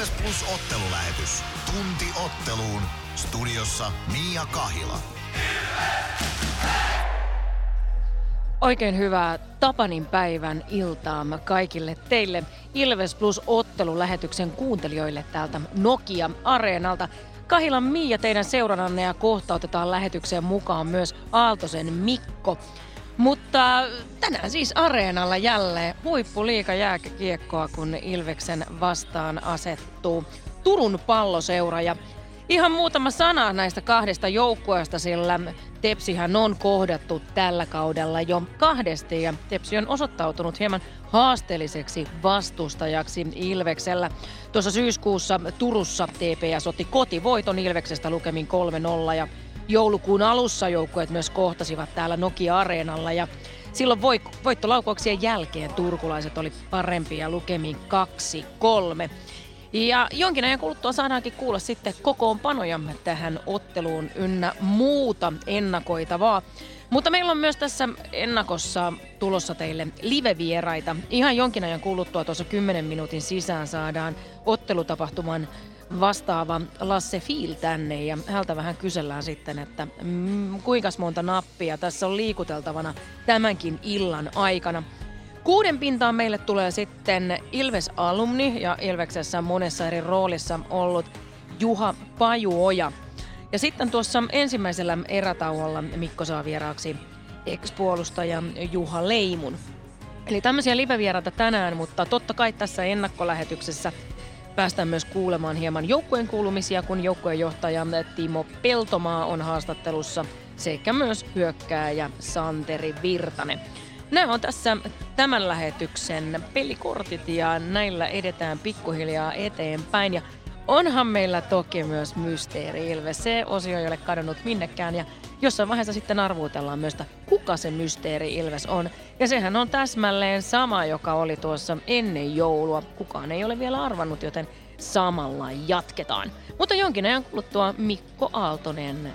Ilves Plus ottelulähetys. Tunti otteluun. Studiossa Mia Kahila. Oikein hyvää Tapanin päivän iltaa kaikille teille Ilves Plus ottelulähetyksen kuuntelijoille täältä Nokia-areenalta. Kahilan Miia teidän seurannanne ja kohta otetaan lähetykseen mukaan myös Aaltosen Mikko. Mutta tänään siis areenalla jälleen huippuliika jääkiekkoa, kun Ilveksen vastaan asettuu Turun palloseura. Ja ihan muutama sana näistä kahdesta joukkueesta, sillä Tepsihän on kohdattu tällä kaudella jo kahdesti ja Tepsi on osoittautunut hieman haasteelliseksi vastustajaksi Ilveksellä. Tuossa syyskuussa Turussa TPS otti kotivoiton Ilveksestä lukemin 3-0 ja joulukuun alussa joukkueet myös kohtasivat täällä Nokia-areenalla ja silloin voittolaukauksien jälkeen turkulaiset oli parempia lukemin 2-3. Ja jonkin ajan kuluttua saadaankin kuulla sitten kokoonpanojamme tähän otteluun ynnä muuta ennakoitavaa. Mutta meillä on myös tässä ennakossa tulossa teille live-vieraita. Ihan jonkin ajan kuluttua tuossa 10 minuutin sisään saadaan ottelutapahtuman vastaava Lasse Fiil tänne ja häneltä vähän kysellään sitten, että mm, kuinka monta nappia tässä on liikuteltavana tämänkin illan aikana. Kuuden pintaan meille tulee sitten Ilves-alumni ja Ilveksessä monessa eri roolissa ollut Juha Pajuoja. Ja sitten tuossa ensimmäisellä erätauolla Mikko saa vieraaksi ex-puolustaja Juha Leimun. Eli tämmöisiä live-vieraita tänään, mutta totta kai tässä ennakkolähetyksessä päästään myös kuulemaan hieman joukkueen kuulumisia, kun joukkueen johtaja Timo Peltomaa on haastattelussa sekä myös hyökkääjä Santeri Virtanen. Nämä on tässä tämän lähetyksen pelikortit ja näillä edetään pikkuhiljaa eteenpäin. Ja onhan meillä toki myös Mysteeri Ilves. Se osio ei ole kadonnut minnekään ja jossain vaiheessa sitten arvuutellaan myös, että kuka se Mysteeri Ilves on. Ja sehän on täsmälleen sama, joka oli tuossa ennen joulua. Kukaan ei ole vielä arvannut, joten samalla jatketaan. Mutta jonkin ajan kuluttua Mikko Aaltonen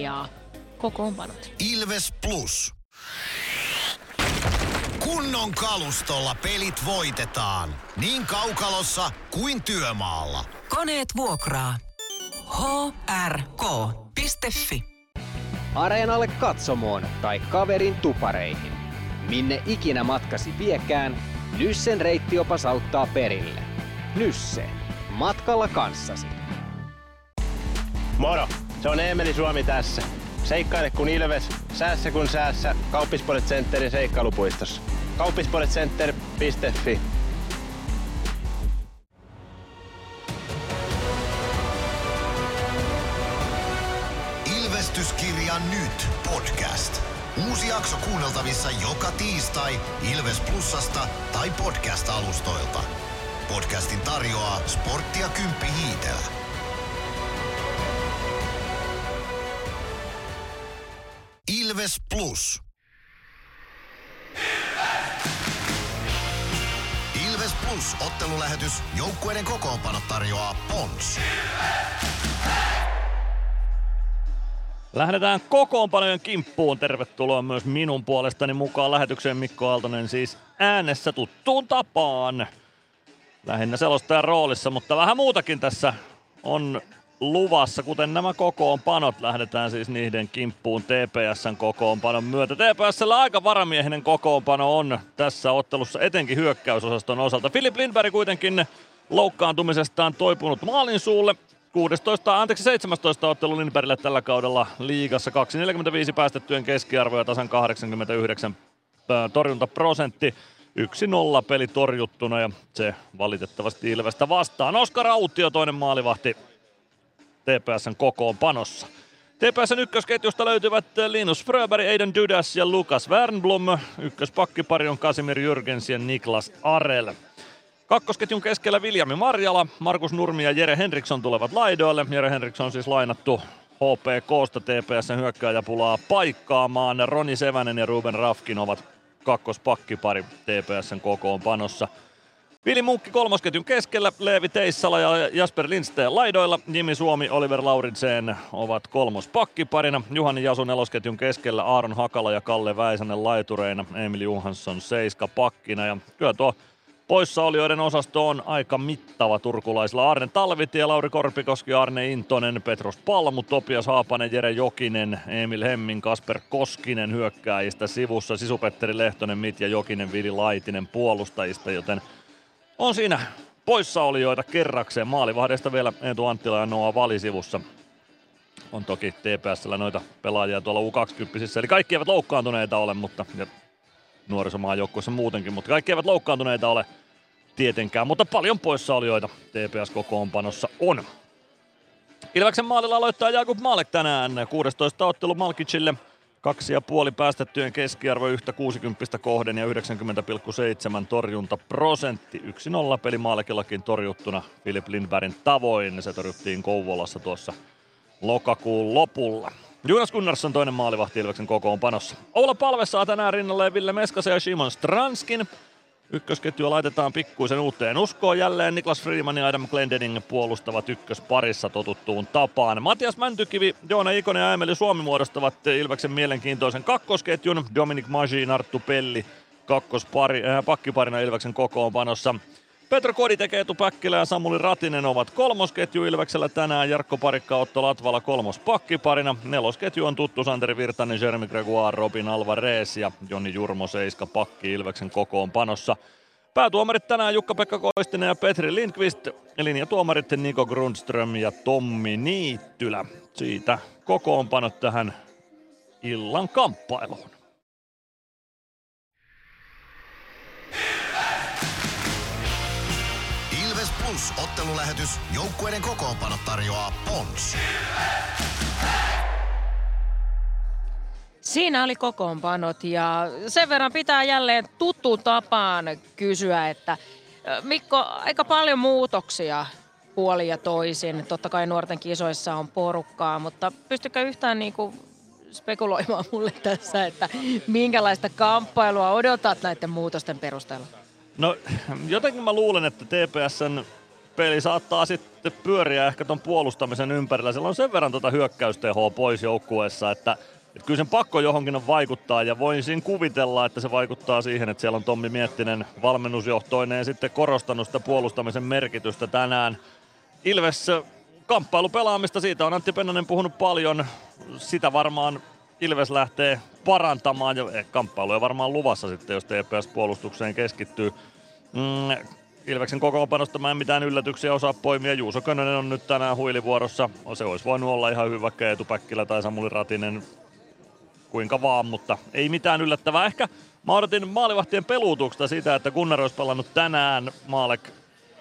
ja kokoonpanot. Ilves Plus. Kunnon kalustolla pelit voitetaan. Niin kaukalossa kuin työmaalla. Koneet vuokraa. hrk.fi Areenalle katsomoon tai kaverin tupareihin. Minne ikinä matkasi viekään, Nyssen reittiopas auttaa perille. Nysse. Matkalla kanssasi. Moro! Se on Eemeli Suomi tässä. Seikkaile kun ilves, säässä kun säässä. Kauppispoilet Centerin seikkailupuistossa. Kauppispoiletcenter.fi Ilvestyskirja nyt podcast. Uusi jakso kuunneltavissa joka tiistai Ilves Plusasta tai podcast-alustoilta. Podcastin tarjoaa sporttia Kymppi Hiitellä. Ilves Plus. Ilves Plus ottelulähetys. Joukkueiden kokoonpano tarjoaa Pons. Lähdetään kokoonpanojen kimppuun. Tervetuloa myös minun puolestani mukaan lähetykseen Mikko Aaltonen siis äänessä tuttuun tapaan. Lähinnä selostajan roolissa, mutta vähän muutakin tässä on luvassa, kuten nämä kokoonpanot. Lähdetään siis niiden kimppuun TPSn kokoonpanon myötä. TPSllä aika varamiehinen kokoonpano on tässä ottelussa, etenkin hyökkäysosaston osalta. Filip Lindberg kuitenkin loukkaantumisestaan toipunut maalin suulle. 16, anteeksi 17 ottelu Lindbergille tällä kaudella liigassa. 2,45 päästettyjen keskiarvo ja tasan 89 torjuntaprosentti. 1-0 peli torjuttuna ja se valitettavasti Ilvestä vastaan. Oskar Autio toinen maalivahti TPSn kokoonpanossa. TPSn ykkösketjusta löytyvät Linus Fröberg, Aiden Dudas ja Lukas Wernblom. Ykköspakkipari on Kasimir Jürgens ja Niklas Arel. Kakkosketjun keskellä Viljami Marjala, Markus Nurmi ja Jere Henriksson tulevat laidoille. Jere Henriksson on siis lainattu HPKsta TPSn hyökkääjäpulaa paikkaamaan. Roni Sevänen ja Ruben Rafkin ovat kakkospakkipari TPSn kokoonpanossa. Vili Munkki kolmosketjun keskellä, Leevi Teissala ja Jasper Lindsteen laidoilla. Jimi Suomi, Oliver Lauritsen ovat kolmospakkiparina. Juhani Jasu nelosketjun keskellä, Aaron Hakala ja Kalle Väisänen laitureina. Emil Johansson seiska pakkina. Ja kyllä tuo Poissaolijoiden osasto on aika mittava turkulaisilla. Arne Talvitie, Lauri Korpikoski, Arne Intonen, Petros Palmu, Topias Haapanen, Jere Jokinen, Emil Hemmin, Kasper Koskinen hyökkääjistä sivussa, Sisupetteri Lehtonen, Mitja Jokinen, Vili Laitinen puolustajista, joten on siinä poissaolijoita kerrakseen. Maalivahdeista vielä Eetu Anttila ja Noa Vali sivussa. On toki TPSllä noita pelaajia tuolla U20, eli kaikki eivät loukkaantuneita ole, mutta nuorisomaan joukkueessa muutenkin, mutta kaikki eivät loukkaantuneita ole tietenkään, mutta paljon poissaolijoita TPS-kokoonpanossa on. Ilveksen maalilla aloittaa Jakub Malek tänään 16 ottelu Malkicille. Kaksi ja puoli päästettyjen keskiarvo yhtä 60 kohden ja 90,7 torjunta prosentti. 1-0 peli Maalekillakin torjuttuna Filip Lindbergin tavoin. Se torjuttiin Kouvolassa tuossa lokakuun lopulla. Jonas Gunnarsson toinen maalivahti Ilveksen kokoonpanossa. Oula Palve saa tänään rinnalle Ville Meskasen ja Simon Stranskin. Ykkösketjua laitetaan pikkuisen uuteen uskoon. Jälleen Niklas Freeman ja Adam Glendening puolustavat ykkösparissa totuttuun tapaan. Matias Mäntykivi, Joona Ikonen ja Emeli Suomi muodostavat Ilveksen mielenkiintoisen kakkosketjun. Dominic Magi, Arttu Pelli kakkospari, äh, pakkiparina Ilveksen kokoonpanossa. Petro Kodi tekee Päkkilä ja Samuli Ratinen ovat kolmosketju Ilveksellä tänään. Jarkko Parikka Otto Latvala kolmos pakkiparina. Nelosketju on tuttu Santeri Virtanen, Jeremy Gregoire, Robin Alvarez ja Joni Jurmo Seiska pakki Ilveksen kokoonpanossa. Päätuomarit tänään Jukka-Pekka Koistinen ja Petri Lindqvist. Linjatuomarit Niko Grundström ja Tommi Niittylä. Siitä kokoonpanot tähän illan kamppailuun. Plus ottelulähetys. Joukkueiden kokoonpano tarjoaa Pons. Siinä oli kokoonpanot ja sen verran pitää jälleen tuttuun tapaan kysyä, että Mikko, aika paljon muutoksia puoli ja toisin. Totta kai nuorten kisoissa on porukkaa, mutta pystykö yhtään niin kuin spekuloimaan mulle tässä, että minkälaista kamppailua odotat näiden muutosten perusteella? No jotenkin mä luulen, että TPSn peli saattaa sitten pyöriä ehkä ton puolustamisen ympärillä. Siellä on sen verran tota hyökkäystehoa pois joukkueessa, että, että kyllä sen pakko johonkin on vaikuttaa ja voisin kuvitella, että se vaikuttaa siihen, että siellä on Tommi Miettinen valmennusjohtoinen ja sitten korostanut sitä puolustamisen merkitystä tänään. Ilves kamppailupelaamista, siitä on Antti Pennanen puhunut paljon. Sitä varmaan Ilves lähtee parantamaan ja eh, kamppailuja varmaan luvassa sitten, jos TPS puolustukseen keskittyy. Mm, Ilveksen kokoonpanosta mä en mitään yllätyksiä osaa poimia. Juuso Könönen on nyt tänään huilivuorossa. Se olisi voinut olla ihan hyvä vaikka Eetu Päkkilä tai Samuli Ratinen, kuinka vaan, mutta ei mitään yllättävää. Ehkä mä odotin maalivahtien peluutuksesta sitä, että Gunnar olisi pelannut tänään Maalek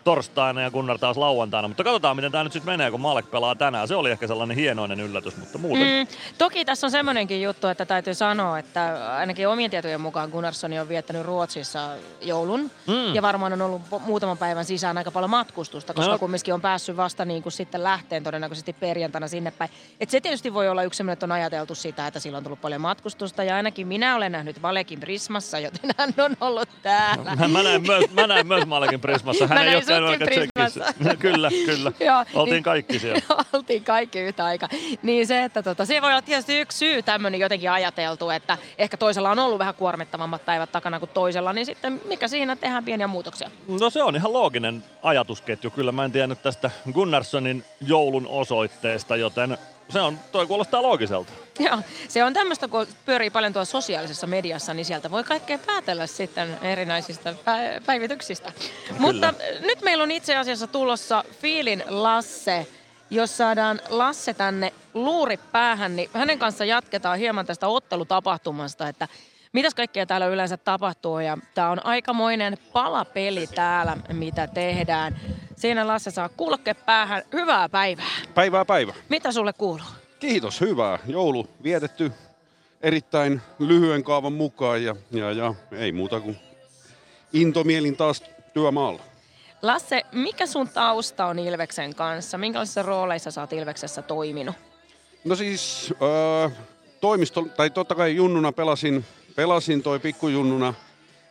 torstaina ja Gunnar taas lauantaina. Mutta katsotaan, miten tämä nyt sitten menee, kun Maalek pelaa tänään. Se oli ehkä sellainen hienoinen yllätys, mutta muuten... Mm. Toki tässä on semmoinenkin juttu, että täytyy sanoa, että ainakin omien tietojen mukaan Gunnarssoni on viettänyt Ruotsissa joulun. Mm. Ja varmaan on ollut muutaman päivän sisään aika paljon matkustusta, koska no. kumminkin on päässyt vasta niin kuin sitten lähteen todennäköisesti perjantaina sinne päin. Et se tietysti voi olla yksi semmoinen, että on ajateltu sitä, että sillä on tullut paljon matkustusta. Ja ainakin minä olen nähnyt Valekin Prismassa, joten hän on ollut täällä. Mä, mä näin myös, mä näin myös Valekin Prismassa. Hän ei ole käynyt oikein tsekissä. kyllä, kyllä. Joo, Oltiin niin, kaikki siellä. Oltiin kaikki yhtä aikaa. Niin se, että tota, se voi olla tietysti yksi syy tämmöinen jotenkin ajateltu, että ehkä toisella on ollut vähän kuormittavammat päivät takana kuin toisella, niin sitten mikä siinä tehdään pieniä muutoksia? No se on ihan looginen ajatusketju. Kyllä mä en tiennyt tästä Gunnarssonin joulun osoitteesta, joten se on, toi kuulostaa loogiselta. Joo, se on tämmöistä, kun pyörii paljon tuolla sosiaalisessa mediassa, niin sieltä voi kaikkea päätellä sitten erinäisistä päivityksistä. Kyllä. Mutta nyt meillä on itse asiassa tulossa Fiilin Lasse. Jos saadaan Lasse tänne luuri päähän, niin hänen kanssa jatketaan hieman tästä ottelutapahtumasta, että mitäs kaikkea täällä yleensä tapahtuu. Ja tämä on aikamoinen palapeli täällä, mitä tehdään. Siinä Lasse saa kuulokke päähän. Hyvää päivää. Päivää päivä. Mitä sulle kuuluu? Kiitos, hyvää. Joulu vietetty erittäin lyhyen kaavan mukaan ja, ja, ja ei muuta kuin intomielin taas työmaalla. Lasse, mikä sun tausta on Ilveksen kanssa? Minkälaisissa rooleissa sä oot Ilveksessä toiminut? No siis äh, toimisto, tai totta kai junnuna pelasin, pelasin toi pikkujunnuna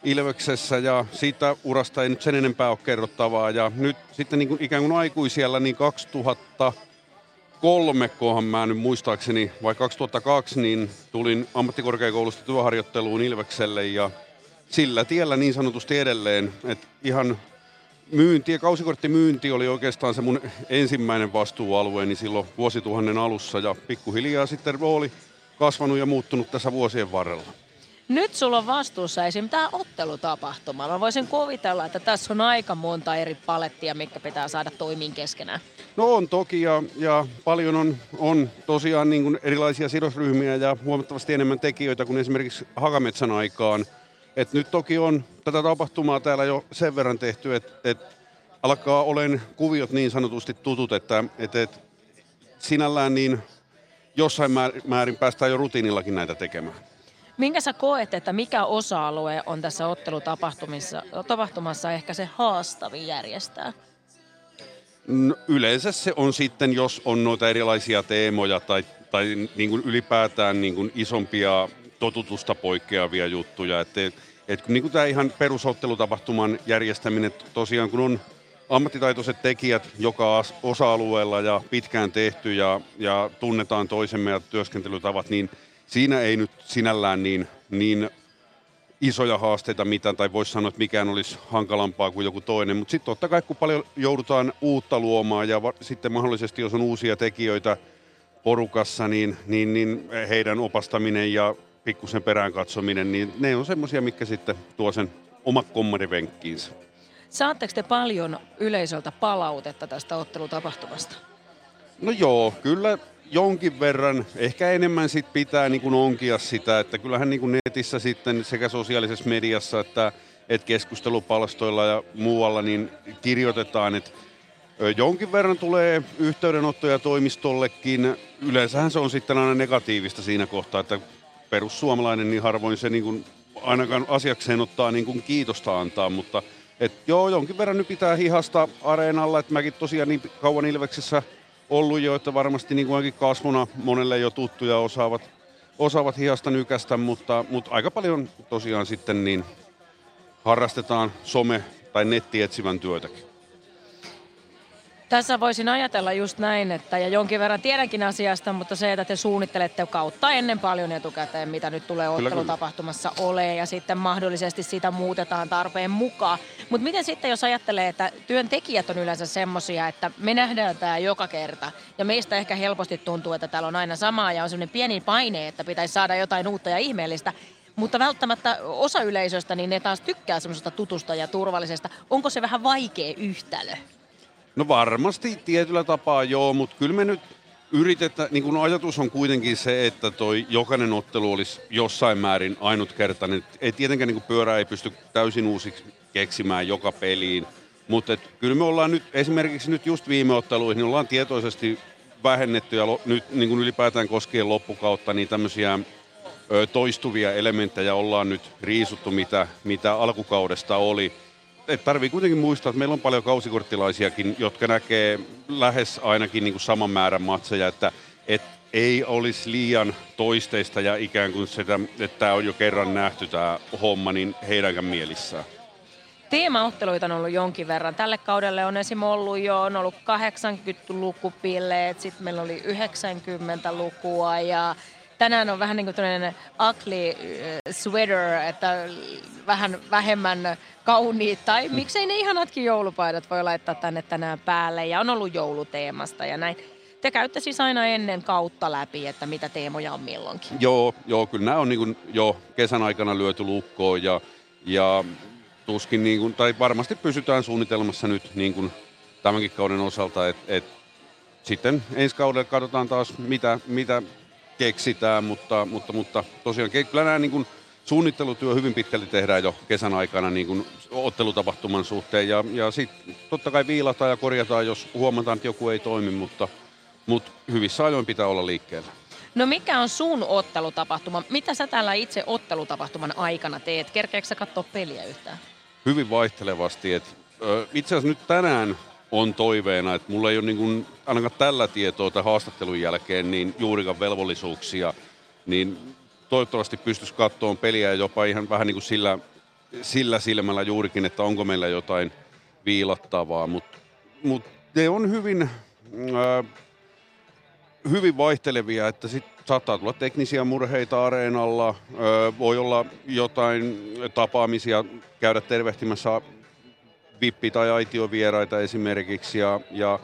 Ilveksessä ja siitä urasta ei nyt sen enempää ole kerrottavaa. Ja nyt sitten niin kuin ikään kuin aikuisiellä niin 2003, kohan mä nyt muistaakseni, vai 2002, niin tulin ammattikorkeakoulusta työharjoitteluun Ilvekselle ja sillä tiellä niin sanotusti edelleen. Et ihan myynti ja kausikorttimyynti oli oikeastaan se mun ensimmäinen vastuualueeni silloin vuosituhannen alussa ja pikkuhiljaa sitten rooli kasvanut ja muuttunut tässä vuosien varrella. Nyt sulla on vastuussa esim. tämä ottelutapahtuma. Mä voisin kuvitella, että tässä on aika monta eri palettia, mikä pitää saada toimiin keskenään. No on toki ja, ja paljon on, on tosiaan niin kuin erilaisia sidosryhmiä ja huomattavasti enemmän tekijöitä kuin esimerkiksi Hakametsän aikaan. Et nyt toki on tätä tapahtumaa täällä jo sen verran tehty, että et alkaa olen kuviot niin sanotusti tutut, että et, et sinällään niin jossain määrin päästään jo rutiinillakin näitä tekemään. Minkä sä koet, että mikä osa-alue on tässä ottelutapahtumassa ehkä se haastavin järjestää? No, yleensä se on sitten, jos on noita erilaisia teemoja tai, tai niin kuin ylipäätään niin kuin isompia totutusta poikkeavia juttuja. Että et, niin kuin tämä ihan perusottelutapahtuman järjestäminen, tosiaan kun on ammattitaitoiset tekijät joka osa-alueella ja pitkään tehty ja, ja tunnetaan toisemme ja työskentelytavat, niin siinä ei nyt sinällään niin, niin isoja haasteita mitään, tai voisi sanoa, että mikään olisi hankalampaa kuin joku toinen. Mutta sitten totta kai, kun paljon joudutaan uutta luomaan, ja va- sitten mahdollisesti, jos on uusia tekijöitä porukassa, niin, niin, niin heidän opastaminen ja pikkusen perään katsominen, niin ne on semmoisia, mikä sitten tuo sen oma kommarivenkkiinsä. Saatteko te paljon yleisöltä palautetta tästä ottelutapahtumasta? No joo, kyllä jonkin verran, ehkä enemmän sit pitää niin kuin onkia sitä, että kyllähän niin kuin netissä sitten sekä sosiaalisessa mediassa että, että keskustelupalstoilla ja muualla niin kirjoitetaan, että jonkin verran tulee yhteydenottoja toimistollekin. Yleensähän se on sitten aina negatiivista siinä kohtaa, että perussuomalainen niin harvoin se niin kuin ainakaan asiakseen ottaa niin kuin kiitosta antaa, mutta et joo, jonkin verran nyt pitää hihasta areenalla, että mäkin tosiaan niin kauan Ilveksessä – ollut jo, että varmasti niin kuin kasvuna monelle jo tuttuja osaavat, osaavat hiasta nykästä, mutta, mutta aika paljon tosiaan sitten niin harrastetaan some- tai nettietsivän työtäkin. Tässä voisin ajatella just näin, että ja jonkin verran tiedänkin asiasta, mutta se, että te suunnittelette kautta ennen paljon etukäteen, mitä nyt tulee ottelutapahtumassa ole ja sitten mahdollisesti sitä muutetaan tarpeen mukaan. Mutta miten sitten, jos ajattelee, että työntekijät on yleensä semmoisia, että me nähdään tämä joka kerta ja meistä ehkä helposti tuntuu, että täällä on aina samaa ja on semmoinen pieni paine, että pitäisi saada jotain uutta ja ihmeellistä, mutta välttämättä osa yleisöstä, niin ne taas tykkää semmoisesta tutusta ja turvallisesta. Onko se vähän vaikea yhtälö? No varmasti tietyllä tapaa joo, mutta kyllä me nyt yritetään, niin ajatus on kuitenkin se, että toi jokainen ottelu olisi jossain määrin ainutkertainen. Ei tietenkään niin pyörää ei pysty täysin uusiksi keksimään joka peliin, mutta kyllä me ollaan nyt, esimerkiksi nyt just viime otteluihin, niin ollaan tietoisesti vähennetty ja lo, nyt niin kuin ylipäätään koskien loppukautta, niin tämmöisiä ö, toistuvia elementtejä ollaan nyt riisuttu, mitä, mitä alkukaudesta oli et tarvii kuitenkin muistaa, että meillä on paljon kausikorttilaisiakin, jotka näkee lähes ainakin niin kuin saman määrän matseja, että et ei olisi liian toisteista ja ikään kuin sitä, että tämä on jo kerran nähty tämä homma, niin heidänkään mielissään. Teemaotteluita on ollut jonkin verran. Tälle kaudelle on esim. ollut jo on ollut 80-lukupilleet, sitten meillä oli 90-lukua ja tänään on vähän niin kuin tämmöinen ugly sweater, että vähän vähemmän kauniit tai miksei ne ihanatkin joulupaidat voi laittaa tänne tänään päälle ja on ollut jouluteemasta ja näin. Te käytte siis aina ennen kautta läpi, että mitä teemoja on milloinkin. Joo, joo kyllä nämä on niin kuin jo kesän aikana lyöty lukkoon ja, ja tuskin, niin kuin, tai varmasti pysytään suunnitelmassa nyt niin kuin tämänkin kauden osalta, että et, sitten ensi kaudella katsotaan taas mitä, mitä keksitään, mutta, mutta, mutta tosiaan kyllä nämä niin kuin suunnittelutyö hyvin pitkälti tehdään jo kesän aikana niin kuin ottelutapahtuman suhteen ja, ja sitten totta kai viilataan ja korjataan, jos huomataan, että joku ei toimi, mutta, mutta hyvissä ajoin pitää olla liikkeellä. No mikä on sun ottelutapahtuma? Mitä sä täällä itse ottelutapahtuman aikana teet? Kerkeekö sä katsoa peliä yhtään? Hyvin vaihtelevasti. Et, ö, itse asiassa nyt tänään on toiveena, että mulla ei ole niin kuin, ainakaan tällä tietoa tai haastattelun jälkeen niin juurikaan velvollisuuksia, niin toivottavasti pystyisi katsomaan peliä jopa ihan vähän niin kuin sillä, sillä silmällä juurikin, että onko meillä jotain viilattavaa, mutta mut ne on hyvin, äh, hyvin vaihtelevia, että sit saattaa tulla teknisiä murheita areenalla, ö, voi olla jotain tapaamisia, käydä tervehtimässä vippi- tai aitiovieraita esimerkiksi ja, ja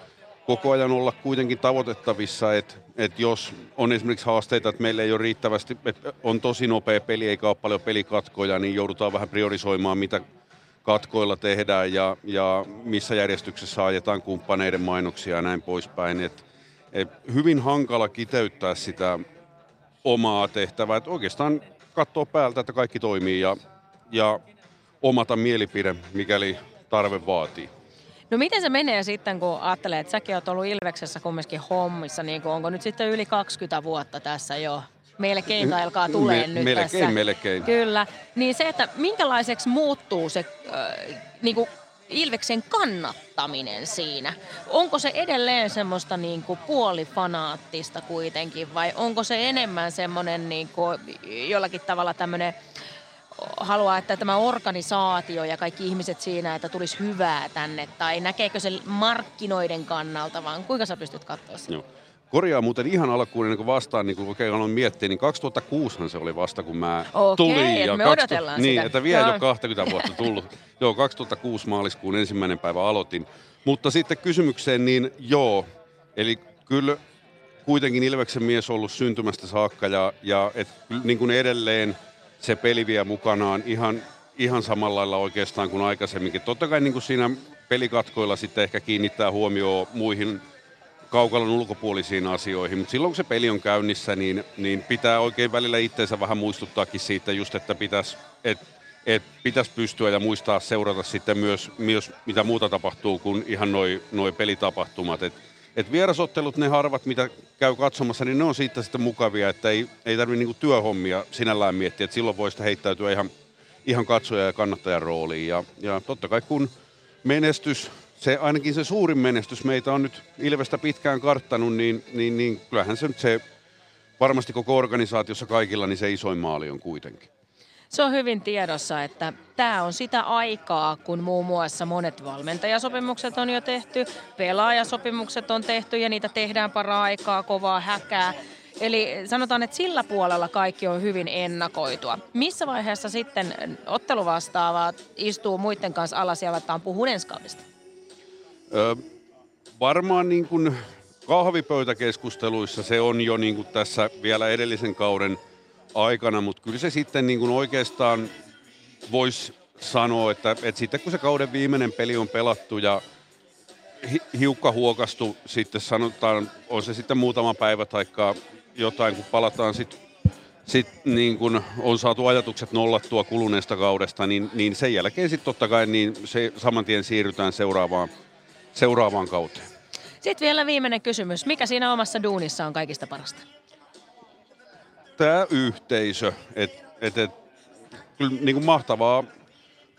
koko ajan olla kuitenkin tavoitettavissa, että, että jos on esimerkiksi haasteita, että meillä ei ole riittävästi, että on tosi nopea peli eikä ole paljon pelikatkoja, niin joudutaan vähän priorisoimaan, mitä katkoilla tehdään ja, ja missä järjestyksessä ajetaan kumppaneiden mainoksia ja näin poispäin. Et, et hyvin hankala kiteyttää sitä omaa tehtävää, että oikeastaan katsoa päältä, että kaikki toimii ja, ja omata mielipide, mikäli tarve vaatii. No miten se menee sitten, kun ajattelee, että säkin oot ollut Ilveksessä kumminkin hommissa, niin kuin onko nyt sitten yli 20 vuotta tässä jo? Melkein tai alkaa tulee Me- nyt melkein, tässä. melkein. Kyllä. Niin se, että minkälaiseksi muuttuu se äh, niin kuin Ilveksen kannattaminen siinä? Onko se edelleen semmoista niin kuin puolifanaattista kuitenkin vai onko se enemmän semmoinen niin kuin jollakin tavalla tämmöinen haluaa, että tämä organisaatio ja kaikki ihmiset siinä, että tulisi hyvää tänne, tai näkeekö se markkinoiden kannalta, vaan kuinka sä pystyt katsoa sitä? Joo. Korjaa muuten ihan alkuun, ennen kuin vastaan, niin kun oikein aloin miettiä, niin 2006 se oli vasta, kun mä Okei, tulin. että me 2000 odotellaan Niin, sitä. että vielä ole 20 vuotta tullut. joo, 2006 maaliskuun ensimmäinen päivä aloitin. Mutta sitten kysymykseen, niin joo, eli kyllä kuitenkin Ilveksen mies on ollut syntymästä saakka ja, ja et, niin kuin edelleen se peli vie mukanaan ihan, ihan samalla lailla oikeastaan kuin aikaisemminkin. Totta kai niin kuin siinä pelikatkoilla sitten ehkä kiinnittää huomioon muihin kaukalon ulkopuolisiin asioihin, mutta silloin kun se peli on käynnissä, niin, niin pitää oikein välillä itseensä vähän muistuttaakin siitä just, että pitäisi et, et pitäis pystyä ja muistaa seurata sitten myös, myös mitä muuta tapahtuu kuin ihan noi, noi pelitapahtumat. Et, et vierasottelut, ne harvat, mitä käy katsomassa, niin ne on siitä sitten mukavia, että ei, ei tarvitse niinku työhommia sinällään miettiä, että silloin voi sitä heittäytyä ihan, ihan katsoja ja kannattajan rooliin. Ja, ja totta kai kun menestys, se ainakin se suurin menestys meitä on nyt Ilvestä pitkään karttanut, niin, niin, niin kyllähän se nyt se varmasti koko organisaatiossa kaikilla, niin se isoin maali on kuitenkin. Se on hyvin tiedossa, että tämä on sitä aikaa, kun muun muassa monet valmentajasopimukset on jo tehty, pelaajasopimukset on tehty ja niitä tehdään para-aikaa, kovaa häkää. Eli sanotaan, että sillä puolella kaikki on hyvin ennakoitua. Missä vaiheessa sitten otteluvastaavat istuu muiden kanssa alas ja aletaan puhua ensi kaudesta? Ö, varmaan niin kuin kahvipöytäkeskusteluissa se on jo niin kuin tässä vielä edellisen kauden aikana, mutta kyllä se sitten niin kuin oikeastaan voisi sanoa, että, että sitten kun se kauden viimeinen peli on pelattu ja hi- hiukka huokastu sitten sanotaan, on se sitten muutama päivä tai jotain, kun palataan sitten sit niin kun on saatu ajatukset nollattua kuluneesta kaudesta, niin, niin sen jälkeen sitten totta kai niin se saman tien siirrytään seuraavaan, seuraavaan kauteen. Sitten vielä viimeinen kysymys. Mikä siinä omassa duunissa on kaikista parasta? Tämä yhteisö, että et, et, kyllä niin kuin mahtavaa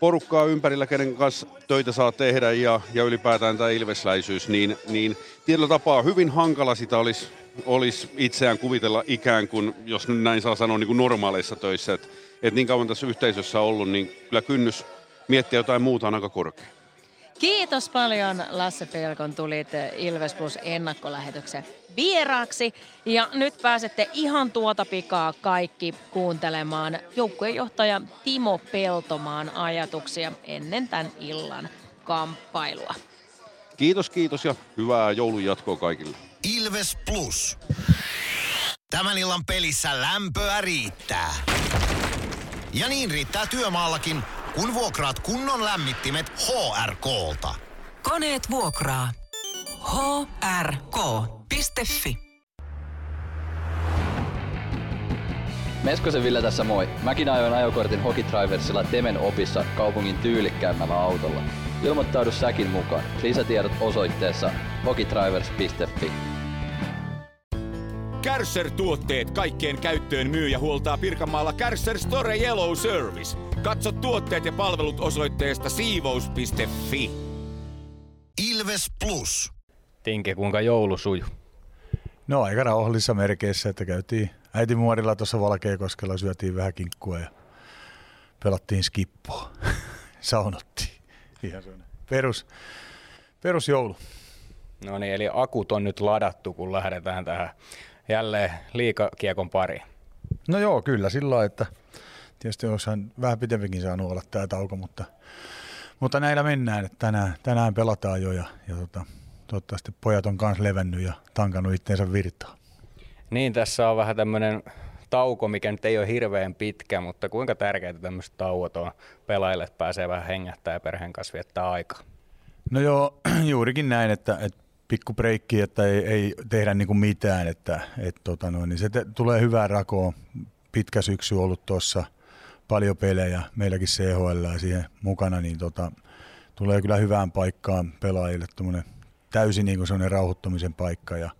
porukkaa ympärillä, kenen kanssa töitä saa tehdä ja, ja ylipäätään tämä ilvesläisyys, niin, niin tietyllä tapaa hyvin hankala sitä olisi olisi itseään kuvitella ikään kuin, jos näin saa sanoa, niin kuin normaaleissa töissä. Että et niin kauan tässä yhteisössä ollut, niin kyllä kynnys miettiä jotain muuta on aika korkea. Kiitos paljon Lasse Pelkon tulit Ilves Plus ennakkolähetyksen vieraaksi. Ja nyt pääsette ihan tuota pikaa kaikki kuuntelemaan joukkuejohtaja Timo Peltomaan ajatuksia ennen tämän illan kamppailua. Kiitos, kiitos ja hyvää joulun jatkoa kaikille. Ilves Plus. Tämän illan pelissä lämpöä riittää. Ja niin riittää työmaallakin, kun vuokraat kunnon lämmittimet HRK-lta. Koneet vuokraa. hrk.fi Meskosen Ville tässä moi. Mäkin ajoin ajokortin Hokitriversilla Temen opissa kaupungin tyylikkäämmällä autolla. Ilmoittaudu säkin mukaan. Lisätiedot osoitteessa hokitrivers.fi. Kärsser-tuotteet kaikkeen käyttöön myy ja huoltaa Pirkanmaalla Kärsser Store Yellow Service. Katso tuotteet ja palvelut osoitteesta siivous.fi. Ilves Plus. Tinke, kuinka joulu suju? No aika rauhallisissa merkeissä, että käytiin äitimuorilla tuossa Valkeakoskella, syötiin vähän kinkkua ja pelattiin skippoa. Saunottiin. Ihan perus, perusjoulu. No niin, eli akut on nyt ladattu, kun lähdetään tähän jälleen liikakiekon pari. No joo, kyllä sillä lailla, että tietysti olisihan vähän pitempikin saanut olla tämä tauko, mutta, mutta näillä mennään, että tänään, tänään pelataan jo ja, ja tota, toivottavasti pojat on kanssa levännyt ja tankannut itteensä virtaa. Niin, tässä on vähän tämmöinen tauko, mikä nyt ei ole hirveän pitkä, mutta kuinka tärkeää tämmöiset tauot on pelaajille, että pääsee vähän hengähtää ja perheen kanssa viettää aikaa? No joo, juurikin näin, että, että pikku breikki, että ei, ei tehdä niin kuin mitään, että, että tota noin, niin se te, tulee hyvää rakoa. Pitkä syksy ollut tuossa, paljon pelejä, meilläkin CHL siihen mukana, niin tota, tulee kyllä hyvään paikkaan pelaajille täysin niin kuin rauhoittumisen paikka ja,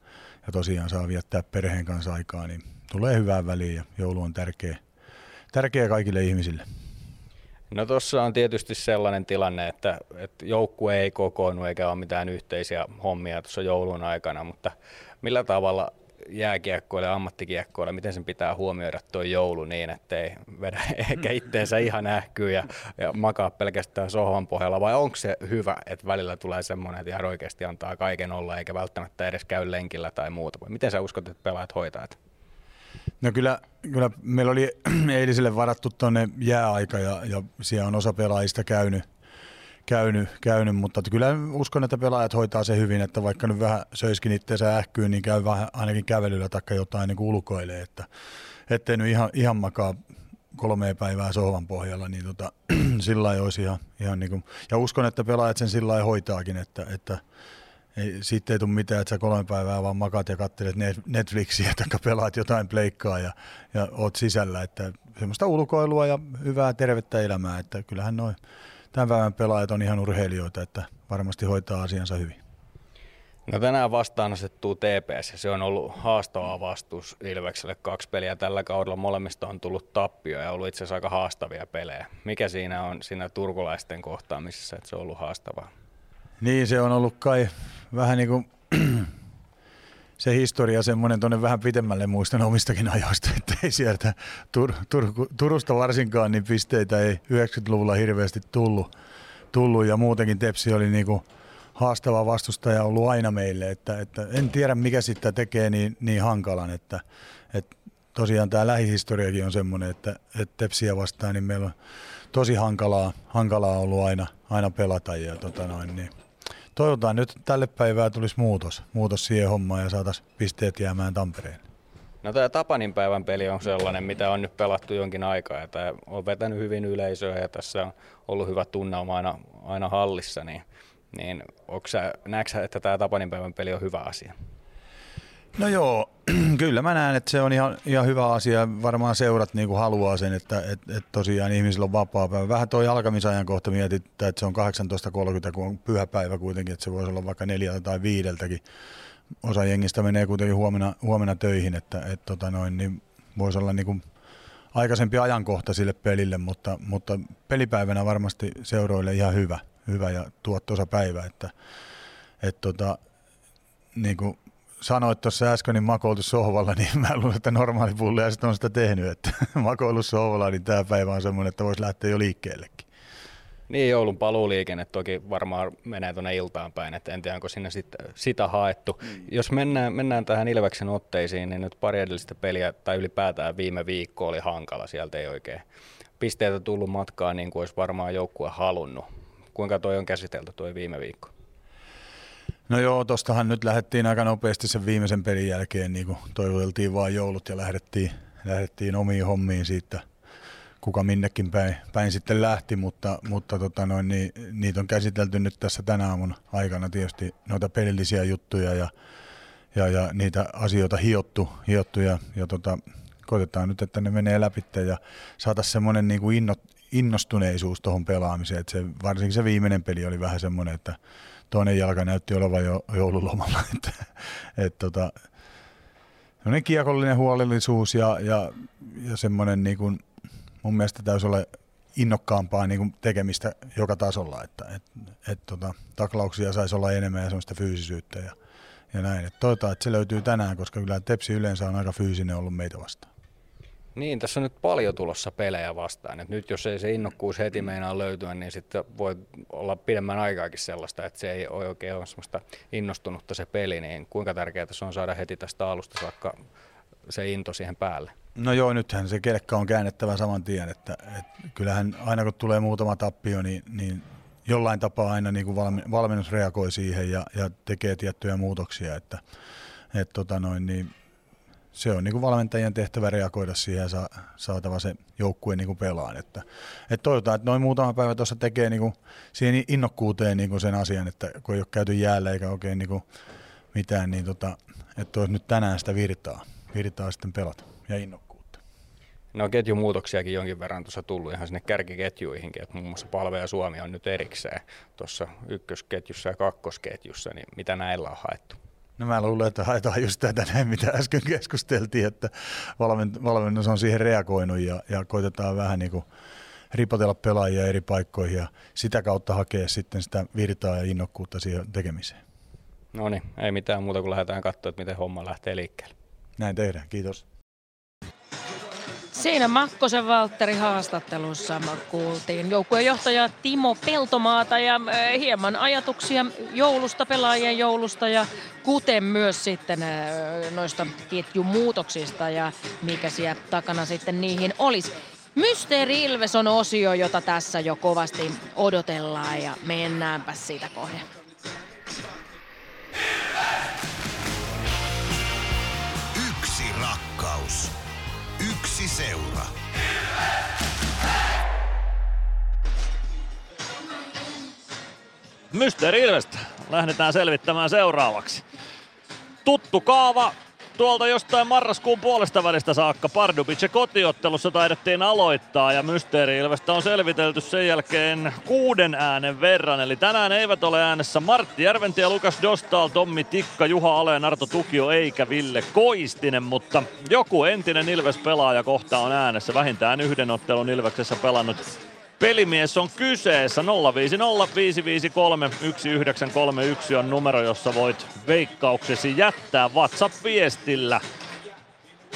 ja tosiaan saa viettää perheen kanssa aikaa, niin tulee hyvään väliin ja joulu on tärkeä, tärkeä kaikille ihmisille. No tuossa on tietysti sellainen tilanne, että, että joukkue ei kokoonnu eikä ole mitään yhteisiä hommia tuossa joulun aikana, mutta millä tavalla jääkiekkoille ja ammattikiekkoille, miten sen pitää huomioida tuo joulu niin, ettei vedä ehkä itteensä ihan ähkyä ja, ja makaa pelkästään sohvan pohjalla, vai onko se hyvä, että välillä tulee semmoinen, että ihan oikeasti antaa kaiken olla, eikä välttämättä edes käy lenkillä tai muuta, vai miten sä uskot, että pelaajat hoitaa? No kyllä, kyllä meillä oli eiliselle varattu tuonne jääaika ja, ja siellä on osa pelaajista käynyt, käynyt, käynyt, mutta kyllä uskon, että pelaajat hoitaa se hyvin, että vaikka nyt vähän söiskin itseensä ähkyyn, niin käy vähän ainakin kävelyllä tai jotain niin ulkoilee, että ettei nyt ihan, ihan makaa kolme päivää sohvan pohjalla, niin tota, sillä olisi ihan, ihan niin kuin, ja uskon, että pelaajat sen sillä hoitaakin, että, että ei, siitä ei tule mitään, että sä kolme päivää vaan makat ja katselet Netflixiä tai pelaat jotain pleikkaa ja, ja oot sisällä. Että semmoista ulkoilua ja hyvää tervettä elämää, että kyllähän noin tämän päivän pelaajat on ihan urheilijoita, että varmasti hoitaa asiansa hyvin. No tänään vastaan asettuu TPS ja se on ollut haastava vastus Ilvekselle. Kaksi peliä tällä kaudella molemmista on tullut tappio ja ollut itse asiassa aika haastavia pelejä. Mikä siinä on siinä turkulaisten kohtaamisessa, että se on ollut haastavaa? Niin, se on ollut kai vähän niin kuin se historia semmoinen tuonne vähän pitemmälle muistan omistakin ajoista, että ei sieltä Tur, Tur, Turusta varsinkaan niin pisteitä ei 90-luvulla hirveästi tullut, tullut. Ja muutenkin Tepsi oli niin kuin haastava vastustaja ollut aina meille, että, että en tiedä mikä sitä tekee niin, niin hankalan, että, että tosiaan tämä lähihistoriakin on semmoinen, että, että Tepsiä vastaan niin meillä on tosi hankalaa, hankalaa ollut aina, aina pelata ja tota noin, niin toivotaan nyt tälle päivää tulisi muutos, muutos siihen hommaan ja saataisiin pisteet jäämään Tampereen. No tämä Tapanin päivän peli on sellainen, mitä on nyt pelattu jonkin aikaa ja tämä on vetänyt hyvin yleisöä ja tässä on ollut hyvä tunnelma aina, aina hallissa, niin, niin sä, näetkö että tämä Tapanin päivän peli on hyvä asia? No joo, kyllä mä näen, että se on ihan, ihan hyvä asia. Varmaan seurat niin kuin haluaa sen, että et, et tosiaan ihmisillä on vapaa päivä. Vähän tuo alkamisajan kohta mietitään, että se on 18.30, kun on pyhäpäivä kuitenkin, että se voisi olla vaikka neljältä tai viideltäkin. Osa jengistä menee kuitenkin huomenna, huomenna töihin, että et, tota noin, niin voisi olla niin kuin aikaisempi ajankohta sille pelille, mutta, mutta pelipäivänä varmasti seuroille ihan hyvä, hyvä ja tuottoisa päivä, että et, tota, niin kuin sanoit tuossa äsken, niin makoiltu sohvalla, niin mä luulen, että normaali pullia on sitä tehnyt, että makoilu sohvalla, niin tämä päivä on semmoinen, että voisi lähteä jo liikkeellekin. Niin, joulun paluuliikenne toki varmaan menee tuonne iltaan päin, että en tiedä, onko sinne sit, sitä haettu. Mm. Jos mennään, mennään tähän Ilveksen otteisiin, niin nyt pari edellistä peliä, tai ylipäätään viime viikko oli hankala, sieltä ei oikein pisteitä tullut matkaan niin kuin olisi varmaan joukkue halunnut. Kuinka toi on käsitelty tuo viime viikko? No joo, tostahan nyt lähdettiin aika nopeasti sen viimeisen pelin jälkeen, niin kuin toivoteltiin vaan joulut ja lähdettiin, lähdettiin omiin hommiin siitä, kuka minnekin päin, päin sitten lähti, mutta, mutta tota noin, niin, niitä on käsitelty nyt tässä tänä aamun aikana tietysti noita pelillisiä juttuja ja, ja, ja niitä asioita hiottu, hiottu ja, ja tota, koitetaan nyt, että ne menee läpi ja saataisiin semmoinen niin kuin innostuneisuus tuohon pelaamiseen, että se, varsinkin se viimeinen peli oli vähän semmoinen, että toinen jalka näytti olevan jo joululomalla. Että, et, tota, kiekollinen huolellisuus ja, ja, ja semmoinen niin kuin, mun mielestä täytyy olla innokkaampaa niin kuin tekemistä joka tasolla, että et, et, tota, taklauksia saisi olla enemmän ja semmoista fyysisyyttä ja, ja näin. Et toivotaan, että se löytyy tänään, koska kyllä Tepsi yleensä on aika fyysinen ollut meitä vastaan. Niin, tässä on nyt paljon tulossa pelejä vastaan. Et nyt jos ei se innokkuus heti meinaa löytyä, niin sitten voi olla pidemmän aikaakin sellaista, että se ei ole oikein ole semmoista innostunutta se peli, niin kuinka tärkeää se on saada heti tästä alusta saakka se into siihen päälle? No joo, nythän se kelkka on käännettävä saman tien, että, että kyllähän aina kun tulee muutama tappio, niin, niin jollain tapaa aina niin kuin valmennus reagoi siihen ja, ja tekee tiettyjä muutoksia, että, että tota noin, niin se on niin kuin valmentajien tehtävä reagoida siihen ja saa, saatava se joukkue niin kuin pelaan. Että, että toivotaan, että noin muutama päivä tuossa tekee niin kuin siihen innokkuuteen niin kuin sen asian, että kun ei ole käyty jäällä eikä oikein niin kuin mitään, niin tota, että olisi nyt tänään sitä virtaa, virtaa sitten pelata ja innokkuutta. No ketjumuutoksiakin jonkin verran tuossa tullut ihan sinne kärkiketjuihinkin, että muun muassa Palve ja Suomi on nyt erikseen tuossa ykkösketjussa ja kakkosketjussa, niin mitä näillä on haettu? No mä luulen, että haetaan just tätä näin, mitä äsken keskusteltiin, että valmennus on siihen reagoinut ja, ja koitetaan vähän niin kuin ripotella pelaajia eri paikkoihin ja sitä kautta hakea sitten sitä virtaa ja innokkuutta siihen tekemiseen. No niin, ei mitään muuta kuin lähdetään katsoa, että miten homma lähtee liikkeelle. Näin tehdään, kiitos. Siinä Makkosen Valtteri haastattelussa kuultiin joukkuejohtaja Timo Peltomaata ja hieman ajatuksia joulusta, pelaajien joulusta ja kuten myös sitten noista ketjumuutoksista ja mikä siellä takana sitten niihin olisi. Mysteeri Ilves on osio, jota tässä jo kovasti odotellaan ja mennäänpä siitä kohden. Mysteeri Ilvestä lähdetään selvittämään seuraavaksi. Tuttu kaava tuolta jostain marraskuun puolesta välistä saakka Pardubice kotiottelussa taidettiin aloittaa ja Mysteeri Ilvestä on selvitelty sen jälkeen kuuden äänen verran. Eli tänään eivät ole äänessä Martti Järventie, Lukas Dostal, Tommi Tikka, Juha Ale, Narto Tukio eikä Ville Koistinen, mutta joku entinen Ilves-pelaaja kohta on äänessä. Vähintään yhden ottelun Ilveksessä pelannut Pelimies on kyseessä 050 553 1931 on numero, jossa voit veikkauksesi jättää WhatsApp-viestillä.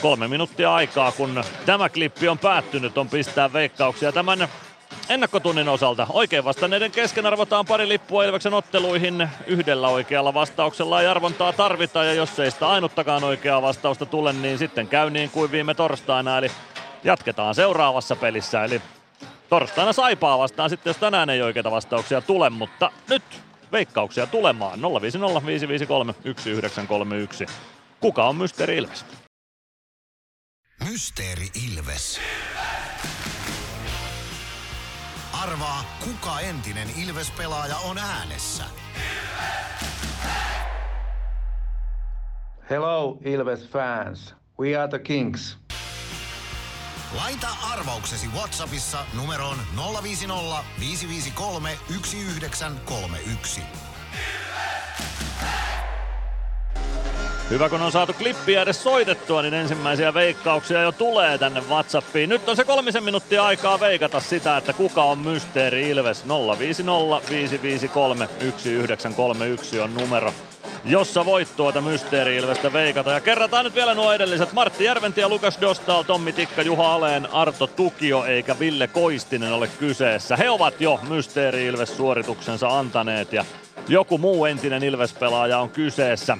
Kolme minuuttia aikaa, kun tämä klippi on päättynyt, on pistää veikkauksia tämän ennakkotunnin osalta. Oikein vastanneiden kesken arvotaan pari lippua Ilveksen otteluihin. Yhdellä oikealla vastauksella ei arvontaa tarvita ja jos ei sitä ainuttakaan oikeaa vastausta tule, niin sitten käy niin kuin viime torstaina. Eli jatketaan seuraavassa pelissä. Eli torstaina Saipaa vastaan sitten, jos tänään ei oikeita vastauksia tule, mutta nyt veikkauksia tulemaan 050 553 1931. Kuka on Mysteeri Ilves? Mysteeri Ilves. Arvaa, kuka entinen Ilves-pelaaja on äänessä. Hello, Ilves fans. We are the Kings. Laita arvauksesi Whatsappissa numeroon 050 553 1931. Hyvä kun on saatu klippiä edes soitettua, niin ensimmäisiä veikkauksia jo tulee tänne Whatsappiin. Nyt on se kolmisen minuuttia aikaa veikata sitä, että kuka on Mysteeri Ilves. 050 553 1931 on numero jossa voit tuota Mysteeri-Ilvestä veikata. Ja kerrataan nyt vielä nuo edelliset. Martti Järventie, Lukas Dostal, Tommi Tikka, Juha Aleen, Arto Tukio eikä Ville Koistinen ole kyseessä. He ovat jo Mysteeri-Ilves suorituksensa antaneet ja joku muu entinen Ilves-pelaaja on kyseessä.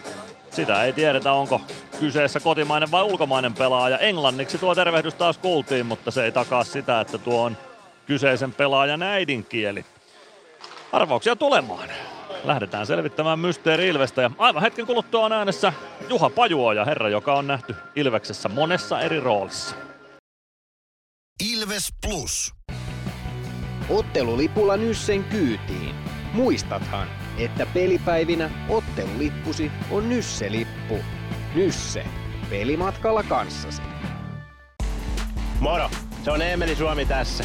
Sitä ei tiedetä, onko kyseessä kotimainen vai ulkomainen pelaaja. Englanniksi tuo tervehdys taas kuultiin, mutta se ei takaa sitä, että tuo on kyseisen pelaajan äidinkieli. Arvauksia tulemaan lähdetään selvittämään Mysteeri Ilvestä. Ja aivan hetken kuluttua on äänessä Juha Pajuoja, herra, joka on nähty Ilveksessä monessa eri roolissa. Ilves Plus. Ottelulipulla Nyssen kyytiin. Muistathan, että pelipäivinä ottelulippusi on Nysse-lippu. Nysse. Pelimatkalla kanssasi. Moro! Se on Eemeli Suomi tässä.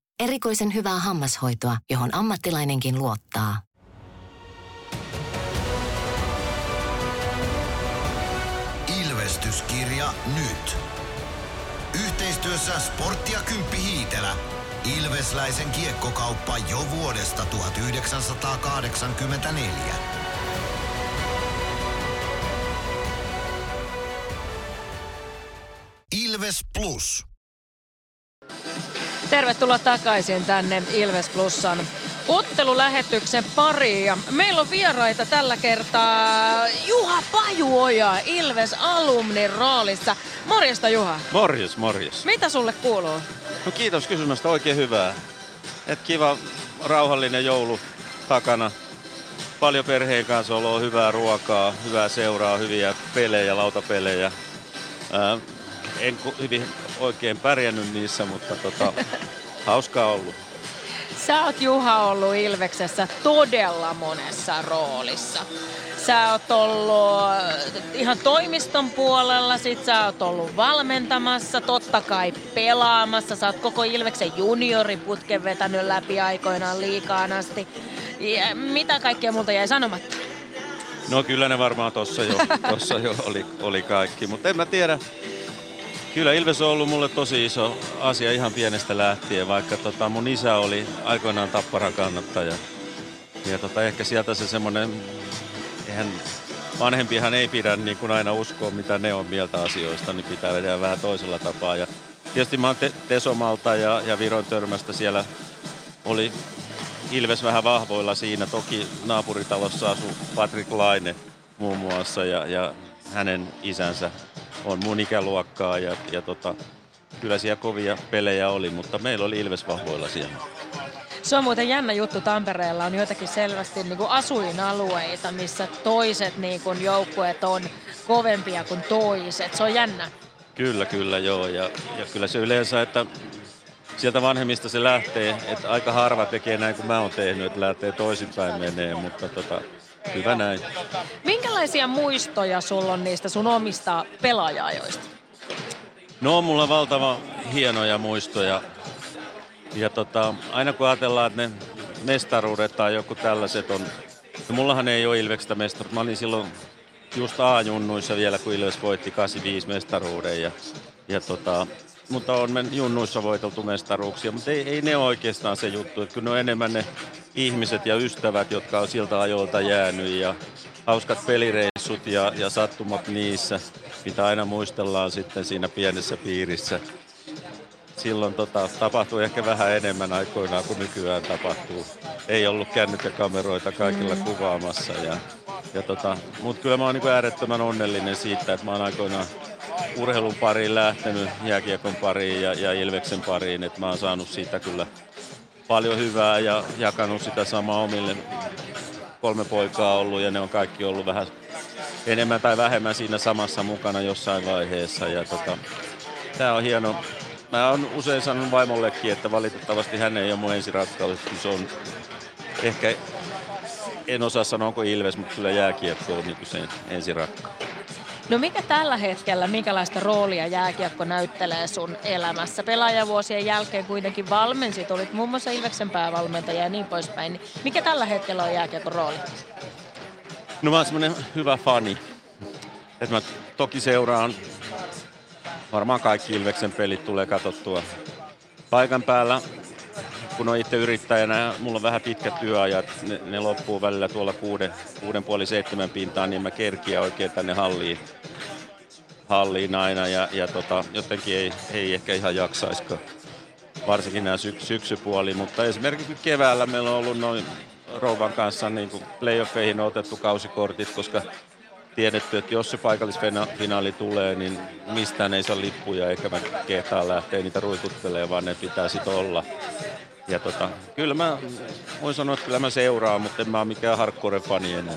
Erikoisen hyvää hammashoitoa, johon ammattilainenkin luottaa. Ilvestyskirja nyt. Yhteistyössä Sporttia Kymppi Hiitelä. Ilvesläisen kiekkokauppa jo vuodesta 1984. Ilves Plus. Tervetuloa takaisin tänne Ilves Plusan ottelulähetyksen pariin. Ja meillä on vieraita tällä kertaa Juha Pajuoja Ilves alumnin roolissa. Morjesta Juha. Morjes, morjes. Mitä sulle kuuluu? No kiitos kysymästä, oikein hyvää. Et kiva, rauhallinen joulu takana. Paljon perheen kanssa oloa, hyvää ruokaa, hyvää seuraa, hyviä pelejä, lautapelejä. Ää, en ku- hyvin oikein pärjännyt niissä, mutta tota, hauskaa ollut. Sä oot Juha ollut Ilveksessä todella monessa roolissa. Sä oot ollut ihan toimiston puolella, sit sä oot ollut valmentamassa, totta kai pelaamassa. Sä oot koko Ilveksen junioriputken vetänyt läpi aikoinaan liikaan asti. Ja mitä kaikkea multa jäi sanomatta? No kyllä ne varmaan tossa jo, tossa jo oli, oli kaikki, mutta en mä tiedä. Kyllä Ilves on ollut mulle tosi iso asia ihan pienestä lähtien, vaikka tota mun isä oli aikoinaan tapparan kannattaja. Ja tota, ehkä sieltä se semmoinen, eihän vanhempihan ei pidä niin kuin aina uskoa, mitä ne on mieltä asioista, niin pitää tehdä vähän toisella tapaa. Ja tietysti mä oon te- Tesomalta ja, ja Viron törmästä siellä oli Ilves vähän vahvoilla siinä. Toki naapuritalossa asuu Patrick Laine muun muassa ja, ja hänen isänsä on mun ikäluokkaa ja, ja tota, kyllä siellä kovia pelejä oli, mutta meillä oli Ilves vahvoilla siellä. Se on muuten jännä juttu. Tampereella on joitakin selvästi niin kuin asuinalueita, missä toiset niin kuin joukkueet on kovempia kuin toiset. Se on jännä. Kyllä, kyllä, joo. Ja, ja kyllä se yleensä, että sieltä vanhemmista se lähtee, että aika harva tekee näin kuin mä oon tehnyt, että lähtee toisinpäin menee, mutta tota, hyvä näin. Minkälaisia muistoja sulla on niistä sun omista pelaaja-ajoista? No, mulla on valtava hienoja muistoja. Ja tota, aina kun ajatellaan, että ne mestaruudet tai joku tällaiset on... No, mullahan ei ole Ilveksestä mestaruutta. Mä olin silloin just A-junnuissa vielä, kun Ilves voitti 85 mestaruuden. Ja, ja tota, mutta on men junnuissa voiteltu mestaruuksia, mutta ei, ei ne ole oikeastaan se juttu. Että kyllä ne on enemmän ne ihmiset ja ystävät, jotka on siltä ajoilta jäänyt ja hauskat pelireissut ja, ja sattumat niissä, mitä aina muistellaan sitten siinä pienessä piirissä. Silloin tota, tapahtui ehkä vähän enemmän aikoinaan kuin nykyään tapahtuu. Ei ollut kännykkäkameroita kaikilla mm. kuvaamassa. Ja, ja tota, Mutta kyllä mä oon niin äärettömän onnellinen siitä, että mä oon aikoinaan urheilun pariin lähtenyt, jääkiekon pariin ja, ja Ilveksen pariin. Että mä oon saanut siitä kyllä paljon hyvää ja jakanut sitä samaa omille kolme poikaa ollut ja ne on kaikki ollut vähän enemmän tai vähemmän siinä samassa mukana jossain vaiheessa. Ja tota, tää on hieno. Mä oon usein sanonut vaimollekin, että valitettavasti hän ei ole mun ensirakkaus. Se on ehkä, en osaa sanoa onko Ilves, mutta kyllä jääkiekko on niin sen ensirakkaus. No mikä tällä hetkellä, minkälaista roolia jääkiekko näyttelee sun elämässä? Pelaajavuosien jälkeen kuitenkin valmensit, olit muun muassa Ilveksen päävalmentaja ja niin poispäin. Mikä tällä hetkellä on jääkiekon rooli? No mä oon semmonen hyvä fani. Että mä toki seuraan varmaan kaikki Ilveksen pelit tulee katsottua paikan päällä. Kun on itse yrittäjänä mulla on vähän pitkät työajat, ne, ne loppuu välillä tuolla kuuden, kuuden puoli seitsemän pintaan, niin mä kerkiä oikein tänne halliin, halliin aina ja, ja tota, jotenkin ei, ei ehkä ihan jaksaisiko varsinkin nämä syk- syksypuoli, mutta esimerkiksi keväällä meillä on ollut noin Rouvan kanssa niin kuin playoffeihin otettu kausikortit, koska tiedetty, että jos se paikallisfinaali tulee, niin mistään ei saa lippuja eikä mä kehtaa lähteä niitä ruikuttelemaan, vaan ne pitää sitten olla. Ja tota, kyllä mä voin sanoa, että kyllä mä seuraan, mutta en mä ole mikään hardcore-fani enää.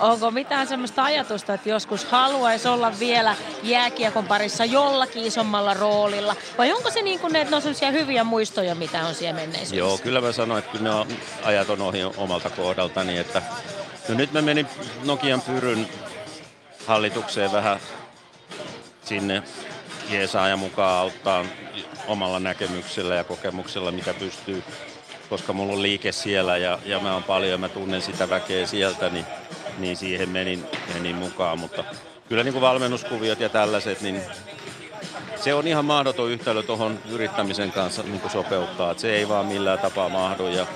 Onko mitään semmoista ajatusta, että joskus haluaisi olla vielä jääkiekon parissa jollakin isommalla roolilla? Vai onko se niin kuin, että ne on semmoisia hyviä muistoja, mitä on siellä menneisyydessä? Joo, kyllä mä sanoin, että kyllä ne on, ajat on ohi omalta kohdaltani. Että, no nyt mä menin Nokian Pyryn hallitukseen vähän sinne Jeesaaja mukaan auttaa omalla näkemyksellä ja kokemuksella, mitä pystyy, koska mulla on liike siellä ja, ja mä oon paljon ja mä tunnen sitä väkeä sieltä, niin, niin siihen menin, menin mukaan. Mutta kyllä niin kuin valmennuskuviot ja tällaiset, niin se on ihan mahdoton yhtälö tuohon yrittämisen kanssa niin kuin sopeuttaa. Että se ei vaan millään tapaa mahdu. Ja,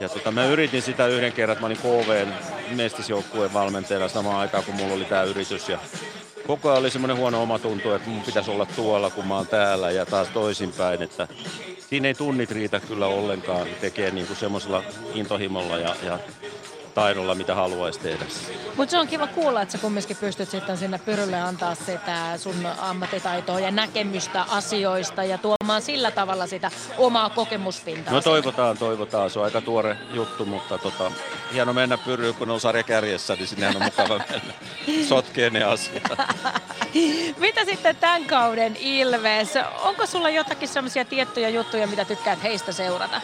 ja tota, mä yritin sitä yhden kerran, että mä olin KVn mestisjoukkueen valmentajana samaan aikaan, kun mulla oli tämä yritys. Ja koko ajan oli semmoinen huono omatunto, että mun pitäisi olla tuolla, kun mä oon täällä ja taas toisinpäin. Että siinä ei tunnit riitä kyllä ollenkaan tekee niin kuin semmoisella intohimolla ja, ja taidolla, mitä haluaisi tehdä. Mutta se on kiva kuulla, että sä kumminkin pystyt sitten sinne pyrylle antaa sitä sun ammattitaitoa ja näkemystä asioista ja tuomaan sillä tavalla sitä omaa kokemuspintaa. No toivotaan, toivotaan. Se on aika tuore juttu, mutta tota, hieno mennä pyryyn, kun on sarja kärjessä, niin sinne on mukava mennä. Sotkee ne asiat. Mitä sitten tämän kauden Ilves? Onko sulla jotakin sellaisia tiettyjä juttuja, mitä tykkäät heistä seurata?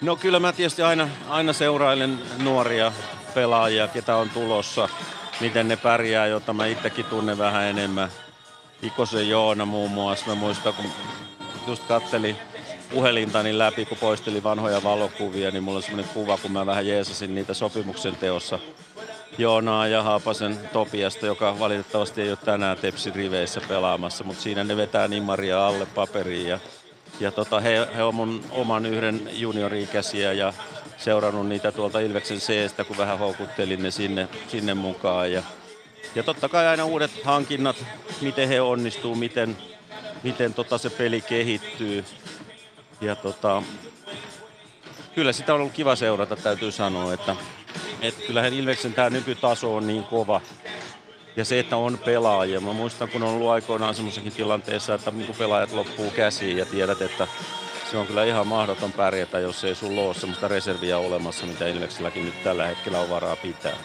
No kyllä mä tietysti aina, aina seurailen nuoria pelaajia, ketä on tulossa, miten ne pärjää, jota mä itsekin tunnen vähän enemmän. Ikosen Joona muun muassa, mä muistan kun just katteli puhelintani läpi, kun poisteli vanhoja valokuvia, niin mulla on semmoinen kuva, kun mä vähän jeesasin niitä sopimuksen teossa Joonaa ja Haapasen Topiasta, joka valitettavasti ei ole tänään Tepsin riveissä pelaamassa, mutta siinä ne vetää Maria alle paperiin ja ja tota, he, he on mun oman yhden juniori-ikäisiä ja seurannut niitä tuolta Ilveksen C-stä, kun vähän houkuttelin ne sinne, sinne mukaan. Ja, ja totta kai aina uudet hankinnat, miten he onnistuu, miten, miten tota se peli kehittyy. Ja tota, kyllä sitä on ollut kiva seurata, täytyy sanoa, että, että kyllähän Ilveksen tämä nykytaso on niin kova, ja se, että on pelaajia. Mä muistan, kun on ollut aikoinaan semmoisessakin tilanteessa, että niin pelaajat loppuu käsiin ja tiedät, että se on kyllä ihan mahdoton pärjätä, jos ei sulla ole semmoista reserviä olemassa, mitä Ilvekselläkin nyt tällä hetkellä on varaa pitää.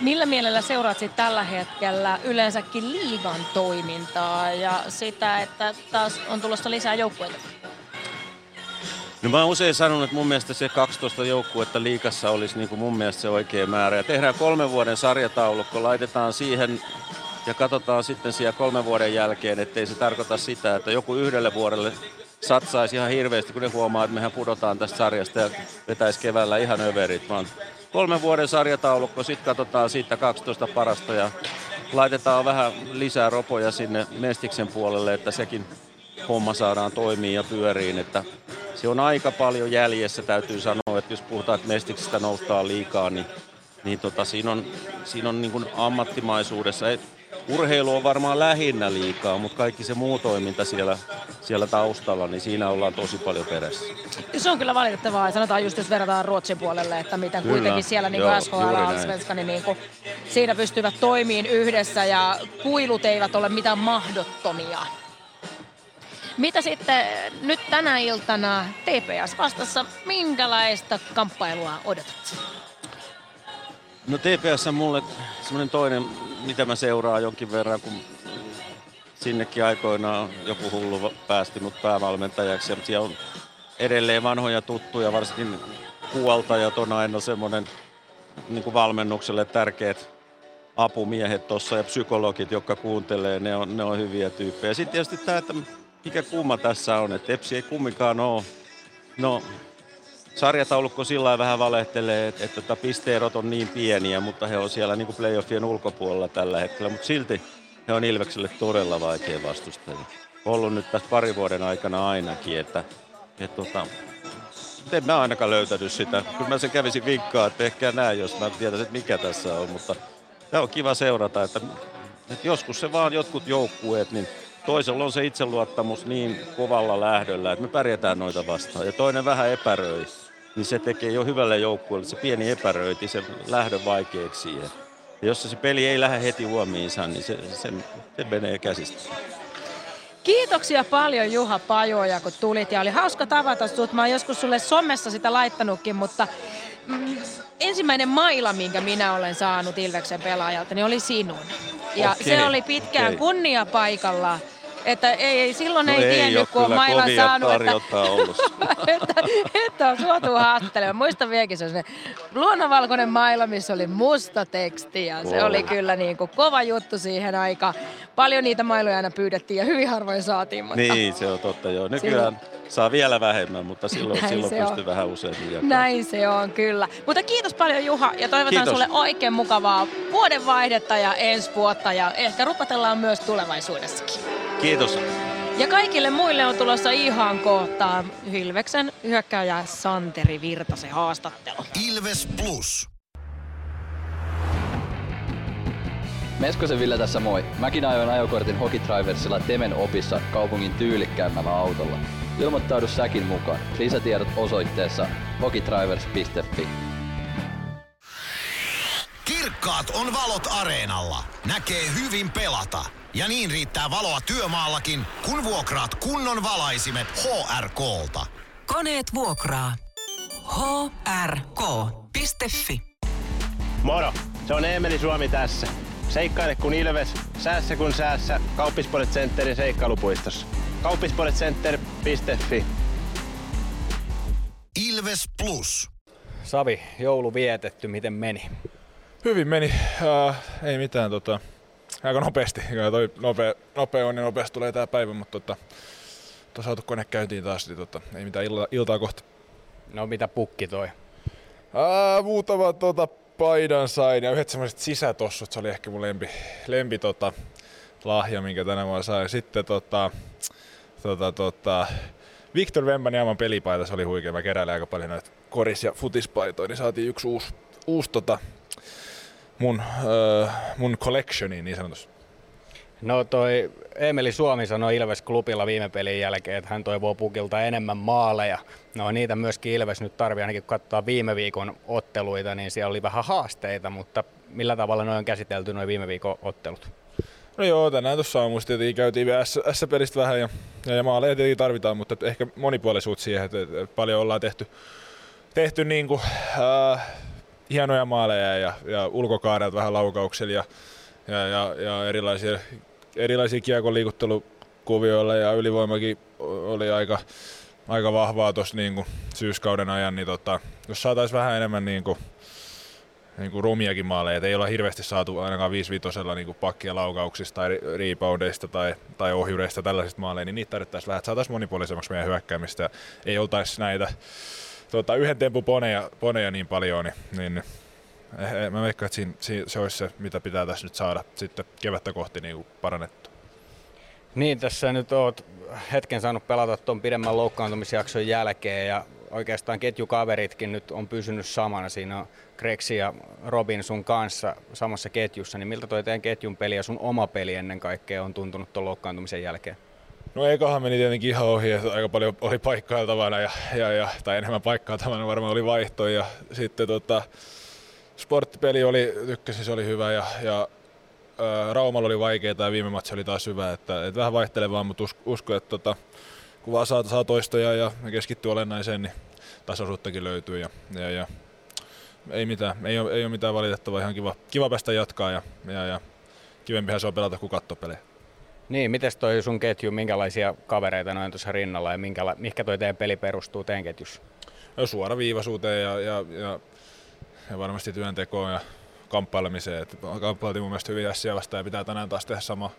Millä mielellä seuraat tällä hetkellä yleensäkin liigan toimintaa ja sitä, että taas on tulossa lisää joukkueita? No mä oon usein sanonut, että mun mielestä se 12 joukkuetta liikassa olisi niin kuin mun mielestä se oikea määrä. Ja tehdään kolmen vuoden sarjataulukko, laitetaan siihen ja katsotaan sitten siellä kolmen vuoden jälkeen, ettei se tarkoita sitä, että joku yhdelle vuodelle satsaisi ihan hirveästi, kun ne huomaa, että mehän pudotaan tästä sarjasta ja vetäisi keväällä ihan överit, vaan kolmen vuoden sarjataulukko, sitten katsotaan siitä 12 parasta ja laitetaan vähän lisää ropoja sinne Mestiksen puolelle, että sekin homma saadaan toimii ja pyöriin, että se on aika paljon jäljessä, täytyy sanoa, että jos puhutaan, että Mestiksestä noustaan liikaa, niin, niin tota, siinä on, siinä on niin kuin ammattimaisuudessa, et, urheilu on varmaan lähinnä liikaa, mutta kaikki se muu toiminta siellä, siellä taustalla, niin siinä ollaan tosi paljon perässä. Se on kyllä valitettavaa. Sanotaan just, jos verrataan Ruotsin puolelle, että miten kyllä. kuitenkin siellä niin kuin SHL ja niin, niin kuin, siinä pystyvät toimiin yhdessä ja kuilut eivät ole mitään mahdottomia. Mitä sitten nyt tänä iltana TPS vastassa, minkälaista kamppailua odotat? No TPS on mulle semmoinen toinen, mitä mä seuraan jonkin verran, kun sinnekin aikoinaan joku hullu päästi mut päävalmentajaksi. Ja siellä on edelleen vanhoja tuttuja, varsinkin huoltajat on aina semmoinen niin valmennukselle tärkeät apumiehet tuossa ja psykologit, jotka kuuntelee, ne on, ne on hyviä tyyppejä. Sitten tietysti tämä, että mikä kumma tässä on, että Tepsi ei kumminkaan ole. No, sarjataulukko sillä vähän valehtelee, että, että että pisteerot on niin pieniä, mutta he on siellä niin kuin playoffien ulkopuolella tällä hetkellä. Mutta silti he on Ilvekselle todella vaikea vastustaja. Ollut nyt tässä pari vuoden aikana ainakin, että, että tota, en mä ainakaan löytänyt sitä. Kyllä mä se kävisin vinkkaa, että ehkä näin, jos mä tiedän, että mikä tässä on. Mutta tämä on kiva seurata, että, että joskus se vaan jotkut joukkueet, niin toisella on se itseluottamus niin kovalla lähdöllä, että me pärjätään noita vastaan. Ja toinen vähän epäröi, niin se tekee jo hyvälle joukkueelle se pieni epäröinti, se lähdön vaikeaksi siihen. Ja jos se peli ei lähde heti huomiinsa, niin se, se, se menee käsistä. Kiitoksia paljon Juha Pajoja, kun tulit ja oli hauska tavata sinut. Mä oon joskus sulle somessa sitä laittanutkin, mutta mm, ensimmäinen maila, minkä minä olen saanut Ilveksen pelaajalta, niin oli sinun. Ja okay. se oli pitkään okay. kunnia paikalla Että ei, ei silloin No ei, ei tiennyt, kun on kovia saanut, että, ollut. että, että on suotu haastattelemaan. Muistan vieläkin se on se luonnonvalkoinen maila, missä oli musta teksti ja se oli kyllä niin kuin kova juttu siihen aikaan. Paljon niitä mailoja aina pyydettiin ja hyvin harvoin saatiin, mutta Niin, se on totta joo. Nykyään saa vielä vähemmän, mutta silloin, Näin silloin se on. pystyy vähän useammin jakamaan. näin se on kyllä. Mutta kiitos paljon Juha ja toivotan Kiitos. sulle oikein mukavaa vuodenvaihdetta ja ensi vuotta ja ehkä rupatellaan myös tulevaisuudessakin. Kiitos. Ja kaikille muille on tulossa ihan kohtaa Hilveksen hyökkääjä Santeri Virtasen haastattelu. Ilves Plus. Meskosen Ville tässä moi. Mäkin ajoin ajokortin Hokitriversilla Temen opissa kaupungin tyylikkäämmällä autolla. Ilmoittaudu säkin mukaan. Lisätiedot osoitteessa hokitrivers.fi. Kirkkaat on valot areenalla. Näkee hyvin pelata. Ja niin riittää valoa työmaallakin, kun vuokraat kunnon valaisimet HRKlta. Koneet vuokraa. hrk.fi Moro, se on Eemeli Suomi tässä. Seikkaile kun ilves, säässä kun säässä. Kauppispoilet Centerin seikkailupuistossa. Kauppispoiletcenter.fi Ilves Plus. Savi, joulu vietetty, miten meni? Hyvin meni. Uh, ei mitään. Tota, aika nopeasti. Kyllä toi nopea, nopea on ja nopeasti tulee tää päivä, mutta tota, tuossa saatu kone käyntiin taas, niin tota, ei mitään ilta, iltaa kohta. No mitä pukki toi? Uh, muutama tota, paidan sain ja yhdet semmoiset sisätossut, se oli ehkä mun lempi, lempi tota, lahja, minkä tänä vuonna sain. Sitten tota, tota, tota, Victor Wembanyaman pelipaita, se oli huikea. Mä keräilen aika paljon näitä koris- ja futispaitoja, niin saatiin yksi uusi, uusi tota, mun, öö, mun collectioniin niin sanotusti. No toi Emeli Suomi sanoi Ilves Klubilla viime pelin jälkeen, että hän toivoo pukilta enemmän maaleja. No niitä myöskin Ilves nyt tarvii, ainakin kun katsotaan viime viikon otteluita, niin siellä oli vähän haasteita, mutta millä tavalla noin on käsitelty noin viime viikon ottelut? No joo, tänään tuossa aamussa tietenkin käytiin vielä S-pelistä vähän ja, ja, ja maaleja tietenkin tarvitaan, mutta ehkä monipuolisuutta siihen, että paljon ollaan tehty, tehty niin kuin, äh, hienoja maaleja ja, ja ulkokaaret vähän laukauksilla ja, ja, ja, ja erilaisia, erilaisia kiekon liikuttelukuvioilla ja ylivoimakin oli aika, aika vahvaa tuossa niin syyskauden ajan, niin tota, jos saataisiin vähän enemmän niin kuin, niin kuin rumiakin maaleja, et ei olla hirveästi saatu ainakaan 5 vitosella niin kuin laukauksista tai reboundeista tai, tai ohjureista tällaisista maaleja, niin niitä tarvittaisiin vähän, että saataisiin monipuolisemmaksi meidän hyökkäämistä ei oltaisi näitä tota, yhden tempun poneja, poneja niin paljon, niin, niin eh, eh, mä veikkaan, että siinä, siinä, se olisi se, mitä pitää tässä nyt saada sitten kevättä kohti niin kuin parannettua. Niin, tässä nyt oot hetken saanut pelata tuon pidemmän loukkaantumisjakson jälkeen ja oikeastaan ketjukaveritkin nyt on pysynyt samana. Siinä on ja Robin sun kanssa samassa ketjussa, niin miltä toi teidän ketjun peli ja sun oma peli ennen kaikkea on tuntunut tuon loukkaantumisen jälkeen? No ekahan meni tietenkin ihan ohi, että aika paljon oli paikkailtavana ja, ja, ja tai enemmän paikkailtavana varmaan oli vaihto ja sitten tota, sporttipeli oli, tykkäsin se oli hyvä ja, ja ää, Raumalla oli vaikeaa ja viime matsi oli taas hyvä, että, että vähän vaihtelevaa, mutta us, usko, että tota, kun vaan saa, saa toistoja ja keskittyy olennaiseen, niin tasoisuuttakin löytyy ja, ja, ja ei mitään, ei ole, ei ole mitään valitettavaa, ihan kiva, kiva päästä jatkaa ja, ja, ja kivempihän se on pelata kuin katsoa pelejä. Niin, miten toi sun ketju, minkälaisia kavereita noin tuossa rinnalla ja minkäla, mihinkä toi teidän peli perustuu teidän ketjussa? No, suoraviivaisuuteen ja, ja, ja, ja varmasti työntekoon ja kamppailemiseen. Et kamppailtiin mun mielestä hyvin ässiä vastaan ja pitää tänään taas tehdä sama,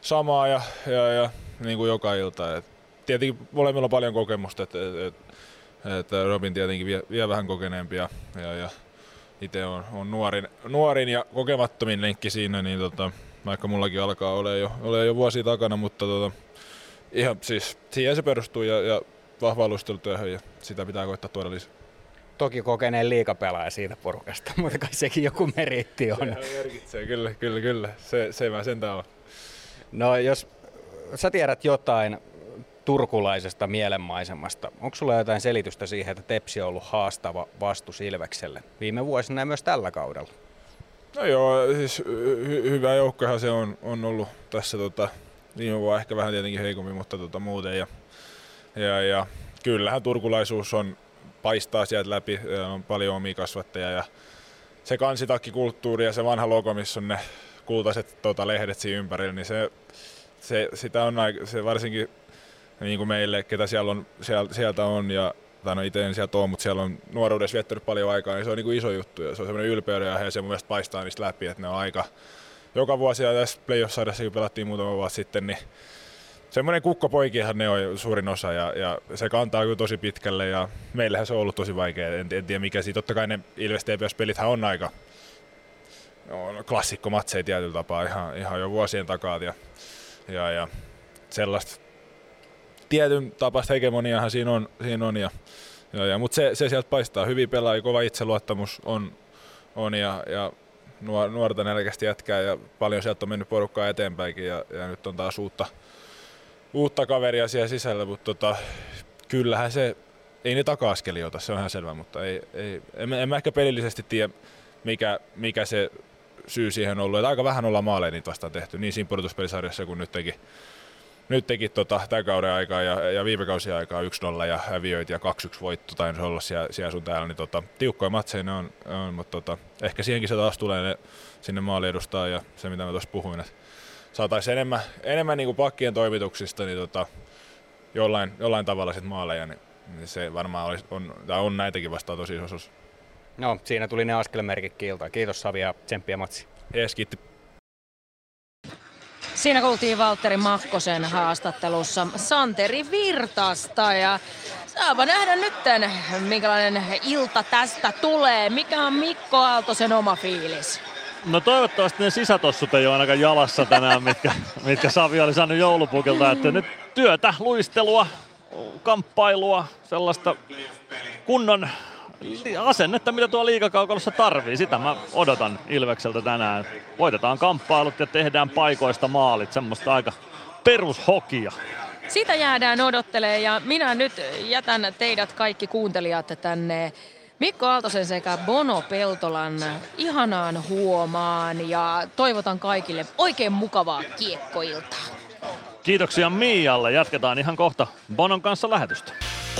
samaa ja, ja, ja niin kuin joka ilta. Et tietenkin molemmilla on paljon kokemusta, että et, et, et Robin tietenkin vie, vie vähän kokeneempi ja, ja, ja itse on, on nuorin, nuorin ja kokemattomin lenkki siinä, niin tota, vaikka mullakin alkaa olla jo, ole jo vuosia takana, mutta tota, ihan siis siihen se perustuu ja, ja vahva alustelutyöhön ja sitä pitää koittaa tuoda lisää. Toki kokeneen liikapelaaja siitä porukasta, mutta kai sekin joku meritti on. Sehän merkitsee, kyllä, kyllä, kyllä. Se, se mä sentään on. No jos sä tiedät jotain turkulaisesta mielenmaisemasta, onko sulla jotain selitystä siihen, että Tepsi on ollut haastava vastu Silvekselle viime vuosina ja myös tällä kaudella? No joo, siis hy- hyvä joukkohan se on, on ollut tässä tota, viime vuonna ehkä vähän tietenkin heikommin, mutta tota, muuten. Ja, ja, ja kyllähän turkulaisuus on, paistaa sieltä läpi, on paljon omia kasvattajia ja se kansitakkikulttuuri ja se vanha logo, missä on ne kultaiset tota, lehdet siinä ympärillä, niin se, se, sitä on aika, se varsinkin niin kuin meille, ketä siellä on, sieltä, sieltä on ja tai no itse en sieltä ole, mutta siellä on nuoruudessa viettänyt paljon aikaa, niin se on niin kuin iso juttu ja se on semmoinen ylpeyden ja se mun mielestä paistaa niistä läpi, että ne on aika, joka vuosi ja tässä playoff-sarjassa, kun pelattiin muutama vuosi sitten, niin semmoinen kukkopoikihan ne on suurin osa ja, ja, se kantaa kyllä tosi pitkälle ja meillähän se on ollut tosi vaikea, en, en tiedä mikä siitä, totta kai ne Ilves TPS-pelithän on aika no, klassikkomatseja tietyllä tapaa ihan, ihan jo vuosien takaa ja, ja, ja sellaista tietyn tapaista hegemoniahan siinä on, siinä on ja, ja, ja, mutta se, se sieltä paistaa. Hyvin pelaa, kova itseluottamus on, on ja, ja nuor, nuorta nälkästi jätkää ja paljon sieltä on mennyt porukkaa eteenpäinkin ja, ja nyt on taas uutta, uutta kaveria siellä sisällä, mutta tota, kyllähän se, ei ne ota, se on ihan selvä, mutta ei, ei, en, en mä ehkä pelillisesti tiedä, mikä, mikä se syy siihen on ollut. Että aika vähän ollaan maaleja niitä vastaan tehty, niin siinä pudotuspelisarjassa kuin nyt teki, nyt teki tota, tämän kauden aikaa ja, ja viime kausien aikaa 1-0 ja häviöit ja 2-1 voitto tai olla siellä, siellä sun täällä, niin tota, tiukkoja matseja ne on, on mutta tota, ehkä siihenkin se taas tulee ne, sinne maaliedustaan ja se mitä mä tuossa puhuin, että saataisiin enemmän, enemmän niin kuin pakkien toimituksista niin tota, jollain, jollain tavalla sit maaleja, niin, niin se varmaan olisi, on, tai on näitäkin vastaan tosi iso osuus. No, siinä tuli ne askelmerkit kiiltä. Kiitos Savi ja tsemppiä matsi. Jees, kiitti. Siinä kuultiin Valtteri Makkosen haastattelussa Santeri Virtasta ja saapa nähdä nytten, minkälainen ilta tästä tulee. Mikä on Mikko Aaltosen oma fiilis? No toivottavasti ne sisätossut ei ole ainakaan jalassa tänään, mitkä, mitkä Savi oli saanut joulupukilta. Että nyt työtä, luistelua, kamppailua, sellaista kunnon asennetta, mitä tuo liikakaukalossa tarvii. Sitä mä odotan Ilvekseltä tänään. Voitetaan kamppailut ja tehdään paikoista maalit. Semmoista aika perushokia. Sitä jäädään odottelee ja minä nyt jätän teidät kaikki kuuntelijat tänne Mikko Aaltosen sekä Bono Peltolan ihanaan huomaan ja toivotan kaikille oikein mukavaa kiekkoiltaa. Kiitoksia Mialle. Jatketaan ihan kohta Bonon kanssa lähetystä.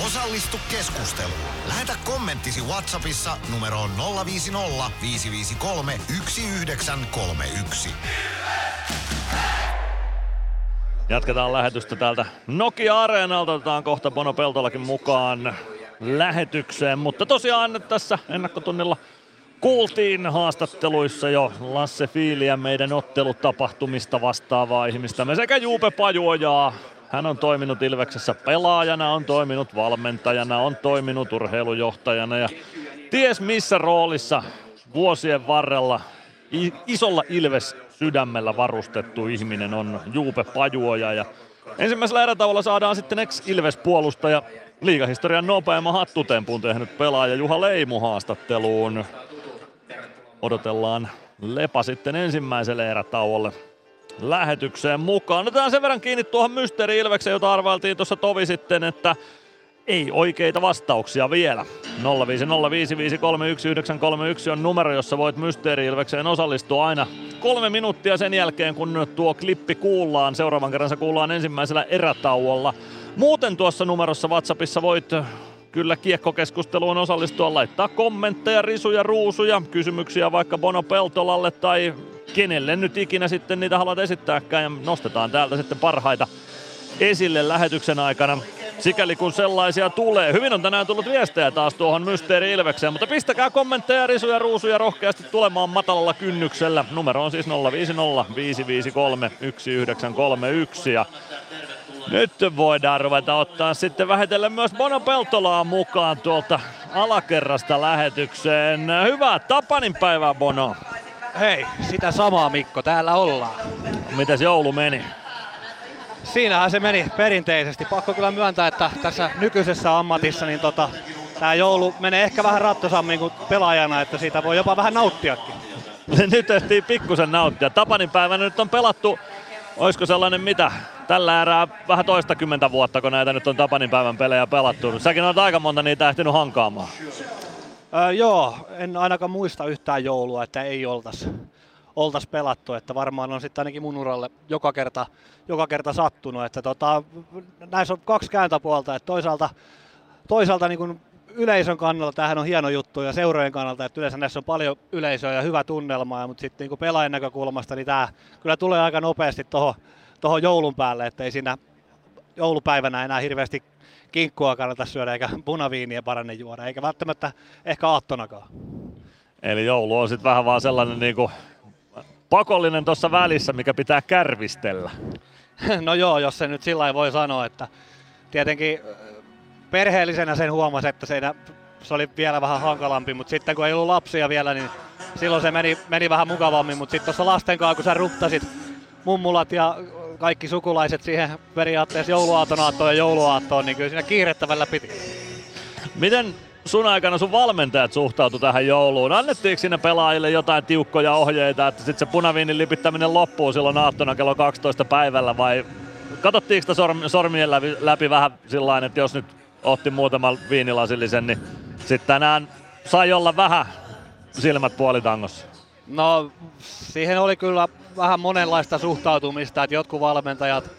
Osallistu keskusteluun. Lähetä kommenttisi Whatsappissa numeroon 050 553 1931. Jatketaan lähetystä täältä Nokia-areenalta. Otetaan kohta Bono Peltolakin mukaan lähetykseen. Mutta tosiaan tässä ennakkotunnilla kuultiin haastatteluissa jo Lasse Fiiliä meidän ottelutapahtumista vastaavaa ihmistä. Me sekä Juupe Pajuojaa. Hän on toiminut Ilveksessä pelaajana, on toiminut valmentajana, on toiminut urheilujohtajana ja ties missä roolissa vuosien varrella isolla Ilves sydämellä varustettu ihminen on Juupe Pajuoja ja ensimmäisellä erätauolla saadaan sitten ex-Ilves-puolustaja liigahistorian nopeamman hattutempun tehnyt pelaaja Juha Leimu haastatteluun. Odotellaan Lepa sitten ensimmäiselle erätauolle lähetykseen mukaan. Otetaan sen verran kiinni tuohon Mysteeri Ilvekseen, jota arvailtiin tuossa tovi sitten, että ei oikeita vastauksia vielä. 0505531 on numero, jossa voit Mysteeri Ilvekseen osallistua aina kolme minuuttia sen jälkeen, kun tuo klippi kuullaan. Seuraavan kerran se kuullaan ensimmäisellä erätauolla. Muuten tuossa numerossa WhatsAppissa voit kyllä kiekkokeskusteluun osallistua, laittaa kommentteja, risuja, ruusuja, kysymyksiä vaikka Bono Peltolalle tai kenelle nyt ikinä sitten niitä haluat esittääkään ja nostetaan täältä sitten parhaita esille lähetyksen aikana. Sikäli kun sellaisia tulee. Hyvin on tänään tullut viestejä taas tuohon Mysteeri Ilvekseen, mutta pistäkää kommentteja, risuja, ruusuja rohkeasti tulemaan matalalla kynnyksellä. Numero on siis 050 553 1931 ja nyt voidaan ruveta ottaa sitten vähitellen myös Bono Peltolaa mukaan tuolta alakerrasta lähetykseen. Hyvää Tapanin päivää Bono. Hei, sitä samaa Mikko, täällä ollaan. Mitäs joulu meni? Siinähän se meni perinteisesti. Pakko kyllä myöntää, että tässä nykyisessä ammatissa niin tota, tämä joulu menee ehkä vähän rattosammin kuin pelaajana, että siitä voi jopa vähän nauttiakin. nyt ehtii pikkusen nauttia. Tapanin päivänä nyt on pelattu, olisiko sellainen mitä, tällä erää vähän toistakymmentä vuotta, kun näitä nyt on Tapanin päivän pelejä pelattu. Säkin on aika monta niitä ehtinyt hankaamaan. Öö, joo, en ainakaan muista yhtään joulua, että ei oltaisi oltais pelattu, että varmaan on sitten ainakin mun uralle joka kerta, joka kerta sattunut, että tota, näissä on kaksi kääntöpuolta, että toisaalta, toisaalta niin kun yleisön kannalta tähän on hieno juttu ja seurojen kannalta, että yleensä näissä on paljon yleisöä ja hyvä tunnelma, mutta sitten niin pelaajan näkökulmasta niin tämä kyllä tulee aika nopeasti tuohon tuohon joulun päälle, että ei siinä joulupäivänä enää hirveästi kinkkua kannata syödä eikä punaviiniä parane juoda, eikä välttämättä ehkä aattonakaan. Eli joulu on sitten vähän vaan sellainen niinku pakollinen tuossa välissä, mikä pitää kärvistellä. No joo, jos se nyt sillä voi sanoa, että tietenkin perheellisenä sen huomasi, että se, se oli vielä vähän hankalampi, mutta sitten kun ei ollut lapsia vielä, niin silloin se meni, meni vähän mukavammin, mutta sitten tuossa lasten kanssa, kun sä ruptasit mummulat ja kaikki sukulaiset siihen periaatteessa jouluaatonaattoon ja jouluaattoon, niin kyllä siinä kiirettävällä piti. Miten sun aikana sun valmentajat suhtautu tähän jouluun? Annettiinko sinne pelaajille jotain tiukkoja ohjeita, että sitten se punaviinin lipittäminen loppuu silloin aattona kello 12 päivällä vai katsottiinko sitä sormien läpi, läpi vähän sillä että jos nyt otti muutaman viinilasillisen, niin sitten tänään sai olla vähän silmät puolitangossa? No siihen oli kyllä vähän monenlaista suhtautumista, että jotkut valmentajat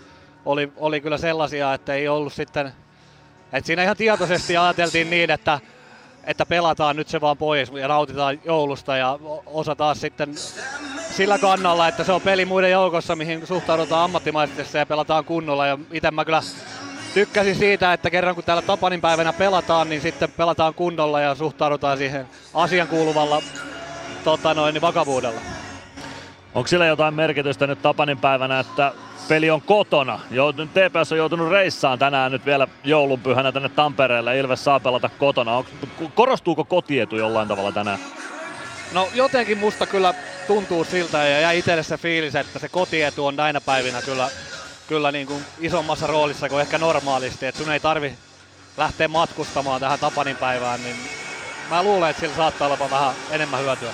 oli, oli kyllä sellaisia, että ei ollut sitten, että siinä ihan tietoisesti ajateltiin niin, että, että pelataan nyt se vaan pois ja nautitaan joulusta ja osa taas sitten sillä kannalla, että se on peli muiden joukossa, mihin suhtaudutaan ammattimaisesti ja pelataan kunnolla. Ja itse mä kyllä tykkäsin siitä, että kerran kun täällä Tapanin päivänä pelataan, niin sitten pelataan kunnolla ja suhtaudutaan siihen asian kuuluvalla tota noin, niin vakavuudella. Onko sillä jotain merkitystä nyt Tapanin päivänä, että peli on kotona? TPS on joutunut reissaan tänään nyt vielä joulunpyhänä tänne Tampereelle. Ilves saa pelata kotona. Onko, korostuuko kotietu jollain tavalla tänään? No jotenkin musta kyllä tuntuu siltä ja jäi itselle se fiilis, että se kotietu on näinä päivinä kyllä, kyllä niin kuin isommassa roolissa kuin ehkä normaalisti. Että sun ei tarvi lähteä matkustamaan tähän Tapanin päivään, niin mä luulen, että sillä saattaa olla vähän enemmän hyötyä.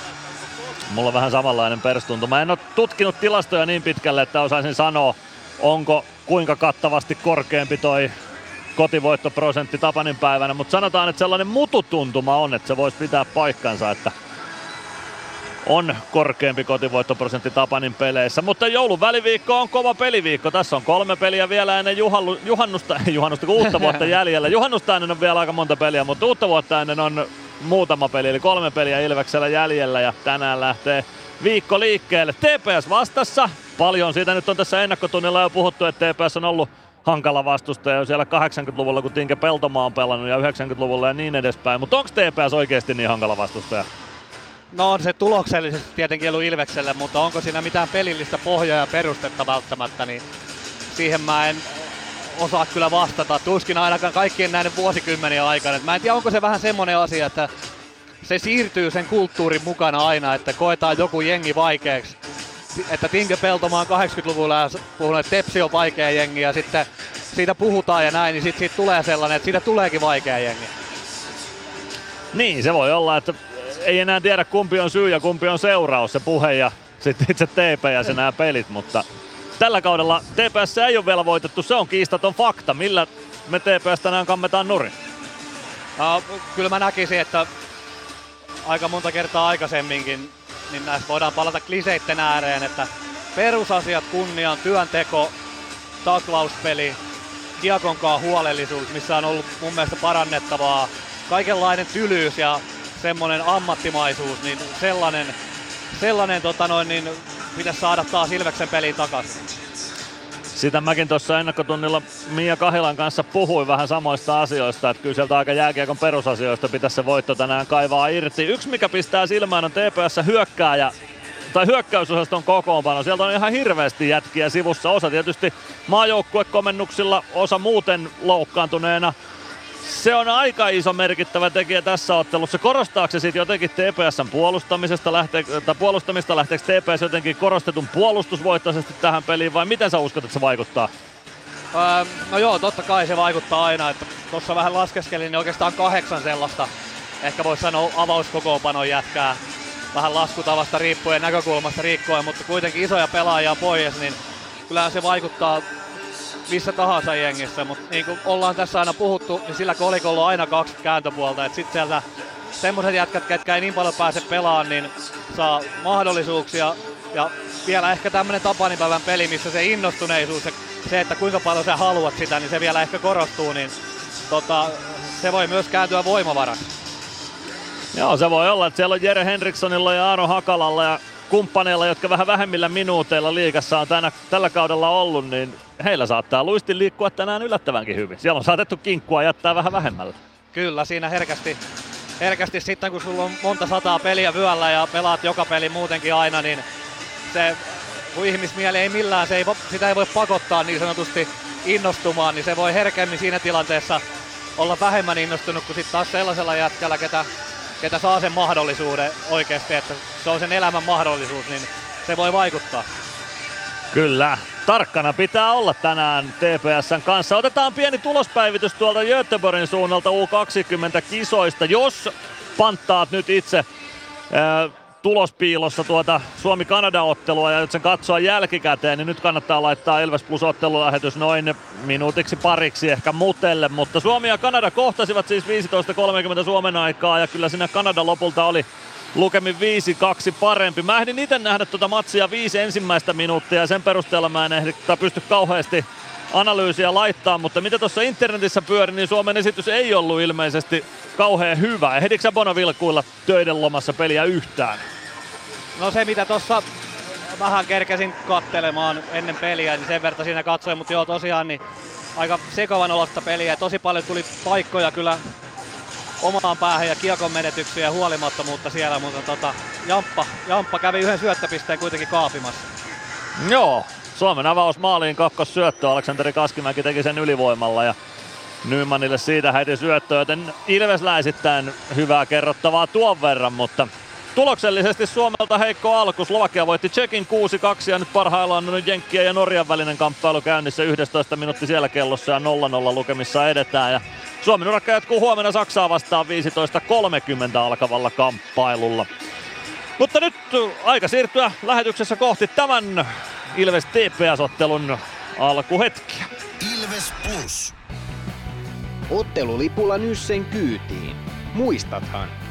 Mulla on vähän samanlainen perstunto. Mä en ole tutkinut tilastoja niin pitkälle, että osaisin sanoa, onko kuinka kattavasti korkeampi toi kotivoittoprosentti Tapanin päivänä, mutta sanotaan, että sellainen mututuntuma on, että se voisi pitää paikkansa, että on korkeampi kotivoittoprosentti Tapanin peleissä. Mutta joulun väliviikko on kova peliviikko. Tässä on kolme peliä vielä ennen juhallu, juhannusta, juhannusta uutta vuotta jäljellä. Juhannusta ennen on vielä aika monta peliä, mutta uutta vuotta ennen on muutama peli, eli kolme peliä Ilveksellä jäljellä ja tänään lähtee viikko liikkeelle. TPS vastassa. Paljon siitä nyt on tässä ennakkotunnilla jo puhuttu, että TPS on ollut hankala vastustaja siellä 80-luvulla, kun Tinke Peltomaa on pelannut ja 90-luvulla ja niin edespäin. Mutta onko TPS oikeasti niin hankala vastustaja? No on se tuloksellisesti tietenkin ollut Ilvekselle, mutta onko siinä mitään pelillistä pohjaa ja perustetta välttämättä, niin siihen mä en osaa kyllä vastata. Tuskin ainakaan kaikkien näiden vuosikymmenien aikana. Mä en tiedä, onko se vähän semmoinen asia, että se siirtyy sen kulttuurin mukana aina, että koetaan joku jengi vaikeaksi. Että Tinke Peltomaa on 80-luvulla ja puhunut, että Tepsi on vaikea jengi ja sitten siitä puhutaan ja näin, niin sitten siitä tulee sellainen, että siitä tuleekin vaikea jengi. Niin, se voi olla, että ei enää tiedä kumpi on syy ja kumpi on seuraus, se puhe ja sitten itse TPS ja nämä pelit, mutta tällä kaudella TPS ei ole vielä voitettu, se on kiistaton fakta. Millä me TPS tänään kammetaan nurin? No, kyllä mä näkisin, että aika monta kertaa aikaisemminkin, niin näistä voidaan palata kliseitten ääreen, että perusasiat kunniaan, työnteko, taklauspeli, Diakonkaan huolellisuus, missä on ollut mun mielestä parannettavaa, kaikenlainen tylyys ja semmoinen ammattimaisuus, niin sellainen, sellainen tota noin, niin pitäisi saada taas Ilveksen peliin takaisin. Sitä mäkin tuossa ennakkotunnilla Mia Kahilan kanssa puhuin vähän samoista asioista, että kyllä sieltä aika jääkiekon perusasioista pitäisi se voitto tänään kaivaa irti. Yksi mikä pistää silmään on TPS hyökkääjä tai hyökkäysosaston kokoonpano. Sieltä on ihan hirveästi jätkiä sivussa. Osa tietysti maajoukkuekomennuksilla, osa muuten loukkaantuneena se on aika iso merkittävä tekijä tässä ottelussa. Korostaako se sitten jotenkin TPSn puolustamisesta, lähtee, tai puolustamista, lähteekö TPS jotenkin korostetun puolustusvoittoisesti tähän peliin vai miten sä uskot, että se vaikuttaa? Öö, no joo, totta kai se vaikuttaa aina. Että tuossa vähän laskeskelin, niin oikeastaan kahdeksan sellaista, ehkä voisi sanoa avauskokoonpanon jätkää. Vähän laskutavasta riippuen, näkökulmasta riippuen, mutta kuitenkin isoja pelaajia pois, niin kyllähän se vaikuttaa missä tahansa jengissä, mutta niin kuin ollaan tässä aina puhuttu, niin sillä kolikolla on aina kaksi kääntöpuolta, että sitten sieltä semmoiset jätkät, ketkä ei niin paljon pääse pelaamaan, niin saa mahdollisuuksia ja vielä ehkä tämmöinen Tapanipäivän peli, missä se innostuneisuus ja se, että kuinka paljon sä haluat sitä, niin se vielä ehkä korostuu, niin tota, se voi myös kääntyä voimavaraksi. Joo, se voi olla, että siellä on Jere Henrikssonilla ja Aaro Hakalalla ja kumppaneilla, jotka vähän vähemmillä minuuteilla liikassa on tänä, tällä kaudella ollut, niin heillä saattaa luistin liikkua tänään yllättävänkin hyvin. Siellä on saatettu kinkkua jättää vähän vähemmällä. Kyllä, siinä herkästi, herkästi sitten kun sulla on monta sataa peliä vyöllä ja pelaat joka peli muutenkin aina, niin se kun ihmismieli ei millään, se ei, sitä ei voi pakottaa niin sanotusti innostumaan, niin se voi herkemmin siinä tilanteessa olla vähemmän innostunut kuin sitten taas sellaisella jätkällä, ketä, ketä saa sen mahdollisuuden oikeasti, että se on sen elämän mahdollisuus, niin se voi vaikuttaa. Kyllä, tarkkana pitää olla tänään TPSn kanssa. Otetaan pieni tulospäivitys tuolta Göteborgin suunnalta U20-kisoista. Jos panttaat nyt itse ää, tulospiilossa tuota Suomi-Kanada-ottelua ja nyt sen katsoa jälkikäteen, niin nyt kannattaa laittaa Ilves Plus ottelulähetys noin minuutiksi pariksi ehkä mutelle, mutta Suomi ja Kanada kohtasivat siis 15.30 Suomen aikaa ja kyllä siinä Kanada lopulta oli lukemin 5-2 parempi. Mä ehdin itse nähdä tuota matsia viisi ensimmäistä minuuttia ja sen perusteella mä en ehdi, pysty kauheasti analyysiä laittaa, mutta mitä tuossa internetissä pyöri, niin Suomen esitys ei ollut ilmeisesti kauhean hyvä. Ehdikö Bono vilkuilla töiden lomassa peliä yhtään? No se mitä tuossa vähän kerkesin kattelemaan ennen peliä, niin sen verran siinä katsoin, mutta joo tosiaan niin aika sekavan olosta peliä. Tosi paljon tuli paikkoja kyllä omaan päähän ja kiekon menetyksiä ja huolimattomuutta siellä, mutta tota, Jamppa, Jamppa kävi yhden syöttöpisteen kuitenkin kaapimassa. Joo, Suomen avaus maaliin syöttö. Aleksanteri Kaskimäki teki sen ylivoimalla ja Nymanille siitä heti syöttö, joten ilvesläisittäin hyvää kerrottavaa tuon verran, mutta Tuloksellisesti Suomelta heikko alku. Slovakia voitti Tsekin 6-2 ja nyt parhaillaan on nyt Jenkkien ja Norjan välinen kamppailu käynnissä 11 minuutti siellä kellossa ja 0-0 lukemissa edetään. Ja Suomen urakka jatkuu huomenna Saksaa vastaan 15.30 alkavalla kamppailulla. Mutta nyt aika siirtyä lähetyksessä kohti tämän Ilves TPS-ottelun alkuhetkiä. Ilves Plus. Ottelulipulla Nyssen kyytiin. Muistathan,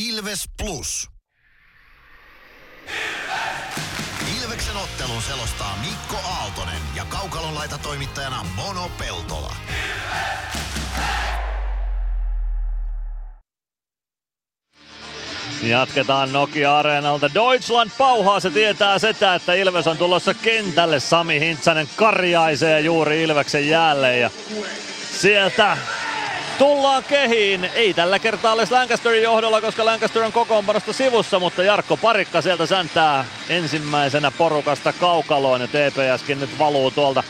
Ilves Plus. Ilveksen ottelun selostaa Mikko Aaltonen ja Kaukalon laitatoimittajana Mono Peltola. Jatketaan Nokia-areenalta. Deutschland pauhaa, se tietää sitä, että Ilves on tulossa kentälle. Sami Hintsanen karjaisee juuri Ilveksen jälleen ja sieltä tullaan kehiin. Ei tällä kertaa ole Lancasterin johdolla, koska Lancaster on kokoonpanosta sivussa, mutta Jarkko Parikka sieltä säntää ensimmäisenä porukasta kaukaloon ja TPSkin nyt valuu tuolta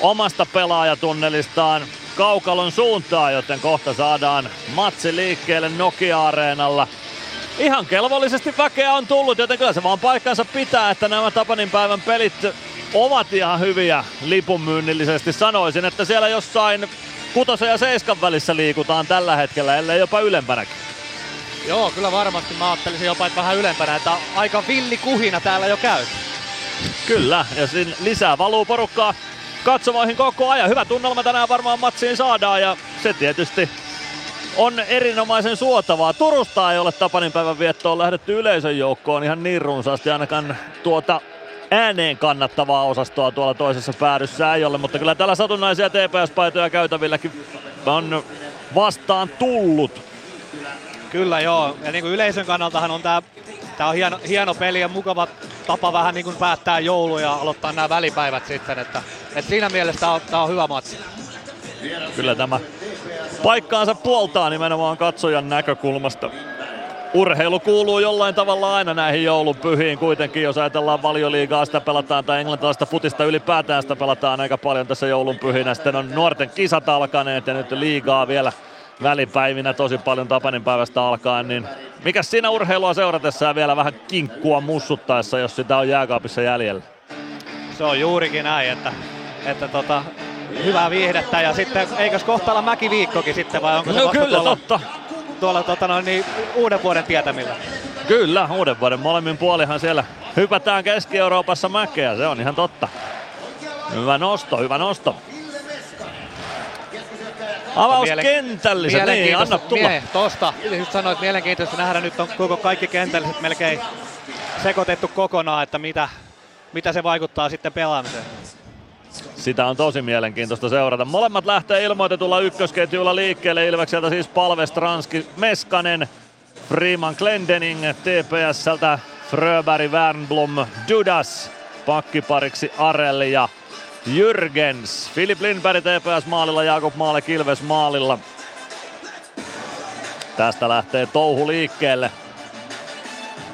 omasta pelaajatunnelistaan kaukalon suuntaan, joten kohta saadaan matsi liikkeelle Nokia-areenalla. Ihan kelvollisesti väkeä on tullut, joten kyllä se vaan paikkansa pitää, että nämä Tapanin päivän pelit ovat ihan hyviä lipunmyynnillisesti. Sanoisin, että siellä jossain kutosen ja seiskan välissä liikutaan tällä hetkellä, ellei jopa ylempänäkin. Joo, kyllä varmasti. Mä ajattelisin jopa, että vähän ylempänä, että aika villi kuhina täällä jo käy. Kyllä, ja siinä lisää valuu porukkaa katsomoihin koko ajan. Hyvä tunnelma tänään varmaan matsiin saadaan ja se tietysti on erinomaisen suotavaa. Turusta ei ole Tapanin päivän viettoon lähdetty yleisön joukkoon ihan niin runsaasti ainakaan tuota ääneen kannattavaa osastoa tuolla toisessa päädyssä ei ole, mutta kyllä täällä satunnaisia TPS-paitoja käytävilläkin on vastaan tullut. Kyllä joo, ja niin kuin yleisön kannaltahan on tämä tää on hieno, hieno peli ja mukava tapa vähän niin kuin päättää joulu ja aloittaa nämä välipäivät sitten, että, että siinä mielessä tämä on, tää on hyvä matsi. Kyllä tämä paikkaansa puoltaa nimenomaan katsojan näkökulmasta. Urheilu kuuluu jollain tavalla aina näihin joulunpyhiin kuitenkin, jos ajatellaan valioliigaa, sitä pelataan tai englantilaista futista ylipäätään sitä pelataan aika paljon tässä joulunpyhinä. Sitten on nuorten kisat alkaneet ja nyt liigaa vielä välipäivinä tosi paljon Tapanin päivästä alkaen, niin mikä siinä urheilua seuratessa ja vielä vähän kinkkua mussuttaessa, jos sitä on jääkaapissa jäljellä? Se on juurikin näin, että, että tota, hyvää viihdettä ja sitten eikös kohta olla mäkiviikkokin sitten vai onko se No kyllä, totta. Tuolla tota noin, niin, uuden vuoden tietämillä? Kyllä, uuden vuoden molemmin puolihan siellä hypätään Keski-Euroopassa mäkeä, se on ihan totta. Hyvä nosto, hyvä nosto. Avaus kentälle, niin anna tulla. Mie, tosta, just sanoit, mielenkiintoista nähdä nyt on koko kaikki kentälliset melkein sekoitettu kokonaan, että mitä, mitä se vaikuttaa sitten pelaamiseen. Sitä on tosi mielenkiintoista seurata. Molemmat lähtee ilmoitetulla ykkösketjulla liikkeelle. Ilvekseltä siis Palve, Stranski, Meskanen, Freeman, Glendening, TPSltä Fröberg, Wernblom, Dudas, pakkipariksi Arelli ja Jürgens. Filip Lindberg TPS maalilla, Jakob Maale Kilves maalilla. Tästä lähtee touhu liikkeelle.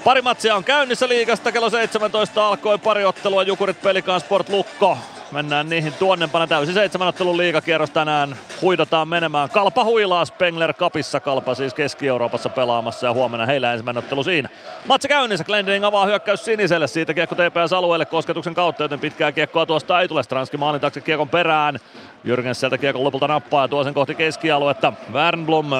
Pari matsia on käynnissä liigasta. Kello 17 alkoi pari ottelua. Jukurit Pelikaan Sport Lukko. Mennään niihin tuonnempana. Täysi seitsemän ottelun liigakierros tänään. Huidotaan menemään. Kalpa huilaa Spengler Cupissa. Kalpa siis Keski-Euroopassa pelaamassa ja huomenna heillä ensimmäinen ottelu siinä. Matsi käynnissä. Glendening avaa hyökkäys siniselle. Siitä kiekko TPS-alueelle kosketuksen kautta, joten pitkää kiekkoa tuosta ei tule. Stranski maalin taakse kiekon perään. Jürgens sieltä kiekon lopulta nappaa ja tuo sen kohti keskialuetta. Wernblom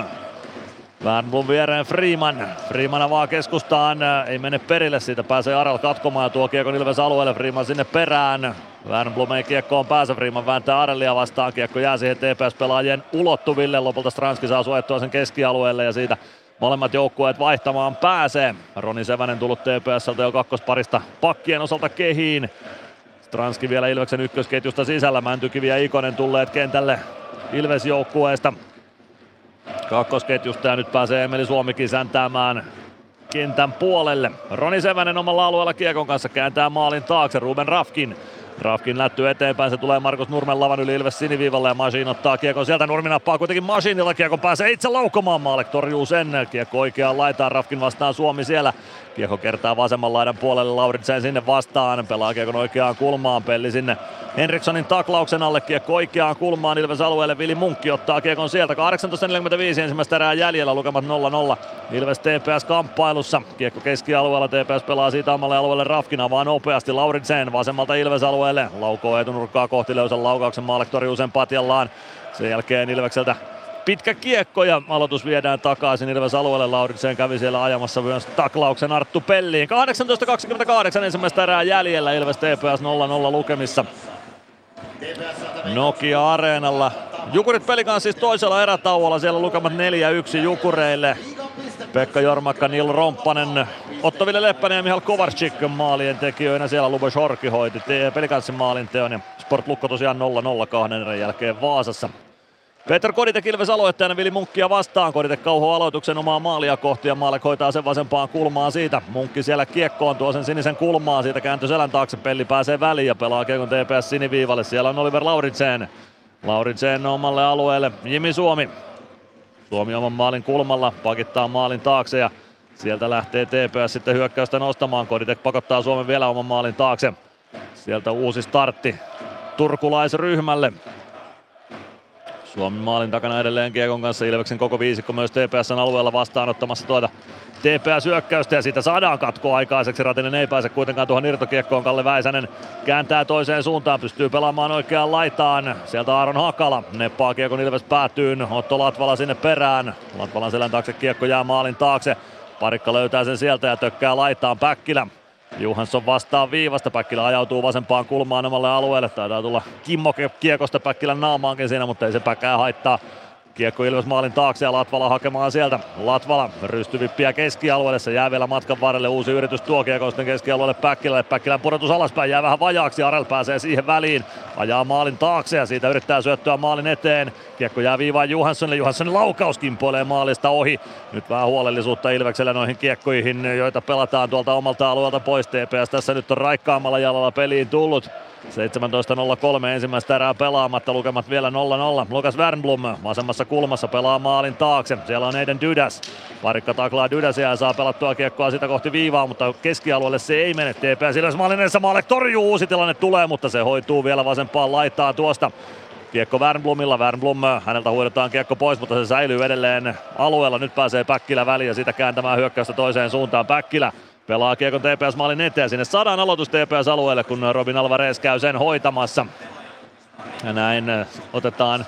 Wernblom viereen Freeman. Freeman avaa keskustaan, ei mene perille, siitä pääsee Aral katkomaan ja tuo kiekon Ilves alueelle, Freeman sinne perään. Wernblom ei kiekkoon pääse, Freeman vääntää Arelia vastaan, kiekko jää siihen TPS-pelaajien ulottuville. Lopulta Stranski saa suojattua sen keskialueelle ja siitä molemmat joukkueet vaihtamaan pääsee. Roni Sevänen tullut TPSltä jo kakkosparista pakkien osalta kehiin. Stranski vielä Ilveksen ykkösketjusta sisällä, Mäntykivi ja Ikonen tulleet kentälle Ilves-joukkueesta kakkosketjusta ja nyt pääsee Emeli Suomikin säntäämään kentän puolelle. Roni Sevänen omalla alueella kiekon kanssa kääntää maalin taakse. Ruben Rafkin Rafkin lätty eteenpäin, se tulee Markus Nurmen lavan yli Ilves siniviivalle ja Masin ottaa kiekon sieltä. Nurmi nappaa kuitenkin Masinilla, kiekon pääsee itse laukomaan Maalek torjuu sen. Kiekko oikeaan laitaan, Rafkin vastaan Suomi siellä. Kiekko kertaa vasemman laidan puolelle, Lauritsen sinne vastaan, pelaa kiekon oikeaan kulmaan, pelli sinne Henrikssonin taklauksen alle, kiekko oikeaan kulmaan Ilves alueelle, Vili Munkki ottaa kiekon sieltä, 18.45 ensimmäistä erää jäljellä, lukemat 0-0. Ilves TPS kamppailussa, kiekko keskialueella, TPS pelaa siitä omalle alueelle, Rafkin avaa nopeasti, Lauritsen vasemmalta Ilves alueelle, laukoo etunurkkaa kohti löysän laukauksen, Maalek torjuu sen patjallaan. Sen jälkeen Ilvekseltä pitkä kiekko ja aloitus viedään takaisin Ilves alueelle. Lauritsen kävi siellä ajamassa myös taklauksen Arttu Pelliin. 18.28 ensimmäistä erää jäljellä Ilves TPS 0-0 lukemissa. Nokia Areenalla. Jukurit pelikaan siis toisella erätauolla, siellä lukemat 4-1 Jukureille. Pekka Jormakka, Nil Romppanen, Otto Ville Leppänen ja Mihal Kovarczyk maalien tekijöinä. Siellä Lubos Horki hoiti pelikanssin maalin teon ja Sport Lukko tosiaan 0-0 kahden erän jälkeen Vaasassa. Peter Koditek Ilves aloittajana Vili Munkkia vastaan. Koditek kauho aloituksen omaa maalia kohti ja Maalek hoitaa sen vasempaan kulmaan siitä. Munkki siellä kiekkoon tuo sen sinisen kulmaan. Siitä kääntyy selän taakse. Pelli pääsee väliin ja pelaa kiekon TPS siniviivalle. Siellä on Oliver Lauritsen. Lauritsen omalle alueelle. Jimi Suomi. Suomi oman maalin kulmalla. Pakittaa maalin taakse ja sieltä lähtee TPS sitten hyökkäystä nostamaan. Koditek pakottaa Suomen vielä oman maalin taakse. Sieltä uusi startti turkulaisryhmälle. Suomen maalin takana edelleen Kiekon kanssa Ilveksen koko viisikko myös TPSn alueella vastaanottamassa tuota TPS-hyökkäystä ja siitä saadaan katkoa aikaiseksi. Ratinen ei pääse kuitenkaan tuohon irtokiekkoon. Kalle Väisänen kääntää toiseen suuntaan, pystyy pelaamaan oikeaan laitaan. Sieltä Aaron Hakala neppaa kiekon Ilves päätyyn. Otto Latvala sinne perään. Latvalan selän taakse kiekko jää maalin taakse. Parikka löytää sen sieltä ja tökkää laitaan Päkkilä. Johansson vastaan viivasta, Päkkilä ajautuu vasempaan kulmaan omalle alueelle. Taitaa tulla Kimmo kiekosta Päkkilän naamaankin siinä, mutta ei se päkää haittaa. Kiekko Ilves maalin taakse ja Latvala hakemaan sieltä. Latvala rystyvippiä keskialueelle, se jää vielä matkan varrelle. Uusi yritys tuo kiekko sitten keskialueelle Päkkilälle. Päkkilän pudotus alaspäin jää vähän vajaaksi. Arel pääsee siihen väliin. Ajaa maalin taakse ja siitä yrittää syöttöä maalin eteen. Kiekko jää viivaan Johanssonille. Johanssonin laukaus kimpoilee maalista ohi. Nyt vähän huolellisuutta Ilveksellä noihin kiekkoihin, joita pelataan tuolta omalta alueelta pois. TPS tässä nyt on raikkaammalla jalalla peliin tullut. 17.03 ensimmäistä erää pelaamatta, lukemat vielä 0-0. Lukas Wernblom vasemmassa kulmassa pelaa maalin taakse. Siellä on Eiden Dydäs. Parikka taklaa Dydäsiä ja saa pelattua kiekkoa sitä kohti viivaa, mutta keskialueelle se ei mene. TPS Ilves maalin edessä maalle torjuu, uusi tilanne tulee, mutta se hoituu vielä vasempaan laittaa tuosta. Kiekko Wernblomilla, Wernblom, häneltä huidetaan kiekko pois, mutta se säilyy edelleen alueella. Nyt pääsee Päkkilä väliin ja sitä kääntämään hyökkäystä toiseen suuntaan. Päkkilä pelaa kiekon TPS maalin eteen. Sinne saadaan aloitus TPS alueelle, kun Robin Alvarez käy sen hoitamassa. Ja näin otetaan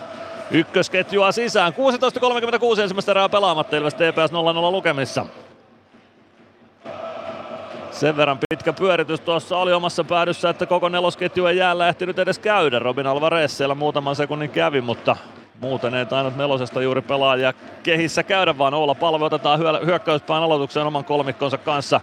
ykkösketjua sisään. 16.36 ensimmäistä erää pelaamatta, Ilves TPS 0-0 lukemissa. Sen verran pitkä pyöritys tuossa oli omassa päädyssä, että koko nelosketju ei jäällä ehtinyt edes käydä. Robin Alvarez siellä muutaman sekunnin kävi, mutta muuten ei tainnut nelosesta juuri pelaajia kehissä käydä, vaan Oula Palve otetaan hyökkäyspään aloitukseen oman kolmikkonsa kanssa.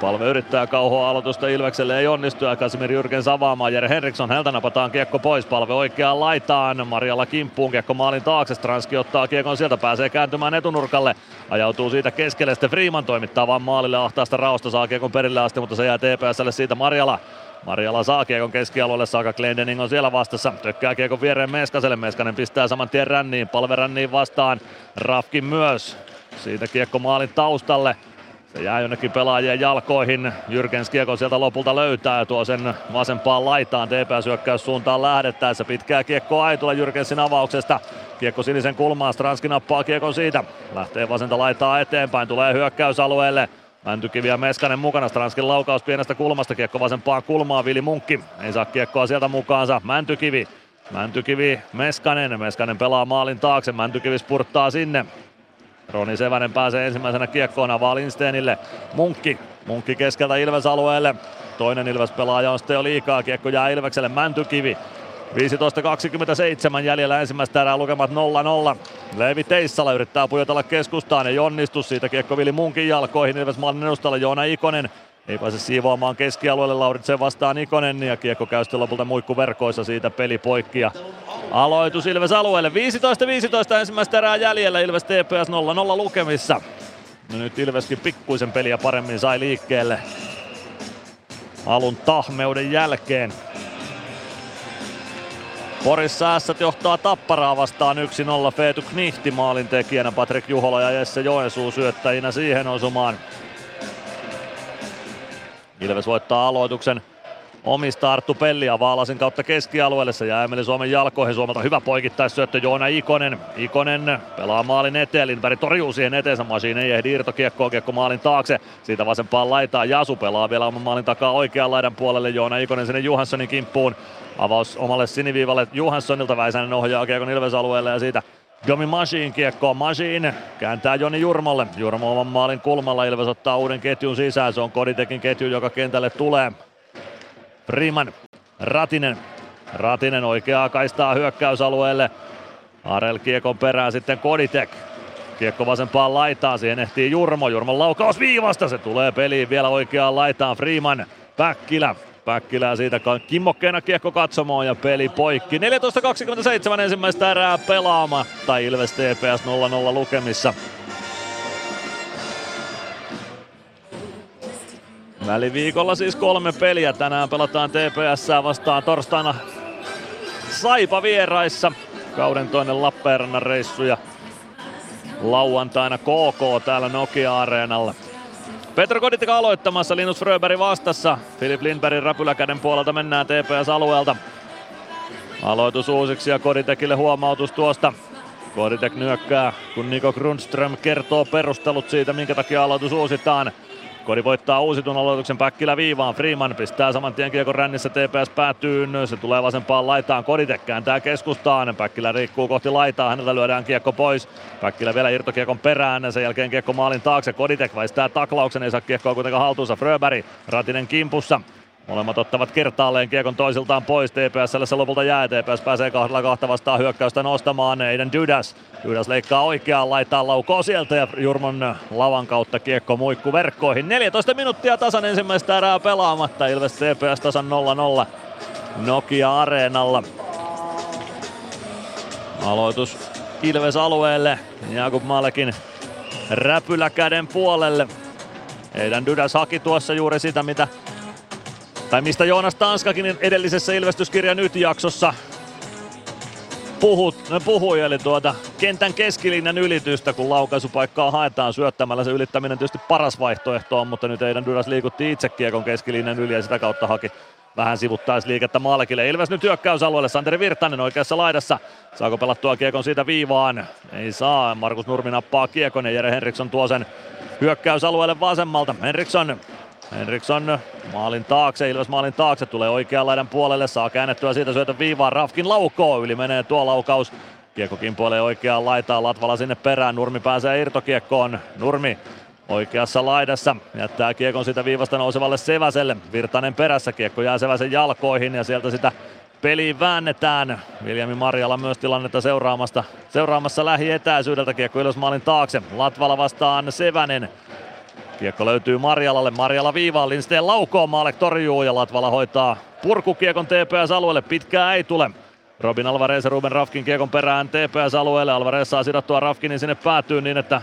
Palve yrittää kauhoa aloitusta Ilvekselle, ei onnistu ja Kasimir Jyrkens avaamaan. Jere Henriksson, häneltä napataan kiekko pois, Palve oikeaan laitaan. Marjalla kimppuun, kiekko maalin taakse, Stranski ottaa kiekon sieltä, pääsee kääntymään etunurkalle. Ajautuu siitä keskelle, sitten Freeman toimittaa vaan maalille ahtaasta raosta, saa kiekon perille asti, mutta se jää TPSlle siitä Marjala. Marjala saa kiekon keskialueelle, Saaka Glendening on siellä vastassa. Tökkää kiekon viereen Meskaselle, Meskanen pistää saman tien ränniin, palve ränniin vastaan. Rafkin myös. Siitä kiekko maalin taustalle. Se jää jonnekin pelaajien jalkoihin. Jyrkens kiekon sieltä lopulta löytää tuo sen vasempaan laitaan. TPS hyökkäys suuntaan lähdettäessä. Pitkää kiekko Aitula Jyrkensin avauksesta. Kiekko sinisen kulmaan. Stranski nappaa kiekon siitä. Lähtee vasenta laitaa eteenpäin. Tulee hyökkäysalueelle. Mäntykivi ja Meskanen mukana. Stranskin laukaus pienestä kulmasta. Kiekko vasempaan kulmaan. Vili Munkki ei saa kiekkoa sieltä mukaansa. Mäntykivi. Mäntykivi, Meskanen. Meskanen pelaa maalin taakse. Mäntykivi spurttaa sinne. Roni Sevänen pääsee ensimmäisenä kiekkoon avaa Lindstenille. Munkki. Munkki keskeltä Ilves alueelle. Toinen Ilves pelaaja on sitten jo liikaa. Kiekko jää Ilvekselle Mäntykivi. 15.27 jäljellä ensimmäistä erää lukemat 0-0. Leevi Teissala yrittää pujotella keskustaan, ei onnistu. Siitä kiekko Vili Munkin jalkoihin. Ilves maalin edustalla Joona Ikonen ei pääse siivoamaan keskialueelle Lauritsen vastaan Ikonen ja kiekko käy sitten lopulta muikkuverkoissa siitä peli poikki ja aloitus Ilves alueelle. 15-15 ensimmäistä erää jäljellä Ilves TPS 0-0 lukemissa. No nyt Ilveskin pikkuisen peliä paremmin sai liikkeelle alun tahmeuden jälkeen. Porissa S johtaa Tapparaa vastaan 1-0 Feetu Knihti maalin tekijänä Patrik Juhola ja Jesse Joensuu syöttäjinä siihen osumaan. Ilves voittaa aloituksen omista Arttu Pelliä Vaalasin kautta keskialueelle. Se jää Emeli Suomen jalkoihin. Suomelta hyvä poikittaisyöttö Joona Ikonen. Ikonen pelaa maalin eteen. Lindberg torjuu siihen eteensä. Masiin ei ehdi irtokiekkoa kiekko maalin taakse. Siitä vasempaan laitaan Jasu pelaa vielä oman maalin takaa oikean laidan puolelle. Joona Ikonen sinne Johanssonin kimppuun. Avaus omalle siniviivalle Johanssonilta. Väisänen ohjaa kiekon Ilves alueelle ja siitä Domi Masiin kiekkoon. Masiin kääntää Joni Jurmolle. Jurmo oman maalin kulmalla. Ilves ottaa uuden ketjun sisään. Se on Koditekin ketju, joka kentälle tulee. Freeman, Ratinen. Ratinen oikeaa kaistaa hyökkäysalueelle. Arel kiekon perään sitten Koditek. Kiekko vasempaan laitaan, siihen ehtii Jurmo. Jurmon laukaus viivasta, se tulee peliin vielä oikeaan laitaan. Freeman, Päkkilä. Päkkilää siitä kimmokkeena kiekko katsomaan ja peli poikki. 14.27 ensimmäistä erää pelaamatta. Ilves TPS 0-0 lukemissa. Väliviikolla siis kolme peliä. Tänään pelataan TPS vastaan torstaina Saipa vieraissa. Kauden toinen Lappeenrannan reissu ja lauantaina KK täällä Nokia-areenalla. Petro Koditika aloittamassa, Linus Fröberg vastassa. Filip Lindbergin räpyläkäden puolelta mennään TPS-alueelta. Aloitus uusiksi ja Koditekille huomautus tuosta. Koditek nyökkää, kun Niko Grundström kertoo perustelut siitä, minkä takia aloitus uusitaan. Kodi voittaa uusitun aloituksen Päkkilä viivaan. Freeman pistää saman tien kiekon rännissä TPS päätyy. Se tulee vasempaan laitaan. Koditek kääntää keskustaan. Päkkilä riikkuu kohti laitaa. Häneltä lyödään kiekko pois. Päkkilä vielä irtokiekon perään. Sen jälkeen kiekko maalin taakse. Koditek väistää taklauksen. Ei saa kiekkoa kuitenkaan haltuunsa. Fröberg. Ratinen kimpussa. Molemmat ottavat kertaalleen kiekon toisiltaan pois. TPSlle se lopulta jää. TPS pääsee kahdella kahta vastaan hyökkäystä nostamaan. Eiden Dydas. Dydas leikkaa oikeaan, laittaa laukoo sieltä ja Jurmon lavan kautta kiekko muikku verkkoihin. 14 minuuttia tasan ensimmäistä erää pelaamatta. Ilves TPS tasan 0-0 Nokia-areenalla. Aloitus Ilves alueelle. Jakub Malekin räpyläkäden puolelle. Eidän Dydas haki tuossa juuri sitä, mitä tai mistä Joonas Tanskakin edellisessä Ilvestyskirja nyt jaksossa puhut, puhui, eli tuota kentän keskilinjan ylitystä, kun laukaisupaikkaa haetaan syöttämällä. Se ylittäminen tietysti paras vaihtoehto on, mutta nyt Eidan Duras liikutti itse kiekon keskilinjan yli ja sitä kautta haki vähän sivuttaisliikettä Maalekille. Ilves nyt hyökkäysalueelle, Santeri Virtanen oikeassa laidassa. Saako pelattua kiekon siitä viivaan? Ei saa. Markus Nurmi nappaa kiekon ja Jere Henriksson tuo sen hyökkäysalueelle vasemmalta. Henriksson Henriksson maalin taakse, Ilves maalin taakse, tulee oikean laidan puolelle, saa käännettyä siitä syötä viivaan, Rafkin laukoo, yli menee tuo laukaus. Kiekko kimpoilee oikeaan laitaan, Latvala sinne perään, Nurmi pääsee irtokiekkoon, Nurmi oikeassa laidassa. Jättää kiekon siitä viivasta nousevalle Seväselle. Virtanen perässä, kiekko jää Seväsen jalkoihin ja sieltä sitä peliin väännetään. Viljami Marjala myös tilannetta seuraamassa, seuraamassa lähietäisyydeltä. Kiekko Ilves maalin taakse. Latvala vastaan Sevänen. Kiekko löytyy Marjalalle. Marjala viivaan. Lindsteen laukoon. Maalek torjuu ja Latvala hoitaa purkukiekon TPS-alueelle. Pitkää ei tule. Robin Alvarez ja Ruben Rafkin kiekon perään TPS-alueelle. Alvarez saa sidottua Rafkinin sinne päätyyn niin, että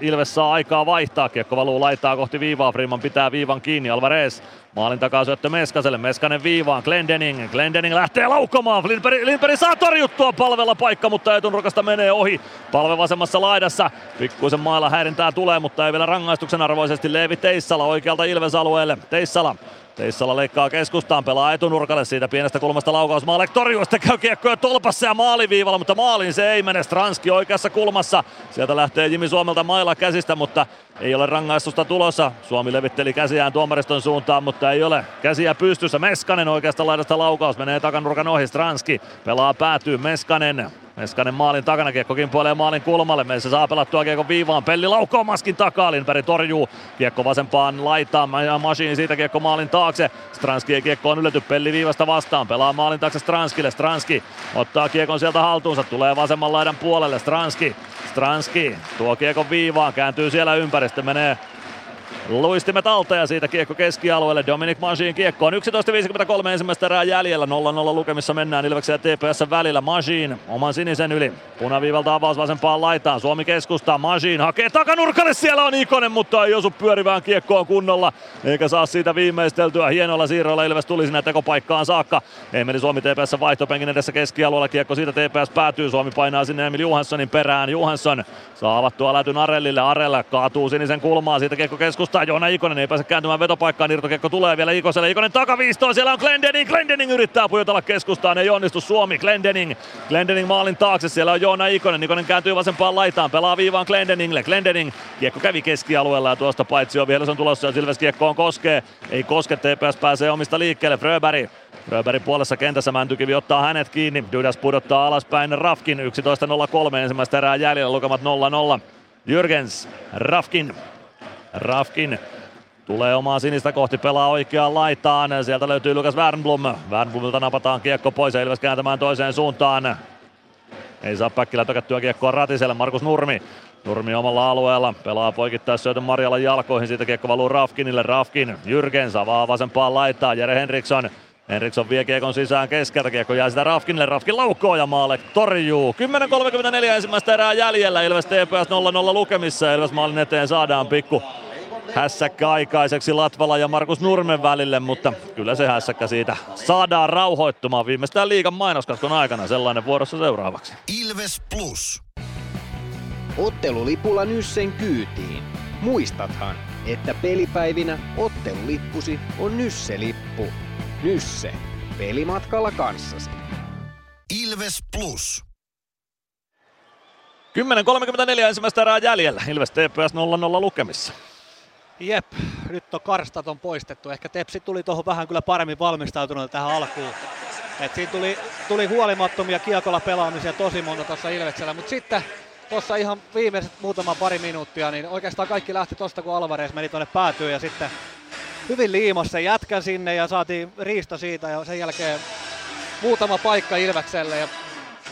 Ilves saa aikaa vaihtaa. Kiekko valuu laittaa kohti viivaa. Freeman pitää viivan kiinni. Alvarez maalin takaa syöttö Meskaselle. Meskanen viivaan. Glendening. Glendening lähtee laukkomaan. Lindberg, Lindberg saa torjuttua palvella paikka, mutta etunurkasta menee ohi. Palve vasemmassa laidassa. Pikkuisen mailla häirintää tulee, mutta ei vielä rangaistuksen arvoisesti. Leevi Teissala oikealta Ilves-alueelle. Teissala Teissala leikkaa keskustaan, pelaa etunurkalle siitä pienestä kulmasta laukaus. Maalek torjuu, sitten käy kiekkoja tolpassa ja maaliviivalla, mutta maaliin se ei mene. Stranski oikeassa kulmassa. Sieltä lähtee Jimi Suomelta mailla käsistä, mutta ei ole rangaistusta tulossa. Suomi levitteli käsiään tuomariston suuntaan, mutta ei ole käsiä pystyssä. Meskanen oikeasta laidasta laukaus, menee takanurkan ohi. Stranski pelaa päätyy Meskanen. Meskanen maalin takana, kiekko kimpoilee maalin kulmalle. Meissä saa pelattua kiekko viivaan. Pelli laukoo maskin takaa. Lindberg torjuu. Kiekko vasempaan laitaan. Machine siitä kiekko maalin taakse. Stranski ei kiekko on ylety. Pelli viivasta vastaan. Pelaa maalin taakse Stranskille. Stranski ottaa kiekon sieltä haltuunsa. Tulee vasemman laidan puolelle. Stranski. Stranski tuo kiekon viivaan. Kääntyy siellä ympäri. Sitten menee luistimet alta ja siitä kiekko keskialueelle. Dominic Magin kiekko on 11.53 ensimmäistä erää jäljellä. 0-0 lukemissa mennään Ilveksen ja TPS välillä. Magin oman sinisen yli. Punaviivalta avaus vasempaan laitaan. Suomi keskustaa. Magin hakee takanurkalle. Siellä on Ikonen, mutta ei osu pyörivään kiekkoon kunnolla. Eikä saa siitä viimeisteltyä. Hienoilla siirroilla Ilves tuli sinne tekopaikkaan saakka. Emeli Suomi TPS vaihtopenkin edessä keskialueella. Kiekko siitä TPS päätyy. Suomi painaa sinne Emil Johanssonin perään. Johansson saa avattua lätyn Arellille. Arella kaatuu sinisen kulmaa. Siitä kiekko keskustaa vastaan. Joona Ikonen ei pääse kääntymään vetopaikkaan. Irtokiekko tulee vielä Ikoselle. Ikonen takaviistoon. Siellä on Glendening. Glendening yrittää pujotella keskustaan. Ei onnistu Suomi. Glendening. Glendening maalin taakse. Siellä on Joona Ikonen. Ikonen kääntyy vasempaan laitaan. Pelaa viivaan Glendeningille. Glendening. Kiekko kävi keskialueella ja tuosta paitsi on vielä on tulossa ja Silves kiekkoon koskee. Ei koske. TPS pääsee omista liikkeelle. Fröberg. Fröbergin puolessa kentässä Mäntykivi ottaa hänet kiinni. Dudas pudottaa alaspäin Rafkin. 11.03 ensimmäistä erää jäljellä. Lukemat 0-0. Jürgens, Rafkin Rafkin tulee omaa sinistä kohti, pelaa oikeaan laitaan. Sieltä löytyy Lukas Wernblom. Wernblomilta napataan kiekko pois ja Ilves kääntämään toiseen suuntaan. Ei saa Päkkilä tökättyä kiekkoa Ratiselle. Markus Nurmi. Nurmi omalla alueella. Pelaa poikittais syötön Marjalan jalkoihin. Siitä kiekko valuu Rafkinille. Rafkin. Jyrkens avaa vasempaan laitaan. Jere Henriksson. Henriksson vie kiekon sisään keskeltä, kiekko jää sitä Rafkinille, Rafkin laukkoo ja maalle torjuu. 10.34 ensimmäistä erää jäljellä, Ilves TPS 0-0 lukemissa, Ilves maalin eteen saadaan pikku hässäkkä aikaiseksi Latvala ja Markus Nurmen välille, mutta kyllä se hässäkkä siitä saadaan rauhoittumaan viimeistään liigan mainoskatkon aikana. Sellainen vuorossa seuraavaksi. Ilves Plus. Ottelulipulla Nyssen kyytiin. Muistathan, että pelipäivinä ottelulippusi on Nysse-lippu. Nysse. Pelimatkalla kanssasi. Ilves Plus. 10.34 ensimmäistä erää jäljellä. Ilves TPS 0-0 lukemissa. Jep, nyt on karstat on poistettu. Ehkä Tepsi tuli tuohon vähän kyllä paremmin valmistautunut tähän alkuun. Et siinä tuli, tuli huolimattomia kiekolla pelaamisia tosi monta tuossa Ilveksellä, mutta sitten tuossa ihan viimeiset muutama pari minuuttia, niin oikeastaan kaikki lähti tuosta, kun Alvarez meni tuonne päätyyn ja sitten hyvin liimassa jätkän sinne ja saatiin riisto siitä ja sen jälkeen muutama paikka Ilvekselle ja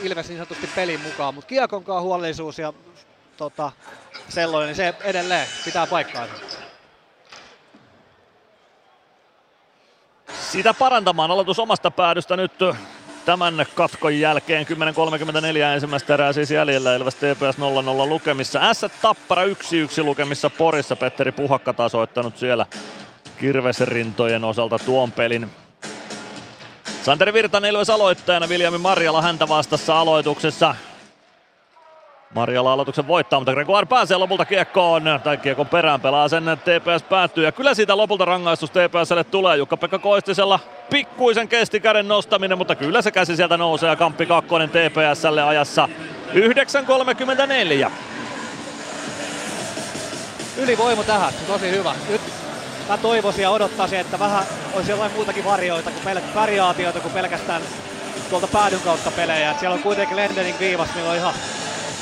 Ilves niin sanotusti pelin mukaan, mutta kiekonkaan huolellisuus ja tota, sellainen, niin se edelleen pitää paikkaansa. Sitä parantamaan aloitus omasta päädystä nyt tämän katkon jälkeen 10.34 ensimmäistä erää siis jäljellä Ilves TPS 0-0 lukemissa. S Tappara 1-1 lukemissa Porissa. Petteri Puhakka tasoittanut siellä Kirvesrintojen osalta tuon pelin. Santeri Virtanen Ilves aloittajana, Viljami Marjala häntä vastassa aloituksessa. Marjala aloituksen voittaa, mutta Gregoire pääsee lopulta kiekkoon, tai kiekon perään pelaa sen, TPS päättyy. Ja kyllä siitä lopulta rangaistus TPSlle tulee. Jukka-Pekka Koistisella pikkuisen kesti käden nostaminen, mutta kyllä se käsi sieltä nousee ja Kamppi Kakkonen TPSlle ajassa 9.34. Ylivoima tähän, tosi hyvä. Nyt mä toivoisin ja odottaisin, että vähän olisi jotain muutakin varjoita kuin pel- variaatioita kuin pelkästään tuolta päädyn kautta pelejä. Et siellä on kuitenkin Lendening viivas, millä on ihan,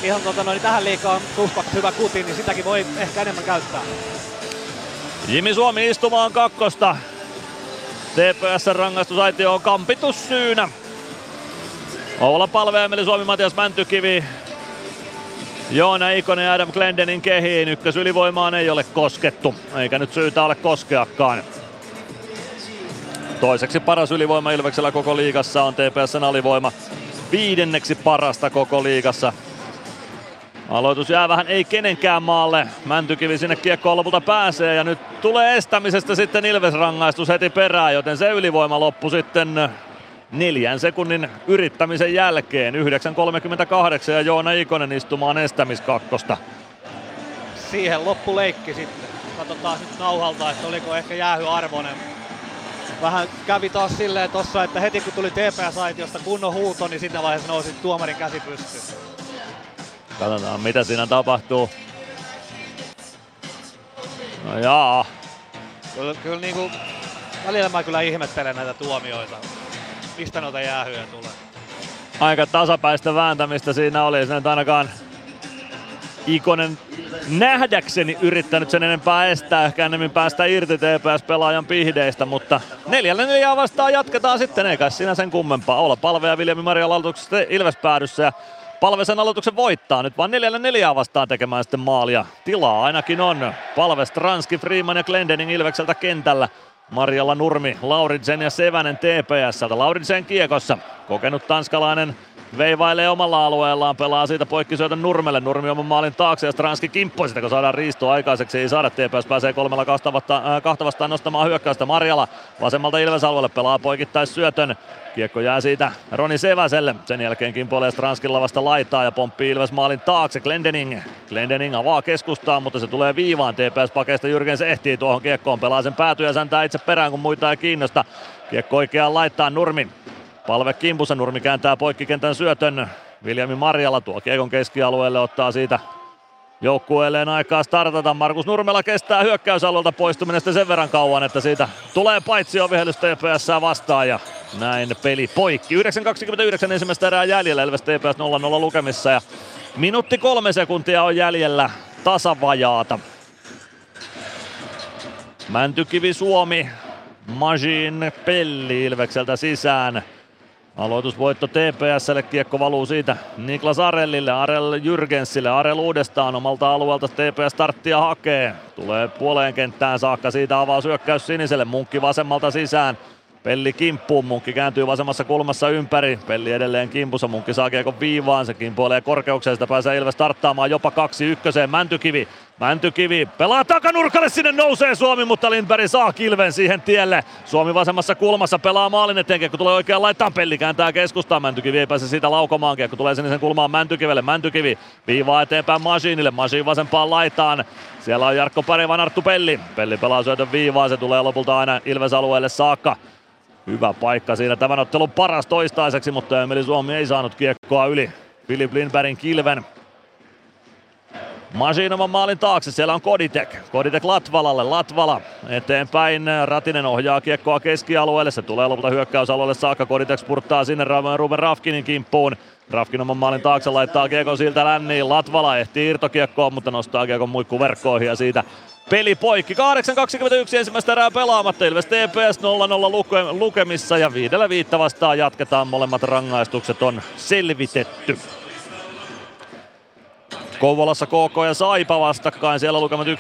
ihan tota noin, tähän liikaa suhpakt hyvä kuti, niin sitäkin voi ehkä enemmän käyttää. Jimi Suomi istumaan kakkosta. TPS rangaistusaitio on kampitus syynä. Oula Palve, Emeli Suomi, Matias Mäntykivi, Joona Ikonen ja Adam Glendenin kehiin. Ykkös ylivoimaan ei ole koskettu, eikä nyt syytä ole koskeakaan. Toiseksi paras ylivoima Ilveksellä koko liigassa on TPSn alivoima. Viidenneksi parasta koko liigassa. Aloitus jää vähän ei kenenkään maalle. Mäntykivi sinne kiekkoon lopulta pääsee ja nyt tulee estämisestä sitten Ilves rangaistus heti perään, joten se ylivoima loppu sitten neljän sekunnin yrittämisen jälkeen. 9.38 ja Joona Ikonen istumaan estämiskakkosta. Siihen loppu leikki sitten. Katsotaan nyt nauhalta, että oliko ehkä jäähy arvoinen. Vähän kävi taas silleen tossa, että heti kun tuli TPS-aitiosta kunnon huuto, niin siinä vaiheessa nousi tuomarin käsi pystyyn. Katsotaan mitä siinä tapahtuu. No jaa. Kyllä, kyllä niinku, välillä mä kyllä ihmettelen näitä tuomioita. Mistä noita jäähyjä tulee? Aika tasapäistä vääntämistä siinä oli. Se nyt ainakaan Ikonen nähdäkseni yrittänyt sen enempää estää, ehkä enemmän päästä irti TPS-pelaajan pihdeistä, mutta neljällä neljää vastaan jatketaan sitten, eikä siinä sen kummempaa. Olla palve ja Viljami Maria aloituksessa Ilves päädyssä ja Palvesen aloituksen voittaa nyt vaan neljällä neljää vastaan tekemään sitten maalia. Tilaa ainakin on. Palve, Stranski, Freeman ja Glendening Ilvekseltä kentällä. Marjalla Nurmi, Lauritsen ja Sevänen TPSltä. Lauritsen kiekossa. Kokenut tanskalainen veivailee omalla alueellaan, pelaa siitä poikkisyötön Nurmelle. Nurmi oman maalin taakse ja Stranski kimppoi sitä, kun saadaan riistoa aikaiseksi. Ei saada, TPS pääsee kolmella kahta vastaan, äh, kahta vastaan nostamaan hyökkäystä. Marjala vasemmalta Ilves alueelle pelaa poikittais syötön. Kiekko jää siitä Roni Seväselle. Sen jälkeen kimpoilee Stranskilla vasta laitaa ja pomppii Ilves maalin taakse. Glendening. Glendening avaa keskustaan, mutta se tulee viivaan. TPS pakeista Jyrgens ehtii tuohon kiekkoon. Pelaa sen päätyä ja säntää itse perään, kun muita ei kiinnosta. Kiekko oikeaan laittaa Nurmi. Palve kimpussa, Nurmi kääntää poikkikentän syötön. Viljami Marjala tuo kiekon keskialueelle, ottaa siitä joukkueelleen aikaa startata. Markus Nurmela kestää hyökkäysalueelta poistuminen sen verran kauan, että siitä tulee paitsi ovihellys TPS vastaan ja näin peli poikki. 9.29 ensimmäistä erää jäljellä, Elves TPS 0-0 lukemissa ja minuutti kolme sekuntia on jäljellä tasavajaata. Mäntykivi Suomi, Majin Pelli Ilvekseltä sisään. Aloitusvoitto TPSlle, kiekko valuu siitä Niklas Arellille, Arel Jyrgensille, Arel uudestaan omalta alueelta TPS starttia hakee. Tulee puoleen kenttään saakka, siitä avaa syökkäys siniselle, Munkki vasemmalta sisään. Pelli kimppuun, Munkki kääntyy vasemmassa kulmassa ympäri. Pelli edelleen kimpussa, Munkki saa kiekon viivaan, se kimpoilee korkeukseen, sitä pääsee Ilves starttaamaan jopa kaksi ykköseen. Mäntykivi, Mäntykivi pelaa takanurkalle, sinne nousee Suomi, mutta Lindberg saa kilven siihen tielle. Suomi vasemmassa kulmassa pelaa maalin eteen, kun tulee oikeaan laittaa Pelli kääntää keskustaan. Mäntykivi ei pääse siitä laukomaan, kun tulee sinisen kulmaan Mäntykivelle. Mäntykivi viivaa eteenpäin Masiinille, Masiin vasempaan laitaan. Siellä on Jarkko Pärivan Arttu Pelli. Pelli pelaa syötön viivaa, se tulee lopulta aina Ilves-alueelle saakka. Hyvä paikka siinä tämän ottelun paras toistaiseksi, mutta Emeli Suomi ei saanut kiekkoa yli Filip Lindbergin kilven. Masinovan maalin taakse, siellä on Koditek. Koditek Latvalalle, Latvala eteenpäin. Ratinen ohjaa kiekkoa keskialueelle, se tulee lopulta hyökkäysalueelle saakka. Koditek spurttaa sinne Ruben Rafkinin kimppuun. Rafkin oman maalin taakse laittaa kiekon siltä länniin. Latvala ehtii irtokiekkoon, mutta nostaa kiekon muikkuverkkoihin ja siitä peli poikki. 8.21 ensimmäistä erää pelaamatta. Ilves TPS 0-0 lukemissa ja viidellä viittä vastaan jatketaan. Molemmat rangaistukset on selvitetty. Kouvolassa KK ja Saipa vastakkain, siellä lukemat 1-0.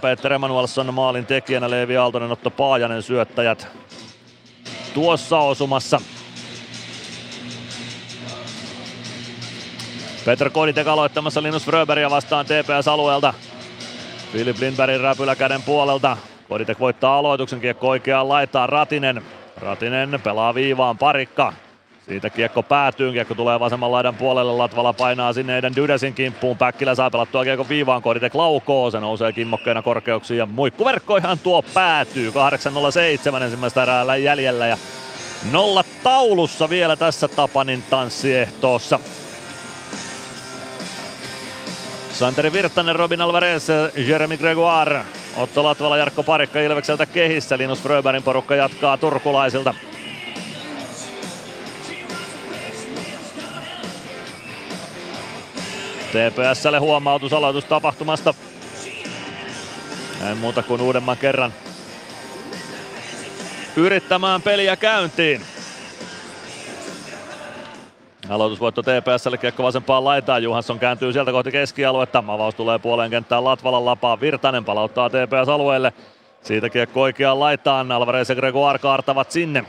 Peter Emanuelsson maalin tekijänä, Leevi Aaltonen, Otto Paajanen syöttäjät tuossa osumassa. Peter Koditek aloittamassa Linus Fröberia vastaan TPS-alueelta. Filip Lindbergin räpylä käden puolelta. Koditek voittaa aloituksen, kiekko oikeaan laitaan Ratinen. Ratinen pelaa viivaan parikka. Siitä kiekko päätyy, kiekko tulee vasemman laidan puolelle, Latvala painaa sinne Eden Dydesin kimppuun, Päkkilä saa pelattua kiekko viivaan, Koditek laukoo, se nousee kimmokkeena korkeuksiin ja muikkuverkkoihan tuo päätyy, 8.07 ensimmäistä erää jäljellä ja nolla taulussa vielä tässä Tapanin tanssiehtoossa. Santeri Virtanen, Robin Alvarez, Jeremy Gregoire, Otto Latvala, Jarkko Parikka Ilvekseltä kehissä, Linus Fröbergin porukka jatkaa turkulaisilta. TPSlle huomautus aloitustapahtumasta. Näin muuta kuin uudemman kerran yrittämään peliä käyntiin. Aloitusvoitto TPSlle kiekko vasempaan laitaan. Juhansson kääntyy sieltä kohti keskialuetta. Avaus tulee puoleen kenttään Latvalan lapaa. Virtanen palauttaa TPS-alueelle. Siitä kiekko oikeaan laitaan. Alvarez ja Gregoire kaartavat sinne.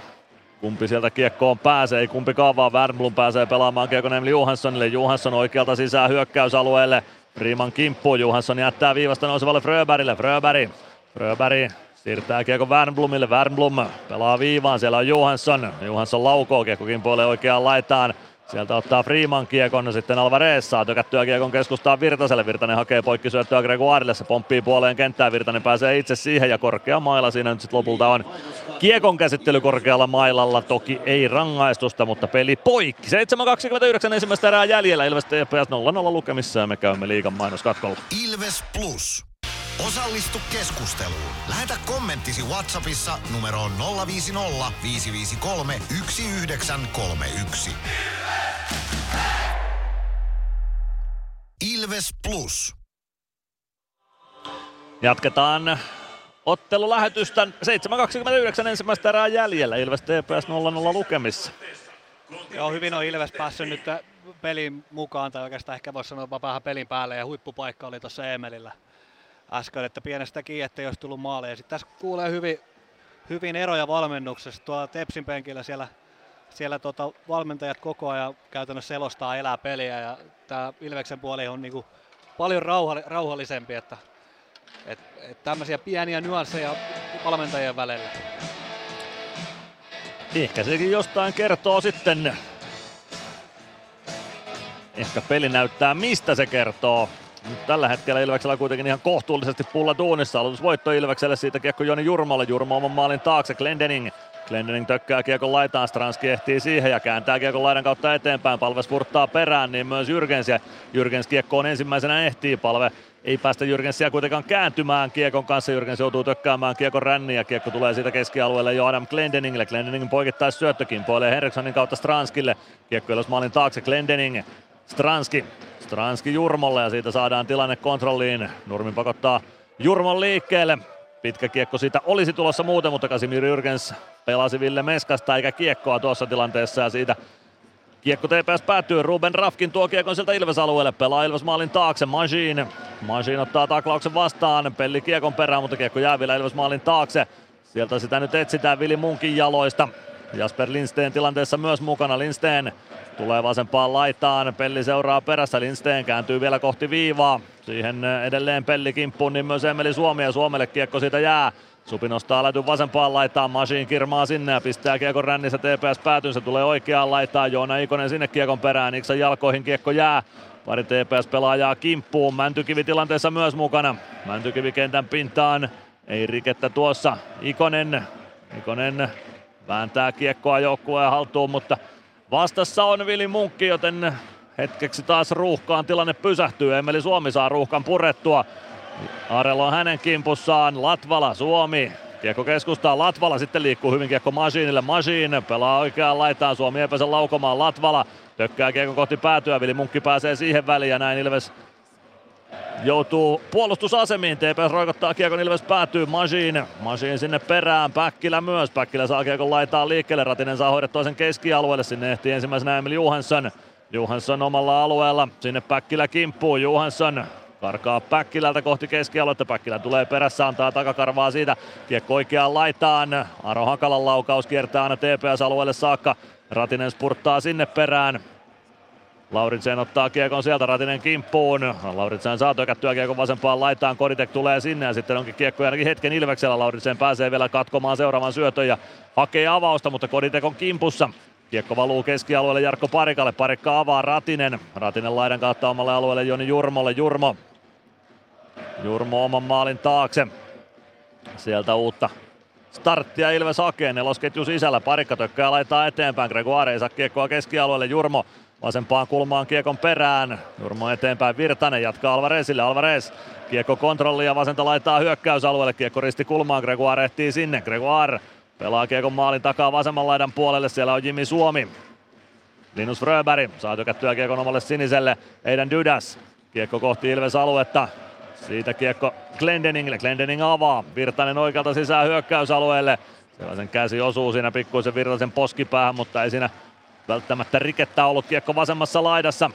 Kumpi sieltä kiekkoon pääsee, kumpikaan vaan Wernblom pääsee pelaamaan kiekon Emil Johanssonille. Johansson oikealta sisään hyökkäysalueelle. Freeman kimppu, Johansson jättää viivasta nousevalle Fröbergille. Fröberg, Fröberg siirtää kiekko Wernblomille. Wernblom pelaa viivaan, siellä on Johansson. Johansson laukoo kiekko kimpoilee oikeaan laitaan. Sieltä ottaa Freeman kiekon, sitten Alvarez saa tökättyä kiekon keskustaan Virtaselle. Virtanen hakee poikkisyöttöä Gregoirelle, se pomppii puoleen kenttään. Virtanen pääsee itse siihen ja korkea maila siinä nyt sitten lopulta on kiekon käsittely korkealla mailalla. Toki ei rangaistusta, mutta peli poikki. 7.29 ensimmäistä erää jäljellä. Ilves TPS 0-0 lukemissa ja me käymme liigan mainoskatkolla. Ilves Plus. Osallistu keskusteluun. Lähetä kommenttisi Whatsappissa numeroon 050 553 1931. Ilves Plus. Jatketaan ottelulähetystä 7.29 ensimmäistä erää jäljellä. Ilves TPS 0-0 lukemissa. Joo, hyvin on Ilves päässyt nyt pelin mukaan, tai oikeastaan ehkä voisi sanoa vähän pelin päälle, ja huippupaikka oli tuossa Emelillä äsken, että pienestäkin, että olisi tullut maaleja. Sitten tässä kuulee hyvin, hyvin eroja valmennuksessa. Tuolla Tepsin penkillä siellä, siellä tota, valmentajat koko ajan käytännössä selostaa elää peliä ja tämä Ilveksen puoli on niinku paljon rauha, rauhallisempi, että et, et tämmöisiä pieniä nyansseja valmentajien välillä. Ehkä sekin jostain kertoo sitten. Ehkä peli näyttää mistä se kertoo. Nyt tällä hetkellä Ilveksellä kuitenkin ihan kohtuullisesti pulla duunissa. Aloitusvoitto Ilvekselle siitä kiekko Joni Jurmalle. Jurma oman maalin taakse. Glendening Glendening tökkää kiekon laitaan, Stranski ehtii siihen ja kääntää kiekon laidan kautta eteenpäin. Palve vurttaa perään, niin myös Jyrgens ja Jyrgens kiekkoon ensimmäisenä ehtii. Palve ei päästä Jyrgensia kuitenkaan kääntymään kiekon kanssa. Jyrgens joutuu tökkäämään kiekon ränniin ja kiekko tulee siitä keskialueelle jo Adam Glendeningille. Glendeningin poikittais syöttökin poilee Henrikssonin kautta Stranskille. Kiekko maalin taakse Glendening. Stranski Stranski Jurmolle ja siitä saadaan tilanne kontrolliin. Nurmin pakottaa Jurmon liikkeelle. Pitkä kiekko siitä olisi tulossa muuten, mutta Kasimir Jürgens pelasi Ville Meskasta eikä kiekkoa tuossa tilanteessa ja siitä Kiekko TPS päättyy, Ruben Rafkin tuo kiekon sieltä Ilves-alueelle, pelaa Ilves maalin taakse, Majin. Majin ottaa taklauksen vastaan, pelli kiekon perään, mutta kiekko jää vielä Ilves maalin taakse. Sieltä sitä nyt etsitään Vili Munkin jaloista. Jasper Lindsteen tilanteessa myös mukana. Lindsteen Tulee vasempaan laitaan, Pelli seuraa perässä, Lindsteen kääntyy vielä kohti viivaa. Siihen edelleen Pelli kimppuun, niin myös Emeli Suomi ja Suomelle kiekko siitä jää. Supi nostaa lätyn vasempaan laitaan, Masiin kirmaa sinne ja pistää kiekon rännissä TPS päätyyn, se tulee oikeaan laitaan, Joona Ikonen sinne kiekon perään, Iksan jalkoihin kiekko jää. Pari TPS-pelaajaa kimppuun, Mäntykivi tilanteessa myös mukana. Mäntykivi kentän pintaan, ei rikettä tuossa. Ikonen, Ikonen vääntää kiekkoa joukkueen haltuun, mutta Vastassa on Vili Munkki, joten hetkeksi taas ruuhkaan tilanne pysähtyy. Emeli Suomi saa ruuhkan purettua. Arelo on hänen kimpussaan. Latvala, Suomi. Kiekko keskustaa Latvala, sitten liikkuu hyvin kiekko Masiinille. Masiin pelaa oikeaan laitaan, Suomi ei laukomaan. Latvala tökkää kiekko kohti päätyä, Vili Munkki pääsee siihen väliin ja näin Ilves joutuu puolustusasemiin. TPS roikottaa kiekon Ilves päätyy Masiin. Masiin sinne perään. Päkkilä myös. Päkkilä saa kiekon laitaa liikkeelle. Ratinen saa hoidettua sen keskialueelle. Sinne ehtii ensimmäisenä Emil Johansson. Johansson omalla alueella. Sinne Päkkilä kimppuu. Johansson karkaa Päkkilältä kohti keskialuetta. Päkkilä tulee perässä, antaa takakarvaa siitä. Kiekko oikeaan laitaan. Aro Hakalan laukaus kiertää aina TPS-alueelle saakka. Ratinen spurttaa sinne perään. Lauritsen ottaa kiekon sieltä, Ratinen kimppuun. Lauritsen saa tökättyä kiekon vasempaan laitaan, Koditek tulee sinne ja sitten onkin kiekko ainakin hetken Ilveksellä. Lauritsen pääsee vielä katkomaan seuraavan syötön ja hakee avausta, mutta Koditek on kimpussa. Kiekko valuu keskialueelle Jarkko Parikalle, Parikka avaa Ratinen. Ratinen laidan kautta omalle alueelle Joni Jurmolle, Jurmo. Jurmo oman maalin taakse. Sieltä uutta starttia Ilves hakee, nelosketju sisällä, parikka tökkää laittaa eteenpäin, Gregoire ei saa kiekkoa keskialueelle, Jurmo vasempaan kulmaan kiekon perään, Jurmo eteenpäin, Virtanen jatkaa Alvarezille, Alvarez kiekko kontrolli ja vasenta laittaa hyökkäysalueelle, kiekko risti kulmaan, Gregoire ehtii sinne, Gregoire pelaa kiekon maalin takaa vasemman laidan puolelle, siellä on Jimmy Suomi. Linus Fröberg saa tökättyä kiekon omalle siniselle, Eidan Dydas, kiekko kohti Ilves aluetta, siitä kiekko Glendeningille. Glendening avaa. Virtanen oikealta sisään hyökkäysalueelle. Sellaisen käsi osuu siinä pikkuisen Virtasen poskipäähän, mutta ei siinä välttämättä rikettä ollut. Kiekko vasemmassa laidassa.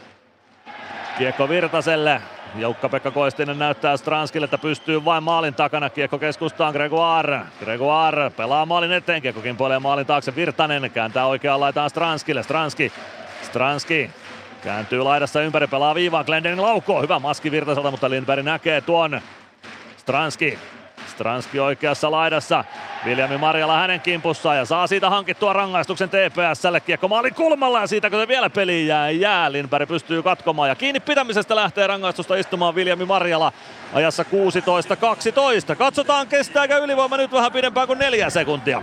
Kiekko Virtaselle. Joukka-Pekka Koistinen näyttää Stranskille, että pystyy vain maalin takana. Kiekko keskustaan Gregoire. Gregoire pelaa maalin eteen. Kiekko kimpoilee maalin taakse. Virtanen kääntää oikeaan laitaan Stranskille. Stranski. Stranski Kääntyy laidassa ympäri, pelaa viivaan, Glendening laukoo, hyvä maski Virtaselta, mutta Lindberg näkee tuon. Stranski, Stranski oikeassa laidassa, Viljami Marjala hänen kimpussaan ja saa siitä hankittua rangaistuksen TPSlle. Kiekko maalin kulmalla ja siitä kun se vielä peli jää, jää. Lindberg pystyy katkomaan ja kiinni pitämisestä lähtee rangaistusta istumaan Viljami Marjala ajassa 16-12. Katsotaan kestääkö ylivoima nyt vähän pidempään kuin neljä sekuntia.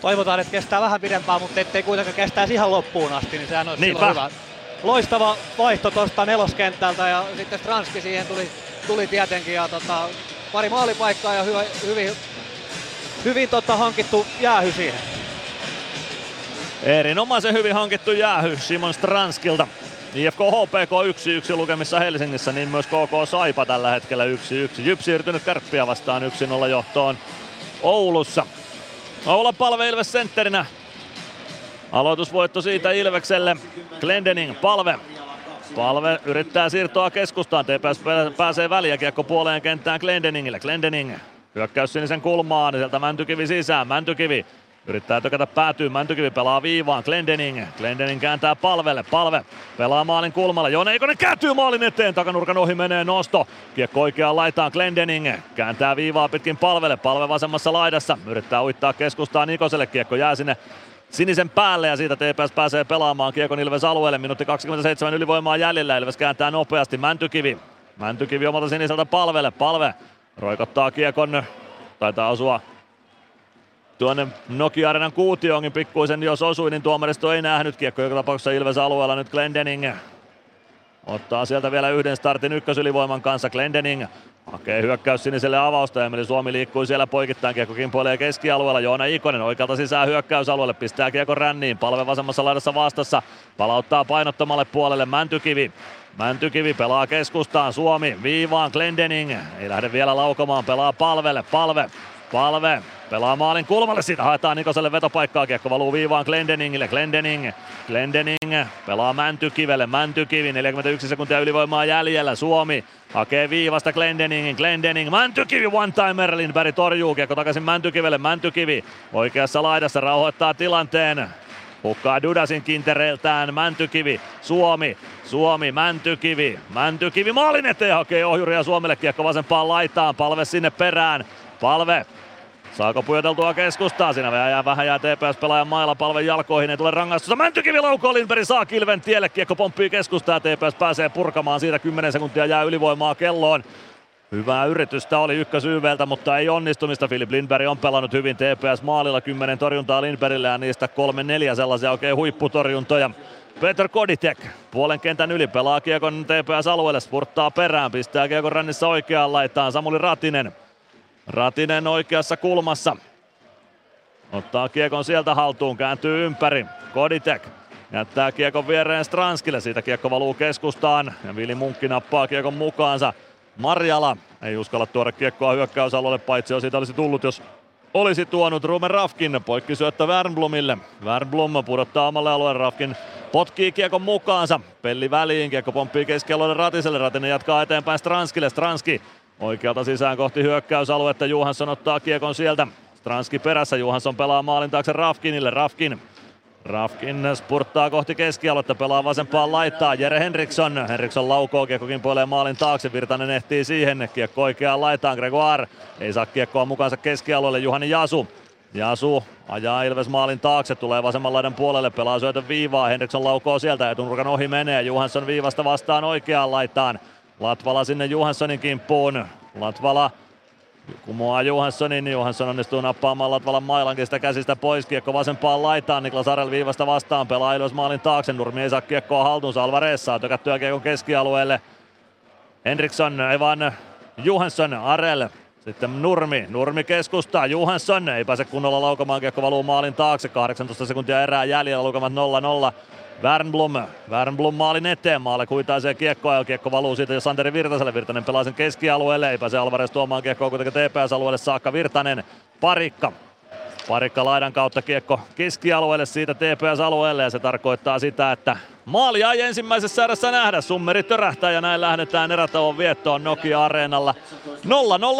Toivotaan, että kestää vähän pidempään, mutta ettei kuitenkaan kestäisi ihan loppuun asti, niin sehän olisi Niinpä. hyvä loistava vaihto tuosta neloskentältä ja sitten Stranski siihen tuli, tuli tietenkin ja tota, pari maalipaikkaa ja hyvä, hyvin, hyvin tota, hankittu jäähy siihen. Erinomaisen hyvin hankittu jäähy Simon Stranskilta. IFK HPK 1-1 lukemissa Helsingissä, niin myös KK Saipa tällä hetkellä 1-1. Jyp siirtynyt kärppiä vastaan 1-0 johtoon Oulussa. Oula palve Ilves sentterinä Aloitusvoitto siitä Ilvekselle. Glendening palve. Palve yrittää siirtoa keskustaan. TPS pääsee väliä kiekko puoleen kenttään Glendeningille. Glendening hyökkäys sinisen kulmaan. Sieltä Mäntykivi sisään. Mäntykivi Yrittää tökätä päätyy, Mäntykivi pelaa viivaan, Glendening. Glendening kääntää palvelle, palve pelaa maalin kulmalla. Joone Eikonen kääntyy maalin eteen, takanurkan ohi menee nosto. Kiekko oikeaan laitaan Glendening. Kääntää viivaa pitkin palvelle, palve vasemmassa laidassa. Yrittää uittaa keskustaa Nikoselle, kiekko jää sinne sinisen päälle ja siitä TPS pääsee pelaamaan Kiekon Ilves alueelle. Minuutti 27 ylivoimaa jäljellä. Ilves kääntää nopeasti Mäntykivi. Mäntykivi omalta siniseltä palvelle. Palve roikottaa Kiekon. Taitaa osua tuonne Nokia Arenan kuutioonkin pikkuisen, jos osui, niin tuomaristo ei nähnyt. Kiekko joka tapauksessa Ilves alueella nyt Glendening. Ottaa sieltä vielä yhden startin ykkösylivoiman kanssa Glendening. Hakee hyökkäys siniselle avausta. Emeli Suomi liikkuu siellä poikittain. Kiekko kimpoilee keskialueella. Joona Ikonen oikealta sisään hyökkäysalueelle. Pistää kiekko ränniin. Palve vasemmassa laidassa vastassa. Palauttaa painottomalle puolelle Mäntykivi. Mäntykivi pelaa keskustaan. Suomi viivaan. Glendening. Ei lähde vielä laukomaan. Pelaa palvelle. Palve. Palve. Pelaa maalin kulmalle, siitä haetaan Nikoselle vetopaikkaa, kiekko valuu viivaan Glendeningille, Glendening, Glendening pelaa Mäntykivelle, Mäntykivi, 41 sekuntia ylivoimaa jäljellä, Suomi hakee viivasta Glendeningin, Glendening, Mäntykivi one-timer, Lindberg torjuu, kiekko takaisin Mäntykivelle, Mäntykivi oikeassa laidassa rauhoittaa tilanteen, Hukkaa Dudasin kintereiltään. Mäntykivi, Suomi, Suomi, Mäntykivi, Mäntykivi maalin eteen hakee ohjuria Suomelle. Kiekko vasempaan laitaan, palve sinne perään, palve Saako pujoteltua keskustaa? Siinä vähän jää, vähän jää TPS-pelaajan mailla palven jalkoihin. Ei tule rangaistusta. Mäntykivi laukoo Lindberg saa kilven tielle. Kiekko pomppii keskustaa. TPS pääsee purkamaan siitä. 10 sekuntia jää ylivoimaa kelloon. Hyvää yritystä oli ykkösyyveltä, mutta ei onnistumista. Filip Lindberg on pelannut hyvin TPS maalilla. 10 torjuntaa Lindbergille ja niistä kolme neljä sellaisia oikein huipputorjuntoja. Peter Koditek puolen kentän yli pelaa kiekon TPS-alueelle, spurttaa perään, pistää kiekon rännissä oikeaan laitaan Samuli Ratinen. Ratinen oikeassa kulmassa. Ottaa kiekon sieltä haltuun, kääntyy ympäri. Koditek jättää kiekon viereen Stranskille. Siitä kiekko valuu keskustaan ja Vili Munkki nappaa kiekon mukaansa. Marjala ei uskalla tuoda kiekkoa hyökkäysalueelle, paitsi siitä olisi tullut, jos olisi tuonut Ruben Rafkin poikkisyöttö Wernblomille. Wernblom pudottaa omalle alueen Rafkin potkii kiekon mukaansa. Pelli väliin, kiekko pomppii keskialueelle Ratiselle. Ratinen jatkaa eteenpäin Stranskille. Stranski Oikealta sisään kohti hyökkäysaluetta. Johansson ottaa kiekon sieltä. Stranski perässä. Johansson pelaa maalin taakse Rafkinille. Rafkin Rafkin spurttaa kohti keskialuetta, pelaa vasempaan laittaa. Jere Henriksson. Henriksson laukoo, kiekko kimpoilee maalin taakse. Virtanen ehtii siihen. Kiekko oikeaan laitaan. Gregoire ei saa kiekkoa mukaansa keskialueelle. Juhani Jasu. Jasu ajaa Ilves maalin taakse, tulee vasemman laidan puolelle, pelaa syötön viivaa. Henriksson laukoo sieltä, etunurkan ohi menee. Johansson viivasta vastaan oikeaan laitaan. Latvala sinne Johanssonin kimppuun. Latvala kumoaa Johanssonin. Johansson onnistuu nappaamaan Latvalan mailankin sitä käsistä pois. Kiekko vasempaan laitaan. Niklas Arel viivasta vastaan. Pelaa Ilves maalin taakse. Nurmi ei saa kiekkoa haltuunsa. Alvarez saa tökättyä kiekon keskialueelle. Henriksson, ei vaan Johansson, Arel. Sitten Nurmi, Nurmi keskustaa, Johansson ei pääse kunnolla laukamaan, kiekko valuu maalin taakse, 18 sekuntia erää jäljellä, lukemat 0-0. Wernblom, Wernblom maalin eteen, maalle kuitaisee kiekkoa ja kiekko valuu siitä jo Santeri Virtaselle. Virtanen pelaa sen keskialueelle, ei pääse Alvarez tuomaan kiekkoa kuitenkin TPS-alueelle saakka. Virtanen, Parikka, Parikka laidan kautta kiekko keskialueelle siitä TPS-alueelle ja se tarkoittaa sitä, että maalia ei ensimmäisessä erässä nähdä. Summeri törähtää ja näin lähdetään erätauon viettoon Nokia-areenalla. 0-0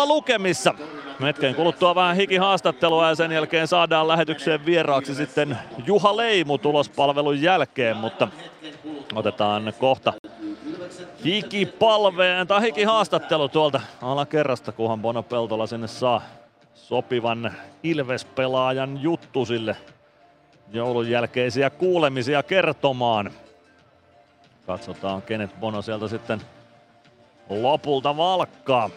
lukemissa. Hetken kuluttua vähän hikihaastattelua ja sen jälkeen saadaan lähetykseen vieraaksi sitten Juha Leimu tulospalvelun jälkeen, mutta otetaan kohta hikipalveen tai hikihaastattelu tuolta alakerrasta, kunhan Bono Peltola sinne saa sopivan Ilves-pelaajan juttu sille joulun jälkeisiä kuulemisia kertomaan. Katsotaan, kenet Bono sieltä sitten lopulta valkkaa.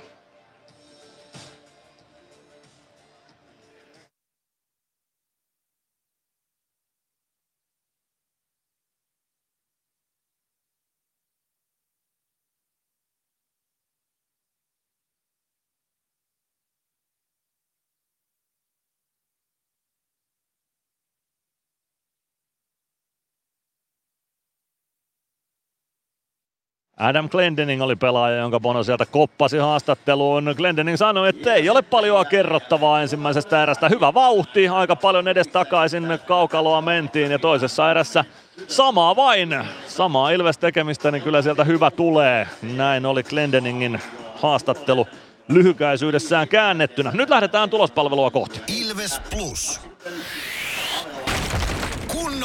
Adam Glendening oli pelaaja, jonka Bono sieltä koppasi haastatteluun. Glendening sanoi, että ei ole paljon kerrottavaa ensimmäisestä erästä. Hyvä vauhti, aika paljon edes takaisin kaukaloa mentiin ja toisessa erässä samaa vain. Samaa Ilves tekemistä, niin kyllä sieltä hyvä tulee. Näin oli Glendeningin haastattelu lyhykäisyydessään käännettynä. Nyt lähdetään tulospalvelua kohti. Ilves Plus.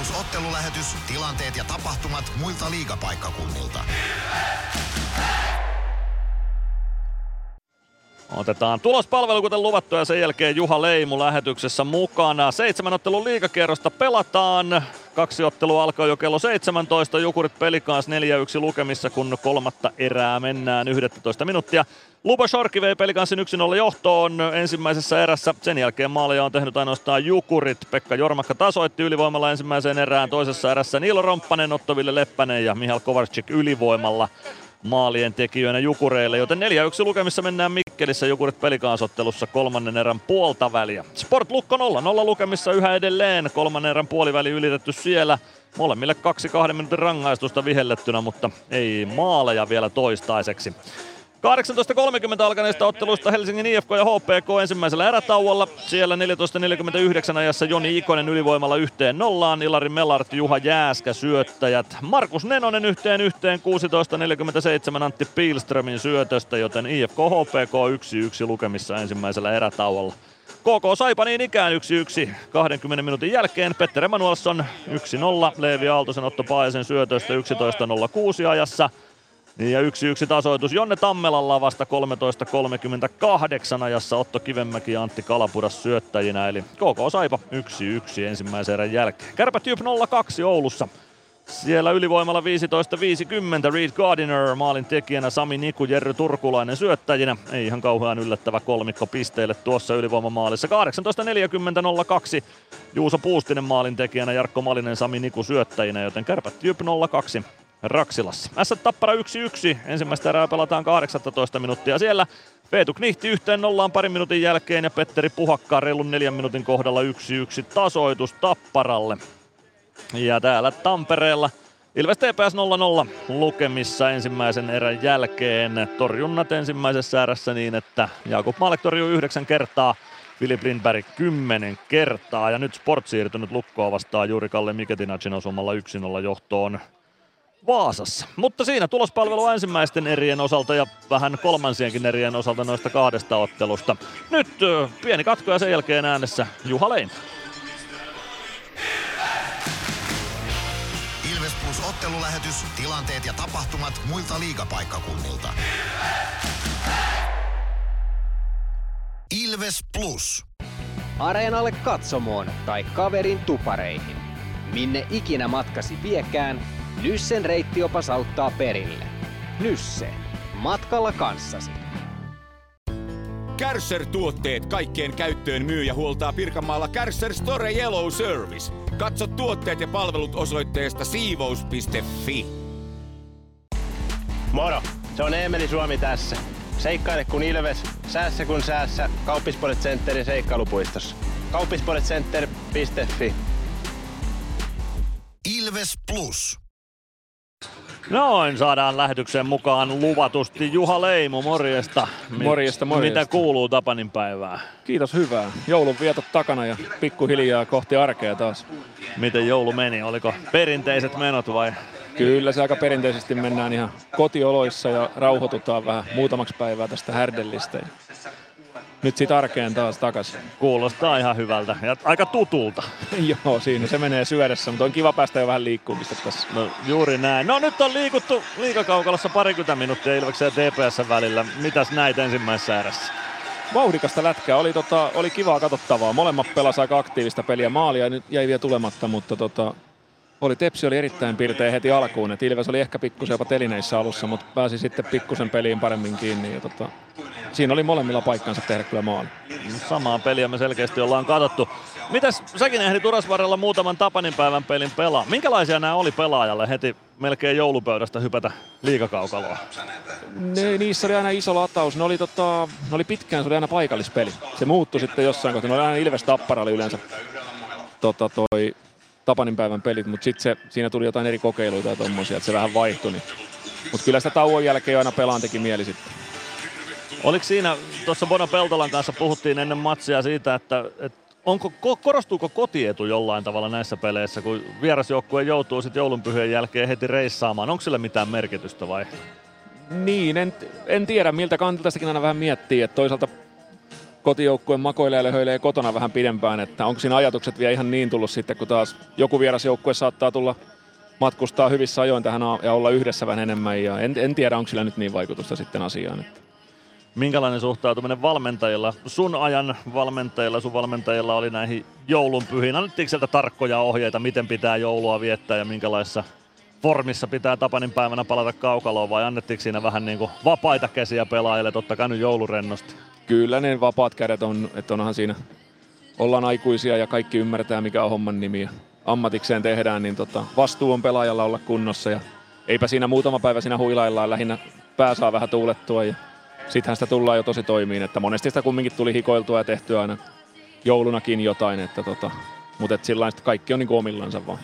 Ilves Plus ottelulähetys, tilanteet ja tapahtumat muilta liigapaikkakunnilta. Otetaan tulospalvelu kuten luvattu ja sen jälkeen Juha Leimu lähetyksessä mukana. Seitsemän ottelun liigakierrosta pelataan. Kaksi ottelua alkoi jo kello 17. Jukurit pelikaas 4-1 lukemissa, kun kolmatta erää mennään 11 minuuttia. Lupa Shorki vei pelikanssin 1-0 johtoon ensimmäisessä erässä. Sen jälkeen maaleja on tehnyt ainoastaan Jukurit. Pekka Jormakka tasoitti ylivoimalla ensimmäiseen erään. Toisessa erässä Niilo Romppanen, Ottoville Leppänen ja Mihal Kovarczyk ylivoimalla maalien tekijöinä Jukureille, joten 4-1 lukemissa mennään Mikkelissä Jukurit pelikaasottelussa kolmannen erän puolta väliä. Sport Lukko 0-0 lukemissa yhä edelleen, kolmannen erän puoliväli ylitetty siellä. Molemmille kaksi kahden minuutin rangaistusta vihellettynä, mutta ei maaleja vielä toistaiseksi. 18.30 alkaneista otteluista Helsingin IFK ja HPK ensimmäisellä erätauolla. Siellä 14.49 ajassa Joni Ikonen ylivoimalla yhteen nollaan, Ilari Melart, Juha Jääskä syöttäjät. Markus Nenonen yhteen yhteen 16.47 Antti Pilströmin syötöstä, joten IFK HPK 1-1 lukemissa ensimmäisellä erätauolla. KK Saipa niin ikään 1-1 20 minuutin jälkeen. Petter Emanuelsson 1-0, Leevi Aaltosen Otto Paajasen syötöstä 11.06 ajassa. Niin ja yksi yksi tasoitus Jonne Tammelalla vasta 13.38 ajassa Otto Kivenmäki ja Antti Kalapuras syöttäjinä. Eli KK Saipa 1-1 ensimmäisen erän jälkeen. Kärpät Jyp 0-2 Oulussa. Siellä ylivoimalla 15.50 Reed Gardiner maalin tekijänä Sami Niku, Jerry Turkulainen syöttäjinä. Ei ihan kauhean yllättävä kolmikko pisteille tuossa ylivoimamaalissa. 18.40 Juuso Puustinen maalin tekijänä, Jarkko Malinen, Sami Niku syöttäjinä, joten kärpät Jyp 0-2 Raksilassa. S Tappara 1-1. Ensimmäistä erää pelataan 18 minuuttia siellä. Peetu Knihti yhteen nollaan parin minuutin jälkeen ja Petteri Puhakkaa reilun neljän minuutin kohdalla 1-1 tasoitus Tapparalle. Ja täällä Tampereella Ilves TPS 0-0 lukemissa ensimmäisen erän jälkeen. Torjunnat ensimmäisessä erässä niin, että Jakub Maalek torjuu yhdeksän kertaa, Filip Lindberg kymmenen kertaa. Ja nyt Sport siirtynyt lukkoa vastaan juuri Kalle Miketinacin osumalla 1-0 johtoon Vaasassa. Mutta siinä tulospalvelu ensimmäisten erien osalta ja vähän kolmansienkin erien osalta noista kahdesta ottelusta. Nyt pieni katko ja sen jälkeen äänessä Juha Lein. Ilves Plus ottelulähetys, tilanteet ja tapahtumat muilta liigapaikkakunnilta. Ilves Plus. Areenalle katsomoon tai kaverin tupareihin. Minne ikinä matkasi viekään, Nyssen reittiopas auttaa perille. Nysse. Matkalla kanssasi. Kärsser-tuotteet kaikkeen käyttöön myy ja huoltaa Pirkanmaalla Kärsser Store Yellow Service. Katso tuotteet ja palvelut osoitteesta siivous.fi. Moro! Se on Eemeli Suomi tässä. Seikkaile kun ilves, säässä kun säässä. Kauppispoilet Centerin seikkailupuistossa. Kauppispoiletcenter.fi Ilves Plus. Noin, saadaan lähetykseen mukaan luvatusti Juha Leimu, morjesta. Mit- Morjesta, morjesta. Mitä kuuluu Tapanin päivää? Kiitos, hyvää. Joulun vietot takana ja pikkuhiljaa kohti arkea taas. Miten joulu meni? Oliko perinteiset menot vai? Kyllä se aika perinteisesti mennään ihan kotioloissa ja rauhoitutaan vähän muutamaksi päivää tästä härdellistä. Nyt sit arkeen taas takaisin. Kuulostaa ihan hyvältä ja aika tutulta. Joo, siinä se menee syödessä, mutta on kiva päästä jo vähän liikkumista tässä. No juuri näin. No nyt on liikuttu liikakaukalossa parikymmentä minuuttia Ilveksen ja TPS välillä. Mitäs näit ensimmäisessä erässä? Vauhdikasta lätkää, oli, tota, oli kivaa katsottavaa. Molemmat pelas aika aktiivista peliä. Maalia nyt jäi vielä tulematta, mutta tota, oli Tepsi oli erittäin pirteä heti alkuun. Et Ilves oli ehkä pikkusen jopa telineissä alussa, mutta pääsi sitten pikkusen peliin paremmin kiinni. Ja tota, siinä oli molemmilla paikkansa tehdä kyllä maali. Samaa peliä me selkeästi ollaan katsottu. Mitäs säkin ehdit Urasvarrella muutaman Tapanin päivän pelin pelaa? Minkälaisia nämä oli pelaajalle heti melkein joulupöydästä hypätä liikakaukaloa? Ne, niissä oli aina iso lataus. Ne oli, tota, ne oli pitkään, se oli aina paikallispeli. Se muuttui sitten jossain kohtaa. Ne oli aina Ilves Tappara oli yleensä tota, toi Tapanin päivän pelit, mutta sitten siinä tuli jotain eri kokeiluita ja tommosia, että se vähän vaihtui. Niin. Mutta kyllä sitä tauon jälkeen aina pelaan teki mieli sitten. Oliko siinä, tuossa Bono Peltolan kanssa puhuttiin ennen matsia siitä, että, että onko, korostuuko kotietu jollain tavalla näissä peleissä, kun vierasjoukkue joutuu sitten joulunpyhien jälkeen heti reissaamaan? Onko sillä mitään merkitystä vai? Niin, en, en tiedä miltä kantilta sitäkin aina vähän miettii, että toisaalta kotijoukkue makoilee ja löhöilee kotona vähän pidempään, että onko siinä ajatukset vielä ihan niin tullut sitten, kun taas joku vierasjoukkue saattaa tulla matkustaa hyvissä ajoin tähän ja olla yhdessä vähän enemmän ja en, en tiedä, onko sillä nyt niin vaikutusta sitten asiaan. Että. Minkälainen suhtautuminen valmentajilla, sun ajan valmentajilla, sun valmentajilla oli näihin joulunpyhiin? Annettiinko sieltä tarkkoja ohjeita, miten pitää joulua viettää ja minkälaisessa formissa pitää Tapanin päivänä palata kaukaloon vai annettiinko siinä vähän niin kuin vapaita käsiä pelaajille, totta kai nyt joulurennosti? Kyllä ne vapaat kädet on, että onhan siinä, ollaan aikuisia ja kaikki ymmärtää mikä on homman nimi. Ja ammatikseen tehdään, niin tota, vastuu on pelaajalla olla kunnossa ja eipä siinä muutama päivä siinä huilaillaan, lähinnä pää saa vähän tuulettua ja sittenhän sitä tullaan jo tosi toimiin, että monesti sitä kumminkin tuli hikoiltua ja tehtyä aina joulunakin jotain, että tota, mutta et sillä kaikki on niin omillansa vaan.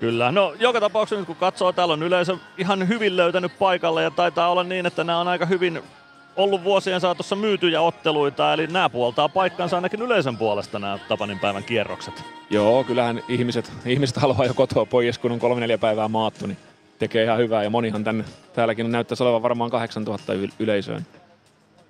Kyllä, no joka tapauksessa nyt kun katsoo, täällä on yleisö ihan hyvin löytänyt paikalle ja taitaa olla niin, että nämä on aika hyvin ollut vuosien saatossa myytyjä otteluita, eli nämä puoltaa paikkansa ainakin yleisön puolesta nämä Tapanin päivän kierrokset. Joo, kyllähän ihmiset, ihmiset haluaa jo kotoa pois, kun on kolme neljä päivää maattu, niin tekee ihan hyvää. Ja monihan tänne, täälläkin näyttäisi olevan varmaan 8000 yleisöön.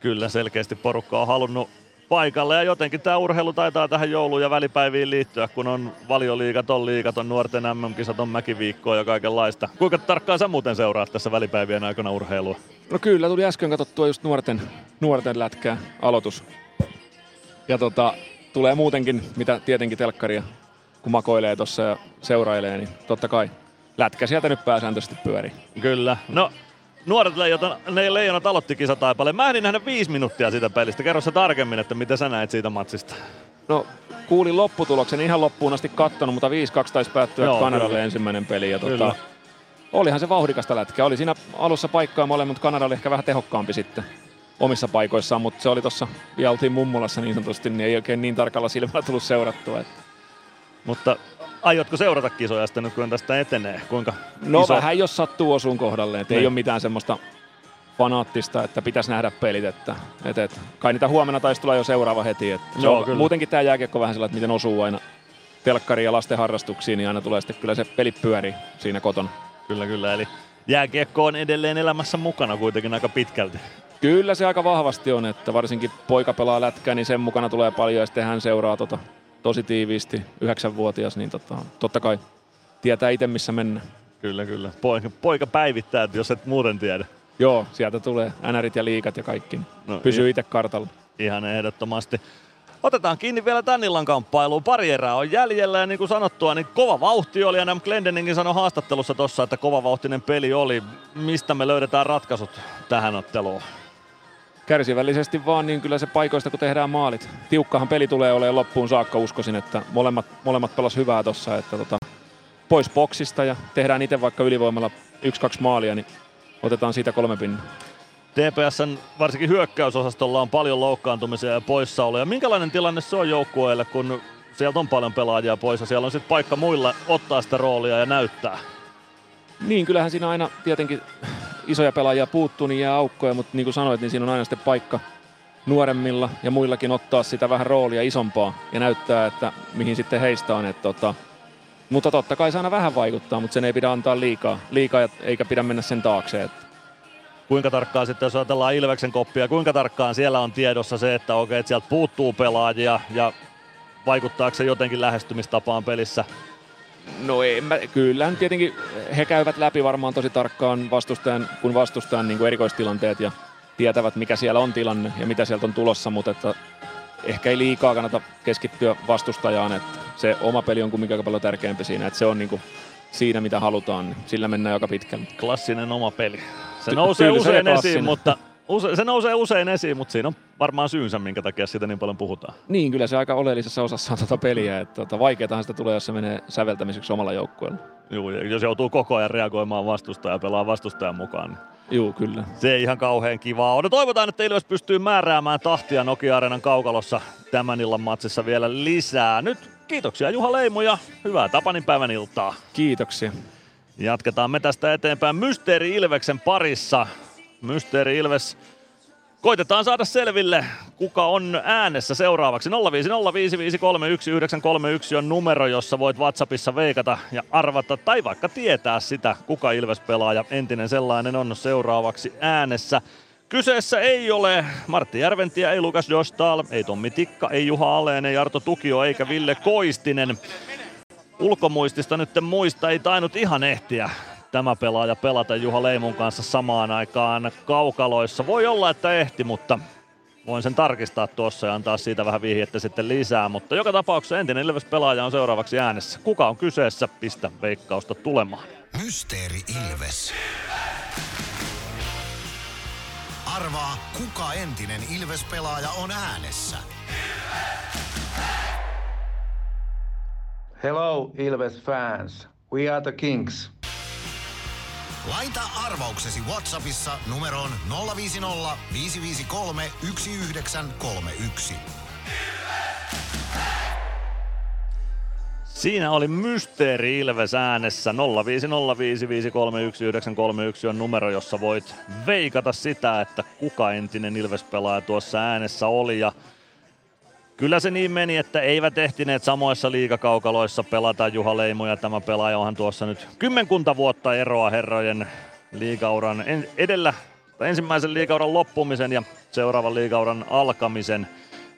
Kyllä, selkeästi porukka on halunnut paikalle ja jotenkin tämä urheilu taitaa tähän jouluun ja välipäiviin liittyä, kun on valioliigat, on liigat, on nuorten MM-kisat, on mäkiviikkoa ja kaikenlaista. Kuinka tarkkaan sä muuten seuraat tässä välipäivien aikana urheilua? No kyllä, tuli äsken katsottua just nuorten, nuorten lätkää aloitus. Ja tota, tulee muutenkin, mitä tietenkin telkkaria, kun makoilee tuossa ja seurailee, niin totta kai lätkä sieltä nyt pääsääntöisesti pyörii. Kyllä. No nuoret leijonat, ne leijonat aloitti kisataipaleen. Mä ehdin nähdä viisi minuuttia siitä pelistä. Kerro se tarkemmin, että mitä sä näet siitä matsista. No kuulin lopputuloksen ihan loppuun asti kattonut, mutta 5-2 taisi päättyä Joo, Kanadalle kyllä. ensimmäinen peli. Ja tota, olihan se vauhdikasta lätkä. Oli siinä alussa paikkaa molemmat, mutta Kanada oli ehkä vähän tehokkaampi sitten omissa paikoissaan, mutta se oli tuossa, ja oltiin mummulassa niin sanotusti, niin ei oikein niin tarkalla silmällä tullut seurattua. Että. Mutta aiotko seurata kisoja sitten nyt, kun tästä etenee? Kuinka No iso... vähän jos sattuu osuun kohdalle, että ei Niin. ole mitään semmoista fanaattista, että pitäisi nähdä pelit, että, että, että kai niitä huomenna taisi tulla jo seuraava heti. Että se Joo, on, kyllä. muutenkin tämä jääkiekko vähän sellainen, että miten osuu aina telkkariin ja lasten harrastuksiin, niin aina tulee sitten kyllä se peli pyörii siinä kotona. Kyllä, kyllä. Eli jääkiekko on edelleen elämässä mukana kuitenkin aika pitkälti. Kyllä se aika vahvasti on, että varsinkin poika pelaa lätkää, niin sen mukana tulee paljon ja sitten hän seuraa tota, tosi tiiviisti, yhdeksänvuotias, niin tota, totta kai tietää itse missä mennä. Kyllä, kyllä. Poika, poika päivittää, jos et muuten tiedä. Joo, sieltä tulee NRit ja liikat ja kaikki. No, Pysyy itse kartalla. Ihan ehdottomasti. Otetaan kiinni vielä tän illan kamppailuun. Pari erää on jäljellä ja niin kuin sanottua, niin kova vauhti oli. Ja Nam Glendeningin sanoi haastattelussa tossa, että kova vauhtinen peli oli. Mistä me löydetään ratkaisut tähän otteluun? Kärsivällisesti vaan, niin kyllä se paikoista kun tehdään maalit. Tiukkahan peli tulee olemaan loppuun saakka, uskoisin, että molemmat, molemmat pelas hyvää tossa, että tota, pois boksista ja tehdään itse vaikka ylivoimalla yksi kaksi maalia, niin otetaan siitä kolme pinnaa. TPSn varsinkin hyökkäysosastolla on paljon loukkaantumisia ja poissaoloja. Minkälainen tilanne se on joukkueelle, kun sieltä on paljon pelaajia pois ja siellä on sitten paikka muilla ottaa sitä roolia ja näyttää? Niin, kyllähän siinä aina tietenkin isoja pelaajia puuttuu, niin jää aukkoja, mutta niin kuin sanoit, niin siinä on aina sitten paikka nuoremmilla ja muillakin ottaa sitä vähän roolia isompaa ja näyttää, että mihin sitten heistä on. Että tota, mutta totta kai se aina vähän vaikuttaa, mutta sen ei pidä antaa liikaa, liikaa eikä pidä mennä sen taakse. Että Kuinka tarkkaan sitten, jos ajatellaan Ilveksen koppia, kuinka tarkkaan siellä on tiedossa se, että okei, että sieltä puuttuu pelaajia ja vaikuttaako se jotenkin lähestymistapaan pelissä? No ei, mä, kyllähän tietenkin he käyvät läpi varmaan tosi tarkkaan vastustajan, kun vastustajan niin kuin erikoistilanteet ja tietävät mikä siellä on tilanne ja mitä sieltä on tulossa, mutta että ehkä ei liikaa kannata keskittyä vastustajaan, että se oma peli on kumminkin aika paljon tärkeämpi siinä, että se on niin kuin siinä mitä halutaan, niin sillä mennään joka pitkälle. Klassinen oma peli. Se nousee usein esiin, mutta use, se nousee usein esiin, mutta siinä on varmaan syynsä, minkä takia siitä niin paljon puhutaan. Niin, kyllä se aika oleellisessa osassa on tuota peliä, että tota, vaikeatahan sitä tulee, jos se menee säveltämiseksi omalla joukkueella. Joo, ja jos joutuu koko ajan reagoimaan vastustaja ja pelaa vastustajan mukaan, niin Joo, kyllä. Se ei ihan kauhean kivaa ole. No toivotaan, että Ilves pystyy määräämään tahtia Nokia-areenan kaukalossa tämän illan matsissa vielä lisää. Nyt kiitoksia Juha Leimu ja hyvää Tapanin päivän iltaa. Kiitoksia. Jatketaan me tästä eteenpäin Mysteeri Ilveksen parissa. Mysteeri Ilves Koitetaan saada selville, kuka on äänessä seuraavaksi. 0505531 on numero, jossa voit WhatsAppissa veikata ja arvata tai vaikka tietää sitä, kuka Ilves-pelaaja entinen sellainen on seuraavaksi äänessä. Kyseessä ei ole Martti Järventie, ei Lukas Jostal, ei Tommi Tikka, ei Juha Aleen, ei Arto Tukio eikä Ville Koistinen. Ulkomuistista nyt muista ei tainnut ihan ehtiä tämä pelaaja pelata Juha Leimun kanssa samaan aikaan kaukaloissa. Voi olla, että ehti, mutta voin sen tarkistaa tuossa ja antaa siitä vähän vihjettä sitten lisää. Mutta joka tapauksessa entinen Ilves-pelaaja on seuraavaksi äänessä. Kuka on kyseessä? Pistä veikkausta tulemaan. Mysteeri Ilves. Arvaa, kuka entinen Ilves-pelaaja on äänessä. Hello, Ilves fans. We are the Kings. Laita arvauksesi Whatsappissa numeroon 050 553 1931. Siinä oli Mysteeri Ilves äänessä. 0505531 on numero, jossa voit veikata sitä, että kuka entinen Ilves-pelaaja tuossa äänessä oli. Ja kyllä se niin meni, että eivät ehtineet samoissa liigakaukaloissa pelata Juha Leimo ja tämä pelaaja onhan tuossa nyt kymmenkunta vuotta eroa herrojen liigauran edellä tai ensimmäisen liigauran loppumisen ja seuraavan liigauran alkamisen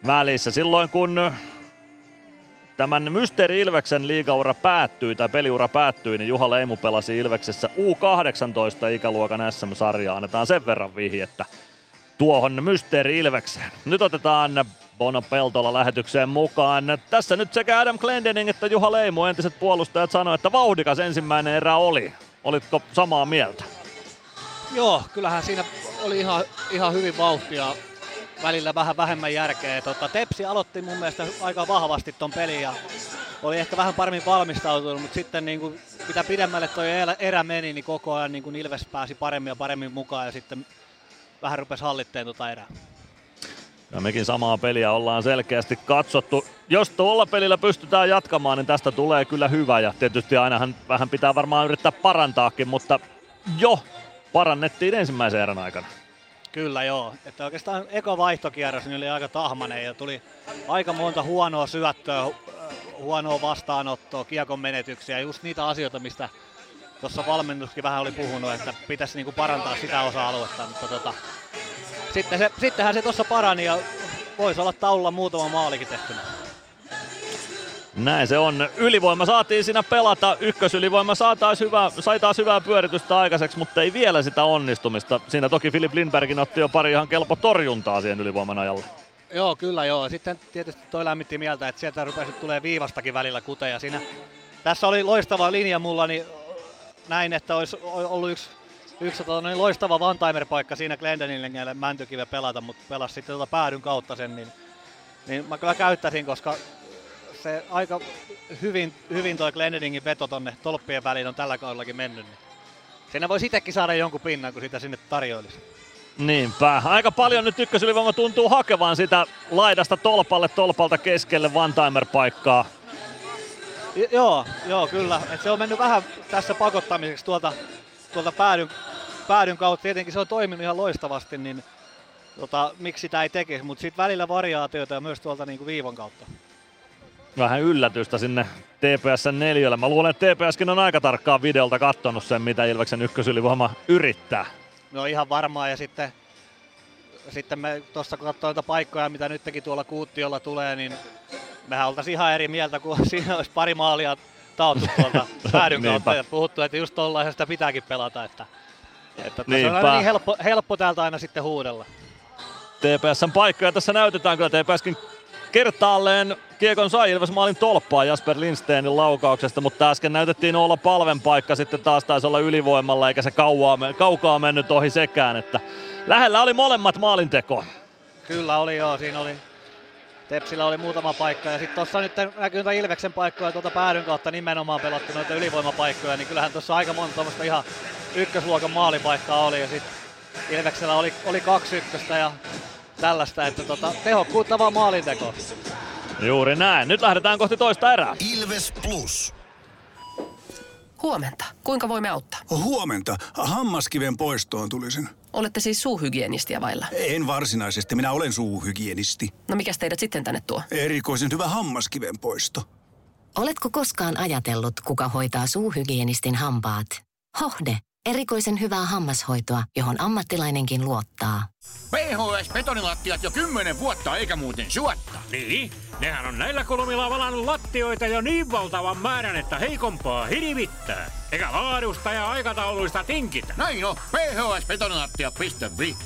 välissä. Silloin kun tämän Mysteeri Ilveksen liigaura päättyi tai peliura päättyi, niin Juha Leimu pelasi Ilveksessä U18-ikäluokan SM-sarjaa. Annetaan sen verran vihjettä tuohon Mysteeri Ilvekseen. Nyt otetaan Bono Peltola lähetykseen mukaan. Tässä nyt sekä Adam Glendening että Juha Leimu, entiset puolustajat, sanoivat, että vauhdikas ensimmäinen erä oli. Olitko samaa mieltä? Joo, kyllähän siinä oli ihan, ihan hyvin vauhtia, välillä vähän vähemmän järkeä. Tota, Tepsi aloitti mun mielestä aika vahvasti ton pelin ja oli ehkä vähän paremmin valmistautunut, mutta sitten niin kuin mitä pidemmälle tuo erä meni, niin koko ajan niin kuin Ilves pääsi paremmin ja paremmin mukaan ja sitten vähän rupesi hallitteen tuota erää. Ja mekin samaa peliä ollaan selkeästi katsottu. Jos tuolla pelillä pystytään jatkamaan, niin tästä tulee kyllä hyvä. Ja tietysti ainahan vähän pitää varmaan yrittää parantaakin, mutta jo parannettiin ensimmäisen erän aikana. Kyllä joo. Että oikeastaan eka vaihtokierros niin oli aika tahmanen ja tuli aika monta huonoa syöttöä, huonoa vastaanottoa, kiekon menetyksiä, just niitä asioita, mistä tuossa valmennuskin vähän oli puhunut, että pitäisi niinku parantaa sitä osa-aluetta, mutta tota, sitten se, sittenhän se tuossa parani ja voisi olla taululla muutama maalikin tehtynä. Näin se on. Ylivoima saatiin siinä pelata. Ykkösylivoima sai taas hyvää, sai taas hyvää pyöritystä aikaiseksi, mutta ei vielä sitä onnistumista. Siinä toki Filip Lindbergin otti jo pari ihan kelpo torjuntaa siihen ylivoiman ajalla. Joo, kyllä joo. Sitten tietysti toi lämmitti mieltä, että sieltä rupesi tulee viivastakin välillä kuteja. Siinä, tässä oli loistava linja mulla, niin näin, että olisi ollut yksi, yksi tota, niin loistava one-timer-paikka siinä Glendenille Mäntykive pelata, mutta pelasi sitten tuota päädyn kautta sen, niin, niin mä kyllä käyttäisin, koska se aika hyvin, hyvin toi Glendeningin veto tonne tolppien väliin on tällä kaudellakin mennyt. Niin siinä voisi itsekin saada jonkun pinnan, kun sitä sinne tarjoilisi. Niinpä. Aika paljon nyt ykkösylivoima tuntuu hakevan sitä laidasta tolpalle, tolpalta keskelle one-timer-paikkaa. J- joo, joo, kyllä. Et se on mennyt vähän tässä pakottamiseksi tuolta, tuolta päädyn, päädyn kautta. Tietenkin se on toiminut ihan loistavasti, niin tota, miksi sitä ei tekisi, mutta sitten välillä variaatioita ja myös tuolta niinku viivan kautta. Vähän yllätystä sinne TPS 4. Mä luulen, että TPSkin on aika tarkkaan videolta kattonut sen, mitä Ilveksen ykkösylivoima yrittää. No ihan varmaan ja sitten, sitten me tuossa kun katsoo paikkoja, mitä nytkin tuolla Kuuttiolla tulee, niin mehän oltaisiin ihan eri mieltä, kun siinä olisi pari maalia taottu tuolta päädyn kautta ja puhuttu, että just tuollaisen sitä pitääkin pelata. Että, että se on aina niin helppo, helppo täältä aina sitten huudella. TPSn paikkoja tässä näytetään kyllä. TPSkin kertaalleen kiekon sai Ilves maalin tolppaa Jasper Lindsteinin laukauksesta, mutta äsken näytettiin olla palven paikka sitten taas taisi olla ylivoimalla eikä se kauaa, kaukaa mennyt ohi sekään, että lähellä oli molemmat maalinteko. Kyllä oli joo, siinä oli Tepsillä oli muutama paikka ja sitten tuossa nyt näkyy noita Ilveksen paikkoja tuolta päädyn kautta nimenomaan pelattu noita ylivoimapaikkoja, niin kyllähän tuossa aika monta tuommoista ihan ykkösluokan maalipaikkaa oli ja sitten Ilveksellä oli, oli kaksi ykköstä ja tällaista, että tota, tehokkuutta vaan maalintekoon. Juuri näin. Nyt lähdetään kohti toista erää. Ilves Plus. Huomenta. Kuinka voimme auttaa? Huomenta. Hammaskiven poistoon tulisin. Olette siis suuhygienistiä vailla? En varsinaisesti. Minä olen suuhygienisti. No mikä teidät sitten tänne tuo? Erikoisen hyvä hammaskiven poisto. Oletko koskaan ajatellut, kuka hoitaa suuhygienistin hampaat? Hohde. Erikoisen hyvää hammashoitoa, johon ammattilainenkin luottaa. PHS-betonilattiat jo kymmenen vuotta eikä muuten suotta. Niin, nehän on näillä kolmilla valannut lattioita jo niin valtavan määrän, että heikompaa hirvittää. Eikä laadusta ja aikatauluista tinkitä. Näin on, phsbetonilattia.fi.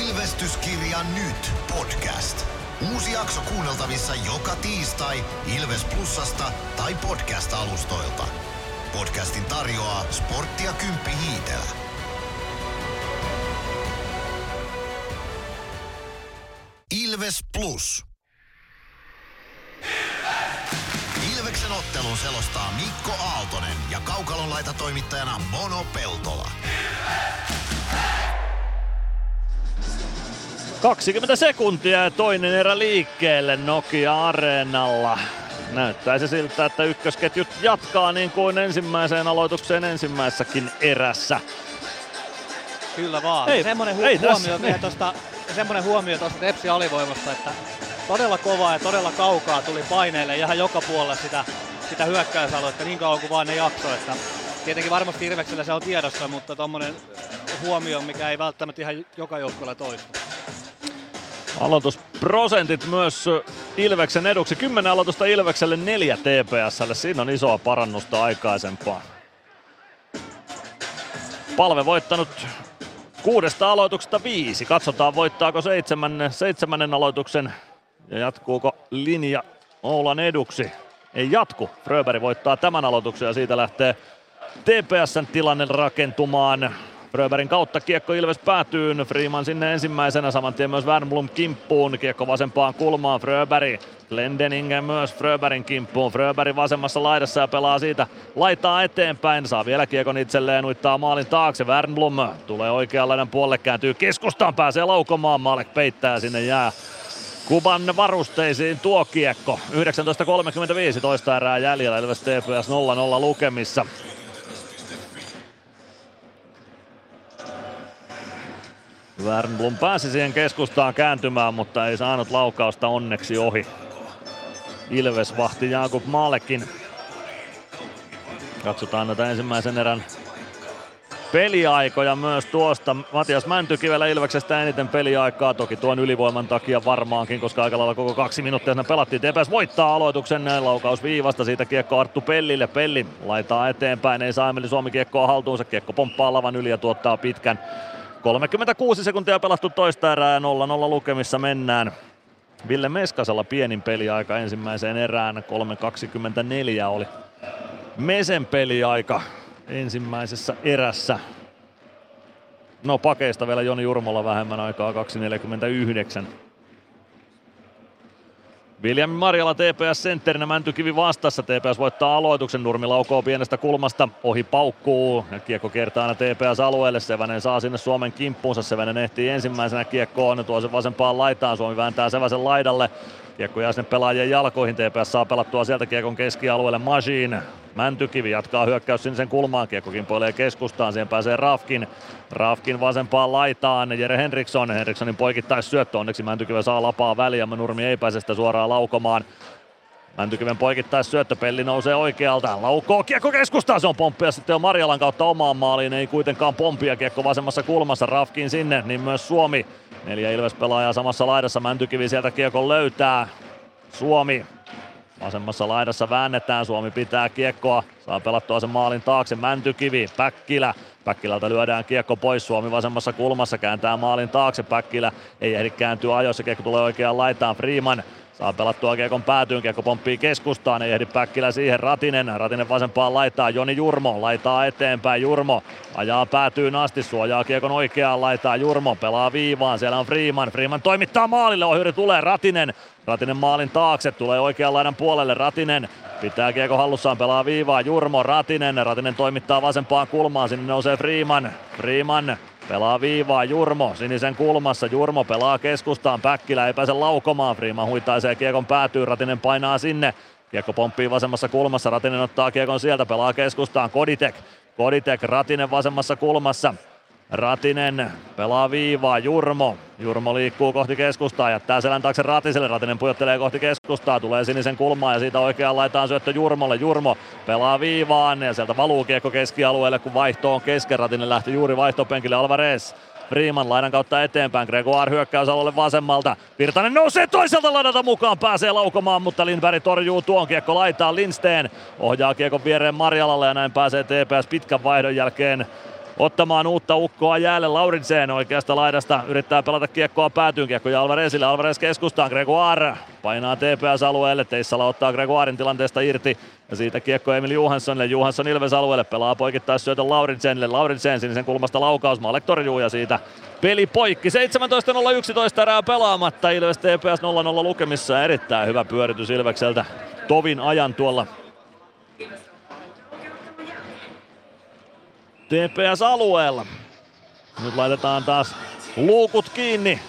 Ilvestyskirja nyt podcast. Uusi jakso kuunneltavissa joka tiistai Ilves Plusasta tai podcast-alustoilta. Podcastin tarjoaa Sporttia Kymppi Hiitellä. Ilves Plus. Ilveksen ottelun selostaa Mikko Aaltonen ja Kaukalon laita toimittajana Mono Peltola. 20 sekuntia ja toinen erä liikkeelle Nokia Areenalla. Näyttäisi siltä, että ykkösketjut jatkaa niin kuin ensimmäiseen aloitukseen ensimmäisessäkin erässä. Kyllä vaan. Ei, semmoinen hu- ei huomio vielä tuosta, semmoinen huomio tuosta Tepsi alivoimasta, että todella kovaa ja todella kaukaa tuli paineille ihan joka puolella sitä, sitä hyökkäysaluetta niin kauan kuin vaan ne jakso. Että tietenkin varmasti Irveksellä se on tiedossa, mutta tuommoinen huomio, mikä ei välttämättä ihan joka joukkueella toistu. Aloitusprosentit myös Ilveksen eduksi. 10 aloitusta Ilvekselle, 4 TPSlle. Siinä on isoa parannusta aikaisempaan. Palve voittanut kuudesta aloituksesta viisi. Katsotaan voittaako seitsemännen, seitsemännen aloituksen ja jatkuuko linja Oulan eduksi. Ei jatku. Fröberg voittaa tämän aloituksen ja siitä lähtee TPSn tilanne rakentumaan. Fröbergin kautta kiekko Ilves päätyy. Freeman sinne ensimmäisenä, saman tien myös Wernblom kimppuun. Kiekko vasempaan kulmaan, Fröberg. Glendening myös Fröbergin kimppuun. Fröberg vasemmassa laidassa ja pelaa siitä laitaa eteenpäin. Saa vielä kiekon itselleen, uittaa maalin taakse. Wernblom tulee oikean laidan puolelle, kääntyy keskustaan, pääsee laukomaan. Malek peittää sinne jää Kuban varusteisiin tuo kiekko. 19.35 toista erää jäljellä, Ilves TPS 0-0 lukemissa. Wernblom pääsi siihen keskustaan kääntymään, mutta ei saanut laukausta onneksi ohi. Ilves vahti Jakub Malekin. Katsotaan näitä ensimmäisen erän peliaikoja myös tuosta. Matias Mäntykivellä Ilveksestä eniten peliaikaa, toki tuon ylivoiman takia varmaankin, koska aika lailla koko kaksi minuuttia siinä pelattiin. TPS voittaa aloituksen laukaus viivasta, siitä kiekko Arttu Pellille. Pelli laitaa eteenpäin, ei saa Emeli Suomi kiekkoa haltuunsa, kiekko pomppaa lavan yli ja tuottaa pitkän 36 sekuntia pelattu toista erää ja 0-0 lukemissa mennään. Ville Meskasella pienin peliaika ensimmäiseen erään, 3.24 oli Mesen peliaika ensimmäisessä erässä. No pakeista vielä Joni Jurmolla vähemmän aikaa, 2.49. William Marjala TPS sentterinä Mäntykivi vastassa. TPS voittaa aloituksen. Nurmi laukoo pienestä kulmasta. Ohi paukkuu. Ja kiekko kertaa aina TPS alueelle. Sevänen saa sinne Suomen kimppuunsa. Sevänen ehtii ensimmäisenä kiekkoon. Tuo sen vasempaan laitaan. Suomi vääntää Seväsen laidalle. Kiekko jää sinne pelaajien jalkoihin. TPS saa pelattua sieltä kiekon keskialueelle Majin. Mäntykivi jatkaa hyökkäys sinisen kulmaan. Kiekko kimpoilee keskustaan. Siihen pääsee Rafkin. Rafkin vasempaan laitaan. Jere Henriksson. Henrikssonin poikittais syöttö. Onneksi Mäntykivi saa lapaa väliä. Nurmi ei pääse sitä suoraan laukomaan. Mäntykiven poikittais syöttö, Pelli nousee oikealta, laukoo kiekko keskustaan, se on pomppia sitten jo Marjalan kautta omaan maaliin, ei kuitenkaan pompia, kiekko vasemmassa kulmassa, Rafkin sinne, niin myös Suomi. Neljä Ilves-pelaajaa samassa laidassa, Mäntykivi sieltä kiekon löytää. Suomi Vasemmassa laidassa väännetään, Suomi pitää kiekkoa, saa pelattua sen maalin taakse, Mäntykivi, Päkkilä, Päkkilältä lyödään kiekko pois, Suomi vasemmassa kulmassa kääntää maalin taakse, Päkkilä ei ehdi kääntyä ajoissa, kiekko tulee oikeaan laitaan, Freeman Saa pelattua kiekon päätyyn, kiekko pomppii keskustaan, ei ehdi Päkkilä siihen, Ratinen, Ratinen vasempaan laitaa, Joni Jurmo laitaa eteenpäin, Jurmo ajaa päätyyn asti, suojaa kiekon oikeaan. Laitaa, Jurmo. Pelaa viivaan, siellä on Freeman, Freeman toimittaa maalille, ohjuri tulee, Ratinen, Ratinen maalin taakse, tulee oikean laidan puolelle, Ratinen pitää kiekko hallussaan, pelaa viivaa, Jurmo, Ratinen, Ratinen toimittaa vasempaan kulmaan, sinne nousee Freeman, Freeman Pelaa viivaa Jurmo sinisen kulmassa. Jurmo pelaa keskustaan. Päkkilä ei pääse laukomaan. Freeman huitaisee kiekon päätyy. Ratinen painaa sinne. Kiekko pomppii vasemmassa kulmassa. Ratinen ottaa kiekon sieltä. Pelaa keskustaan. Koditek. Koditek. Ratinen vasemmassa kulmassa. Ratinen pelaa viivaa, Jurmo. Jurmo liikkuu kohti keskustaa, jättää selän taakse Ratiselle. Ratinen pujottelee kohti keskustaa, tulee sinisen kulmaan ja siitä oikeaan laitaan syöttö Jurmolle. Jurmo pelaa viivaan ja sieltä valuu kiekko keskialueelle, kun vaihto on kesken. Ratinen lähti juuri vaihtopenkille Alvarez. Freeman laidan kautta eteenpäin. Gregoire hyökkäysalueelle vasemmalta. Virtanen nousee toiselta laidalta mukaan. Pääsee laukomaan, mutta Lindberg torjuu tuon kiekko laitaa Lindsteen. Ohjaa kiekon viereen Marjalalle ja näin pääsee TPS pitkän vaihdon jälkeen ottamaan uutta ukkoa jäälle. Lauritsen oikeasta laidasta yrittää pelata kiekkoa päätyyn. Kiekko ja Alvarezille. Alvarez keskustaan. Gregoire painaa TPS-alueelle. Teissala ottaa Gregoirin tilanteesta irti. Ja siitä kiekko Emil Johanssonille. Johansson Ilves alueelle pelaa poikittais syötön Lauritsenille. Lauritsen sinisen kulmasta laukaus. Malek torjuu ja siitä peli poikki. 17.011 erää pelaamatta. Ilves TPS 0-0 lukemissa. Erittäin hyvä pyöritys Ilvekseltä. Tovin ajan tuolla TPS-alueella. Nyt laitetaan taas luukut kiinni.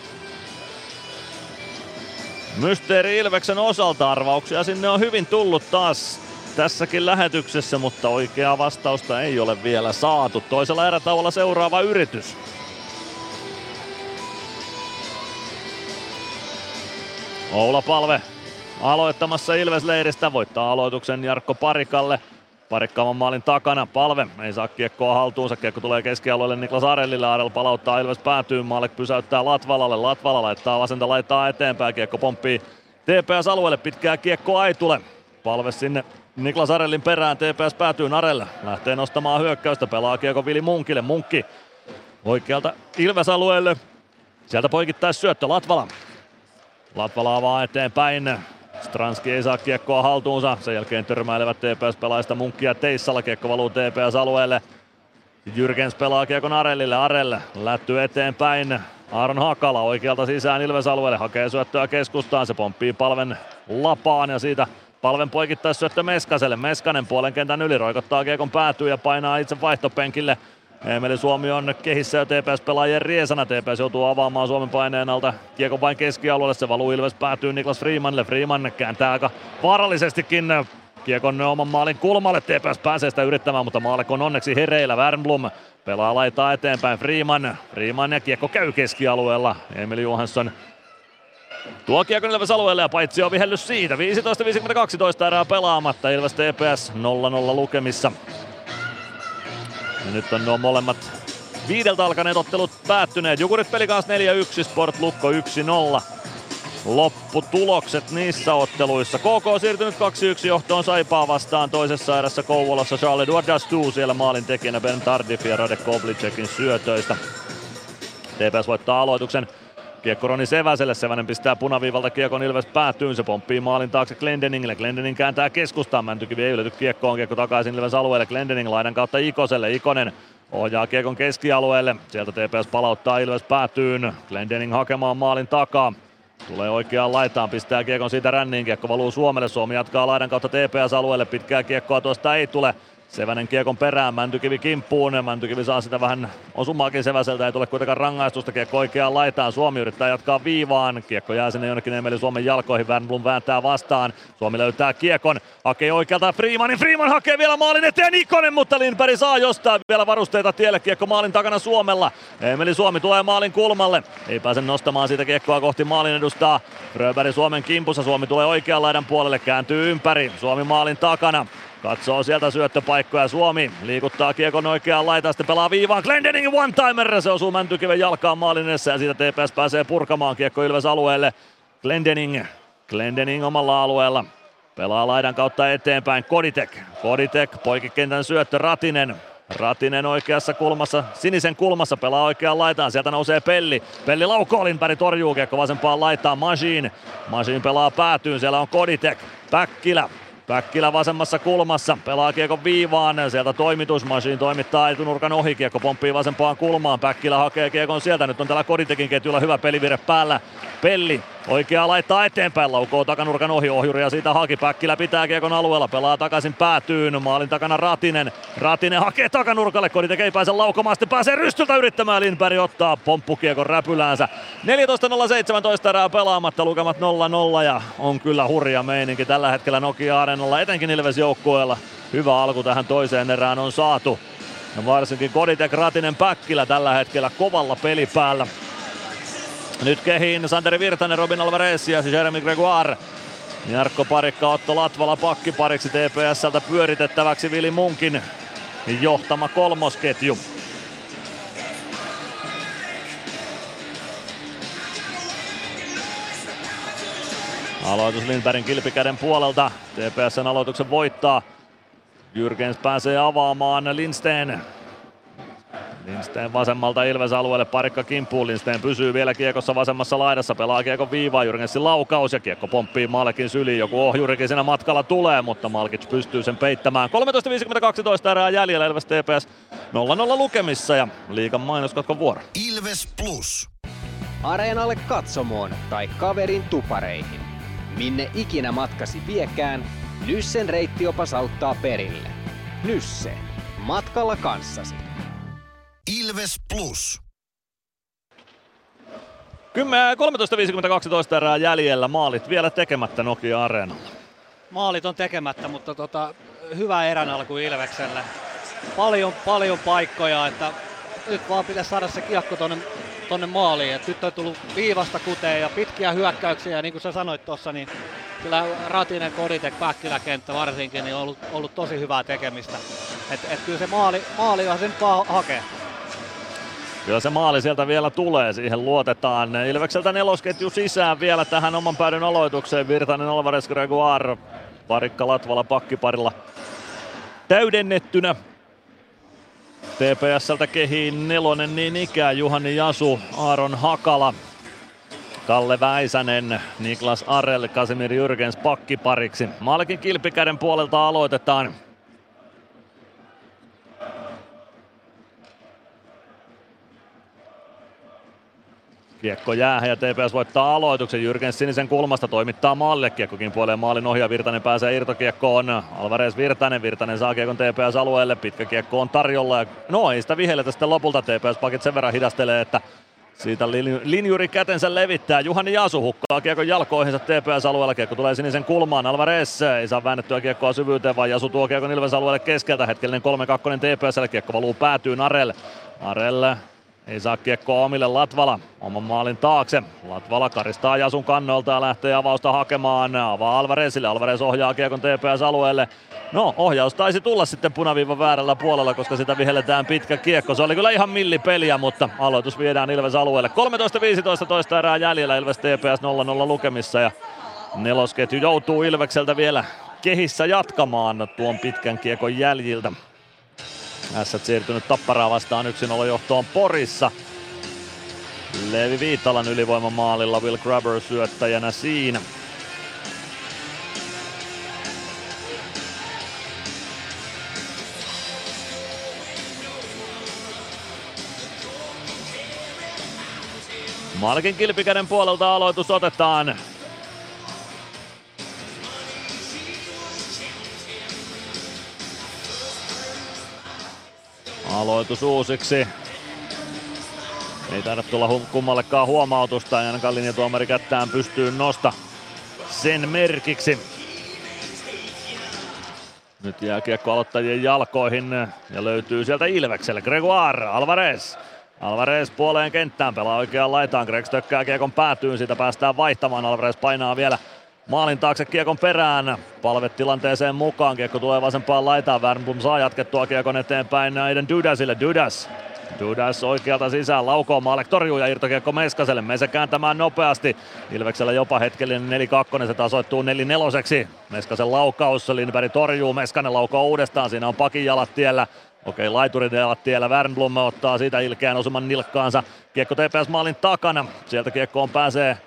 Mysteeri Ilveksen osalta arvauksia sinne on hyvin tullut taas tässäkin lähetyksessä, mutta oikeaa vastausta ei ole vielä saatu. Toisella erätauolla seuraava yritys. Oula Palve aloittamassa Ilves-leiristä, voittaa aloituksen Jarkko Parikalle. Parikkaavan maalin takana. Palve ei saa kiekkoa haltuunsa. Kiekko tulee keskialueelle Niklas Arellille. Arel palauttaa Ilves päätyyn. Maalek pysäyttää Latvalalle. Latvala laittaa vasenta laittaa eteenpäin. Kiekko pomppii TPS-alueelle. Pitkää kiekkoa ei tule. Palve sinne Niklas Arellin perään. TPS päätyy Arelle. Lähtee nostamaan hyökkäystä. Pelaa kiekko Vili Munkille. Munkki oikealta Ilves-alueelle. Sieltä poikittaisi syöttö Latvala. Latvala avaa eteenpäin. Stranski ei saa kiekkoa haltuunsa. Sen jälkeen törmäilevät TPS-pelaajista Munkki ja Teissala. Kiekko valuu TPS-alueelle. Jyrkens pelaa kiekon Arellille. Arelle lätty eteenpäin. Aaron Hakala oikealta sisään Ilves-alueelle. Hakee syöttöä keskustaan. Se pomppii palven lapaan ja siitä palven poikittaisyöttö Meskaselle. Meskanen puolen kentän yli roikottaa kiekon päätyy ja painaa itse vaihtopenkille. Emeli Suomi on kehissä ja TPS pelaajien riesana. TPS joutuu avaamaan Suomen paineen alta. Kiekon vain keskialueelle. Se valuu Ilves päätyy Niklas Freemanille. Freeman kääntää aika vaarallisestikin Kiekon oman maalin kulmalle. TPS pääsee sitä yrittämään, mutta Maalek on onneksi hereillä. Wernblom pelaa laitaa eteenpäin. Freeman. Freeman ja kiekko käy keskialueella. Emeli Johansson Tuo kiekko Ilves alueelle ja paitsi on vihellys siitä. 15-52 erää pelaamatta. Ilves TPS 0-0 lukemissa. Ja nyt on nuo molemmat viideltä alkaneet ottelut päättyneet. Jukurit peli kanssa 4-1, Sport Lukko 1-0. Lopputulokset niissä otteluissa. KK siirtynyt 2-1 johtoon Saipaa vastaan toisessa erässä Kouvolassa. Charles Edouard Dastou siellä maalin tekijänä Ben Tardif ja Radek Koblicekin syötöistä. TPS voittaa aloituksen Kiekko Roni Seväselle, Sevänen pistää punaviivalta Kiekon Ilves päätyyn, se pomppii maalin taakse Glendeningille, Glendening kääntää keskustaan, Mäntykivi ei ylety kiekkoon, kiekko takaisin Ilves alueelle, Glendening laidan kautta Ikoselle, Ikonen ohjaa kiekon keskialueelle, sieltä TPS palauttaa Ilves päätyyn, Glendening hakemaan maalin takaa, Tulee oikeaan laitaan, pistää kiekon siitä ränniin, kiekko valuu Suomelle, Suomi jatkaa laidan kautta TPS-alueelle, pitkää kiekkoa tuosta ei tule, Sevänen kiekon perään, Mäntykivi kimppuun. Mäntykivi saa sitä vähän osumaakin Seväseltä, ei tule kuitenkaan rangaistusta. Kiekko oikeaan laitaan, Suomi yrittää jatkaa viivaan. Kiekko jää sinne jonnekin Emeli Suomen jalkoihin, Wernblom vääntää vastaan. Suomi löytää kiekon, hakee oikealta Freemanin, Freeman hakee vielä maalin eteen Ikonen, mutta Lindberg saa jostain vielä varusteita tielle. Kiekko maalin takana Suomella. Emeli Suomi tulee maalin kulmalle, ei pääse nostamaan siitä kiekkoa kohti maalin edustaa. Fröberg Suomen kimpussa, Suomi tulee oikean laidan puolelle, kääntyy ympäri, Suomi maalin takana. Katsoo sieltä syöttöpaikkoja Suomi. Liikuttaa kiekon oikeaan laitaan, sitten pelaa viivaan. Glendening one-timer, se osuu Mäntykiven jalkaan maalin edessä ja siitä TPS pääsee purkamaan kiekko Ilves alueelle. Glendening, Glendening omalla alueella. Pelaa laidan kautta eteenpäin. Koditek, Koditek, poikikentän syöttö Ratinen. Ratinen oikeassa kulmassa, sinisen kulmassa pelaa oikeaan laitaan, sieltä nousee Pelli. Pelli laukoo, Lindberg torjuu kiekko vasempaan laitaan, Majin. Majin pelaa päätyyn, siellä on Koditek. Päkkilä, Päkkilä vasemmassa kulmassa, pelaa kiekon viivaan, sieltä toimitusmasiin toimittaa etunurkan ohi, kiekko pomppii vasempaan kulmaan, Päkkilä hakee kiekon sieltä, nyt on täällä Koditekin ketjulla hyvä pelivire päällä, Pelli oikeaa laittaa eteenpäin, laukoo takanurkan ohi, ohjuri ja siitä haki, Päkkilä pitää kiekon alueella, pelaa takaisin päätyyn, maalin takana Ratinen, Ratinen hakee takanurkalle, Koditek ei pääse laukomaan, sitten pääsee rystyltä yrittämään, Lindberg ottaa pomppukiekon räpyläänsä, 14.017 erää pelaamatta, lukemat 0-0 ja on kyllä hurja meininki tällä hetkellä Nokia Areenalla, etenkin Ilves joukkueella. Hyvä alku tähän toiseen erään on saatu. Ja varsinkin Koditek Ratinen Päkkilä tällä hetkellä kovalla pelipäällä. Nyt kehiin Santeri Virtanen, Robin Alvarez ja Jeremy Gregoire. Jarkko Parikka, Otto Latvala pakkipariksi TPSltä pyöritettäväksi Vili Munkin johtama kolmosketju. Aloitus Lindbergin kilpikäden puolelta. TPSn aloituksen voittaa. Jyrkens pääsee avaamaan Lindsten. Lindsten vasemmalta Ilves alueelle, parikka kimppuun. Lindsten pysyy vielä kiekossa vasemmassa laidassa, pelaa kiekon viivaa. Jyrgensin laukaus ja kiekko pomppii Malkin syliin. Joku ohjurikin siinä matkalla tulee, mutta Malkic pystyy sen peittämään. 13.52 erää jäljellä Ilves TPS 0-0 lukemissa ja liikan mainoskatkon vuoro. Ilves Plus. Areenalle katsomoon tai kaverin tupareihin. Minne ikinä matkasi viekään, Nyssen reittiopas auttaa perille. Nysse. Matkalla kanssasi. Ilves Plus. 10 13.52 erää jäljellä, maalit vielä tekemättä Nokia Areenalla. Maalit on tekemättä, mutta tota, hyvä erän alku Ilvekselle. Paljon, paljon paikkoja, että nyt vaan pitäisi saada se kiekko tonne, tonne maaliin. Et nyt on tullut viivasta kuteen ja pitkiä hyökkäyksiä, ja niin kuin sä sanoit tuossa, niin kyllä Ratinen, Koditek, Päkkiläkenttä varsinkin niin on ollut, ollut tosi hyvää tekemistä. Et, et kyllä se maali, maali on sen vaan hakee. Kyllä se maali sieltä vielä tulee, siihen luotetaan. Ilvekseltä nelosketju sisään vielä tähän oman päädyn aloitukseen. Virtanen, Alvarez, Gregoire, Parikka Latvala pakkiparilla täydennettynä. TPSltä kehiin nelonen niin ikään, Juhani Jasu, Aaron Hakala, Kalle Väisänen, Niklas Arel, Kasimir Jürgens pakkipariksi. Malkin kilpikäden puolelta aloitetaan. Kiekko jää ja TPS voittaa aloituksen. Jyrkens sinisen kulmasta toimittaa maalle. Kiekko kimpoilee maalin ohja. Virtanen pääsee irtokiekkoon. Alvarez Virtanen. Virtanen saa kiekon TPS alueelle. Pitkä kiekko on tarjolla. Ja no ei sitä vihelletä sitten lopulta. TPS pakit sen verran hidastelee, että siitä linjuri kätensä levittää. Juhani Jasu hukkaa kiekon jalkoihinsa TPS-alueella. Kiekko tulee sinisen kulmaan. Alvarez ei saa väännettyä kiekkoa syvyyteen, vaan Jasu tuo kiekon Ilves alueelle keskeltä. Hetkellinen 3-2 TPSlle. Kiekko valuu päätyy Narelle. Narelle ei saa kiekkoa omille Latvala oman maalin taakse. Latvala karistaa Jasun kannolta ja lähtee avausta hakemaan. Avaa Alvarezille. Alvarez ohjaa kiekon TPS-alueelle. No, ohjaus taisi tulla sitten punaviivan väärällä puolella, koska sitä vihelletään pitkä kiekko. Se oli kyllä ihan millipeliä, mutta aloitus viedään Ilves alueelle. 13-15 toista erää jäljellä Ilves TPS 0-0 lukemissa ja nelosketju joutuu Ilvekseltä vielä kehissä jatkamaan tuon pitkän kiekon jäljiltä. Ässät siirtynyt Tapparaa vastaan 1-0 johtoon Porissa. Leevi Viitalan ylivoimamaalilla Will Grabber syöttäjänä siinä. Malkin kilpikäden puolelta aloitus otetaan. Aloitus uusiksi. Ei taida tulla kummallekaan huomautusta, ei ainakaan linjatuomari kättään pystyy nosta sen merkiksi. Nyt jää kiekko aloittajien jalkoihin ja löytyy sieltä Ilvekselle. Gregoire Alvarez. Alvarez puoleen kenttään pelaa oikeaan laitaan. Greg tökkää kiekon päätyyn, siitä päästään vaihtamaan. Alvarez painaa vielä maalin taakse kiekon perään. Palve tilanteeseen mukaan. Kiekko tulee vasempaan laitaan. Wernblom saa jatkettua kiekon eteenpäin Aiden Dudasille. Dudas Dudas oikealta sisään, laukoo Maalek torjuu ja irtokiekko Meskaselle. Mese kääntämään nopeasti. Ilveksellä jopa hetkellinen 4-2, se tasoittuu 4-4. Meskasen laukaus, Lindberg torjuu, Meskanen laukoo uudestaan, siinä on pakin jalat tiellä. Okei, laiturin jalat tiellä, Wernblom ottaa siitä ilkeän osuman nilkkaansa. Kiekko TPS maalin takana, sieltä kiekkoon pääsee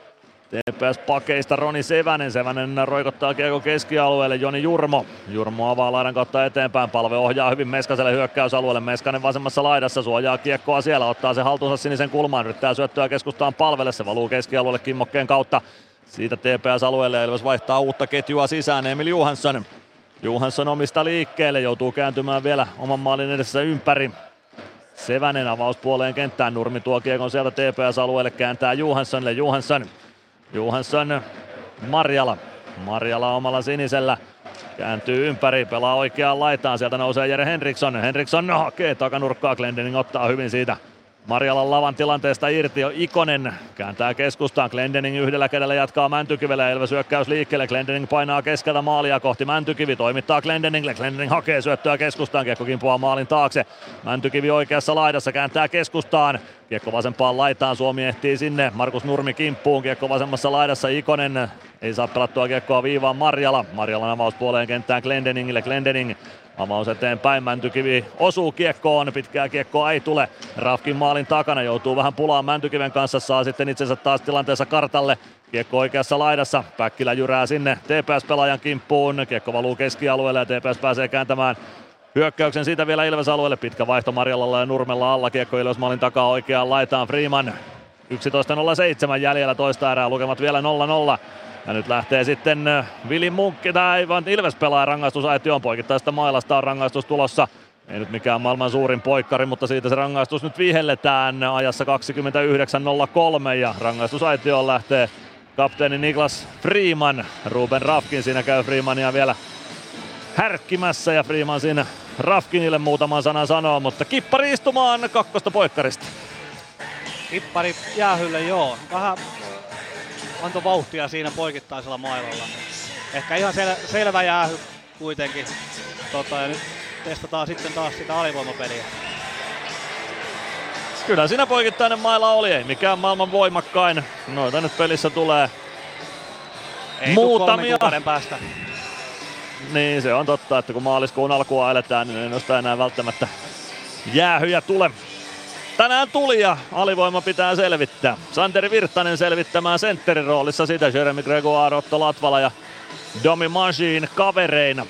TPS pakeista Roni Sevänen. Sevänen roikottaa kiekko keskialueelle Joni Jurmo. Jurmo avaa laidan kautta eteenpäin. Palve ohjaa hyvin Meskaselle hyökkäysalueelle. Meskanen vasemmassa laidassa suojaa kiekkoa siellä. Ottaa se haltuunsa sinisen kulmaan. Yrittää syöttöä keskustaan palvelle. Se valuu keskialueelle kimmokkeen kautta. Siitä TPS-alueelle ja Ilves vaihtaa uutta ketjua sisään. Emil Johansson. Johansson omista liikkeelle. Joutuu kääntymään vielä oman maalin edessä ympäri. Sevänen avauspuoleen kenttään. Nurmi tuo kiekon sieltä TPS-alueelle. Kääntää Johanssonille. Johansson Johansson Marjala. Marjala omalla sinisellä. Kääntyy ympäri, pelaa oikeaan laitaan. Sieltä nousee Jere Henriksson. Henriksson hakee takanurkkaa. Glendening ottaa hyvin siitä Marjalan lavan tilanteesta irti Ikonen kääntää keskustaan. Glendening yhdellä kädellä jatkaa Mäntykivelle ja Ilves hyökkäys liikkeelle. Glendening painaa keskeltä maalia kohti Mäntykivi. Toimittaa Glendeningille. Glendening hakee syöttöä keskustaan. Kiekko kimpoaa maalin taakse. Mäntykivi oikeassa laidassa kääntää keskustaan. Kiekko vasempaan laitaan. Suomi ehtii sinne. Markus Nurmi kimppuun. Kiekko vasemmassa laidassa. Ikonen ei saa pelattua kiekkoa viivaan Marjala. Marjalan avaus puoleen kenttään Glendeningille. Glendening Avaus eteenpäin, Mäntykivi osuu kiekkoon, pitkää kiekkoa ei tule. Rafkin maalin takana joutuu vähän pulaan Mäntykiven kanssa, saa sitten itsensä taas tilanteessa kartalle. Kiekko oikeassa laidassa, Päkkilä jyrää sinne TPS-pelaajan kimppuun. Kiekko valuu keskialueelle ja TPS pääsee kääntämään hyökkäyksen siitä vielä Ilves-alueelle. Pitkä vaihto Marjalalla ja Nurmella alla. Kiekko Ilves maalin takaa oikeaan laitaan Freeman. 11.07 jäljellä toista erää, lukemat vielä 0-0. Ja nyt lähtee sitten Vili Munkki tai vaan Ilves pelaa rangaistusaitioon poikittaista mailasta on rangaistus tulossa. Ei nyt mikään maailman suurin poikkari, mutta siitä se rangaistus nyt vihelletään ajassa 29.03 ja rangaistusaitioon lähtee kapteeni Niklas Freeman. Ruben Rafkin siinä käy Freemania vielä härkkimässä ja Freeman siinä Rafkinille muutaman sanan sanoo, mutta kippari istumaan kakkosta poikkarista. Kippari jäähylle joo. Vähän antoi vauhtia siinä poikittaisella mailalla. Ehkä ihan sel- selvä jäähy kuitenkin. Tota, ja nyt testataan sitten taas sitä alivoimapeliä. Kyllä siinä poikittainen maila oli, ei mikään maailman voimakkain. Noita nyt pelissä tulee ei muutamia. päästä. Niin, se on totta, että kun maaliskuun alkua eletään, niin ei nosta enää välttämättä jäähyjä tule. Tänään tuli ja alivoima pitää selvittää. Santeri Virtanen selvittämään sentterin roolissa sitä. Jeremy Gregoire, Otto Latvala ja Domi Machine kavereina.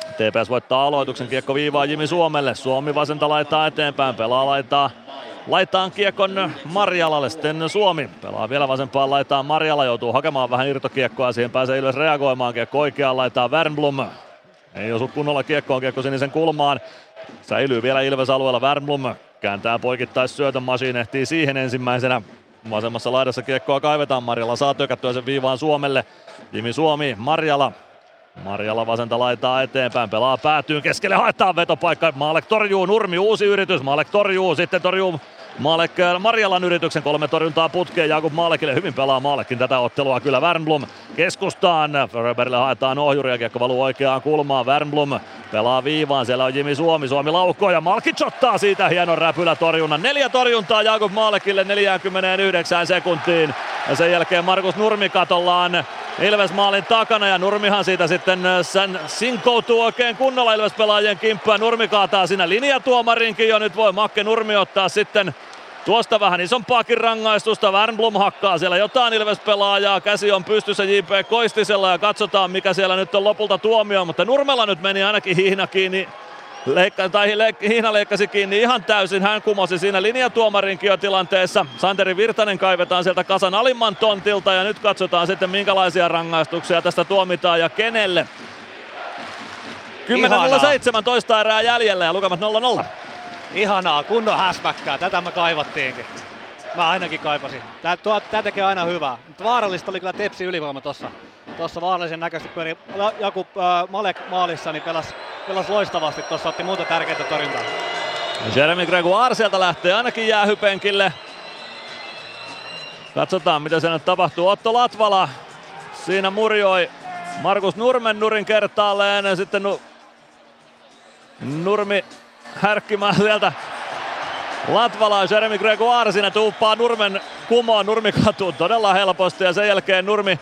TPS voittaa aloituksen kiekko viivaa Jimi Suomelle. Suomi vasenta laittaa eteenpäin, pelaa laittaa laitaan kiekon Marjalalle, sitten Suomi pelaa vielä vasempaan laitaan. Marjala joutuu hakemaan vähän irtokiekkoa, siihen pääsee Ilves reagoimaan. Kiekko oikeaan laitaan Wernblom. Ei osu kunnolla kiekkoon, kiekko sinisen kulmaan. Säilyy vielä Ilves alueella Wernblom. Kääntää poikittais syötön, Masiin ehtii siihen ensimmäisenä. Vasemmassa laidassa kiekkoa kaivetaan, Marjala saa tökättyä sen viivaan Suomelle. Jimi Suomi, Marjala Marjala vasenta laitaa eteenpäin, pelaa päätyyn keskelle, haetaan vetopaikka. Maalek torjuu, Nurmi uusi yritys, Maalek torjuu, sitten torjuu Maalek äh, Marjalan yrityksen kolme torjuntaa putkeen. Jakub Maalekille hyvin pelaa Maalekin tätä ottelua kyllä Wernblom keskustaan. Fröberille haetaan ohjuri ja kiekko valuu oikeaan kulmaan. Wernblom pelaa viivaan. Siellä on Jimi Suomi. Suomi laukkoo ja Malkic ottaa siitä hienon räpylä torjunnan. Neljä torjuntaa Jakub Maalekille 49 sekuntiin. Ja sen jälkeen Markus Nurmi katollaan Ilves maalin takana ja Nurmihan siitä sitten äh, sen sinkoutuu oikein kunnolla Ilves pelaajien kimppua. Nurmi kaataa siinä linjatuomarinkin jo. Nyt voi Makke Nurmi ottaa sitten Tuosta vähän isompaakin rangaistusta. Wernblom hakkaa siellä jotain Ilves-pelaajaa. Käsi on pystyssä JP Koistisella ja katsotaan mikä siellä nyt on lopulta tuomio. Mutta Nurmella nyt meni ainakin hihna kiinni. Leikka, tai leik- Hiina leikkasi kiinni ihan täysin. Hän kumosi siinä linjatuomarinkin jo tilanteessa. Santeri Virtanen kaivetaan sieltä kasan alimman tontilta ja nyt katsotaan sitten minkälaisia rangaistuksia tästä tuomitaan ja kenelle. 10.17 erää jäljellä ja lukemat 0-0. Ihanaa, kunnon häsmäkkää. Tätä me kaivattiinkin. Mä ainakin kaipasin. Tää, tuo, tää tekee aina hyvää. Mutta vaarallista oli kyllä Tepsi ylivoima tossa. Tuossa vaarallisen näköisesti pyöri Jakub äh, Malek maalissa, niin pelas, pelas loistavasti. Tuossa otti muuta tärkeitä torjuntaa. Jeremy Gregoire sieltä lähtee ainakin jäähypenkille. Katsotaan mitä se nyt tapahtuu. Otto Latvala siinä murjoi Markus Nurmen nurin kertaalleen. Sitten nu- Nurmi härkkimään sieltä Latvala Jeremy Gregoire siinä tuuppaa Nurmen kumoon. Nurmi katuu todella helposti ja sen jälkeen Nurmi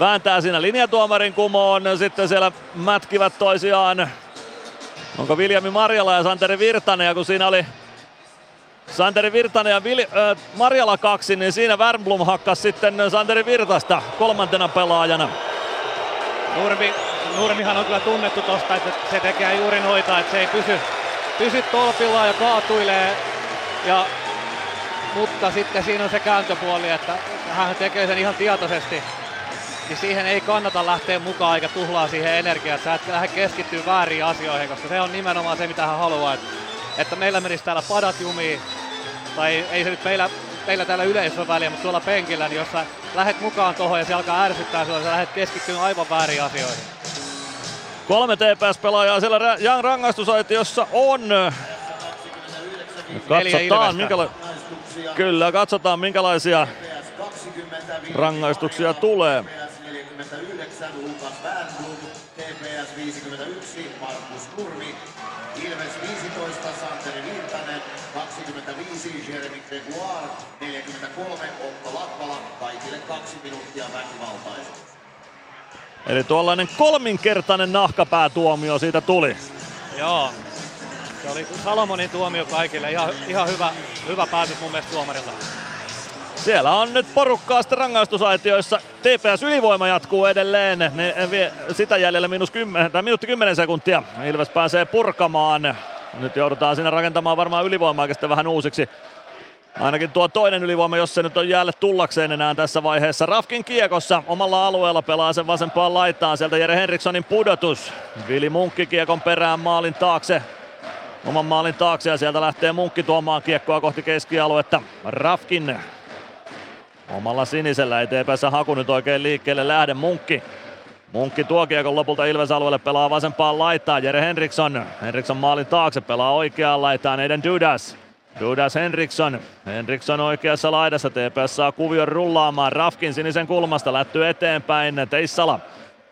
vääntää siinä linjatuomarin kumoon. Sitten siellä mätkivät toisiaan. Onko Viljami Marjala ja Santeri Virtanen ja kun siinä oli Santeri Virtanen ja Vil- äh, Marjala kaksi, niin siinä Wernblom hakkas sitten Santeri Virtasta kolmantena pelaajana. Nurmi, Nurmihan on kyllä tunnettu tosta, että se tekee juuri noita, että se ei pysy, pysy tolpillaan ja kaatuilee. Ja, mutta sitten siinä on se kääntöpuoli, että hän tekee sen ihan tietoisesti. Niin siihen ei kannata lähteä mukaan eikä tuhlaa siihen energiaa. Sä et lähde keskittyä väärin asioihin, koska se on nimenomaan se, mitä hän haluaa. Että, että meillä menisi täällä padat jumiin, tai ei se nyt meillä, meillä täällä yleisössä väliä, mutta tuolla penkillä, niin jos sä lähet mukaan tuohon ja se alkaa ärsyttää sinua, sä lähdet keskittymään aivan väärin asioihin. Kolme TPS-pelaajaa siellä Jan rangaistusaitiossa on. Katsotaan, minkäla- Kyllä, katsotaan minkälaisia rangaistuksia tulee. 49 Lukas Bernblom, TPS 51 Markus Nurmi, Ilves 15 Santeri Virtanen, 25 Jeremy Gregoire, 43 Otto Latvala, kaikille kaksi minuuttia väkivaltaisuus. Eli tuollainen kolminkertainen nahkapäätuomio siitä tuli. Joo. Se oli Salomonin tuomio kaikille. Ihan, ihan hyvä, hyvä päätös mun mielestä tuomarilta. Siellä on nyt porukkaa sitten rangaistusaitioissa. TPS ylivoima jatkuu edelleen. Ne vie sitä jäljellä miinus 10, tai minuutti 10 sekuntia. Ilves pääsee purkamaan. Nyt joudutaan siinä rakentamaan varmaan ylivoimaa vähän uusiksi. Ainakin tuo toinen ylivoima, jos se nyt on jäälle tullakseen enää tässä vaiheessa. Rafkin kiekossa omalla alueella pelaa sen vasempaan laitaan. Sieltä Jere Henrikssonin pudotus. Vili Munkki kiekon perään maalin taakse. Oman maalin taakse ja sieltä lähtee Munkki tuomaan kiekkoa kohti keskialuetta. Rafkin omalla sinisellä ei TPS haku nyt oikein liikkeelle lähde Munkki. Munkki tuo kiekon lopulta Ilves alueelle pelaa vasempaan laitaan. Jere Henriksson. Henriksson maalin taakse pelaa oikeaan laitaan. Eden Dudas. Dudas Henriksson. Henriksson oikeassa laidassa. TPS saa kuvion rullaamaan. Rafkin sinisen kulmasta lätty eteenpäin. Teissala.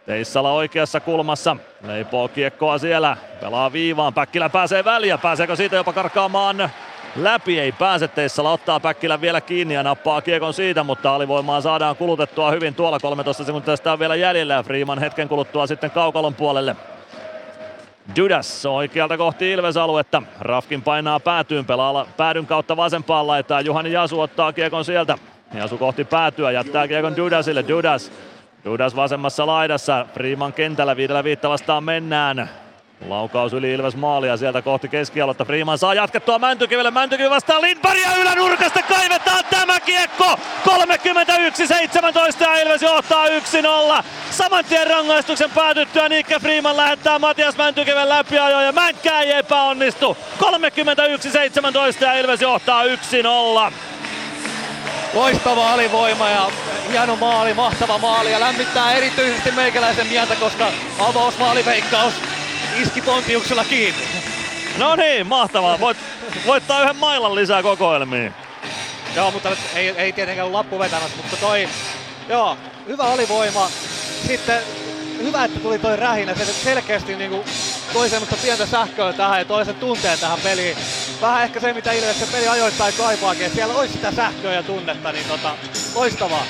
Teissala oikeassa kulmassa. Leipoo kiekkoa siellä. Pelaa viivaan. Päkkilä pääsee väliä. Pääseekö siitä jopa karkaamaan läpi? Ei pääse. Teissala ottaa Päkkilän vielä kiinni ja nappaa kiekon siitä, mutta alivoimaa saadaan kulutettua hyvin. Tuolla 13 sekuntia sitä on vielä jäljellä ja Freeman hetken kuluttua sitten kaukalon puolelle. Dudas oikealta kohti Ilves-aluetta. Rafkin painaa päätyyn, pelaa päädyn kautta vasempaan laitaan. Juhani Jasu ottaa kiekon sieltä. Jasu kohti päätyä, jättää kiekon Dudasille. Dudas Dudas vasemmassa laidassa, Freeman kentällä viidellä viitta vastaan mennään. Laukaus yli Ilves maalia sieltä kohti keskialuetta. Freeman saa jatkettua Mäntykivelle. Mäntykivi vastaa Lindberg ja ylänurkasta kaivetaan tämä kiekko. 31-17 ja Ilves johtaa 1-0. Saman tien rangaistuksen päätyttyä Nikke Freeman lähettää Matias Mäntykiven läpi ajoa ja Mänkkää ei epäonnistu. 31-17 ja Ilves johtaa 1-0. Loistava alivoima ja hieno maali, mahtava maali ja lämmittää erityisesti meikäläisen mieltä, koska avausmaaliveikkaus iski Pontiuksella kiinni. No niin, mahtavaa. Voit voittaa yhden mailan lisää kokoelmiin. Joo, mutta ei, ei tietenkään ollut lappu vetämässä, mutta toi, joo, hyvä alivoima. Sitten hyvä, että tuli toi rähinä, se selkeästi niinku toi semmoista pientä sähköä tähän ja toi sen tunteen tähän peliin. Vähän ehkä se, mitä Ilves se peli ajoittain kaipaakin, siellä olisi sitä sähköä ja tunnetta, niin tota, loistavaa.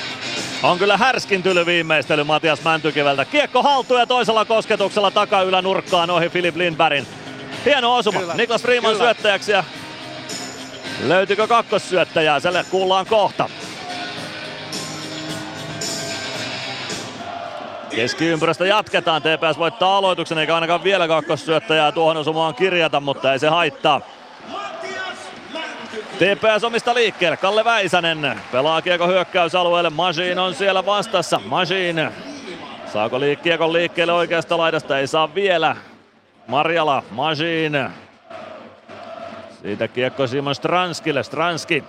On kyllä härskin tyly viimeistely Matias Mäntykiveltä. Kiekko haltuun ja toisella kosketuksella nurkkaan ohi Filip Lindbergin. Hieno osuma. Kyllä. Niklas Freeman kyllä. syöttäjäksi ja löytyykö kakkossyöttäjää? Selle kuullaan kohta. Keskiympyrästä jatketaan. TPS voittaa aloituksen eikä ainakaan vielä kakkossyöttäjää tuohon osumaan kirjata, mutta ei se haittaa. TPS omista liikkeelle. Kalle Väisänen pelaa kiekko hyökkäysalueelle. Majin on siellä vastassa. Majin. Saako kiekon liikkeelle oikeasta laidasta? Ei saa vielä. Marjala, Majin. Siitä kiekko Simon Stranskille. Stranski.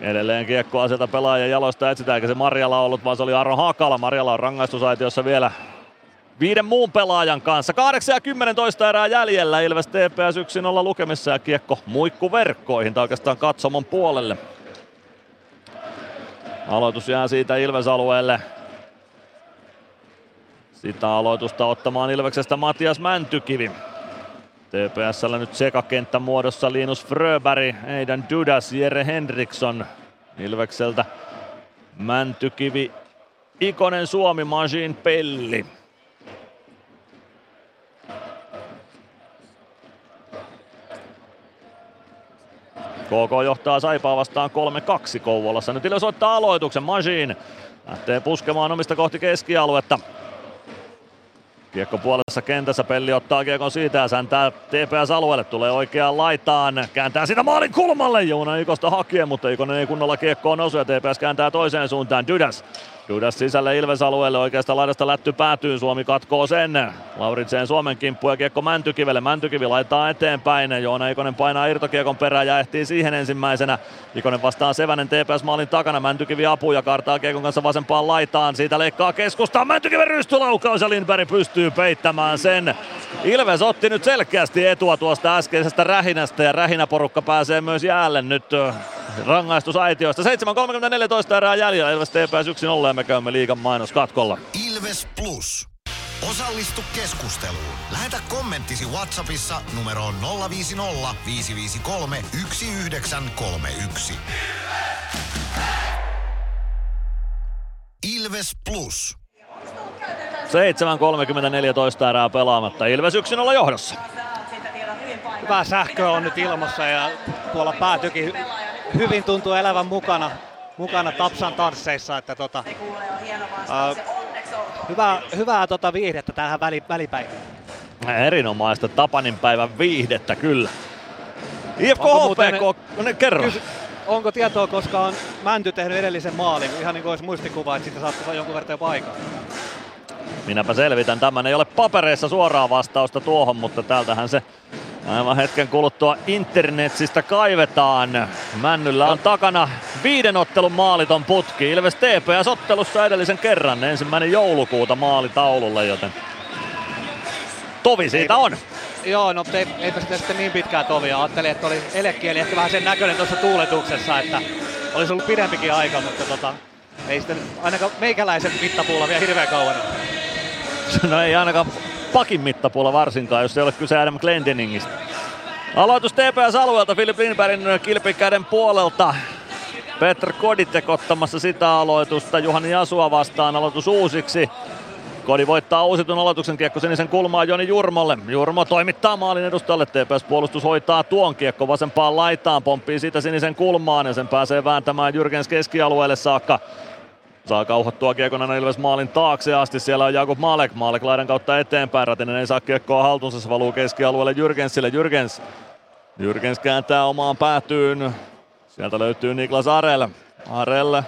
Edelleen kiekko aselta pelaaja jalosta etsitään, eikä se Marjala ollut, vaan se oli Aron Hakala. Marjala on rangaistusaitiossa vielä viiden muun pelaajan kanssa. 8 ja 10 toista erää jäljellä. Ilves TPS 1-0 lukemissa ja kiekko muikku verkkoihin tai oikeastaan katsomon puolelle. Aloitus jää siitä Ilves-alueelle. Sitä aloitusta ottamaan Ilveksestä Matias Mäntykivi. TPSllä nyt sekakenttä muodossa Linus Fröberg, Eidan Dudas, Jere Henriksson Ilvekseltä. Mäntykivi, Ikonen Suomi, Majin Pelli. KK johtaa Saipaa vastaan 3-2 Kouvolassa. Nyt Ilves ottaa aloituksen. Majin lähtee puskemaan omista kohti keskialuetta. Kiekko puolessa kentässä, Pelli ottaa kiekon siitä ja säntää TPS-alueelle, tulee oikeaan laitaan, kääntää sitä maalin kulmalle, Joona Ikosta hakee, mutta Ikonen ei kunnolla kiekkoon osu ja TPS kääntää toiseen suuntaan, Dydas Dydas sisälle Ilves-alueelle, oikeasta laidasta lätty päätyy, Suomi katkoo sen. Lauritseen Suomen kimppu ja kiekko Mäntykivelle, Mäntykivi laittaa eteenpäin, Joona Ikonen painaa irtokiekon perään ja ehtii siihen ensimmäisenä. Ikonen vastaa Sevänen TPS maalin takana, Mäntykivi apu ja kartaa kiekon kanssa vasempaan laitaan, siitä leikkaa keskustaan, Mäntykiven rystylaukaus ja Lindberg pystyy peittämään sen. Ilves otti nyt selkeästi etua tuosta äskeisestä rähinästä ja rähinäporukka pääsee myös jäälle nyt rangaistusaitiosta. 7.34 erää jäljellä, Ilves TPS 1-0 ja me käymme liigan mainoskatkolla. Ilves Plus. Osallistu keskusteluun. Lähetä kommenttisi Whatsappissa numeroon 050 553 1931. Ilves Plus. 7.34 erää pelaamatta. Ilves 1-0 johdossa. Hyvä sähkö on nyt ilmassa ja tuolla päätykin hyvin tuntuu elävän mukana, mukana Tapsan tansseissa. Että tota, uh, hyvää, hyvää tota viihdettä tähän väli, välipäivään. Erinomaista Tapanin päivän viihdettä kyllä. IFK HPK, no kerro. Kysy, onko tietoa, koska on Mänty tehnyt edellisen maalin? Ihan niin kuin olisi muistikuva, että siitä saattaisi olla jonkun verran jo paikalla. Minäpä selvitän tämän. Ei ole papereissa suoraa vastausta tuohon, mutta täältähän se Aivan hetken kuluttua internetsistä kaivetaan. Männyllä on takana viiden ottelun maaliton putki. Ilves TPS-ottelussa edellisen kerran. Ensimmäinen joulukuuta maalitaululle, joten tovi siitä on. Joo, no ei, eipä sitä sitten niin pitkään tovia. Ajattelin, että oli elekieli ehkä vähän sen näköinen tuossa tuuletuksessa, että olisi ollut pidempikin aika, mutta tota, ei sitten ainakaan meikäläisen mittapuulla vielä hirveän kauan. No ei ainakaan pakin mittapuolella varsinkaan, jos ei ole kyse Adam Glendeningistä. Aloitus TPS-alueelta Filip Lindbergin kilpikäden puolelta. Petr Koditek ottamassa sitä aloitusta. Juhani Jasua vastaan aloitus uusiksi. Kodi voittaa uusitun aloituksen kiekko sinisen kulmaa Joni Jurmolle. Jurmo toimittaa maalin edustalle. TPS-puolustus hoitaa tuon kiekko vasempaan laitaan. Pomppii siitä sinisen kulmaan ja sen pääsee vääntämään Jyrkens keskialueelle saakka. Saa kauhottua kiekon aina Ilves maalin taakse asti. Siellä on Jakub Malek. Malek laidan kautta eteenpäin. Ratinen ei saa kiekkoa haltuunsa. Se valuu keskialueelle Jyrgensille. Jyrgens. Jyrgens kääntää omaan päätyyn. Sieltä löytyy Niklas Arel. Arel.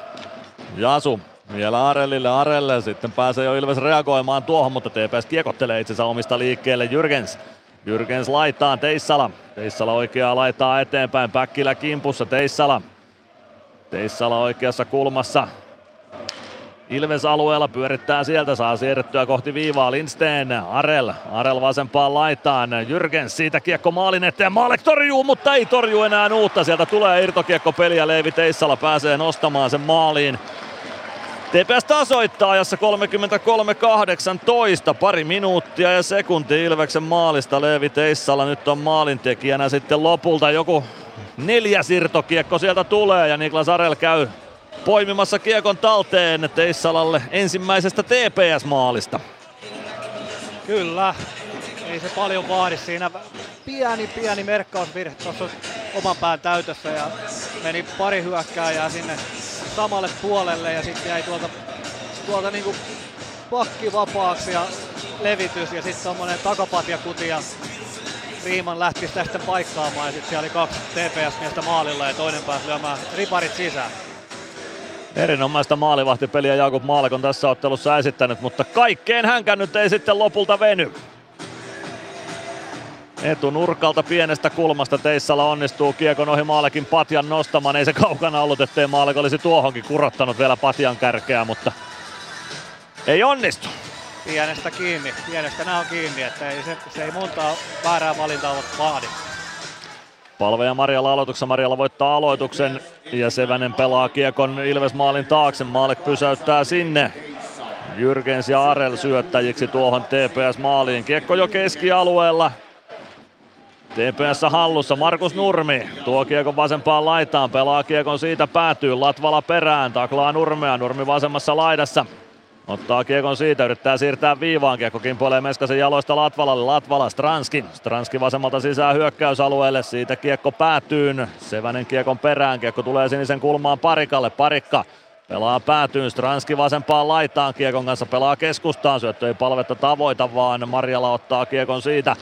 Jasu. Vielä Arellille, Arelle. Sitten pääsee jo Ilves reagoimaan tuohon, mutta TPS kiekottelee itsensä omista liikkeelle. Jyrgens. Jyrgens laittaa Teissala. Teissala oikeaa laittaa eteenpäin. Päkkilä kimpussa. Teissala. Teissala oikeassa kulmassa. Ilves alueella pyörittää sieltä, saa siirrettyä kohti viivaa Lindsten, Arel, Arel vasempaan laitaan, Jyrgens siitä kiekko maalin eteen, Maalek torjuu, mutta ei torju enää uutta, sieltä tulee irtokiekko peli ja Leivi Teissala pääsee nostamaan sen maaliin. TPS tasoittaa ajassa 33-18, pari minuuttia ja sekunti Ilveksen maalista. Leevi Teissala nyt on maalintekijänä sitten lopulta. Joku neljäs irtokiekko sieltä tulee ja Niklas Arel käy poimimassa kiekon talteen Teissalalle ensimmäisestä TPS-maalista. Kyllä, ei se paljon vaadi siinä. Pieni, pieni merkkausvirhe tuossa oman pään täytössä ja meni pari hyökkääjää sinne samalle puolelle ja sitten jäi tuolta, tuolta niinku pakki vapaaksi ja levitys ja sitten tommonen takapatjakuti ja Riiman lähti sitten paikkaamaan ja sitten siellä oli kaksi TPS-miestä maalilla ja toinen pääsi lyömään riparit sisään. Erinomaista maalivahtipeliä Jakub Maalek on tässä ottelussa esittänyt, mutta kaikkeen hänkään nyt ei sitten lopulta veny. Etunurkalta pienestä kulmasta Teissala onnistuu kiekon ohi Maalekin Patjan nostamaan. Ei se kaukana ollut, ettei Maalek olisi tuohonkin kurottanut vielä Patjan kärkeä, mutta ei onnistu. Pienestä kiinni, pienestä nämä on kiinni, että ei se, se ei montaa väärää valintaa vaadi. Palveja Marjalla aloituksessa. Marjalla voittaa aloituksen ja Sevänen pelaa kiekon Ilves maalin taakse. Maalek pysäyttää sinne. Jyrgens ja Arel syöttäjiksi tuohon TPS-maaliin. Kiekko jo keskialueella. TPS hallussa Markus Nurmi tuo kiekon vasempaan laitaan, pelaa kiekon siitä päätyy, Latvala perään, taklaa Nurmea, Nurmi vasemmassa laidassa. Ottaa kiekon siitä, yrittää siirtää viivaan, kiekko kimpoilee Meskasen jaloista Latvalalle, Latvala, Stranski. Stranski vasemmalta sisään hyökkäysalueelle, siitä kiekko päätyyn, Sevänen kiekon perään, kiekko tulee sinisen kulmaan Parikalle, Parikka Pelaa päätyyn, Stranski vasempaan laitaan. Kiekon kanssa, pelaa keskustaan, syöttö ei palvetta tavoita, vaan Marjala ottaa kiekon siitä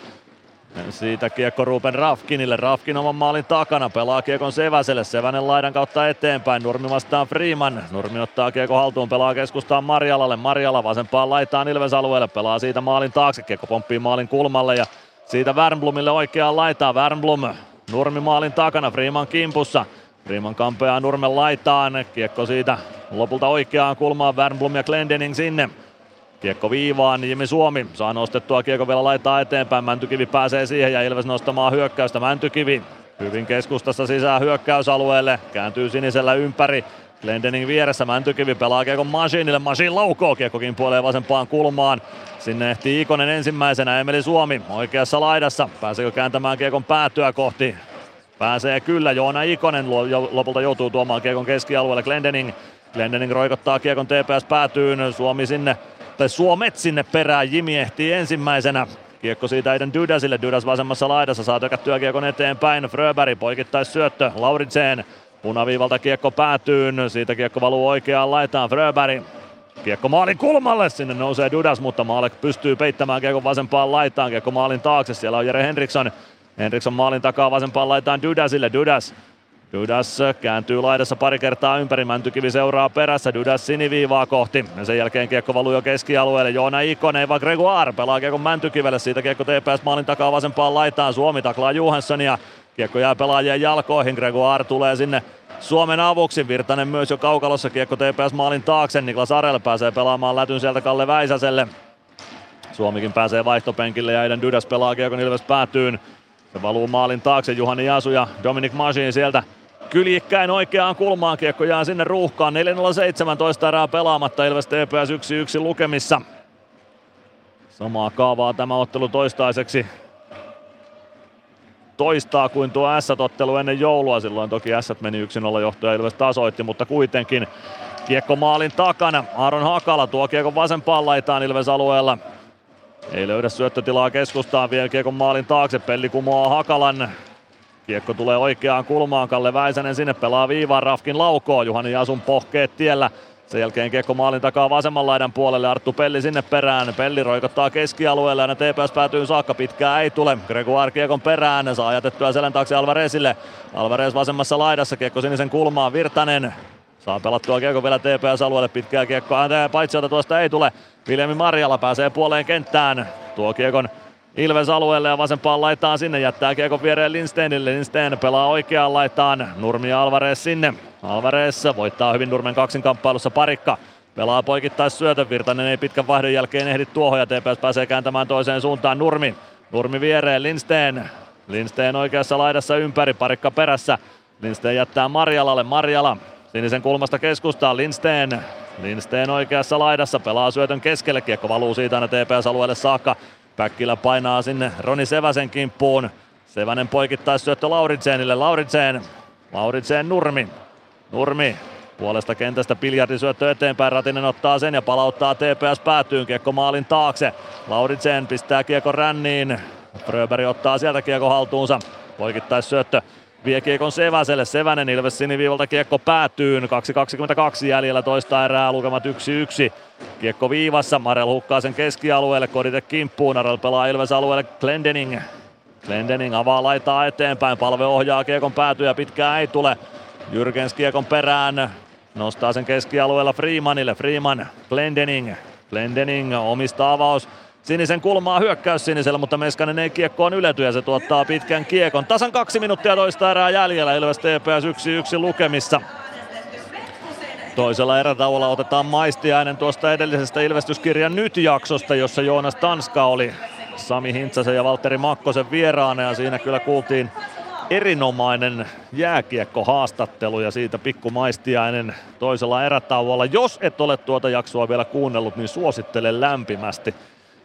siitä kiekko Ruben Rafkinille. Rafkin oman maalin takana. Pelaa kiekon Seväselle. Sevänen laidan kautta eteenpäin. Nurmi vastaan Freeman. Nurmi ottaa kiekko haltuun. Pelaa keskustaan Marjalalle. Marjala vasempaan laitaan Ilves alueelle. Pelaa siitä maalin taakse. Kiekko pomppii maalin kulmalle ja siitä Wernblomille oikeaan laitaan. Wernblom Nurmi maalin takana. Freeman kimpussa. Freeman kampeaa Nurmen laitaan. Kiekko siitä lopulta oikeaan kulmaan. Wernblom ja Glendening sinne. Kiekko viivaan, Jimi Suomi saa nostettua kiekko vielä laittaa eteenpäin. Mäntykivi pääsee siihen ja Ilves nostamaan hyökkäystä. Mäntykivi hyvin keskustassa sisään hyökkäysalueelle, kääntyy sinisellä ympäri. Glendening vieressä, Mäntykivi pelaa kiekon Masinille, Masin laukoo, kiekkokin puolee vasempaan kulmaan. Sinne ehtii Ikonen ensimmäisenä, Emeli Suomi oikeassa laidassa. Pääseekö kääntämään kiekon päätyä kohti? Pääsee kyllä, Joona Ikonen lopulta joutuu tuomaan kiekon keskialueelle. Glendening, Glendening roikottaa kiekon TPS päätyyn, Suomi sinne Suomet sinne perään. Jimi ehtii ensimmäisenä. Kiekko siitä Aiden Dydasille. Dydas vasemmassa laidassa saa tökättyä kiekon eteenpäin. Fröberg poikittais syöttö. Lauritseen punaviivalta kiekko päätyyn. Siitä kiekko valuu oikeaan laitaan. Fröberg Kiekko maalin kulmalle, sinne nousee Dudas, mutta Maalek pystyy peittämään kiekon vasempaan laitaan. Kiekko maalin taakse, siellä on Jere Henriksson. Henriksson maalin takaa vasempaan laitaan Dudasille. Dudas Dudas kääntyy laidassa pari kertaa ympäri, Mäntykivi seuraa perässä, Dudas siniviivaa kohti. Ja sen jälkeen kiekko valuu jo keskialueelle, Joona Ikonen, vai Gregoire pelaa kiekko Mäntykivelle, siitä kiekko TPS maalin takaa vasempaan laitaan, Suomi taklaa Johanssonia. Kiekko jää pelaajien jalkoihin, Gregoire tulee sinne Suomen avuksi. Virtanen myös jo kaukalossa kiekko TPS maalin taakse. Niklas Arel pääsee pelaamaan lätyn sieltä Kalle Väisäselle. Suomikin pääsee vaihtopenkille ja Aiden Dudas pelaa kiekon Ilves päätyyn. Se valuu maalin taakse Juhani Jasu ja Dominic Masin sieltä kyljikkäin oikeaan kulmaan. Kiekko jää sinne ruuhkaan. 4-0-17 erää pelaamatta. Ilves TPS 1-1 lukemissa. Samaa kaavaa tämä ottelu toistaiseksi toistaa kuin tuo S-ottelu ennen joulua. Silloin toki S meni 1-0 johtoja Ilves tasoitti, mutta kuitenkin kiekko maalin takana. Aaron Hakala tuo kiekko vasempaan laitaan Ilves alueella. Ei löydä syöttötilaa keskustaan vielä kiekon maalin taakse. Pelli kumoaa Hakalan. Kiekko tulee oikeaan kulmaan, Kalle Väisänen sinne pelaa viivaan, Rafkin laukoo, Juhani Jasun pohkeet tiellä. Sen jälkeen kiekko maalin takaa vasemman laidan puolelle. Arttu Pelli sinne perään. Pelli roikottaa keskialueelle ja TPS päätyy saakka. Pitkää ei tule. Gregoire kiekon perään. Saa jätettyä selän taakse Alvarezille. Alvarez vasemmassa laidassa. Kiekko sinisen kulmaan. Virtanen Saa pelattua kiekko vielä TPS-alueelle, pitkää kiekkoa, paitsi tuosta ei tule. Viljami Marjala pääsee puoleen kenttään, tuo kiekon Ilves alueelle ja vasempaan laitaan sinne, jättää kiekon viereen Lindsteinille. Lindstein pelaa oikeaan laitaan, Nurmi Alvarez sinne. Alvarez voittaa hyvin Nurmen kaksinkamppailussa parikka. Pelaa poikittais syötön, Virtanen ei pitkän vaihdon jälkeen ehdi tuohon ja TPS pääsee kääntämään toiseen suuntaan Nurmi. Nurmi viereen, Lindstein. Lindstein oikeassa laidassa ympäri, parikka perässä. Lindstein jättää Marjalalle, Marjala Sinisen kulmasta keskustaa Lindstein. Lindstein oikeassa laidassa pelaa syötön keskelle. Kiekko valuu siitä aina TPS-alueelle saakka. Päkkilä painaa sinne Roni Seväsen kimppuun. Sevänen poikittaisi syöttö Lauritsenille. Lauritsen. Lauritsen Nurmi. Nurmi puolesta kentästä syöttö eteenpäin. Ratinen ottaa sen ja palauttaa TPS päätyyn. Kiekko maalin taakse. Lauritsen pistää kiekko ränniin. Fröberg ottaa sieltä kiekko haltuunsa. Poikittais syöttö vie kiekon Seväselle. Sevänen Ilves siniviivalta. Kiekko päätyyn. 2.22 jäljellä. Toista erää, lukemat 1-1. Kiekko viivassa, Marel hukkaa sen keskialueelle, Kodite kimppuun, Arel pelaa Ilves alueelle. Glendening. Glendening avaa laitaa eteenpäin, palve ohjaa. Kiekon päätyä, pitkään ei tule. Jyrkens kiekon perään, nostaa sen keskialueella Freemanille, Freeman, Glendening. Glendening omista avaus, Sinisen kulmaa hyökkäys sinisellä, mutta Meskanen ei kiekkoon ylety ja se tuottaa pitkän kiekon. Tasan kaksi minuuttia toista erää jäljellä, Ilves TPS 1-1 lukemissa. Toisella erätauolla otetaan maistiainen tuosta edellisestä Ilvestyskirjan nyt-jaksosta, jossa Joonas Tanska oli Sami Hintsasen ja Valtteri Makkosen vieraana ja siinä kyllä kuultiin erinomainen jääkiekko-haastattelu ja siitä pikku maistiainen toisella erätauolla. Jos et ole tuota jaksoa vielä kuunnellut, niin suosittelen lämpimästi.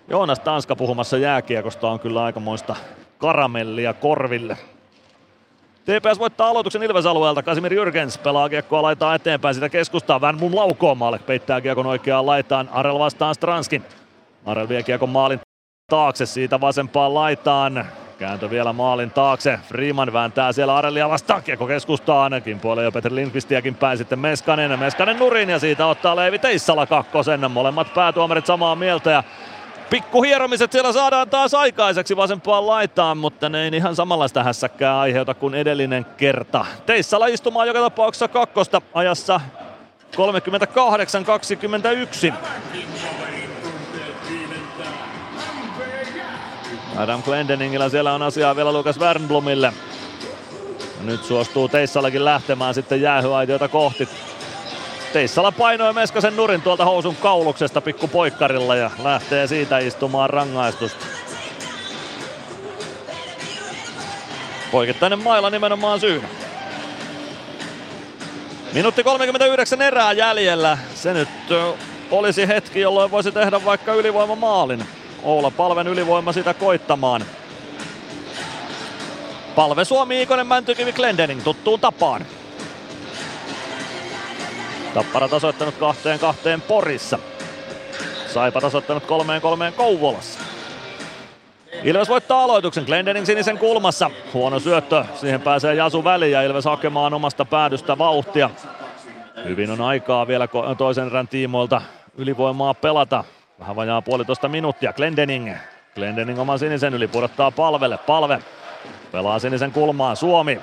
Joonas Tanska puhumassa jääkiekosta on kyllä aikamoista karamellia korville. TPS voittaa aloituksen Ilves-alueelta. Kasimir Jürgens pelaa kiekkoa laitaa eteenpäin. Sitä keskustaa. Van mun laukoomalle. Peittää kiekon oikeaan laitaan. Arel vastaan Stranskin. Arel vie kiekon maalin taakse. Siitä vasempaan laitaan. Kääntö vielä maalin taakse. Freeman vääntää siellä Arelia vastaan. Kiekko keskustaan. puolella jo Petri Lindqvistiäkin päin sitten Meskanen. Meskanen nurin ja siitä ottaa Leivi Teissala kakkosen. Molemmat päätuomarit samaa mieltä ja Pikkuhieromiset siellä saadaan taas aikaiseksi vasempaan laitaan, mutta ne ei ihan samanlaista hässäkkää aiheuta kuin edellinen kerta. Teissala istumaan joka tapauksessa kakkosta ajassa 38-21. Adam Glendeningillä siellä on asiaa vielä Lukas Wernblomille. Nyt suostuu Teissalakin lähtemään sitten jäähyaitiota kohti. Teissala painoi Meskasen nurin tuolta housun kauluksesta pikku poikkarilla ja lähtee siitä istumaan rangaistusta. Poikittainen mailla nimenomaan syynä. Minuutti 39 erää jäljellä. Se nyt olisi hetki, jolloin voisi tehdä vaikka ylivoimamaalin. Oula Palven ylivoima sitä koittamaan. Palve Suomi, Ikonen, Mäntykivi, Glendening tuttuun tapaan. Tappara tasoittanut kahteen kahteen Porissa. Saipa tasoittanut kolmeen kolmeen Kouvolassa. Ilves voittaa aloituksen Glendening sinisen kulmassa. Huono syöttö, siihen pääsee Jasu väliin ja Ilves hakemaan omasta päädystä vauhtia. Hyvin on aikaa vielä toisen erän tiimoilta ylivoimaa pelata. Vähän vajaa puolitoista minuuttia. Glendening. Glendening oman sinisen yli pudottaa palvelle. Palve pelaa sinisen kulmaan. Suomi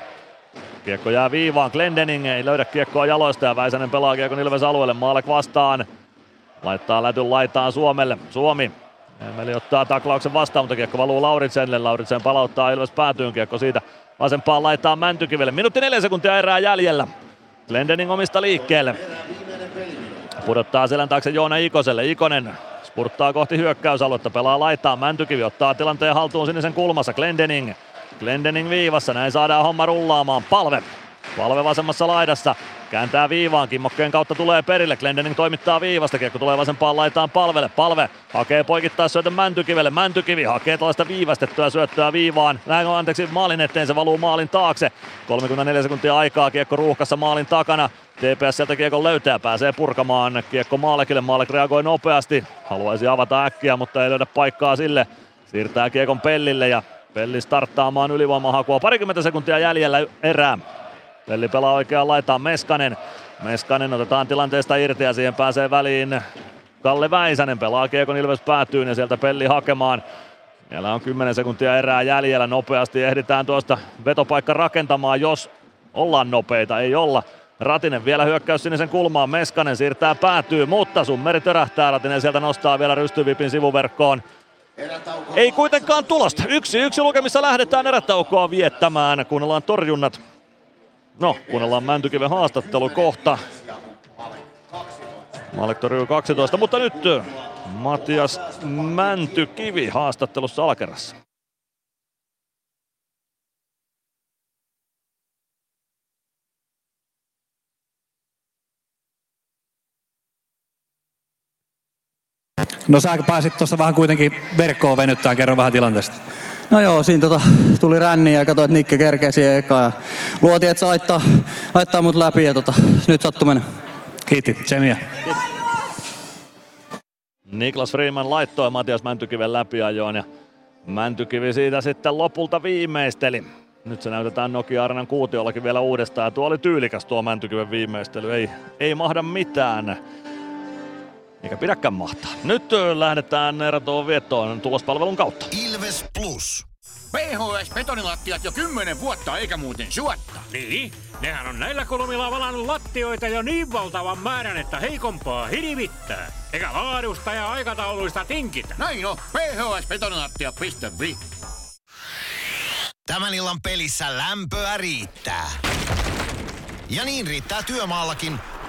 Kiekko jää viivaan, Glendening ei löydä kiekkoa jaloista ja Väisänen pelaa kiekon Ilves alueelle, Maalek vastaan. Laittaa lätyn laitaan Suomelle, Suomi Emeli ottaa taklauksen vastaan, mutta kiekko valuu Lauritsenille. Lauritsen palauttaa Ilves päätyyn kiekko siitä vasempaan laittaa Mäntykivelle. Minuutti neljä sekuntia erää jäljellä. Glendening omista liikkeelle. Pudottaa selän taakse Joona Ikoselle. Ikonen spurttaa kohti hyökkäysaluetta, pelaa laittaa. Mäntykivi ottaa tilanteen haltuun sinisen kulmassa. Glendening Glendening viivassa, näin saadaan homma rullaamaan. Palve. Palve vasemmassa laidassa. Kääntää viivaan, kimmokkeen kautta tulee perille. Glendening toimittaa viivasta, kiekko tulee vasempaan laitaan palvelle. Palve hakee poikittaa syötön Mäntykivelle. Mäntykivi hakee tällaista viivästettyä syöttöä viivaan. Näin on anteeksi maalin eteen, se valuu maalin taakse. 34 sekuntia aikaa, kiekko ruuhkassa maalin takana. TPS sieltä kiekon löytää, pääsee purkamaan kiekko Maalekille. Maalek reagoi nopeasti, haluaisi avata äkkiä, mutta ei löydä paikkaa sille. Siirtää kiekon Pellille ja Pelli starttaamaan ylivoimahakua. Parikymmentä sekuntia jäljellä erää. Pelli pelaa oikeaan laitaan Meskanen. Meskanen otetaan tilanteesta irti ja siihen pääsee väliin Kalle Väisänen pelaa Kiekon Ilves päätyyn ja sieltä Pelli hakemaan. Siellä on 10 sekuntia erää jäljellä. Nopeasti ehditään tuosta vetopaikka rakentamaan, jos ollaan nopeita. Ei olla. Ratinen vielä hyökkäys sinisen kulmaan. Meskanen siirtää päätyy, mutta summeri törähtää. Ratinen sieltä nostaa vielä rystyvipin sivuverkkoon. Ei kuitenkaan tulosta. Yksi yksi lukemissa lähdetään erätaukoa viettämään. Kuunnellaan torjunnat. No, kuunnellaan Mäntykiven haastattelu kohta. Malektori 12, mutta nyt Matias Mäntykivi haastattelussa alakerrassa. No sä pääsit tuossa vähän kuitenkin verkkoon venyttää, kerro vähän tilanteesta. No joo, siinä tota, tuli ränni ja katsoin, että Nikke kerkesi eka. Ja luotiin, että se laittaa, laittaa mut läpi ja tota, nyt sattu mennä. Kiitti, tsemiä. Niklas Freeman laittoi Matias Mäntykiven läpiajoon ja Mäntykivi siitä sitten lopulta viimeisteli. Nyt se näytetään Nokia Arenan kuutiollakin vielä uudestaan ja tuo oli tyylikäs tuo Mäntykiven viimeistely. Ei, ei mahda mitään. Eikä pidäkään mahtaa. Nyt lähdetään erätoon viettoon tulospalvelun kautta. Ilves Plus. PHS-betonilattiat jo kymmenen vuotta eikä muuten suotta. Niin, nehän on näillä kolmilla valannut lattioita jo niin valtavan määrän, että heikompaa hirvittää. Eikä laadusta ja aikatauluista tinkitä. Näin on, phsbetonilattia.fi. Tämän illan pelissä lämpöä riittää. Ja niin riittää työmaallakin,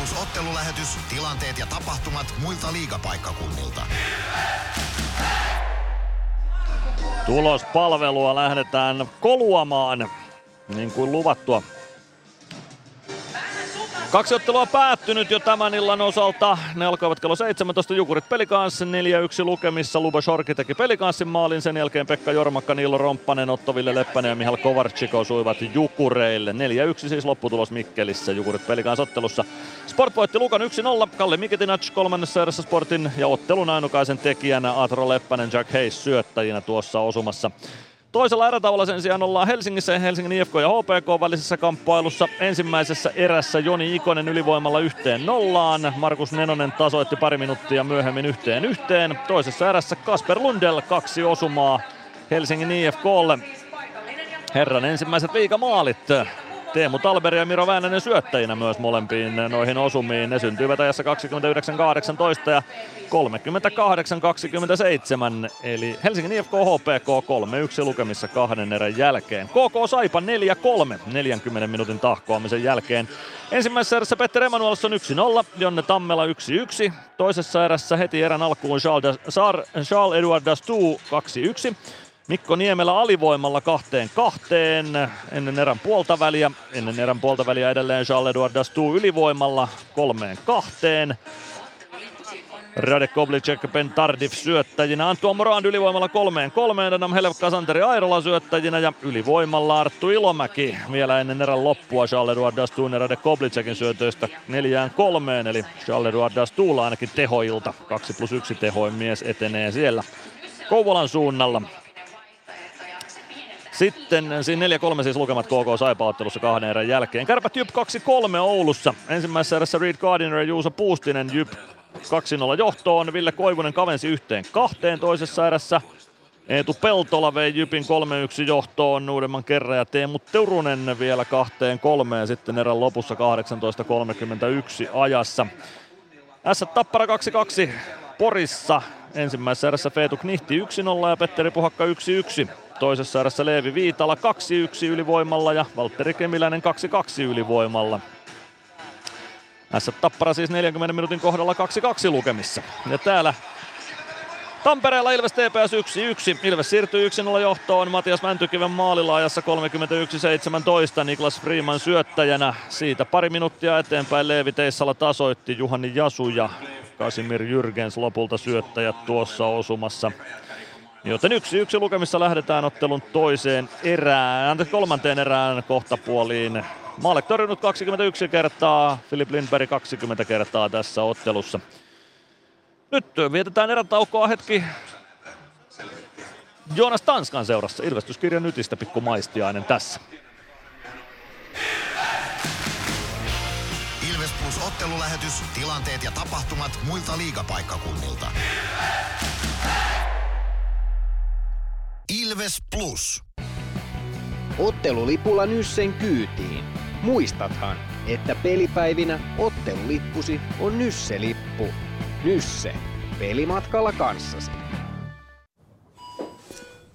Plus ottelulähetys, tilanteet ja tapahtumat muilta liigapaikkakunnilta. Tulospalvelua lähdetään koluamaan, niin kuin luvattua. Kaksi ottelua päättynyt jo tämän illan osalta. Ne alkoivat kello 17. Jukurit pelikanssi 4-1 lukemissa. Luba Shorki teki pelikanssin maalin. Sen jälkeen Pekka Jormakka, Niilo Romppanen, Otto Ville Leppänen ja Mihal Kovarczyk osuivat Jukureille. 4-1 siis lopputulos Mikkelissä Jukurit pelikans ottelussa. Sport voitti Lukan 1-0. Kalle Mikitinac kolmannessa erässä Sportin ja ottelun ainukaisen tekijänä Atro Leppänen, Jack Hayes syöttäjinä tuossa osumassa. Toisella erätaululla sen sijaan ollaan Helsingissä ja Helsingin IFK ja HPK välisessä kamppailussa. Ensimmäisessä erässä Joni Ikonen ylivoimalla yhteen nollaan. Markus Nenonen tasoitti pari minuuttia myöhemmin yhteen yhteen. Toisessa erässä Kasper Lundell kaksi osumaa Helsingin IFKlle. Herran ensimmäiset liigamaalit Teemu Talberi ja Miro Väänänen syöttäjinä myös molempiin noihin osumiin. Ne syntyivät ajassa 29-18 ja 38-27. Eli Helsingin IFK HPK 3-1 lukemissa kahden erän jälkeen. KK Saipa 4-3 40 minuutin tahkoamisen jälkeen. Ensimmäisessä erässä Petter Emanuelsson 1-0, Jonne Tammela 1-1. Toisessa erässä heti erän alkuun Charles Edouard Dastou 2-1. Mikko Niemelä alivoimalla kahteen kahteen ennen erän puolta väliä. Ennen erän puolta väliä edelleen Charles-Edouard Dastou ylivoimalla kolmeen kahteen. Radek Koblicek, Ben Tardif syöttäjinä, Antuan Morand ylivoimalla kolmeen kolmeen, Adam Helvka, Santeri Airola syöttäjinä ja ylivoimalla Arttu Ilomäki vielä ennen erän loppua Charles-Edouard Dastoun ja Radek Koblicekin syötöistä neljään kolmeen, eli Charles-Edouard Dastoulla ainakin tehoilta, 2 plus 1 tehoin mies etenee siellä Kouvolan suunnalla. Sitten siinä 4-3 siis lukemat KK Saipa-ottelussa kahden erän jälkeen. Kärpät Jyp 2-3 Oulussa. Ensimmäisessä erässä Reed Gardiner ja Juuso Puustinen Jyp 2-0 johtoon. Ville Koivunen kavensi yhteen kahteen toisessa erässä. Eetu Peltola vei Jypin 3-1 johtoon uudemman kerran ja Teemu Turunen vielä kahteen kolmeen sitten erän lopussa 18.31 ajassa. S Tappara 2-2 Porissa. Ensimmäisessä erässä Feetu Knihti 1-0 ja Petteri Puhakka 1-1. Toisessa erässä Leevi Viitala 2-1 ylivoimalla ja Valtteri Kemiläinen 2-2 ylivoimalla. S Tappara siis 40 minuutin kohdalla 2-2 lukemissa. Ja täällä Tampereella Ilves TPS 1-1. Ilves siirtyy 1-0 johtoon Matias Mäntykiven maalilla ajassa 31-17. Niklas Freeman syöttäjänä. Siitä pari minuuttia eteenpäin Leevi Teissala tasoitti Juhani Jasu ja Kasimir Jyrgens lopulta syöttäjät tuossa osumassa. Joten yksi yksi lukemissa lähdetään ottelun toiseen erään, kolmanteen erään kohtapuoliin. Maalek torjunut 21 kertaa, Filip Lindberg 20 kertaa tässä ottelussa. Nyt vietetään erätaukoa hetki Joonas Tanskan seurassa. Ilvestyskirjan nytistä pikku maistiainen tässä. Ilves Plus ottelulähetys, tilanteet ja tapahtumat muilta liigapaikkakunnilta. Ilves Plus. Ottelulipulla Nyssen kyytiin. Muistathan, että pelipäivinä ottelulippusi on Nysse-lippu. Nysse. Pelimatkalla kanssasi.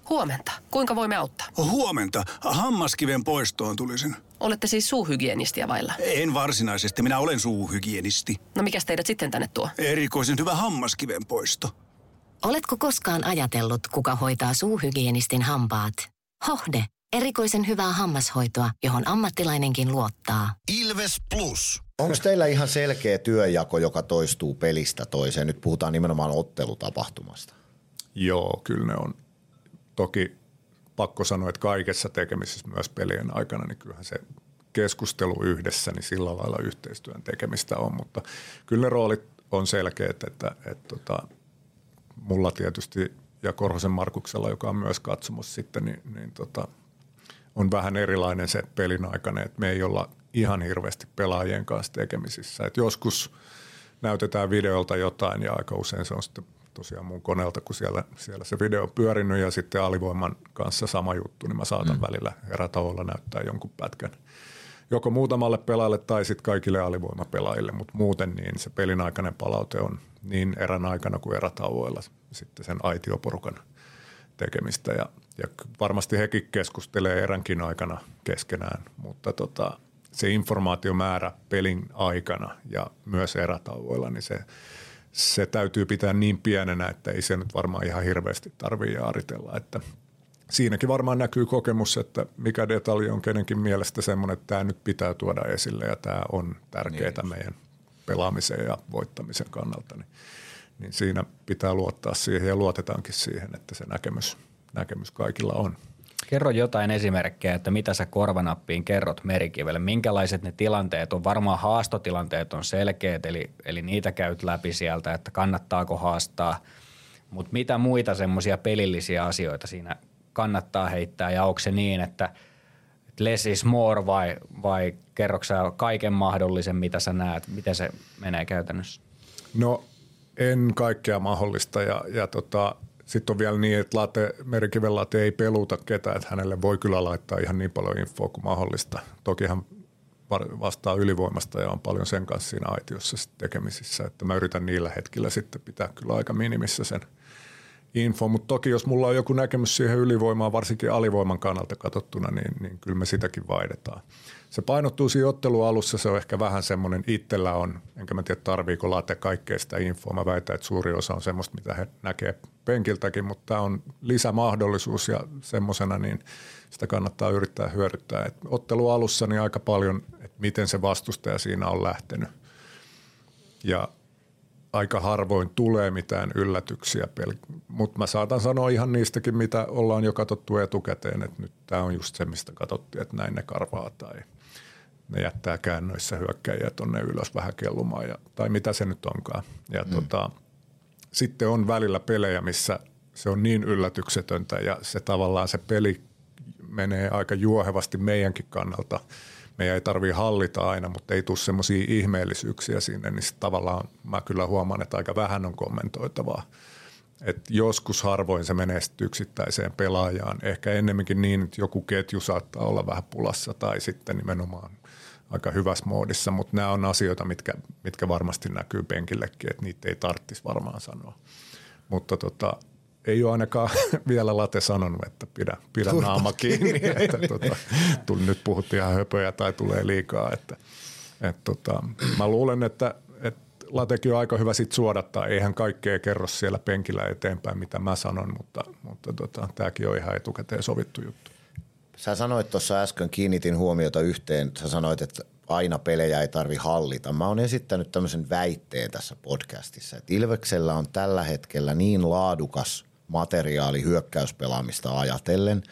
Huomenta. Kuinka voimme auttaa? Huomenta. Hammaskiven poistoon tulisin. Olette siis suuhygienistiä vailla? En varsinaisesti. Minä olen suuhygienisti. No mikä teidät sitten tänne tuo? Erikoisen hyvä hammaskiven poisto. Oletko koskaan ajatellut, kuka hoitaa suuhygienistin hampaat? Hohde. Erikoisen hyvää hammashoitoa, johon ammattilainenkin luottaa. Ilves Plus. Onko teillä ihan selkeä työjako, joka toistuu pelistä toiseen? Nyt puhutaan nimenomaan ottelutapahtumasta. Joo, kyllä ne on. Toki pakko sanoa, että kaikessa tekemisessä myös pelien aikana, niin kyllähän se keskustelu yhdessä, niin sillä lailla yhteistyön tekemistä on, mutta kyllä ne roolit on selkeät, että, että, että tota, mulla tietysti ja Korhosen Markuksella, joka on myös katsomus sitten, niin, niin tota, on vähän erilainen se pelin aikana, että me ei olla ihan hirveästi pelaajien kanssa tekemisissä. Et joskus näytetään videolta jotain ja aika usein se on sitten tosiaan mun koneelta, kun siellä, siellä se video on pyörinyt ja sitten alivoiman kanssa sama juttu, niin mä saatan mm. välillä erätavoilla näyttää jonkun pätkän joko muutamalle pelaajalle tai sitten kaikille alivoimapelaajille, mutta muuten niin se pelin aikainen palaute on niin erän aikana kuin erätauoilla sitten sen aitioporukan tekemistä ja, ja varmasti hekin keskustelee eränkin aikana keskenään, mutta tota, se informaatiomäärä pelin aikana ja myös erätauoilla, niin se, se täytyy pitää niin pienenä, että ei se nyt varmaan ihan hirveästi tarvitse aaritella, että siinäkin varmaan näkyy kokemus, että mikä detalji on kenenkin mielestä semmoinen, että tämä nyt pitää tuoda esille ja tämä on tärkeää niin. meidän pelaamisen ja voittamisen kannalta. Niin, niin siinä pitää luottaa siihen ja luotetaankin siihen, että se näkemys, näkemys kaikilla on. Kerro jotain esimerkkejä, että mitä sä korvanappiin kerrot merikivelle. Minkälaiset ne tilanteet on? Varmaan haastotilanteet on selkeät, eli, eli niitä käyt läpi sieltä, että kannattaako haastaa. Mutta mitä muita semmoisia pelillisiä asioita siinä kannattaa heittää ja onko se niin, että less is more vai, vai kerroksä kaiken mahdollisen, mitä sä näet? Miten se menee käytännössä? No en kaikkea mahdollista ja, ja tota, sitten on vielä niin, että Merikiven late ei peluta ketään, että hänelle voi kyllä laittaa ihan niin paljon infoa kuin mahdollista. Toki hän vastaa ylivoimasta ja on paljon sen kanssa siinä aitiossa tekemisissä, että mä yritän niillä hetkillä sitten pitää kyllä aika minimissä sen – info, mutta toki jos mulla on joku näkemys siihen ylivoimaan, varsinkin alivoiman kannalta katsottuna, niin, niin kyllä me sitäkin vaihdetaan. Se painottuu siinä ottelualussa, se on ehkä vähän semmoinen, itsellä on, enkä mä tiedä tarviiko late kaikkea sitä infoa. Mä väitän, että suuri osa on semmoista, mitä he näkee penkiltäkin, mutta tämä on lisämahdollisuus ja semmoisena niin sitä kannattaa yrittää hyödyttää. Et ottelualussa niin aika paljon, että miten se vastustaja siinä on lähtenyt. Ja aika harvoin tulee mitään yllätyksiä, mutta mä saatan sanoa ihan niistäkin, mitä ollaan jo katsottu etukäteen, että nyt tämä on just se, mistä katsottiin, että näin ne karvaa tai ne jättää käännöissä hyökkäjiä tuonne ylös vähän kellumaan ja, tai mitä se nyt onkaan. Ja mm. tota, sitten on välillä pelejä, missä se on niin yllätyksetöntä ja se tavallaan se peli menee aika juohevasti meidänkin kannalta – meidän ei tarvii hallita aina, mutta ei tule semmoisia ihmeellisyyksiä sinne, niin tavallaan mä kyllä huomaan, että aika vähän on kommentoitavaa. Et joskus harvoin se menee yksittäiseen pelaajaan. Ehkä ennemminkin niin, että joku ketju saattaa olla vähän pulassa tai sitten nimenomaan aika hyvässä moodissa, mutta nämä on asioita, mitkä, mitkä varmasti näkyy penkillekin, että niitä ei tarvitsisi varmaan sanoa. Mutta tota, ei ole ainakaan vielä late sanonut, että pidä, pidä naama kiinni. että, tota, tuli, nyt puhuttiin ihan höpöjä tai tulee liikaa. Että, et, tota, mä luulen, että et Latekin on aika hyvä sit suodattaa. Eihän kaikkea kerro siellä penkillä eteenpäin, mitä mä sanon, mutta, mutta tota, tämäkin on ihan etukäteen sovittu juttu. Sä sanoit tuossa äsken, kiinnitin huomiota yhteen, sä sanoit, että aina pelejä ei tarvi hallita. Mä oon esittänyt tämmöisen väitteen tässä podcastissa, että Ilveksellä on tällä hetkellä niin laadukas materiaali hyökkäyspelaamista ajatellen,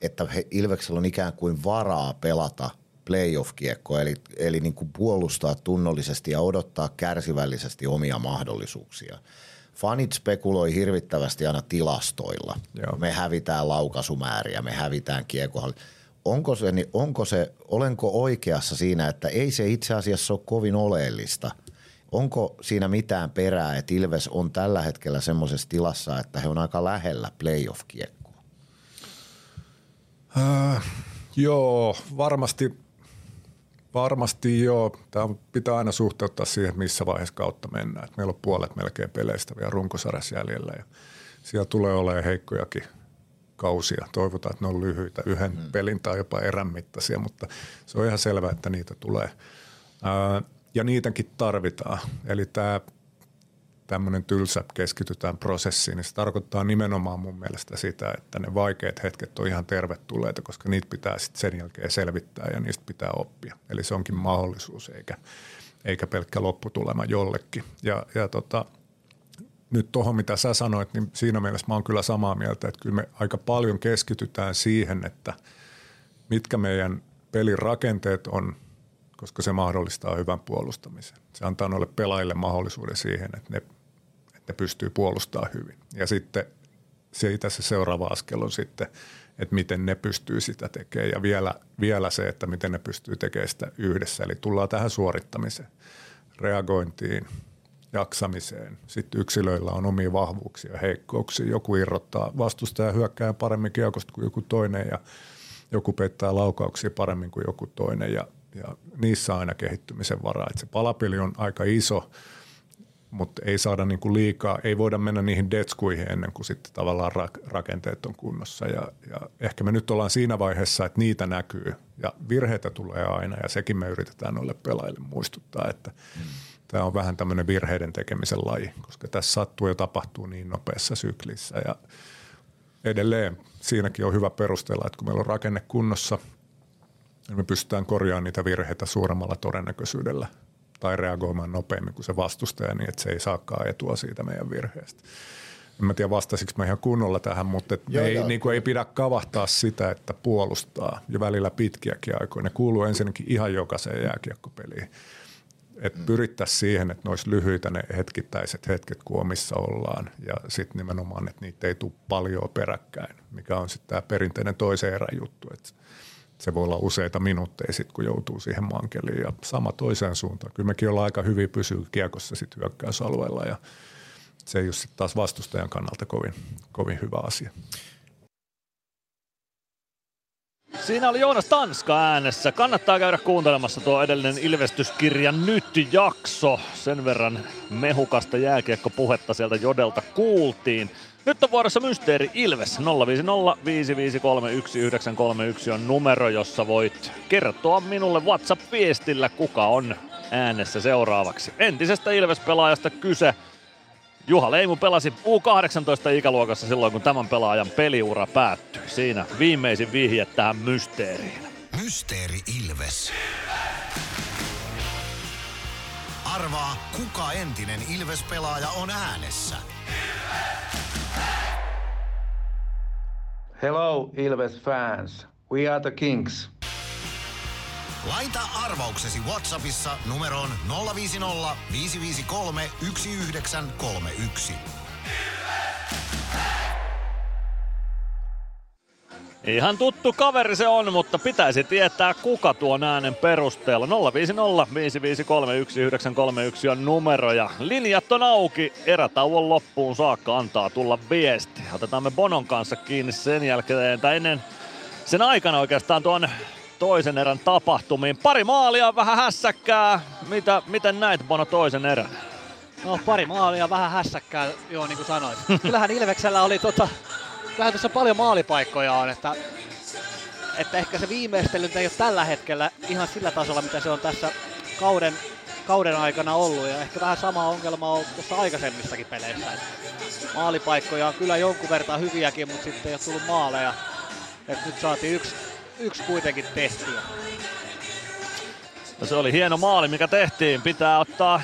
että he, Ilveksellä on ikään kuin varaa pelata playoff-kiekkoa, eli, eli niin kuin puolustaa tunnollisesti ja odottaa kärsivällisesti omia mahdollisuuksia. Fanit spekuloi hirvittävästi aina tilastoilla. Joo. Me hävitään laukaisumääriä, me hävitään kiekohalli. Onko se, niin onko se, olenko oikeassa siinä, että ei se itse asiassa ole kovin oleellista? Onko siinä mitään perää, että Ilves on tällä hetkellä semmoisessa tilassa, että he on aika lähellä playoff-kiekkoa? Äh, joo, varmasti, varmasti joo. Tämä pitää aina suhteuttaa siihen, missä vaiheessa kautta mennään. Et meillä on puolet melkein peleistä vielä runkosarjassa jäljellä ja siellä tulee olemaan heikkojakin kausia. Toivotaan, että ne on lyhyitä, yhden hmm. pelin tai jopa erän mittaisia, mutta se on ihan selvää, että niitä tulee. Ää, ja niitäkin tarvitaan. Eli tämä tämmöinen tylsä keskitytään prosessiin, niin se tarkoittaa nimenomaan mun mielestä sitä, että ne vaikeat hetket on ihan tervetulleita, koska niitä pitää sitten sen jälkeen selvittää ja niistä pitää oppia. Eli se onkin mahdollisuus eikä, eikä pelkkä lopputulema jollekin. Ja, ja tota, nyt tuohon, mitä sä sanoit, niin siinä mielessä mä oon kyllä samaa mieltä, että kyllä me aika paljon keskitytään siihen, että mitkä meidän pelin rakenteet on, koska se mahdollistaa hyvän puolustamisen. Se antaa noille pelaajille mahdollisuuden siihen, että ne, että ne pystyy puolustamaan hyvin. Ja sitten siitä se seuraava askel on sitten, että miten ne pystyy sitä tekemään ja vielä, vielä se, että miten ne pystyy tekemään sitä yhdessä. Eli tullaan tähän suorittamiseen, reagointiin, jaksamiseen. Sitten yksilöillä on omia vahvuuksia ja heikkouksia. Joku irrottaa vastustaja hyökkää paremmin kiekosta kuin joku toinen ja joku peittää laukauksia paremmin kuin joku toinen ja, ja niissä on aina kehittymisen varaa. Se palapeli on aika iso, mutta ei saada niinku liikaa, ei voida mennä niihin detskuihin ennen kuin sitten tavallaan rakenteet on kunnossa. Ja, ja ehkä me nyt ollaan siinä vaiheessa, että niitä näkyy ja virheitä tulee aina ja sekin me yritetään noille pelaajille muistuttaa, että mm tämä on vähän tämmöinen virheiden tekemisen laji, koska tässä sattuu ja tapahtuu niin nopeassa syklissä ja edelleen siinäkin on hyvä perustella, että kun meillä on rakenne kunnossa, niin me pystytään korjaamaan niitä virheitä suuremmalla todennäköisyydellä tai reagoimaan nopeammin kuin se vastustaja niin, että se ei saakaan etua siitä meidän virheestä. En mä tiedä vastasiko mä ihan kunnolla tähän, mutta et joo, ei, niin kuin ei pidä kavahtaa sitä, että puolustaa jo välillä pitkiäkin aikoja. Ne kuuluu ensinnäkin ihan jokaiseen jääkiekkopeliin että mm. pyrittäisiin siihen, että ne olisi lyhyitä ne hetkittäiset hetket, kun omissa ollaan. Ja sitten nimenomaan, että niitä ei tule paljon peräkkäin, mikä on sitten tämä perinteinen toisen erän juttu. Että se voi olla useita minuutteja sitten, kun joutuu siihen mankeliin. Ja sama toiseen suuntaan. Kyllä mekin ollaan aika hyvin pysyä kiekossa sitten hyökkäysalueella ja se ei ole sitten taas vastustajan kannalta kovin, kovin hyvä asia. Siinä oli Joonas Tanska äänessä. Kannattaa käydä kuuntelemassa tuo edellinen Ilvestyskirja Nyt-jakso. Sen verran mehukasta jääkiekkopuhetta sieltä Jodelta kuultiin. Nyt on vuorossa Mysteeri Ilves 050 on numero, jossa voit kertoa minulle WhatsApp-viestillä, kuka on äänessä seuraavaksi. Entisestä Ilves-pelaajasta kyse. Juha Leimu pelasi U18-ikäluokassa silloin, kun tämän pelaajan peliura päättyi. Siinä viimeisin vihje tähän mysteeriin. Mysteeri Ilves. Arvaa, kuka entinen Ilves-pelaaja on äänessä. Hello, Ilves fans. We are the Kings. Laita arvauksesi Whatsappissa numeroon 050 553 1931. Ihan tuttu kaveri se on, mutta pitäisi tietää kuka tuon äänen perusteella. 050 553 1931 on numero ja linjat on auki. Erätauon loppuun saakka antaa tulla viesti. Otetaan me Bonon kanssa kiinni sen jälkeen, tai ennen sen aikana oikeastaan tuon toisen erän tapahtumiin. Pari maalia, vähän hässäkkää. Mitä, miten näit Bono toisen erän? No pari maalia, vähän hässäkkää, joo niin kuin sanoit. Kyllähän Ilveksellä oli tota, kyllähän tässä paljon maalipaikkoja on, että, että ehkä se viimeistely ei ole tällä hetkellä ihan sillä tasolla, mitä se on tässä kauden kauden aikana ollut ja ehkä vähän sama ongelma on tuossa aikaisemmissakin peleissä. Et maalipaikkoja on kyllä jonkun verran hyviäkin, mutta sitten ei ole tullut maaleja. Et nyt saatiin yksi, yksi kuitenkin tehtyä. No se oli hieno maali, mikä tehtiin. Pitää ottaa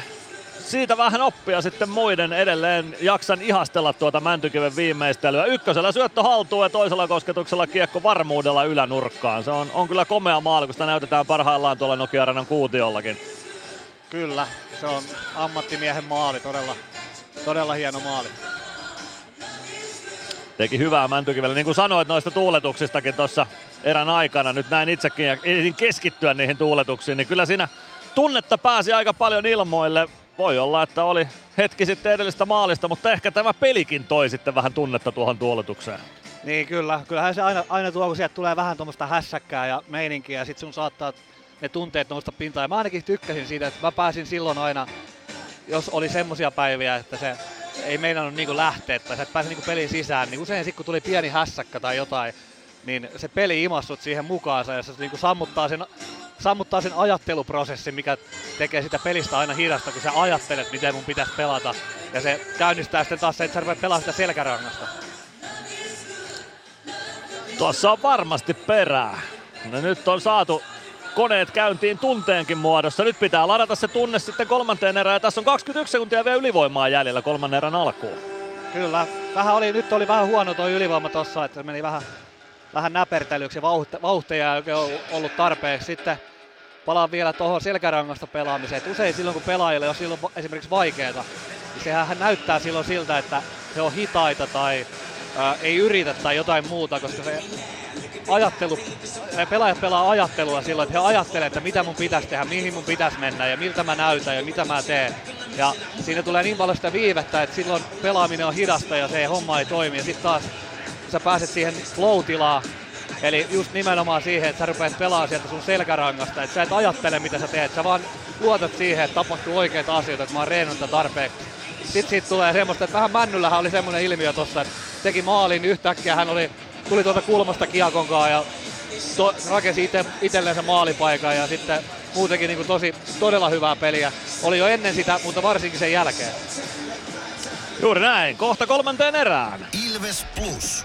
siitä vähän oppia sitten muiden edelleen. Jaksan ihastella tuota Mäntykiven viimeistelyä. Ykkösellä syöttö haltuun ja toisella kosketuksella kiekko varmuudella ylänurkkaan. Se on, on kyllä komea maali, kun sitä näytetään parhaillaan tuolla Nokia kuutiollakin. Kyllä, se on ammattimiehen maali, todella, todella hieno maali. Teki hyvää Mäntykivelle, niin kuin sanoit noista tuuletuksistakin tuossa erän aikana. Nyt näin itsekin ja keskittyä niihin tuuletuksiin, niin kyllä siinä tunnetta pääsi aika paljon ilmoille. Voi olla, että oli hetki sitten edellistä maalista, mutta ehkä tämä pelikin toi sitten vähän tunnetta tuohon tuuletukseen. Niin kyllä, kyllähän se aina, aina tuo, kun sieltä tulee vähän tuommoista hässäkkää ja meininkiä ja sitten sun saattaa ne tunteet nousta pintaan. Ja mä ainakin tykkäsin siitä, että mä pääsin silloin aina, jos oli semmosia päiviä, että se ei meinannut niinku lähteä tai sä et pääse niinku peliin sisään, niin usein sitten kun tuli pieni hässäkkä tai jotain, niin se peli imassut siihen mukaansa ja se niinku sammuttaa sen sammuttaa sen ajatteluprosessin, mikä tekee sitä pelistä aina hidasta, kun sä ajattelet, miten mun pitäisi pelata. Ja se käynnistää sitten taas se, että sä rupeat pelaamaan sitä selkärangasta. Tuossa on varmasti perää. No nyt on saatu koneet käyntiin tunteenkin muodossa. Nyt pitää ladata se tunne sitten kolmanteen erään. Ja tässä on 21 sekuntia vielä ylivoimaa jäljellä kolmannen erän alkuun. Kyllä. Vähän oli, nyt oli vähän huono tuo ylivoima tossa, että meni vähän, vähän näpertelyksi ja vauhteja ei ollut tarpeeksi. Sitten palaan vielä tuohon selkärangasta pelaamiseen. Et usein silloin kun pelaajille on silloin esimerkiksi vaikeaa, niin sehän näyttää silloin siltä, että he on hitaita tai ää, ei yritä tai jotain muuta, koska se ajattelu, pelaajat pelaa ajattelua silloin, että he ajattelevat, että mitä mun pitäisi tehdä, mihin mun pitäisi mennä ja miltä mä näytän ja mitä mä teen. Ja siinä tulee niin paljon sitä viivettä, että silloin pelaaminen on hidasta ja se homma ei toimi. Ja sitten taas, kun sä pääset siihen flow-tilaan, Eli just nimenomaan siihen, että sä rupeat pelaamaan sieltä sun selkärangasta, että sä et ajattele mitä sä teet, sä vaan luotat siihen, että tapahtuu oikeita asioita, että mä oon reenannut tarpeeksi. Sitten siitä tulee semmoista, että vähän Männyllähän oli semmoinen ilmiö tossa, että teki maalin, yhtäkkiä hän oli, tuli tuolta kulmasta kiakonkaan ja to, rakensi ite, itselleensä maalipaikan ja sitten muutenkin niin kuin tosi, todella hyvää peliä. Oli jo ennen sitä, mutta varsinkin sen jälkeen. Juuri näin, kohta kolmanteen erään. Ilves Plus.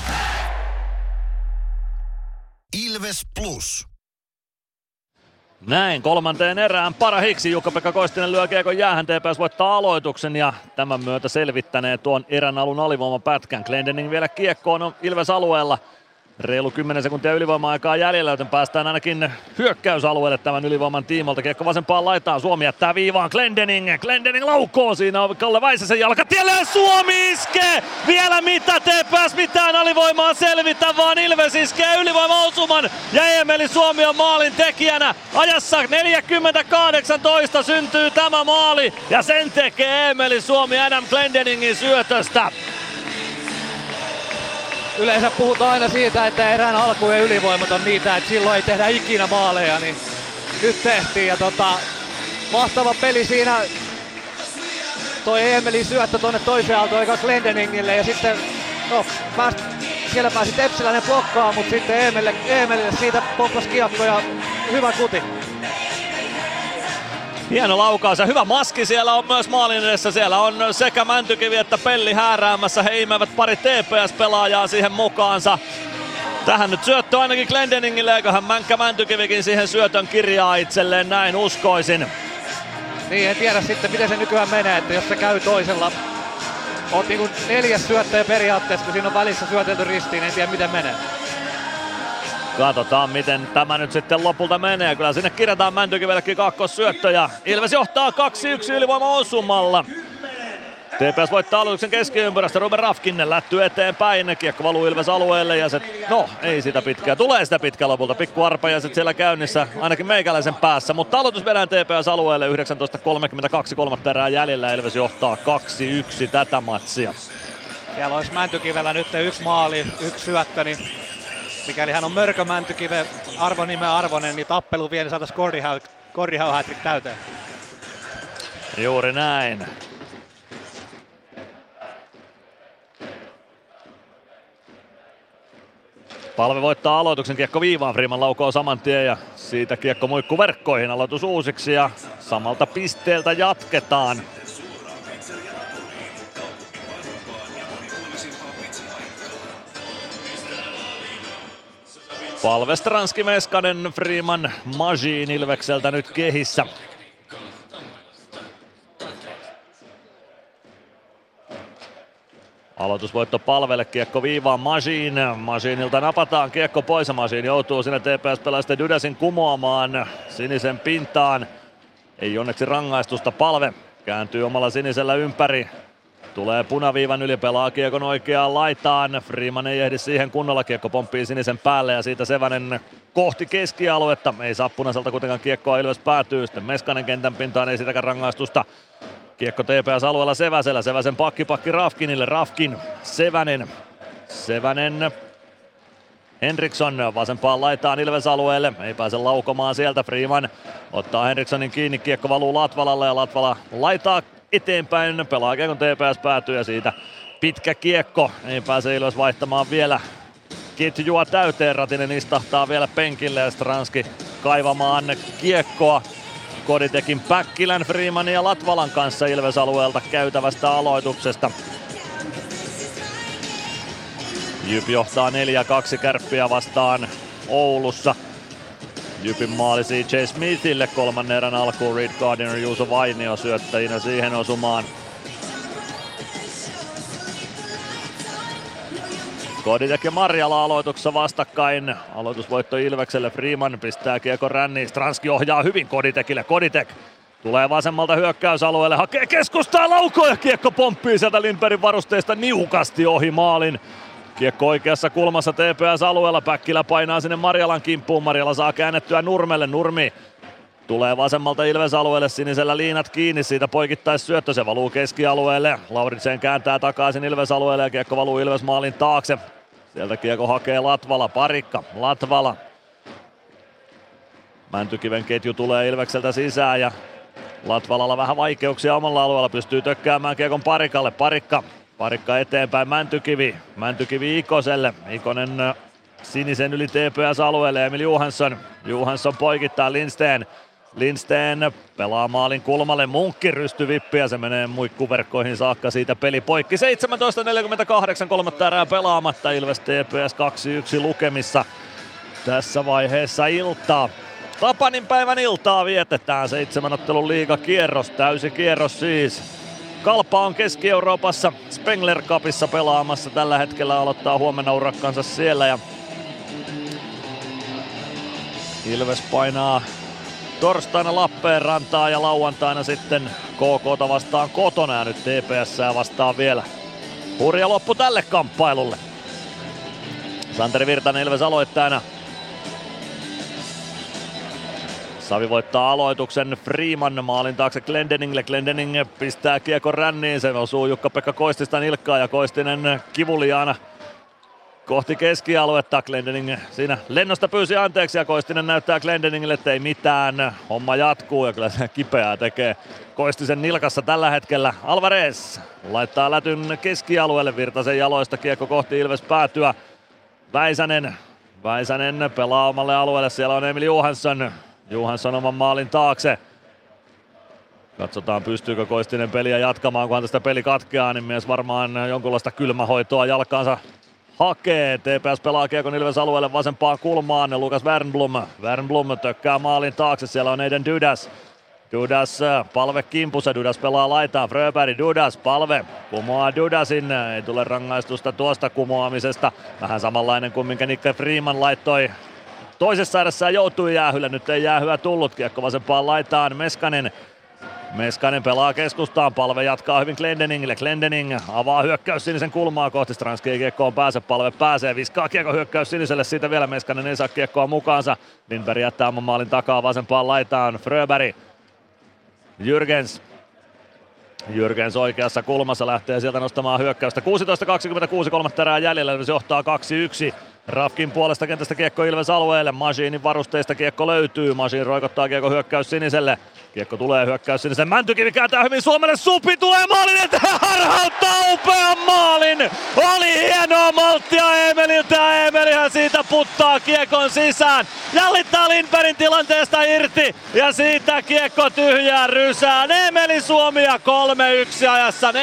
Plus. Näin kolmanteen erään parahiksi Jukka-Pekka Koistinen lyö kiekon jäähän, TPS voittaa aloituksen ja tämän myötä selvittänee tuon erän alun alivoimapätkän. Glendening vielä kiekkoon on Ilves alueella. Reilu 10 sekuntia ylivoima-aikaa jäljellä, joten päästään ainakin hyökkäysalueelle tämän ylivoiman tiimolta. Kiekko vasempaan laitaan, Suomi jättää viivaan Glendening. Glendening laukkoo, siinä on Kalle Väisäsen jalka. Tielle Suomi iskee! Vielä mitä TPS mitään alivoimaa selvitä, vaan Ilves iskee ylivoima-osuman. Ja Emeli Suomi on maalin tekijänä. Ajassa 40-18 syntyy tämä maali. Ja sen tekee Emeli Suomi Adam Glendeningin syötöstä yleensä puhutaan aina siitä, että erään alku ja ylivoimat on niitä, että silloin ei tehdä ikinä maaleja, niin nyt tehtiin. Ja tota, mahtava peli siinä. Toi Emeli syöttö tuonne toiseen aaltoon eka Glendeningille ja sitten no, pääst, siellä pääsi Tepsiläinen blokkaa, mutta sitten Emelille, Emelille siitä pomppasi kiekko ja hyvä kuti. Hieno laukaus ja hyvä maski siellä on myös maalin edessä. Siellä on sekä Mäntykivi että Pelli hääräämässä. He imevät pari TPS-pelaajaa siihen mukaansa. Tähän nyt syöttö ainakin Glendeningille, eiköhän Mänkkä Mäntykivikin siihen syötön kirjaa itselleen, näin uskoisin. Niin, en tiedä sitten miten se nykyään menee, että jos se käy toisella, on niin neljäs syöttäjä periaatteessa, kun siinä on välissä syötelty ristiin, en tiedä miten menee. Katsotaan, miten tämä nyt sitten lopulta menee. Kyllä sinne kirjataan Mäntykivellekin kakkossyöttö ja Ilves johtaa 2-1 ylivoima osumalla. TPS voittaa aloituksen keskiympyrästä, Ruben Rafkin lätty eteenpäin, kiekko valuu Ilves alueelle ja se, no ei sitä pitkää, tulee sitä pitkä lopulta, pikku arpajaiset siellä käynnissä, ainakin meikäläisen päässä, mutta aloitus vedään TPS alueelle. 19.32 kolmatta erää jäljellä, Ilves johtaa 2-1 tätä matsia. Siellä olisi Mäntykivellä nyt yksi maali, yksi syöttö, niin mikäli hän on Mörkö Mäntykive arvonimen arvoinen, niin tappelu vielä saataisiin Gordihau täyteen. Juuri näin. Palve voittaa aloituksen, kiekko viivaan, Freeman laukoo saman tien ja siitä kiekko muikku verkkoihin, aloitus uusiksi ja samalta pisteeltä jatketaan. Palve Stranski Meskanen, Freeman, Majin Ilvekseltä nyt kehissä. Aloitusvoitto palvelle, kiekko viivaan Masiin. Masiinilta napataan kiekko pois ja Masiin joutuu sinne TPS-pelaajisten Dydasin kumoamaan sinisen pintaan. Ei onneksi rangaistusta palve. Kääntyy omalla sinisellä ympäri. Tulee punaviivan yli, pelaa kiekon oikeaan laitaan. Freeman ei ehdi siihen kunnolla, kiekko pomppii sinisen päälle ja siitä Sevänen kohti keskialuetta. Ei saa punaiselta kuitenkaan kiekkoa Ilves päätyy. Sitten Meskanen kentän pintaan, ei sitäkään rangaistusta Kiekko TPS-alueella Seväsellä, Seväsen pakki pakki Rafkinille, Rafkin, Sevänen, Sevänen, Henriksson vasempaan laitaan Ilves-alueelle, ei pääse laukomaan sieltä, Freeman ottaa Henrikssonin kiinni, kiekko valuu Latvalalle ja Latvala laitaa eteenpäin, pelaa kun TPS päätyy ja siitä pitkä kiekko, ei pääse Ilves vaihtamaan vielä. Ketjua täyteen, Ratinen istahtaa vielä penkille ja Stranski kaivamaan kiekkoa. Koditekin Päkkilän, Freemanin ja Latvalan kanssa Ilves-alueelta käytävästä aloituksesta. Jyp johtaa 4-2 kärppiä vastaan Oulussa. Jypin maali CJ Smithille kolmannen erän alkuun Reed Gardiner Juuso Vainio syöttäjinä siihen osumaan. Koditek ja Marjala aloituksessa vastakkain. Aloitusvoitto Ilvekselle. Freeman pistää kiekko ränniin. Stranski ohjaa hyvin Koditekille. Koditek tulee vasemmalta hyökkäysalueelle. Hakee keskustaa laukoa ja kiekko pomppii sieltä Lindbergin varusteista niukasti ohi maalin. Kiekko oikeassa kulmassa TPS-alueella. Päkkilä painaa sinne Marjalan kimppuun. Marjala saa käännettyä Nurmelle. Nurmi Tulee vasemmalta Ilves-alueelle, sinisellä liinat kiinni, siitä poikittais syöttö, se valuu keskialueelle. Lauritsen kääntää takaisin Ilves-alueelle ja kiekko valuu Ilves-maalin taakse. Sieltä kiekko hakee Latvala, parikka, Latvala. Mäntykiven ketju tulee Ilvekseltä sisään ja Latvalalla vähän vaikeuksia omalla alueella, pystyy tökkäämään kiekon parikalle, parikka. Parikka eteenpäin Mäntykivi, Mäntykivi Ikoselle, Ikonen äh, sinisen yli TPS-alueelle, Emil Johansson. Johansson poikittaa Lindsten. Lindsten pelaa maalin kulmalle, Munkki rystyvippi ja se menee muikkuverkkoihin saakka siitä peli poikki. 17.48 kolmatta erää pelaamatta, Ilves TPS 2-1 lukemissa tässä vaiheessa iltaa. Tapanin päivän iltaa vietetään seitsemän ottelun liigakierros, täysi kierros siis. Kalpa on Keski-Euroopassa Spengler Cupissa pelaamassa tällä hetkellä, aloittaa huomenna urakkansa siellä ja Ilves painaa torstaina Lappeenrantaa ja lauantaina sitten KK vastaan kotona ja nyt TPS vastaan vielä. Hurja loppu tälle kamppailulle. Santeri Virtanen Ilves aloittajana. Savi voittaa aloituksen Freeman maalin taakse Glendeningille. Glendening pistää kiekon ränniin. Se osuu Jukka-Pekka Koistista nilkkaa ja Koistinen kivuliaana kohti keskialuetta. Glendening siinä lennosta pyysi anteeksi ja Koistinen näyttää Glendeningille, että ei mitään. Homma jatkuu ja kyllä se kipeää tekee Koistisen nilkassa tällä hetkellä. Alvarez laittaa lätyn keskialueelle Virtasen jaloista kiekko kohti Ilves päätyä. Väisänen, Väisänen pelaa omalle alueelle, siellä on Emil Johansson. Johansson oman maalin taakse. Katsotaan pystyykö Koistinen peliä jatkamaan, kunhan tästä peli katkeaa, niin mies varmaan jonkunlaista kylmähoitoa jalkaansa hakee. TPS pelaa Kiekon Ilves alueelle vasempaan kulmaan. Lukas Wernblom. Wernblom tökkää maalin taakse. Siellä on Eden Dydäs. Dudas äh, palve kimpussa, Dudas pelaa laitaan, Fröberg, Dudas palve, kumoaa Dudasin, ei tule rangaistusta tuosta kumoamisesta. Vähän samanlainen kuin minkä Nick Freeman laittoi toisessa edessä joutui jäähylle, nyt ei jäähyä tullut, kiekko vasempaan laitaan, Meskanen. Meskanen pelaa keskustaan, palve jatkaa hyvin Glendeningille. Glendening avaa hyökkäys sinisen kulmaa kohti. Stranski kiekkoon pääse, palve pääsee, viskaa kiekko hyökkäys siniselle, siitä vielä Meskanen ei saa kiekkoa mukaansa. Lindberg jättää oman maalin takaa vasempaan laitaan, Fröberg. Jürgens. Jürgens oikeassa kulmassa lähtee sieltä nostamaan hyökkäystä. 16.26 kolmatta erää jäljellä, se johtaa 2-1. Rafkin puolesta kentästä kiekko Ilves alueelle. Masiinin varusteista kiekko löytyy. Masiin roikottaa kiekko hyökkäys siniselle. Kiekko tulee hyökkäys siniselle. Mäntykivi kääntää hyvin Suomelle. Supi tulee maalin eteen. Harhauttaa upean maalin. Oli hienoa malttia Emeliltä. Emelihän siitä puttaa kiekon sisään. Jallittaa Lindbergin tilanteesta irti. Ja siitä kiekko tyhjää rysään. Emeli Suomia 3-1 ajassa 43-48.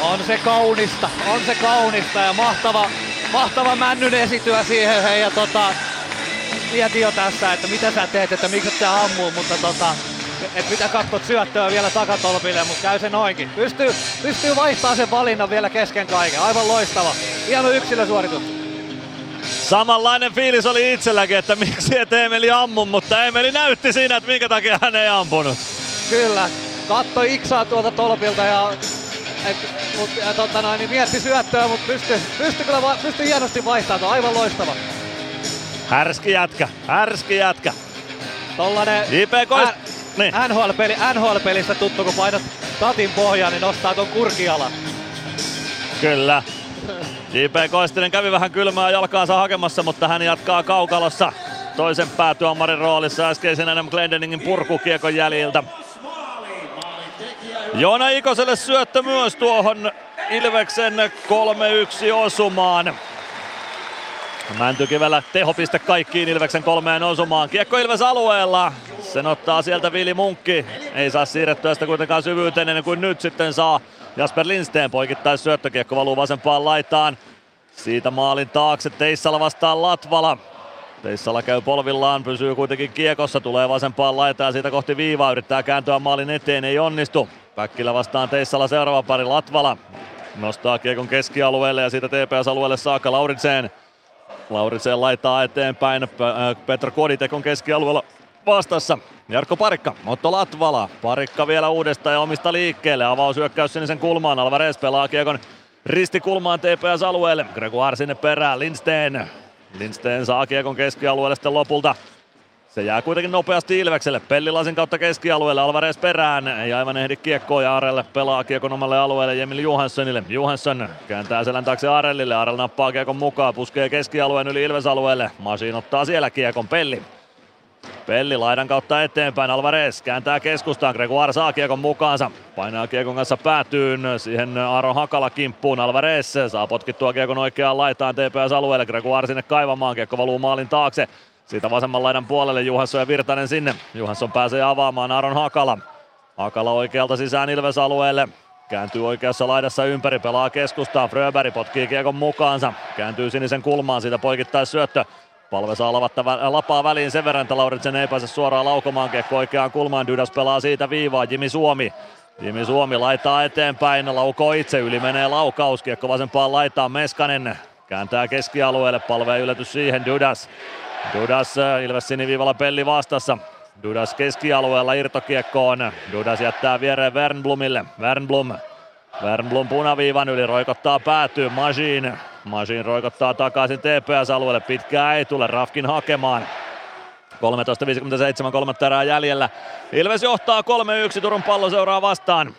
On se kaunista, on se kaunista ja mahtava, mahtava männyn esityä siihen. Hei, ja tota, mietin jo tässä, että mitä sä teet, että miksi sä ammuu, mutta tota, et mitä katsot syöttöä vielä takatolpille, mutta käy se noinkin. Pystyy, pystyy vaihtamaan sen valinnan vielä kesken kaiken. Aivan loistava. Hieno yksilösuoritus. Samanlainen fiilis oli itselläkin, että miksi et Emeli ammu, mutta Emeli näytti siinä, että minkä takia hän ei ampunut. Kyllä, katto iksaa tuolta tolpilta ja et, mut, ja tota noin, niin mietti syöttöä, mutta pystyi pysty kyllä va, pysty hienosti vaihtamaan. Aivan loistava. Härski jätkä, härski jätkä. Tollanen JPK... Ä, niin. NHL-peli, NHL-pelistä tuttu, kun painat tatin pohjaan, niin nostaa ton kurkialan. Kyllä. J.P. Koistinen kävi vähän kylmää jalkaansa hakemassa, mutta hän jatkaa kaukalossa toisen päätuomarin roolissa äskeisen Adam Glendeningin purkukiekon jäljiltä. Joona Ikoselle syöttö myös tuohon Ilveksen 3-1 osumaan. Mäntykivellä tehopiste kaikkiin Ilveksen kolmeen osumaan. Kiekko Ilves alueella. Sen ottaa sieltä Vili Munkki. Ei saa siirrettyä sitä kuitenkaan syvyyteen ennen kuin nyt sitten saa Jasper Lindsteen poikittais syöttökiekko valuu vasempaan laitaan. Siitä maalin taakse Teissala vastaan Latvala. Teissala käy polvillaan, pysyy kuitenkin kiekossa, tulee vasempaan laitaan siitä kohti viivaa, yrittää kääntyä maalin eteen, ei onnistu. Päkkilä vastaan Teissala seuraava pari Latvala. Nostaa kiekon keskialueelle ja siitä TPS-alueelle saakka Lauritseen. Lauritseen laittaa eteenpäin, Petra Koditek on keskialueella vastassa. Jarkko Parikka, Otto Latvala. Parikka vielä uudestaan ja omista liikkeelle. Avausyökkäys sinisen kulmaan. Alvarez pelaa kiekon ristikulmaan TPS-alueelle. Gregoire sinne perään. Lindsten. Lindsten saa kiekon keskialueelle sitten lopulta. Se jää kuitenkin nopeasti Ilvekselle. Pellilasin kautta keskialueelle. Alvarez perään. Ei aivan ehdi kiekkoa ja Arelle pelaa kiekon omalle alueelle Jemil Johanssonille. Johansson kääntää selän taakse Arellille. Arel nappaa kiekon mukaan. Puskee keskialueen yli Ilves-alueelle. Masin ottaa siellä kiekon. Pelli Pelli laidan kautta eteenpäin, Alvarez kääntää keskustaan, Gregoire saa kiekon mukaansa, painaa kiekon kanssa päätyyn, siihen Aaron Hakala kimppuun, Alvarez saa potkittua kiekon oikeaan laitaan TPS-alueelle, Gregoire sinne kaivamaan, kiekko valuu maalin taakse, siitä vasemman laidan puolelle Juhansson ja Virtanen sinne, Juhansson pääsee avaamaan Aaron Hakala, Hakala oikealta sisään Ilves-alueelle, Kääntyy oikeassa laidassa ympäri, pelaa keskustaan, Fröberg potkii kiekon mukaansa, kääntyy sinisen kulmaan, siitä poikittais syöttö, Palve saa lavatta vä- lapaa väliin sen verran, että Lauritsen ei pääse suoraan laukomaan kiekko oikeaan kulmaan. Dydas pelaa siitä viivaa, Jimi Suomi. Jimi Suomi laittaa eteenpäin, laukoo itse, yli menee laukaus, kiekko vasempaan laitaan Meskanen. Kääntää keskialueelle, palve yllätys siihen, Dudas. Dudas Ilves siniviivalla pelli vastassa. Dudas keskialueella irtokiekkoon. Dudas jättää viereen Wernblomille. Wernblom Wernblom punaviivan yli roikottaa päätyy Majin. Majin roikottaa takaisin TPS-alueelle. Pitkää ei tule Rafkin hakemaan. 13.57 kolmatta erää jäljellä. Ilves johtaa 3-1 Turun pallo seuraa vastaan.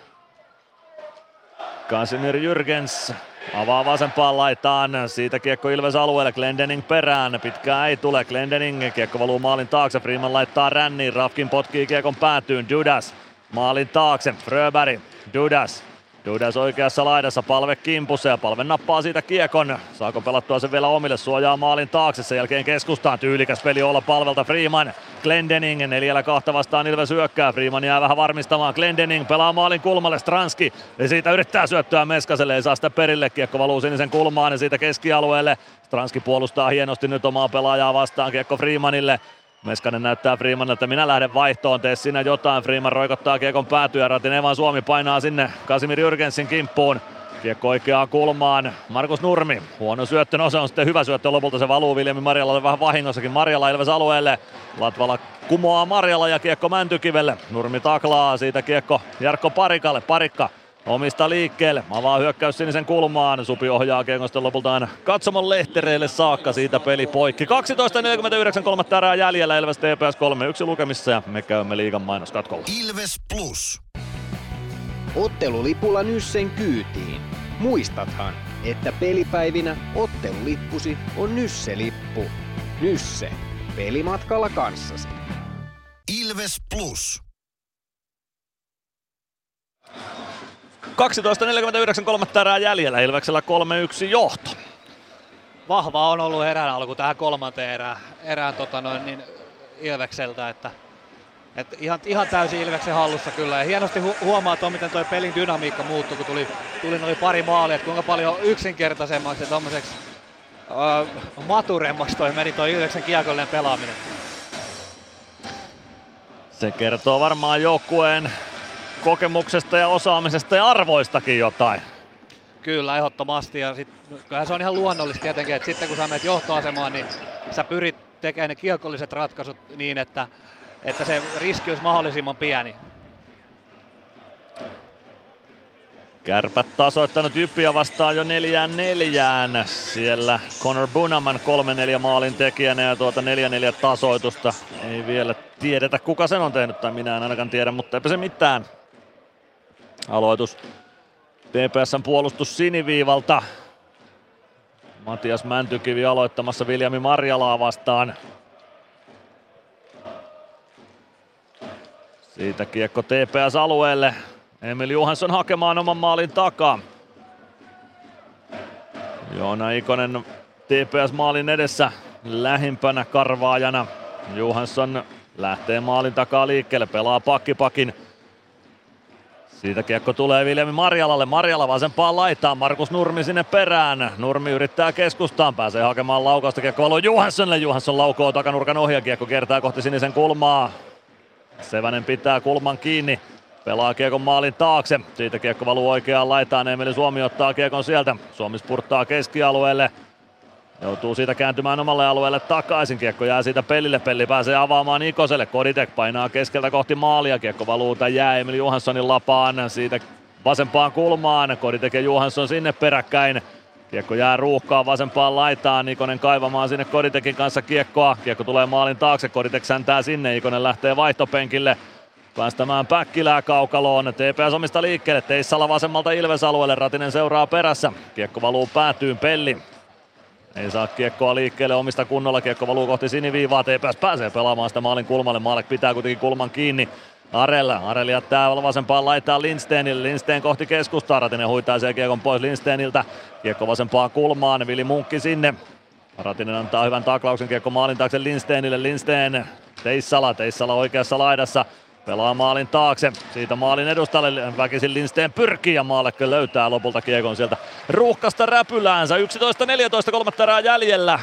Kasimir Jürgens avaa vasempaan laitaan. Siitä kiekko Ilves alueelle. Glendening perään. Pitkää ei tule. Glendening kiekko valuu maalin taakse. Freeman laittaa ränniin. Rafkin potkii kiekon päätyyn. Dudas maalin taakse. Fröberg. Dudas. Dudes oikeassa laidassa, palve kimpussa ja palve nappaa siitä kiekon. Saako pelattua sen vielä omille, suojaa maalin taakse, sen jälkeen keskustaan. Tyylikäs peli olla palvelta Freeman. Glendening neljällä kahta vastaan Ilves hyökkää. Freeman jää vähän varmistamaan. Glendening pelaa maalin kulmalle Stranski. Ja siitä yrittää syöttöä Meskaselle, ei saa sitä perille. Kiekko valuu sinisen kulmaan ja siitä keskialueelle. Stranski puolustaa hienosti nyt omaa pelaajaa vastaan. Kiekko Freemanille. Meskanen näyttää Freemanille, että minä lähden vaihtoon, tee sinä jotain. Freeman roikottaa kiekon päätyä, Ratin Evan Suomi painaa sinne Kasimir Jürgensin kimppuun. Kiekko oikeaan kulmaan. Markus Nurmi. Huono syöttö, no se on sitten hyvä syöttö. Lopulta se valuu Viljami Marjalalle vähän vahingossakin. Marjala Ilves alueelle. Latvala kumoaa Marjala ja kiekko Mäntykivelle. Nurmi taklaa siitä kiekko Jarkko Parikalle. Parikka omista liikkeelle. Avaa hyökkäys sinisen kulmaan. Supi ohjaa Kengosten lopulta aina katsomon lehtereille saakka siitä peli poikki. 12.49 kolmatta erää jäljellä Ilves TPS 3-1 lukemissa ja me käymme liigan mainoskatkolla. Ilves Plus. Ottelulipulla Nyssen kyytiin. Muistathan, että pelipäivinä ottelulippusi on Nysse-lippu. Nysse. Pelimatkalla kanssasi. Ilves Plus. 12.49 kolmatta erää jäljellä, Ilveksellä 3-1 johto. Vahva on ollut erään alku tähän kolmanteen erään, erään tota noin, niin Ilvekseltä, että, että ihan, ihan täysin Ilveksen hallussa kyllä. Ja hienosti hu- huomaa tuo, miten tuo pelin dynamiikka muuttui, kun tuli, tuli noin pari maalia, että kuinka paljon yksinkertaisemmaksi ja tuommoiseksi uh, maturemmaksi toi meni tuo Ilveksen kiekollinen pelaaminen. Se kertoo varmaan joukkueen kokemuksesta ja osaamisesta ja arvoistakin jotain. Kyllä, ehdottomasti. Ja sit, kyllähän se on ihan luonnollista tietenkin, että sitten kun sä menet johtoasemaan, niin sä pyrit tekemään ne kiekolliset ratkaisut niin, että, että se riski olisi mahdollisimman pieni. Kärpät tasoittanut Jyppiä vastaan jo neljään neljään. Siellä Connor Bunaman 3-4 maalin tekijänä ja tuota 4-4 tasoitusta. Ei vielä tiedetä kuka sen on tehnyt tai minä en ainakaan tiedä, mutta eipä se mitään. Aloitus TPSn puolustus siniviivalta. Matias Mäntykivi aloittamassa Viljami Marjalaa vastaan. Siitä kiekko TPS alueelle. Emil Johansson hakemaan oman maalin takaa. Joona Ikonen TPS maalin edessä lähimpänä karvaajana. Johansson lähtee maalin takaa liikkeelle, pelaa pakkipakin. Siitä kiekko tulee Viljami Marjalalle. Marjala vasempaan laitaan. Markus Nurmi sinne perään. Nurmi yrittää keskustaan. Pääsee hakemaan laukausta. Kiekko valuu Johanssonille. Johansson laukoo takanurkan ohja. Kiekko kiertää kohti sinisen kulmaa. Sevänen pitää kulman kiinni. Pelaa kiekon maalin taakse. Siitä kiekko valuu oikeaan laitaan. Emeli Suomi ottaa kiekon sieltä. Suomi spurttaa keskialueelle. Joutuu siitä kääntymään omalle alueelle takaisin. Kiekko jää siitä pelille. Pelli pääsee avaamaan Ikoselle. Koditek painaa keskeltä kohti maalia. Kiekko valuu tai jää Emil Johanssonin lapaan. Siitä vasempaan kulmaan. Koditek ja Johansson sinne peräkkäin. Kiekko jää ruuhkaan vasempaan laitaan. Ikonen kaivamaan sinne Koditekin kanssa kiekkoa. Kiekko tulee maalin taakse. Koditek säntää sinne. Ikonen lähtee vaihtopenkille päästämään Päkkilää kaukaloon. TPS omista liikkeelle. Teissala vasemmalta Ilves-alueelle. Ratinen seuraa perässä. Kiekko valuu päätyyn Pelli. Ei saa kiekkoa liikkeelle omista kunnolla. Kiekko valuu kohti siniviivaa. TPS pääsee pelaamaan sitä maalin kulmalle. Maalek pitää kuitenkin kulman kiinni. Arella. Arella jättää vasempaan laittaa Lindsteinille. Lindstein kohti keskustaa. Ratinen huitaa sen kiekon pois Lindsteiniltä. Kiekko vasempaan kulmaan. Vili Munkki sinne. Ratinen antaa hyvän taklauksen kiekko maalin taakse Lindsteinille. Lindstein Teissala. Teissala oikeassa laidassa. Pelaa maalin taakse. Siitä maalin edustalle väkisin Lindsten pyrkii ja Maalekkö löytää lopulta kiekon sieltä ruuhkasta räpyläänsä. 11.14 kolmatta erää jäljellä.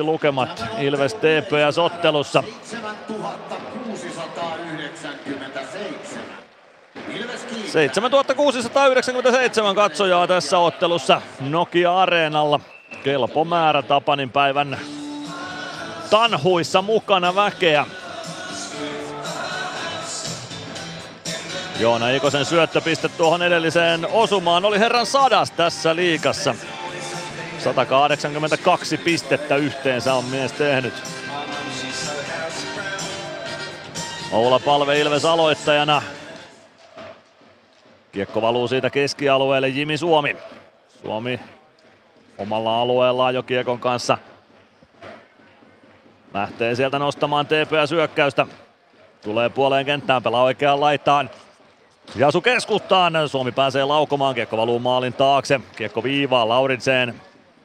3-1 lukemat Ilves TPS ottelussa. 7697 katsojaa tässä ottelussa Nokia Areenalla. Kelpo määrä Tapanin päivän tanhuissa mukana väkeä. Joona Ikosen syöttöpiste tuohon edelliseen osumaan oli herran sadas tässä liikassa. 182 pistettä yhteensä on mies tehnyt. Oula Palve Ilves aloittajana. Kiekko valuu siitä keskialueelle Jimi Suomi. Suomi omalla alueellaan jo kiekon kanssa. Lähtee sieltä nostamaan TPS syökkäystä. Tulee puoleen kenttään, pelaa oikeaan laitaan. Jasu keskustaan, Suomi pääsee laukomaan, kiekko valuu maalin taakse, kiekko viivaa Lauritseen.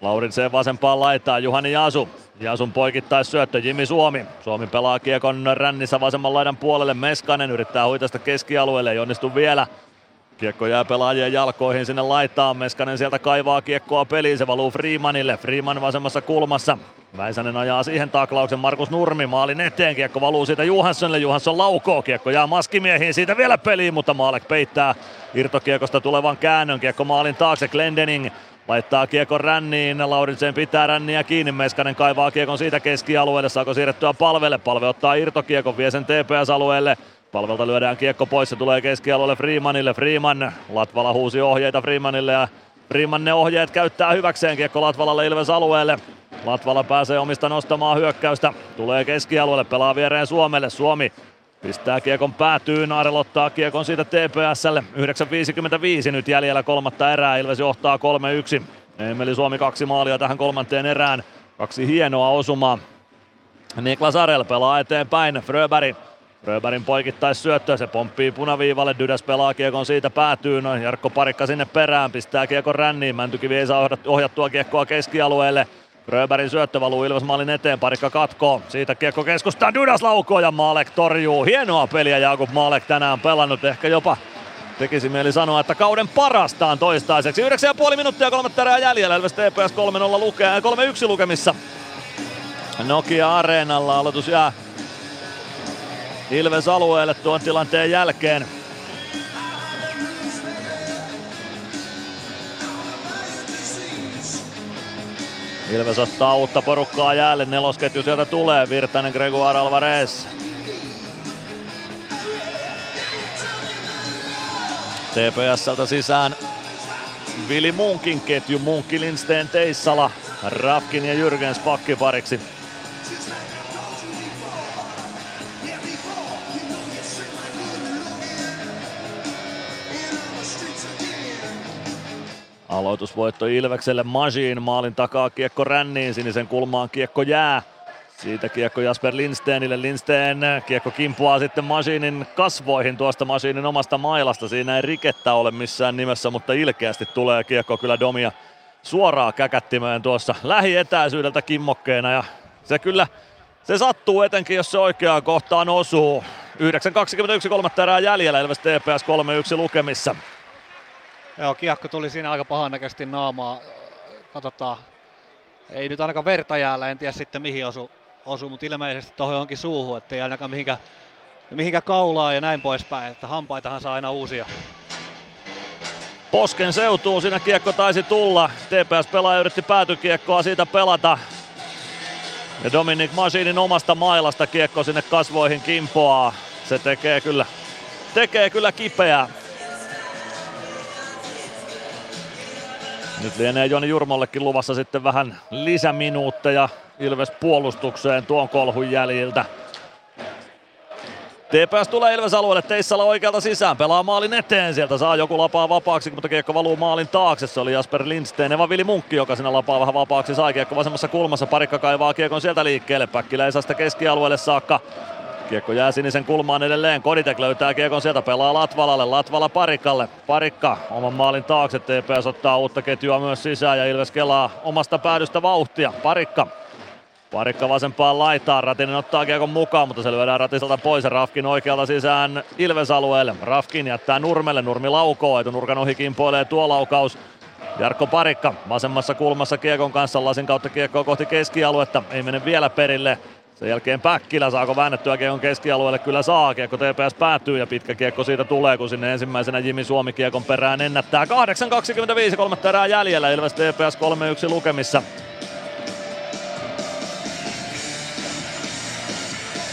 Lauritseen vasempaan laittaa Juhani Jasu. Jasun poikittais syöttö Jimi Suomi. Suomi pelaa kiekon rännissä vasemman laidan puolelle. Meskanen yrittää huitaista keskialueelle, ei onnistu vielä. Kiekko jää pelaajien jalkoihin sinne laittaa. Meskanen sieltä kaivaa kiekkoa peliin. Se valuu Freemanille. Freeman vasemmassa kulmassa. Väisänen ajaa siihen taklauksen Markus Nurmi maalin eteen. Kiekko valuu siitä Johanssonille. Johansson laukoo. Kiekko jää maskimiehiin siitä vielä peliin, mutta Maalek peittää irtokiekosta tulevan käännön. Kiekko maalin taakse. Glendening laittaa kiekon ränniin. Lauritsen pitää ränniä kiinni. Meskanen kaivaa kiekon siitä keskialueelle. Saako siirrettyä palvelle? Palve ottaa irtokiekon. Vie sen TPS-alueelle. Palvelta lyödään kiekko pois, se tulee keskialueelle Freemanille. Freeman, Latvala huusi ohjeita Freemanille ja Freeman ne ohjeet käyttää hyväkseen kiekko Latvalalle Ilves alueelle. Latvala pääsee omista nostamaan hyökkäystä. Tulee keskialueelle, pelaa viereen Suomelle. Suomi pistää kiekon päätyyn, Arel ottaa kiekon siitä TPSlle. 9.55 nyt jäljellä kolmatta erää, Ilves johtaa 3-1. Emeli Suomi kaksi maalia tähän kolmanteen erään. Kaksi hienoa osumaa. Niklas Arel pelaa eteenpäin, Fröberg Röberin poikittais syöttö, se pomppii punaviivalle, Dydäs pelaa kiekon siitä päätyy, no Jarkko Parikka sinne perään, pistää kiekon ränniin, Mäntykivi ei saa ohjattua kiekkoa keskialueelle. Röberin syöttö valuu Ilves maalin eteen, Parikka katkoo, siitä kiekko keskustaan, Dydas laukoo ja Maalek torjuu. Hienoa peliä Jakub Maalek tänään pelannut, ehkä jopa tekisi mieli sanoa, että kauden parastaan toistaiseksi. 9,5 minuuttia kolmatta erää jäljellä, Ilves TPS 3-0 lukee, 3-1 lukemissa. Nokia Areenalla aloitus jää Ilves alueelle tuon tilanteen jälkeen. Ilves ottaa uutta porukkaa jäälle, nelosketju sieltä tulee, Virtanen, Gregoire Alvarez. TPSltä sisään Vili Munkin ketju, Munkki Lindsten Teissala, Rafkin ja Jürgens pakkipariksi. Aloitusvoitto Ilvekselle Majin, maalin takaa kiekko ränniin, sinisen kulmaan kiekko jää. Siitä kiekko Jasper Lindstenille, Lindsten kiekko kimpuaa sitten Masinin kasvoihin tuosta Masinin omasta mailasta. Siinä ei rikettä ole missään nimessä, mutta ilkeästi tulee kiekko kyllä Domia suoraan käkättimeen tuossa lähietäisyydeltä kimmokkeena ja se kyllä se sattuu etenkin, jos se oikeaan kohtaan osuu. 9.21 kolmatta erää jäljellä, Ilves TPS 3-1 lukemissa. Joo, kiekko tuli siinä aika pahan näköisesti naamaa. Katsotaan. Ei nyt ainakaan verta jäällä, en tiedä sitten mihin osu, osu mutta ilmeisesti tuohon onkin suuhun, ettei ainakaan mihinkä, mihinkä kaulaa ja näin poispäin, että hampaitahan saa aina uusia. Posken seutuu, siinä kiekko taisi tulla. TPS-pelaaja yritti päätykiekkoa siitä pelata. Ja Dominic Masinin omasta mailasta kiekko sinne kasvoihin kimpoaa. Se tekee kyllä, tekee kyllä kipeää. Nyt lienee Joni Jurmollekin luvassa sitten vähän lisäminuutteja Ilves puolustukseen tuon kolhun jäljiltä. TPS tulee Ilves alueelle, Teissala oikealta sisään, pelaa maalin eteen, sieltä saa joku lapaa vapaaksi, mutta kiekko valuu maalin taakse, se oli Jasper Lindsten, Eva Vili Munkki, joka sinne lapaa vähän vapaaksi, sai kiekko vasemmassa kulmassa, parikka kaivaa kiekon sieltä liikkeelle, Päkkilä ei saa sitä keskialueelle saakka, Kiekko jää sinisen kulmaan edelleen. Koditek löytää kiekon sieltä, pelaa Latvalalle, Latvala Parikalle. Parikka oman maalin taakse, TPS ottaa uutta ketjua myös sisään ja Ilves kelaa omasta päädystä vauhtia. Parikka Parikka vasempaan laitaan, Ratinen ottaa kiekon mukaan, mutta se lyödään Ratiselta pois Rafkin oikealta sisään Ilves-alueelle. Rafkin jättää Nurmelle, Nurmi laukoo, etunurkan ohi kimpoilee tuo laukaus. Jarkko Parikka vasemmassa kulmassa kiekon kanssa lasin kautta kiekkoa kohti keskialuetta, ei mene vielä perille. Sen jälkeen Päkkilä saako väännettyä kiekon keskialueelle? Kyllä saa. Kiekko TPS päättyy ja pitkä kiekko siitä tulee, kun sinne ensimmäisenä Jimi Suomi kiekon perään ennättää. 8.25 kolmatta erää jäljellä. Ilves TPS 3-1 lukemissa.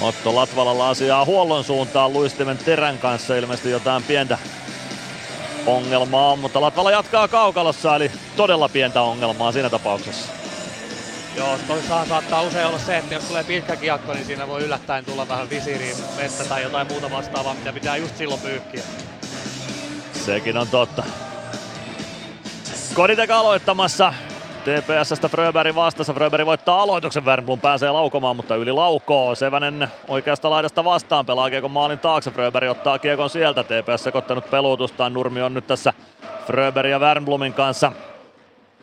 Otto Latvalalla asiaa huollon suuntaan luistimen terän kanssa ilmeisesti jotain pientä ongelmaa mutta Latvala jatkaa kaukalossa, eli todella pientä ongelmaa siinä tapauksessa. Joo, toisaalta saattaa usein olla se, että jos tulee pitkä kiekko, niin siinä voi yllättäen tulla vähän visiriin vettä tai jotain muuta vastaavaa, mitä pitää just silloin pyyhkiä. Sekin on totta. Koditek aloittamassa. TPSstä Fröberg vastassa. Fröberg voittaa aloituksen. Wernblom pääsee laukomaan, mutta yli laukoo. Sevänen oikeasta laidasta vastaan pelaa kiekon maalin taakse. Fröberg ottaa kiekon sieltä. TPS sekoittanut peluutustaan. Nurmi on nyt tässä Fröberg ja Wernblomin kanssa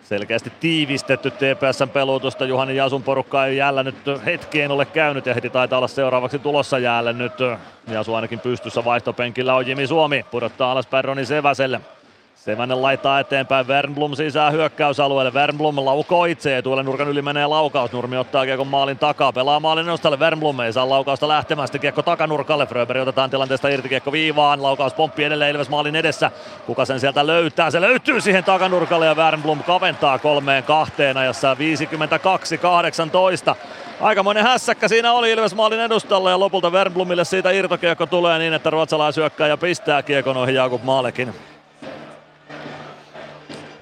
selkeästi tiivistetty TPSn peluutusta. Juhani Jasun porukka ei jäällä nyt hetkeen ole käynyt ja heti taitaa olla seuraavaksi tulossa jäälle nyt. Jasu ainakin pystyssä vaihtopenkillä on Jimi Suomi. Pudottaa alaspäin Roni Seväselle. Sevänen laittaa eteenpäin, Wernblom sisään hyökkäysalueelle. Wernblom laukoo itse tuolle nurkan yli menee laukaus. Nurmi ottaa kiekon maalin takaa, pelaa maalin nostalle. Wernblom ei saa laukausta lähtemään, sitten kiekko takanurkalle. Fröberg otetaan tilanteesta irti, kiekko viivaan. Laukaus pomppi edelleen Ilves maalin edessä. Kuka sen sieltä löytää? Se löytyy siihen takanurkalle ja Wernblom kaventaa kolmeen kahteen ajassa 52-18. Aikamoinen hässäkkä siinä oli Ilves maalin edustalla ja lopulta Wernblomille siitä irtokiekko tulee niin, että ruotsalaisyökkäjä pistää kiekon ohi Jakub Maalekin.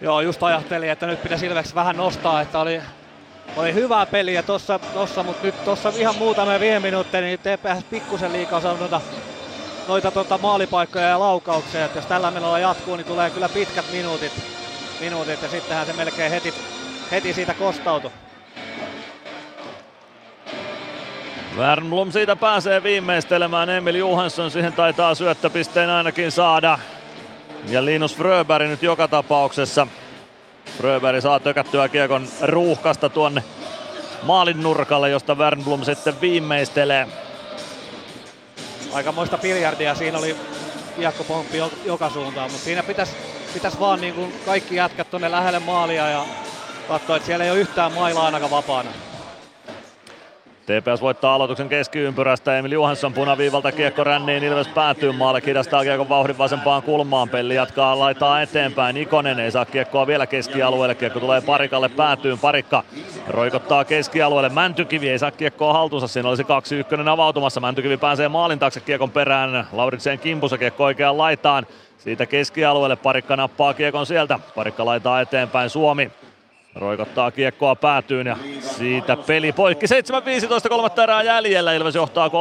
Joo, just ajattelin, että nyt pitäisi Ilves vähän nostaa, että oli, oli hyvää peliä tossa, tossa mutta nyt tuossa ihan muutamia viime minuutteja, niin TPS pikkusen liikaa saanut noita, noita tota maalipaikkoja ja laukauksia. että jos tällä menolla jatkuu, niin tulee kyllä pitkät minuutit, minuutit ja sittenhän se melkein heti, heti siitä kostautuu. Wernblom siitä pääsee viimeistelemään. Emil Johansson siihen taitaa syöttöpisteen ainakin saada. Ja Linus Fröberg nyt joka tapauksessa. Fröberg saa tökättyä kiekon ruuhkasta tuonne maalin nurkalle, josta Wernblom sitten viimeistelee. Aikamoista biljardia siinä oli kiekkopomppi joka suuntaan, mutta siinä pitäisi pitäis vaan niin kuin kaikki jätkät tuonne lähelle maalia ja katsoa, että siellä ei ole yhtään mailaa ainakaan vapaana. TPS voittaa aloituksen keskiympyrästä. Emil Johansson punaviivalta kiekko ränniin. Ilves päätyy maalle. Kidastaa kiekon vauhdin vasempaan kulmaan. Pelli jatkaa laitaa eteenpäin. Ikonen ei saa kiekkoa vielä keskialueelle. Kiekko tulee parikalle päätyyn. Parikka roikottaa keskialueelle. Mäntykivi ei saa kiekkoa haltuunsa. Siinä olisi kaksi ykkönen avautumassa. Mäntykivi pääsee maalin taakse kiekon perään. Laurikseen kimpussa kiekko oikeaan laitaan. Siitä keskialueelle Parikka nappaa kiekon sieltä. Parikka laitaa eteenpäin Suomi. Roikottaa kiekkoa päätyyn ja siitä peli poikki. 7-15 kolmatta erää jäljellä. Ilves johtaa 3-2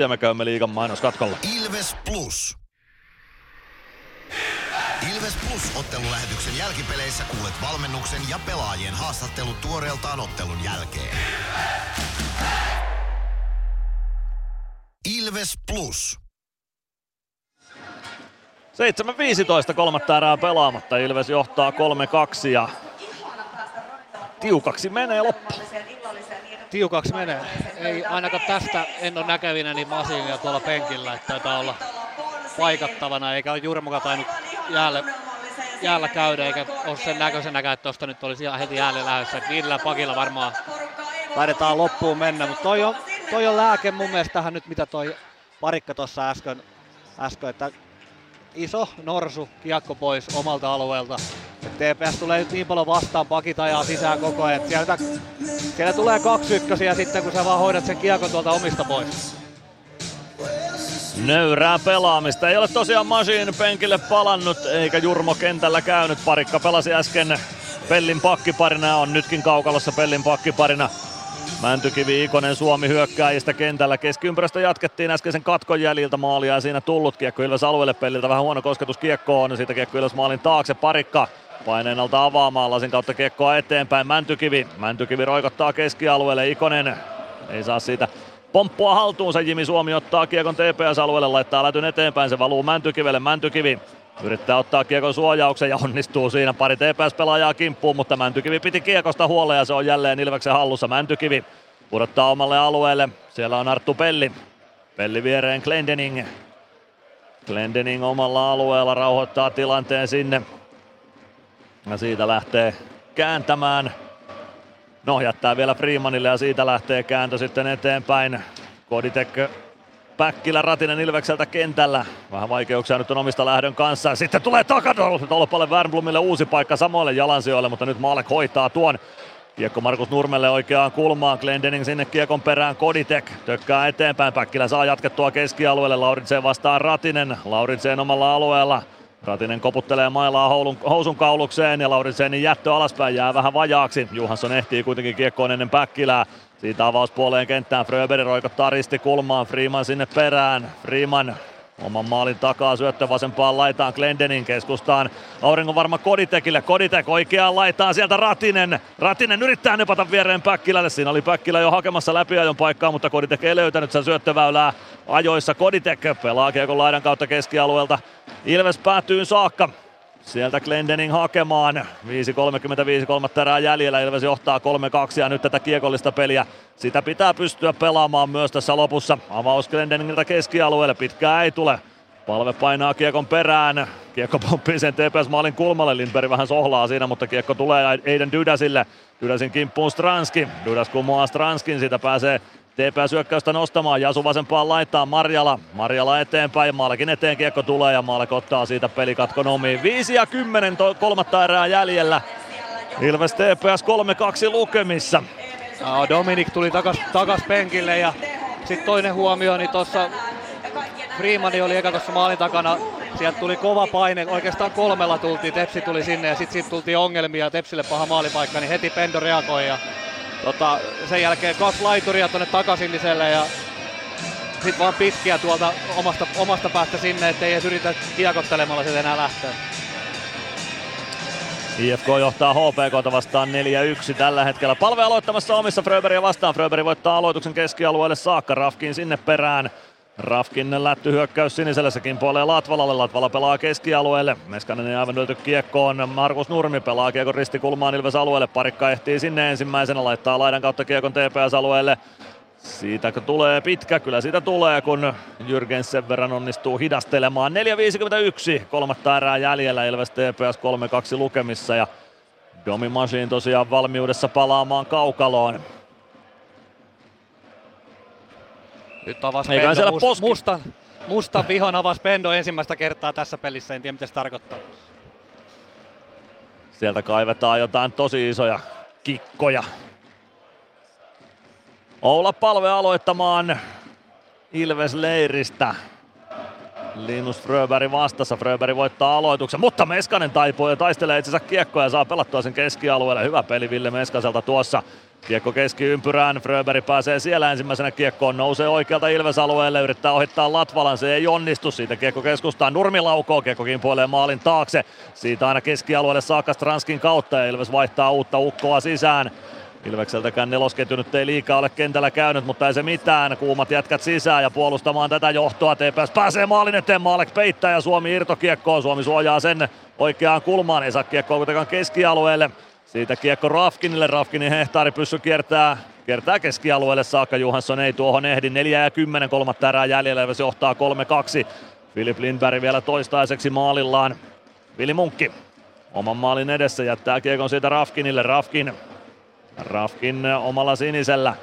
ja me käymme liigan mainoskatkolla. Ilves Plus. Ilves Plus ottelulähetyksen jälkipeleissä kuulet valmennuksen ja pelaajien haastattelut tuoreeltaan ottelun jälkeen. Ilves Plus. 7-15 kolmatta erää pelaamatta. Ilves johtaa 3-2 ja tiukaksi menee loppu. Tiukaksi menee. Ei ainakaan tästä en ole näkevinä niin Masinia tuolla penkillä, että taitaa olla paikattavana, eikä ole Jurmoka tainnut jäällä, jäällä käydä, eikä ole sen näköisenäkään, että tuosta nyt olisi ihan heti jäälle lähdössä. Viidellä pakilla varmaan taidetaan loppuun mennä, mutta toi on, toi on lääke mun mielestä tähän nyt, mitä toi parikka tuossa äsken, äsken, että iso norsu, kiekko pois omalta alueelta. TPS tulee nyt niin paljon vastaan, pakit ajaa sisään koko ajan. Sieltä, siellä tulee kaksi ykkösiä sitten, kun sä vaan hoidat sen kiekon tuolta omista pois. Nöyrää pelaamista. Ei ole tosiaan Machine penkille palannut, eikä Jurmo kentällä käynyt. Parikka pelasi äsken Pellin pakkiparina on nytkin kaukalossa Pellin pakkiparina. Mäntykivi Ikonen Suomi hyökkääjistä kentällä. Keskiympäristö jatkettiin äskeisen katkon jäljiltä maalia ja siinä tullut kiekko Ilves alueelle pelliltä. Vähän huono kosketus kiekkoon. Siitä kiekko Ilves maalin taakse. Parikka paineen alta avaamaan lasin kautta kiekkoa eteenpäin. Mäntykivi. Mäntykivi roikottaa keskialueelle. Ikonen ei saa siitä pomppua haltuunsa. Jimi Suomi ottaa kiekon TPS-alueelle, laittaa lätyn eteenpäin. Se valuu Mäntykivelle. Mäntykivi Yrittää ottaa kiekon suojauksen ja onnistuu siinä. Pari TPS-pelaajaa kimppuun, mutta Mäntykivi piti kiekosta huolta ja se on jälleen Ilveksen hallussa. Mäntykivi pudottaa omalle alueelle. Siellä on Arttu Pelli. Pelli viereen Glendening. Glendening omalla alueella rauhoittaa tilanteen sinne. Ja siitä lähtee kääntämään. No jättää vielä Freemanille ja siitä lähtee kääntö sitten eteenpäin. Koditek Päkkilä Ratinen Ilvekseltä kentällä. Vähän vaikeuksia nyt on omista lähdön kanssa. Sitten tulee takatolpalle Wernblomille uusi paikka samoille jalansijoille, mutta nyt Maalek hoitaa tuon. Kiekko Markus Nurmelle oikeaan kulmaan. Glendening sinne kiekon perään. Koditek tökkää eteenpäin. Päkkilä saa jatkettua keskialueelle. Lauritsen vastaan Ratinen. Lauritsen omalla alueella. Ratinen koputtelee mailaa housun kaulukseen ja Lauritsenin jättö alaspäin jää vähän vajaaksi. Juhansson ehtii kuitenkin kiekkoon ennen Päkkilää. Siitä avauspuoleen kenttään Fröberg roikottaa ristikulmaan. Freeman sinne perään. Freeman Oman maalin takaa syöttö vasempaan laitaan Glendenin keskustaan. Auringon varma Koditekille. Koditek oikeaan laitaan sieltä Ratinen. Ratinen yrittää nepata viereen Päkkilälle. Siinä oli Päkkilä jo hakemassa läpiajon paikkaa, mutta Koditek ei löytänyt sen syöttöväylää ajoissa. Koditek pelaa kiekon laidan kautta keskialueelta. Ilves päätyy saakka. Sieltä Glendening hakemaan. 5.35, kolmatta erää jäljellä. Ilves johtaa 3-2 ja nyt tätä kiekollista peliä. Sitä pitää pystyä pelaamaan myös tässä lopussa. Avaus Glendeningiltä keskialueelle. Pitkää ei tule. Palve painaa kiekon perään. Kiekko pomppii sen TPS-maalin kulmalle. Lindberg vähän sohlaa siinä, mutta kiekko tulee Eiden Dydäsille. Dydäsin kimppuun Stranski. Dydäs kumoaa Stranskin. Siitä pääsee TPS-hyökkäystä nostamaan. Jasu vasempaan laittaa Marjala. Marjala eteenpäin. Maalekin eteen kiekko tulee ja Maalek ottaa siitä pelikatkon omiin. 5 ja 10 to- kolmatta erää jäljellä. Ilves TPS 3-2 lukemissa. No, Dominik tuli takas, takas penkille ja sitten toinen huomio, niin tuossa Freemani oli eka tuossa maalin takana. Sieltä tuli kova paine, oikeastaan kolmella tultiin, Tepsi tuli sinne ja sitten siitä tultiin ongelmia, Tepsille paha maalipaikka, niin heti Pendo reagoi ja tota, sen jälkeen kaksi laituria tuonne takaisinniselle ja sitten vaan pitkiä tuolta omasta, omasta päästä sinne, ettei edes yritä kiekottelemalla sitten enää lähteä. IFK johtaa HPK vastaan 4-1 tällä hetkellä. Palve aloittamassa omissa Fröberiä vastaan. Fröberi voittaa aloituksen keskialueelle saakka. Rafkin sinne perään. Rafkin lätty hyökkäys siniselle, sekin puolee Latvalalle. Latvala pelaa keskialueelle. Meskanen ei aivan löyty kiekkoon. Markus Nurmi pelaa kiekon ristikulmaan Ilves alueelle. Parikka ehtii sinne ensimmäisenä, laittaa laidan kautta kiekon TPS-alueelle. Siitä kun tulee pitkä, kyllä siitä tulee, kun Jürgens sen verran onnistuu hidastelemaan. 4.51, kolmatta erää jäljellä, Ilves TPS 3-2 lukemissa ja Domi Machine tosiaan valmiudessa palaamaan kaukaloon. Nyt avasi Eiköhän Pendo siellä must, poski- mustan, mustan vihon avasi Pendo ensimmäistä kertaa tässä pelissä, en tiedä mitä se tarkoittaa. Sieltä kaivetaan jotain tosi isoja kikkoja. Oula palve aloittamaan Ilves leiristä. Linus Fröberg vastassa. Fröberg voittaa aloituksen, mutta Meskanen taipuu ja taistelee itsensä kiekkoa ja saa pelattua sen keskialueelle. Hyvä peli Ville Meskaselta tuossa. Kiekko keskiympyrään, Fröberg pääsee siellä ensimmäisenä kiekkoon, nousee oikealta Ilves-alueelle, yrittää ohittaa Latvalan, se ei onnistu, siitä kiekko keskustaan, Nurmi laukoo, kiekko kimpoilee maalin taakse, siitä aina keskialueelle saakka Stranskin kautta ja Ilves vaihtaa uutta ukkoa sisään. Ilvekseltäkään nelosketju nyt ei liikaa ole kentällä käynyt, mutta ei se mitään. Kuumat jätkät sisään ja puolustamaan tätä johtoa. TPS pääsee maalin eteen, Maalek peittää ja Suomi irtokiekkoon. Suomi suojaa sen oikeaan kulmaan, ei saa kiekkoa kuitenkaan keskialueelle. Siitä kiekko Rafkinille, Rafkinin hehtaari pyssy kiertää, kiertää keskialueelle saakka. Johansson ei tuohon ehdi. 4 ja 10 kolmatta erää jäljellä, Ilves johtaa 3-2. Filip Lindberg vielä toistaiseksi maalillaan. Vili Munkki oman maalin edessä jättää kiekon siitä Rafkinille. Rafkin Rafkin omalla sinisellä.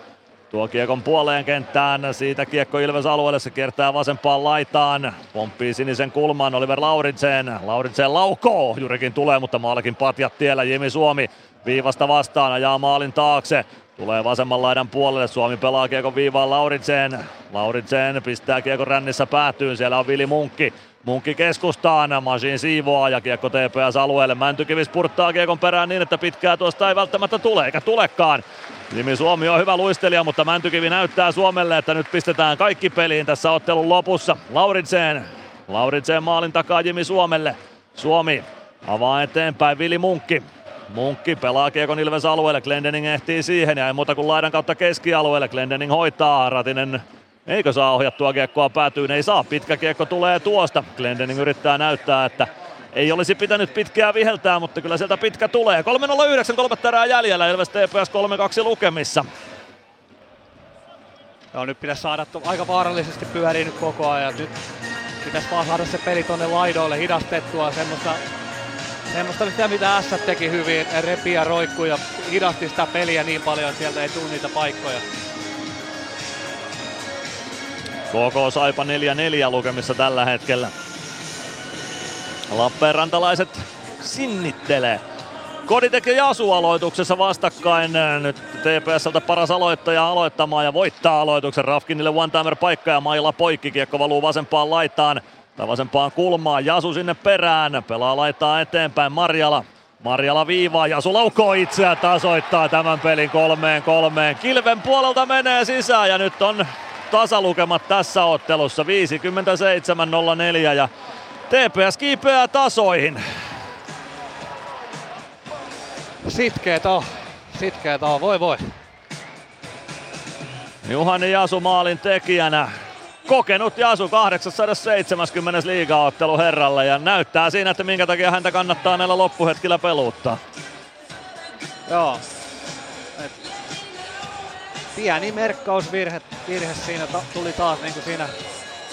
Tuo kiekon puoleen kenttään, siitä kiekko Ilves alueelle, se kiertää vasempaan laitaan, pomppii sinisen kulmaan Oliver Lauritsen, Lauritsen laukoo, Jurikin tulee, mutta maalikin patjat tiellä, Jimi Suomi viivasta vastaan, ajaa maalin taakse, Tulee vasemman laidan puolelle, Suomi pelaa kiekon viivaan Lauritsen. Lauritsen pistää kiekon rännissä päätyyn, siellä on Vili Munkki. Munkki keskustaan, Masin siivoaa ja kiekko TPS alueelle. Mäntykivis purttaa kiekon perään niin, että pitkää tuosta ei välttämättä tule, eikä tulekaan. Jimi Suomi on hyvä luistelija, mutta Mäntykivi näyttää Suomelle, että nyt pistetään kaikki peliin tässä ottelun lopussa. Lauritsen, Lauritsen maalin takaa Jimi Suomelle. Suomi avaa eteenpäin Vili Munkki. Munkki pelaa Kiekon Ilves alueelle, Glendening ehtii siihen ja ei muuta kuin laidan kautta keskialueelle. Glendening hoitaa, Ratinen eikö saa ohjattua kiekkoa päätyyn, ei saa, pitkä kiekko tulee tuosta. Glendening yrittää näyttää, että ei olisi pitänyt pitkää viheltää, mutta kyllä sieltä pitkä tulee. 3.09, kolmatta erää jäljellä, Ilves TPS 3-2 lukemissa. Joo, nyt pitäisi saada to- aika vaarallisesti pyöriä nyt koko ajan. Nyt pitäisi vaan saada se peli tonne laidoille hidastettua semmoista, semmoista sitä, mitä S teki hyvin, repi ja roikkui ja hidasti sitä peliä niin paljon, että sieltä ei tule niitä paikkoja. KK Saipa 4-4 lukemissa tällä hetkellä. Lappeenrantalaiset sinnittelee. Koditek ja Jasu aloituksessa vastakkain. Nyt TPSltä paras aloittaja aloittamaan ja voittaa aloituksen. Rafkinille one-timer paikka ja Maila poikki. Kiekko valuu vasempaan laitaan tai vasempaan kulmaan. Jasu sinne perään. Pelaa laittaa eteenpäin Marjala. Marjala viivaa, Jasu laukoo itseään, tasoittaa tämän pelin kolmeen kolmeen. Kilven puolelta menee sisään ja nyt on tasalukemat tässä ottelussa 57-04 ja TPS kiipeää tasoihin. Sitkeet on. Sitkeet on. Voi voi. Juhani Jasu maalin tekijänä. Kokenut Jasu 870 liigaottelu herralle ja näyttää siinä, että minkä takia häntä kannattaa näillä loppuhetkillä peluttaa. Joo. Et pieni merkkausvirhe virhe siinä ta- tuli taas niin kuin siinä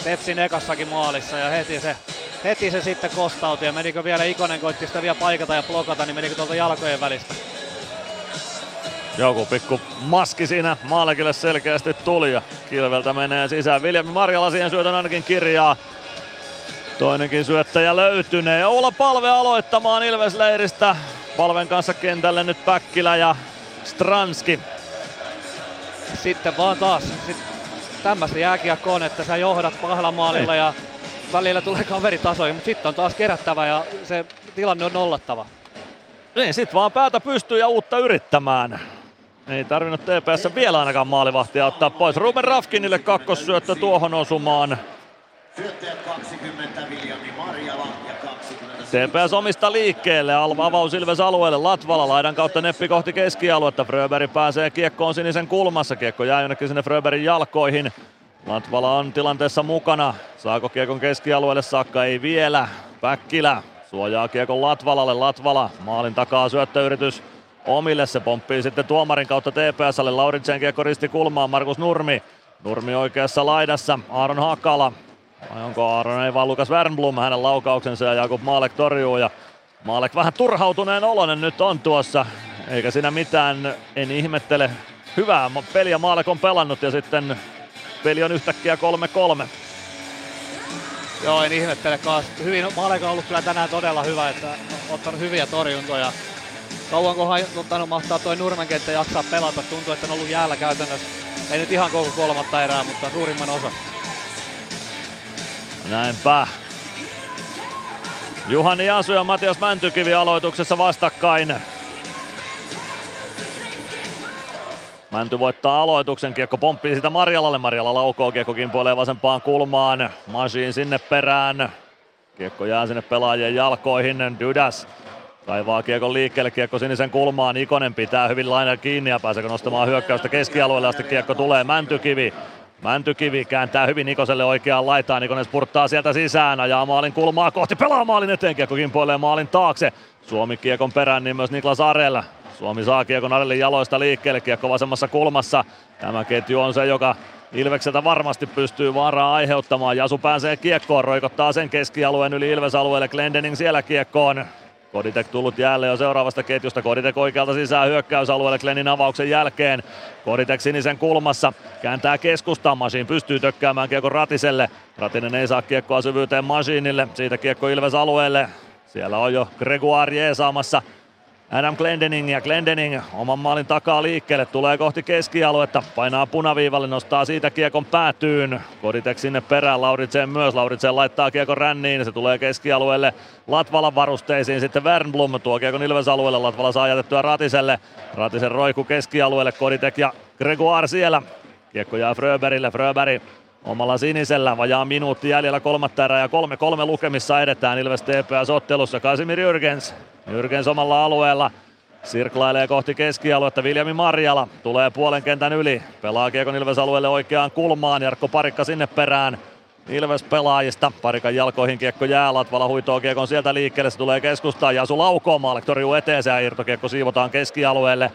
Tepsin ekassakin maalissa ja heti se, heti se sitten kostautui ja menikö vielä Ikonen koitti sitä vielä paikata ja blokata, niin menikö tuolta jalkojen välistä. Joku pikku maski siinä Maalekille selkeästi tuli ja Kilveltä menee sisään. Viljami Marjala siihen syötön ainakin kirjaa. Toinenkin syöttäjä löytynee. Oula Palve aloittamaan Ilvesleiristä. Palven kanssa kentälle nyt Päkkilä ja Stranski. Sitten vaan taas sit tämmöistä jääkiekkoa on, että sä johdat kahdella maalilla ja välillä tulee kaveri tasoihin, mutta sitten on taas kerättävä ja se tilanne on nollattava. Niin, sit vaan päätä pystyy ja uutta yrittämään. Ei tarvinnut TPS vielä ainakaan maalivahtia ottaa pois. Ruben Rafkinille kakkossyöttö tuohon osumaan. Syöttäjät 20, Viljami Marjala ja 20. TPS omista liikkeelle, Alva avaus Ilves alueelle, Latvala laidan kautta neppi kohti keskialuetta, Fröberg pääsee kiekkoon sinisen kulmassa, kiekko jää jonnekin sinne Fröbergin jalkoihin. Latvala on tilanteessa mukana, saako kiekon keskialueelle? Saakka, ei vielä. Päkkilä suojaa kiekon Latvalalle, Latvala maalin takaa syöttöyritys omille, se pomppii sitten tuomarin kautta TPSlle, Lauritsen kiekko risti kulmaan, Markus Nurmi. Nurmi oikeassa laidassa, Aaron Hakala vai onko Aaron, ei vaan Lukas Wernblom, hänen laukauksensa ja Jakub Maalek torjuu ja Maalek vähän turhautuneen oloinen nyt on tuossa, eikä siinä mitään, en ihmettele. Hyvää peliä Maalek on pelannut ja sitten peli on yhtäkkiä 3-3. Joo, en ihmettele kanssa. Hyvin, Maalek on ollut kyllä tänään todella hyvä, että on ottanut hyviä torjuntoja. Kauankohan ottanut mahtaa toi Nurmenkenttä jaksaa pelata. Tuntuu, että on ollut jäällä käytännössä. Ei nyt ihan koko kolmatta erää, mutta suurimman osa. Näinpä. Juhani Jasu ja Matias Mäntykivi aloituksessa vastakkain. Mänty voittaa aloituksen, kiekko pomppii sitä Marjalalle. Marjala laukoo, kiekko kimpoilee vasempaan kulmaan. Masiin sinne perään. Kiekko jää sinne pelaajien jalkoihin. Dydas kaivaa kiekon liikkeelle, kiekko sinisen kulmaan. Ikonen pitää hyvin lainaa kiinni ja pääseekö nostamaan hyökkäystä keskialueelle asti. Kiekko tulee Mäntykivi. Mäntykivi kääntää hyvin Nikoselle oikeaan laitaan. Nikonen spurttaa sieltä sisään, ajaa maalin kulmaa kohti, pelaa maalin eteen. Kiekko kimpoilee maalin taakse. Suomi kiekon perään, niin myös Niklas Arel. Suomi saa kiekon Arelin jaloista liikkeelle, kiekko vasemmassa kulmassa. Tämä ketju on se, joka Ilvekseltä varmasti pystyy vaaraa aiheuttamaan. Jasu pääsee kiekkoon, roikottaa sen keskialueen yli Ilves-alueelle. Glendening siellä kiekkoon. Koditek tullut jälleen jo seuraavasta ketjusta. Koditek oikealta sisään hyökkäysalueelle Glennin avauksen jälkeen. Koditek sinisen kulmassa. Kääntää keskustaan. Masiin pystyy tökkäämään kiekko Ratiselle. Ratinen ei saa kiekkoa syvyyteen Masiinille. Siitä kiekko Ilves alueelle. Siellä on jo Gregoire jeesaamassa Adam Glendening ja Glendening oman maalin takaa liikkeelle, tulee kohti keskialuetta, painaa punaviivalle, nostaa siitä kiekon päätyyn. Koditek sinne perään, Lauritsen myös, Lauritsen laittaa kiekon ränniin, se tulee keskialueelle Latvalan varusteisiin, sitten Wernblom tuo kiekon Ilves alueelle, Latvala saa jätettyä Ratiselle, Ratisen roiku keskialueelle, Koditek ja Gregoire siellä. Kiekko jää Fröberille, Fröberi omalla sinisellä, vajaa minuutti jäljellä kolmatta erää ja kolme kolme lukemissa edetään Ilves TPS ottelussa. Kasimir Jürgens, Jürgens omalla alueella, sirklailee kohti keskialuetta, Viljami Marjala. Tulee puolen kentän yli, pelaa Kiekon Ilves alueelle oikeaan kulmaan, Jarkko Parikka sinne perään. Ilves pelaajista, Parikan jalkoihin kiekko jää, Latvala huitoo kiekon sieltä liikkeelle, se tulee keskustaan, Jasu laukoo, Maalek torjuu eteen, ja irtokiekko siivotaan keskialueelle.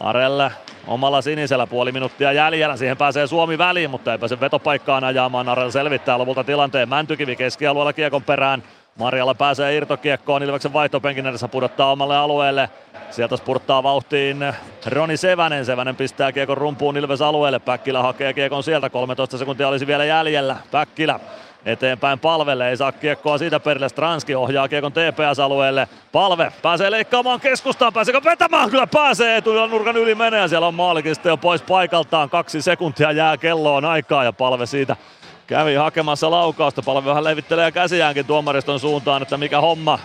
Arelle omalla sinisellä puoli minuuttia jäljellä. Siihen pääsee Suomi väliin, mutta ei pääse vetopaikkaan ajamaan. Arel selvittää lopulta tilanteen. Mäntykivi keskialueella kiekon perään. Marjalla pääsee irtokiekkoon, Ilveksen vaihtopenkin edessä pudottaa omalle alueelle. Sieltä spurttaa vauhtiin Roni Sevänen. Sevänen pistää kiekon rumpuun Ilves alueelle. Päkkilä hakee kiekon sieltä. 13 sekuntia olisi vielä jäljellä. Päkkilä eteenpäin palvelle, ei saa kiekkoa siitä perille, Stranski ohjaa kiekon TPS-alueelle, palve pääsee leikkaamaan keskustaan, pääseekö vetämään, kyllä pääsee, etuilla nurkan yli menee, ja siellä on maalikin jo pois paikaltaan, kaksi sekuntia jää kelloon aikaa ja palve siitä kävi hakemassa laukausta, palve vähän levittelee käsiäänkin tuomariston suuntaan, että mikä homma.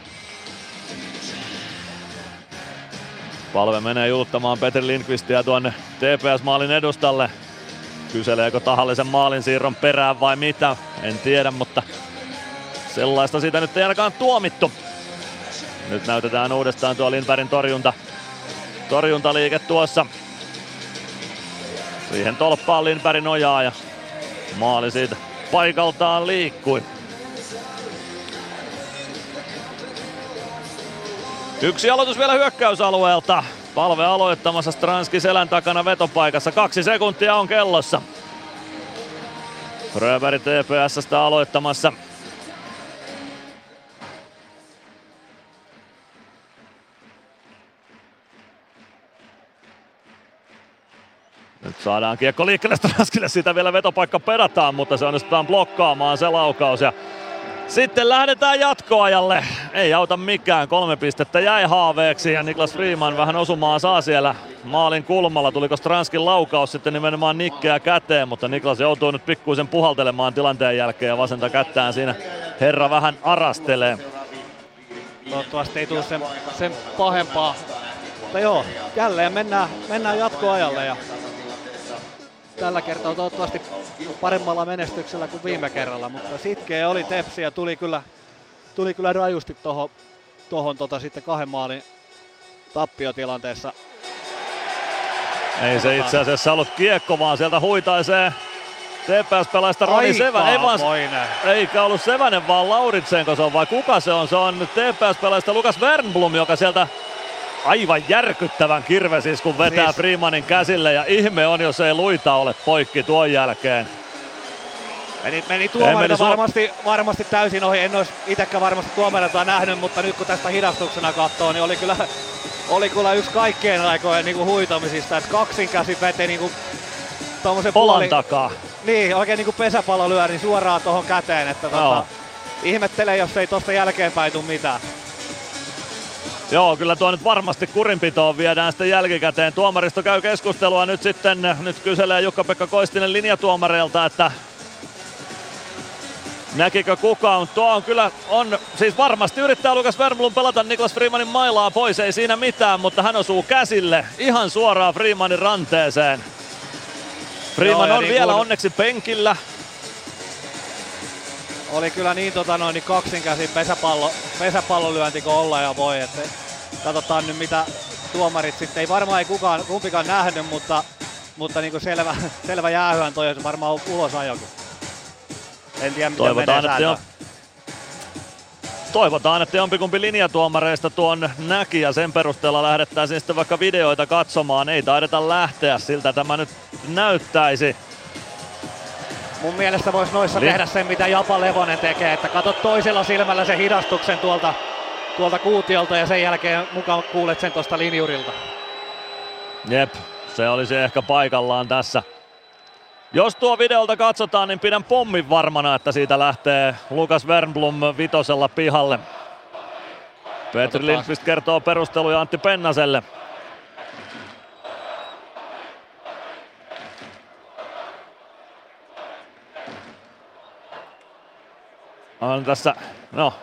Palve menee juuttamaan Petri Lindqvistia tuonne TPS-maalin edustalle. Kyseleekö tahallisen maalin siirron perään vai mitä, en tiedä, mutta sellaista siitä nyt ei ainakaan tuomittu. Nyt näytetään uudestaan tuo Lindbergin torjunta. Torjuntaliike tuossa. Siihen tolppaan Lindberg nojaa ja maali siitä paikaltaan liikkui. Yksi aloitus vielä hyökkäysalueelta. Palve aloittamassa Stranski selän takana vetopaikassa. Kaksi sekuntia on kellossa. Fröberg TPSstä aloittamassa. Nyt saadaan kiekko liikkeelle Stranskille, siitä vielä vetopaikka pedataan, mutta se onnistutaan blokkaamaan se laukaus. Ja sitten lähdetään jatkoajalle. Ei auta mikään. Kolme pistettä jäi haaveeksi ja Niklas Freeman vähän osumaan saa siellä maalin kulmalla. Tuliko Stranskin laukaus sitten nimenomaan nikkeä käteen, mutta Niklas joutuu nyt pikkuisen puhaltelemaan tilanteen jälkeen ja vasenta kättään siinä herra vähän arastelee. Toivottavasti ei tule sen, sen pahempaa. Mutta joo, jälleen mennään, mennään jatkoajalle ja tällä kertaa toivottavasti paremmalla menestyksellä kuin viime kerralla, mutta sitkeä oli Tepsi ja tuli kyllä, tuli kyllä rajusti tuohon tohon tota sitten kahden maalin tappiotilanteessa. Ei se itse asiassa ollut kiekko, vaan sieltä huitaisee TPS-pelaajasta Roni Sevä. Ei vaan, eikä ollut Sevänen, vaan Lauritsenko se on, vai kuka se on? Se on TPS-pelaajasta Lukas Wernblom, joka sieltä aivan järkyttävän kirvesiskun vetää siis... Freemanin käsille ja ihme on, jos ei luita ole poikki tuon jälkeen. Meni, meni tuomarilta meni varmasti, varmasti täysin ohi. En olisi itsekään varmasti tuomarilta nähnyt, mutta nyt kun tästä hidastuksena katsoo, niin oli kyllä, oli kyllä yksi kaikkien aikojen niin kuin huitamisista. Että kaksin käsi veti niin kuin tuommoisen puoli... takaa. Niin, oikein niin kuin pesäpallo lyö niin suoraan tuohon käteen. Että tota, ihmettelen, jos ei tuosta jälkeenpäin tule mitään. Joo, kyllä tuo nyt varmasti kurinpitoon viedään sitten jälkikäteen. Tuomaristo käy keskustelua nyt sitten, nyt kyselee Jukka-Pekka Koistinen linjatuomareilta, että näkikö kukaan, tuo on kyllä, on, siis varmasti yrittää Lukas Vermlun pelata Niklas Freemanin mailaa pois, ei siinä mitään, mutta hän osuu käsille ihan suoraan Freemanin ranteeseen. Freeman Joo, on niin vielä kun... onneksi penkillä. Oli kyllä niin, tota noin, niin kaksinkäsin pesäpallo, pesäpallolyönti kuin olla ja voi. Että katsotaan nyt mitä tuomarit sitten, ei varmaan ei kukaan, kumpikaan nähnyt, mutta, mutta niin kuin selvä, selvä jäähyän toi on varmaan ulos ajokin. En tiedä, miten Toivotaan, menee että jo, Toivotaan, että jompikumpi linjatuomareista tuon näki ja sen perusteella lähdettäisiin sitten vaikka videoita katsomaan. Ei taideta lähteä, siltä tämä nyt näyttäisi. Mun mielestä voisi noissa Li- tehdä sen, mitä Japa Levonen tekee, että katsot toisella silmällä sen hidastuksen tuolta, tuolta kuutiolta ja sen jälkeen mukaan kuulet sen tuosta linjurilta. Jep, se olisi ehkä paikallaan tässä. Jos tuo videolta katsotaan, niin pidän pommin varmana, että siitä lähtee Lukas Wernblom vitosella pihalle. Petri Lindqvist kertoo perusteluja Antti Pennaselle. On tässä, no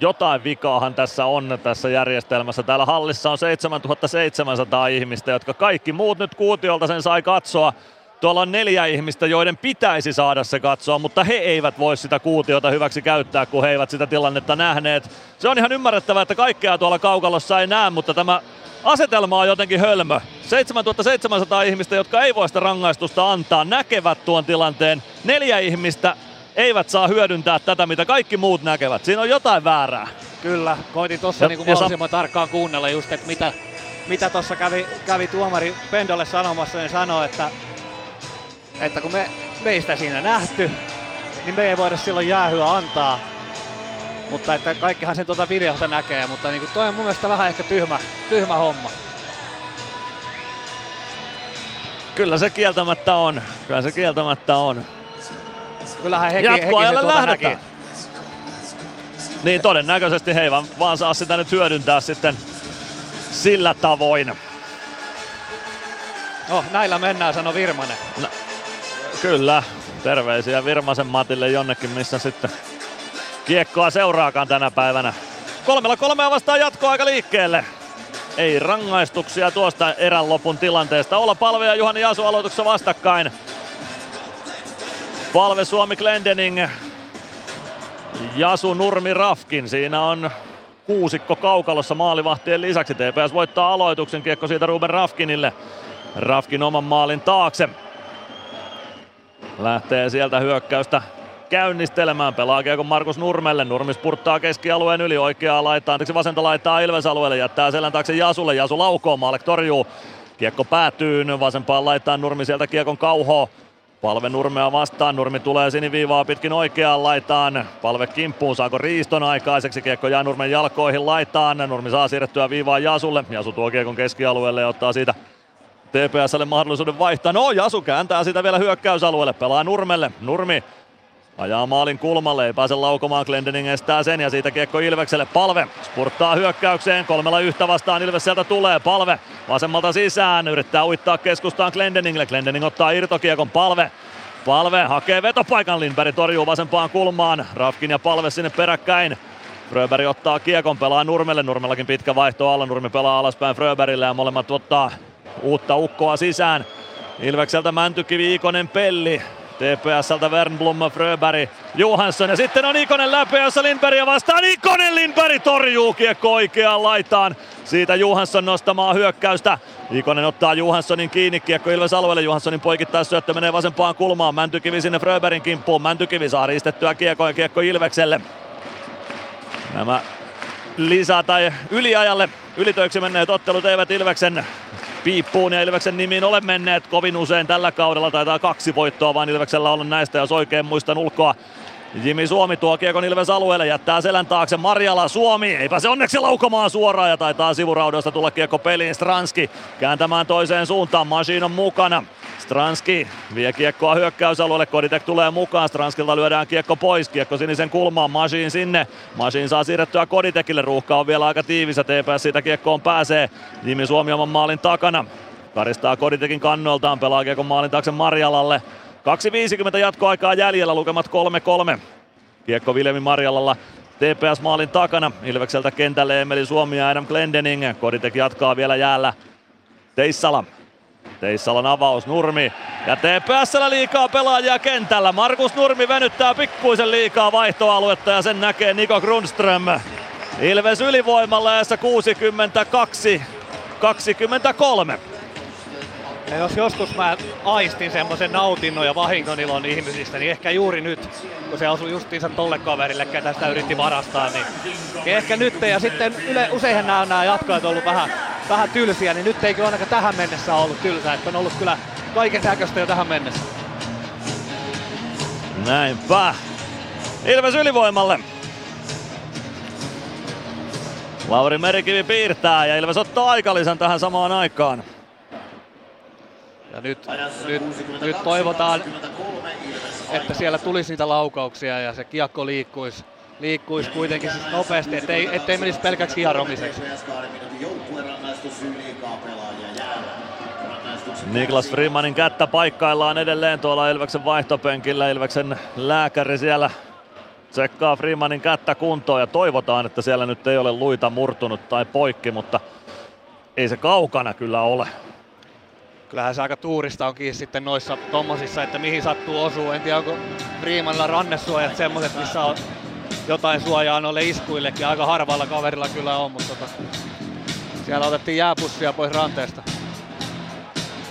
jotain vikaahan tässä on tässä järjestelmässä. Täällä hallissa on 7700 ihmistä, jotka kaikki muut nyt kuutiolta sen sai katsoa. Tuolla on neljä ihmistä, joiden pitäisi saada se katsoa, mutta he eivät voi sitä kuutiota hyväksi käyttää, kun he eivät sitä tilannetta nähneet. Se on ihan ymmärrettävää, että kaikkea tuolla kaukalossa ei näe, mutta tämä asetelma on jotenkin hölmö. 7700 ihmistä, jotka ei voi sitä rangaistusta antaa, näkevät tuon tilanteen. Neljä ihmistä eivät saa hyödyntää tätä, mitä kaikki muut näkevät. Siinä on jotain väärää. Kyllä, koitin tuossa niinku mahdollisimman sa- tarkkaan kuunnella just, että mitä, mitä tuossa kävi, kävi tuomari Pendolle sanomassa, niin sanoi, että, että kun me, meistä siinä nähty, niin me ei voida silloin jäähyä antaa. Mutta että kaikkihan sen tuota videolta näkee, mutta niin toi on mun mielestä vähän ehkä tyhmä, tyhmä homma. Kyllä se kieltämättä on. Kyllä se kieltämättä on. Kyllähän heki, Jatkoajalle heki lähdetään. Näki. Niin todennäköisesti he vaan, vaan saa sitä nyt hyödyntää sitten sillä tavoin. Oh, näillä mennään, sano Virmanen. No, kyllä, terveisiä Virmasen Matille jonnekin, missä sitten kiekkoa seuraakaan tänä päivänä. Kolmella kolmea vastaan jatkoaika liikkeelle. Ei rangaistuksia tuosta erän lopun tilanteesta. Olla palve ja Juhani Jasu aloituksessa vastakkain. Palve Suomi Glendening. Jasu Nurmi Rafkin. Siinä on kuusikko kaukalossa maalivahtien lisäksi. TPS voittaa aloituksen kiekko siitä Ruben Rafkinille. Rafkin oman maalin taakse. Lähtee sieltä hyökkäystä käynnistelemään. Pelaa kiekon Markus Nurmelle. Nurmi spurttaa keskialueen yli oikeaa laittaa, anteeksi vasenta laittaa Ilves alueelle. Jättää selän taakse Jasulle. Jasu laukoo, Maalek torjuu. Kiekko päätyy vasempaan laittaa Nurmi sieltä kiekon kauhoa. Palve Nurmea vastaan, Nurmi tulee siniviivaa pitkin oikeaan laitaan. Palve kimppuun, saako riiston aikaiseksi, kiekko jää Nurmen jalkoihin laitaan. Nurmi saa siirrettyä viivaa Jasulle, Jasu tuo kiekon keskialueelle ja ottaa siitä TPSlle mahdollisuuden vaihtaa. No Jasu kääntää sitä vielä hyökkäysalueelle, pelaa Nurmelle. Nurmi Ajaa maalin kulmalle, ei pääse laukomaan, Glendening estää sen ja siitä kiekko Ilvekselle. Palve spurttaa hyökkäykseen, kolmella yhtä vastaan Ilves sieltä tulee. Palve vasemmalta sisään, yrittää uittaa keskustaan Glendeningille. Glendening ottaa irtokiekon, Palve Palve hakee vetopaikan, Lindberg torjuu vasempaan kulmaan. Rafkin ja Palve sinne peräkkäin. Fröberg ottaa kiekon, pelaa Nurmelle. Nurmellakin pitkä vaihto alla. Nurmi pelaa alaspäin Fröbergille ja molemmat ottaa uutta ukkoa sisään. Ilvekseltä Mäntykivi, Ikonen, Pelli. TPSltä Wernblom, Fröberg, Johansson ja sitten on Ikonen läpi, jossa Lindbergia vastaan. Ikonen Lindberg torjuu kiekko oikeaan laitaan. Siitä Johansson nostamaan hyökkäystä. Ikonen ottaa Johanssonin kiinni, kiekko Ilves alueelle. Johanssonin poikittais syöttö menee vasempaan kulmaan. Mäntykivi sinne Fröbergin kimppuun. Mäntykivi saa riistettyä kiekko ja kiekko Ilvekselle. Nämä lisää tai yliajalle ylitöiksi menneet ottelut eivät Ilveksen piippuun ja Ilveksen nimiin ole menneet kovin usein tällä kaudella. Taitaa kaksi voittoa vaan Ilveksellä olla näistä, jos oikein muistan ulkoa. Jimi Suomi tuo kiekon Ilves alueelle, jättää selän taakse Marjala Suomi, eipä se onneksi laukomaan suoraan ja taitaa sivuraudoista tulla kiekko peliin Stranski kääntämään toiseen suuntaan, Machine on mukana. Stranski vie kiekkoa hyökkäysalueelle, Koditek tulee mukaan, Stranskilta lyödään kiekko pois, kiekko sinisen kulmaan, Machine sinne. Machine saa siirrettyä Koditekille, ruuhka on vielä aika tiivis TPS siitä kiekkoon pääsee. Jimi Suomi oman maalin takana. Karistaa Koditekin kannoltaan, pelaa kiekon maalin taakse Marjalalle. 2.50 jatkoaikaa jäljellä, lukemat 3-3. Kiekko Viljemi Marjalalla TPS maalin takana. Ilvekseltä kentälle Emeli Suomi ja Adam Glendening. Koditek jatkaa vielä jäällä. Teissala Teissalan avaus Nurmi ja TPSllä liikaa pelaajia kentällä. Markus Nurmi venyttää pikkuisen liikaa vaihtoaluetta ja sen näkee Niko Grundström. Ilves ylivoimalla ja 62 23. Ja jos joskus mä aistin semmoisen nautinnon ja vahingonilon ihmisistä, niin ehkä juuri nyt, kun se osui justiinsa tolle kaverille, ketä sitä yritti varastaa, niin, niin ehkä nyt. Ja sitten yle, useinhan nämä, nämä jatkoajat on ollut vähän, vähän tylsiä, niin nyt ei kyllä ainakaan tähän mennessä ollut tylsää, että on ollut kyllä kaiken näköistä jo tähän mennessä. Näinpä. Ilves ylivoimalle. Lauri Merikivi piirtää ja Ilves ottaa aikalisän tähän samaan aikaan. Ja nyt, nyt, nyt toivotaan, että siellä tulisi niitä laukauksia ja se kiekko liikkuisi, liikkuisi kuitenkin siis nopeasti, ettei, ettei menisi pelkäksi hieromiseksi. Niklas Freemanin kättä paikkaillaan edelleen tuolla Ilveksen vaihtopenkillä. Ilveksen lääkäri siellä tsekkaa Freemanin kättä kuntoon ja toivotaan, että siellä nyt ei ole luita murtunut tai poikki, mutta ei se kaukana kyllä ole kyllähän se aika tuurista on kiinni sitten noissa tommosissa, että mihin sattuu osuu. En tiedä, onko Freemanilla rannesuojat semmoiset, missä on jotain suojaa noille iskuillekin. Aika harvalla kaverilla kyllä on, mutta tota, siellä otettiin jääpussia pois ranteesta.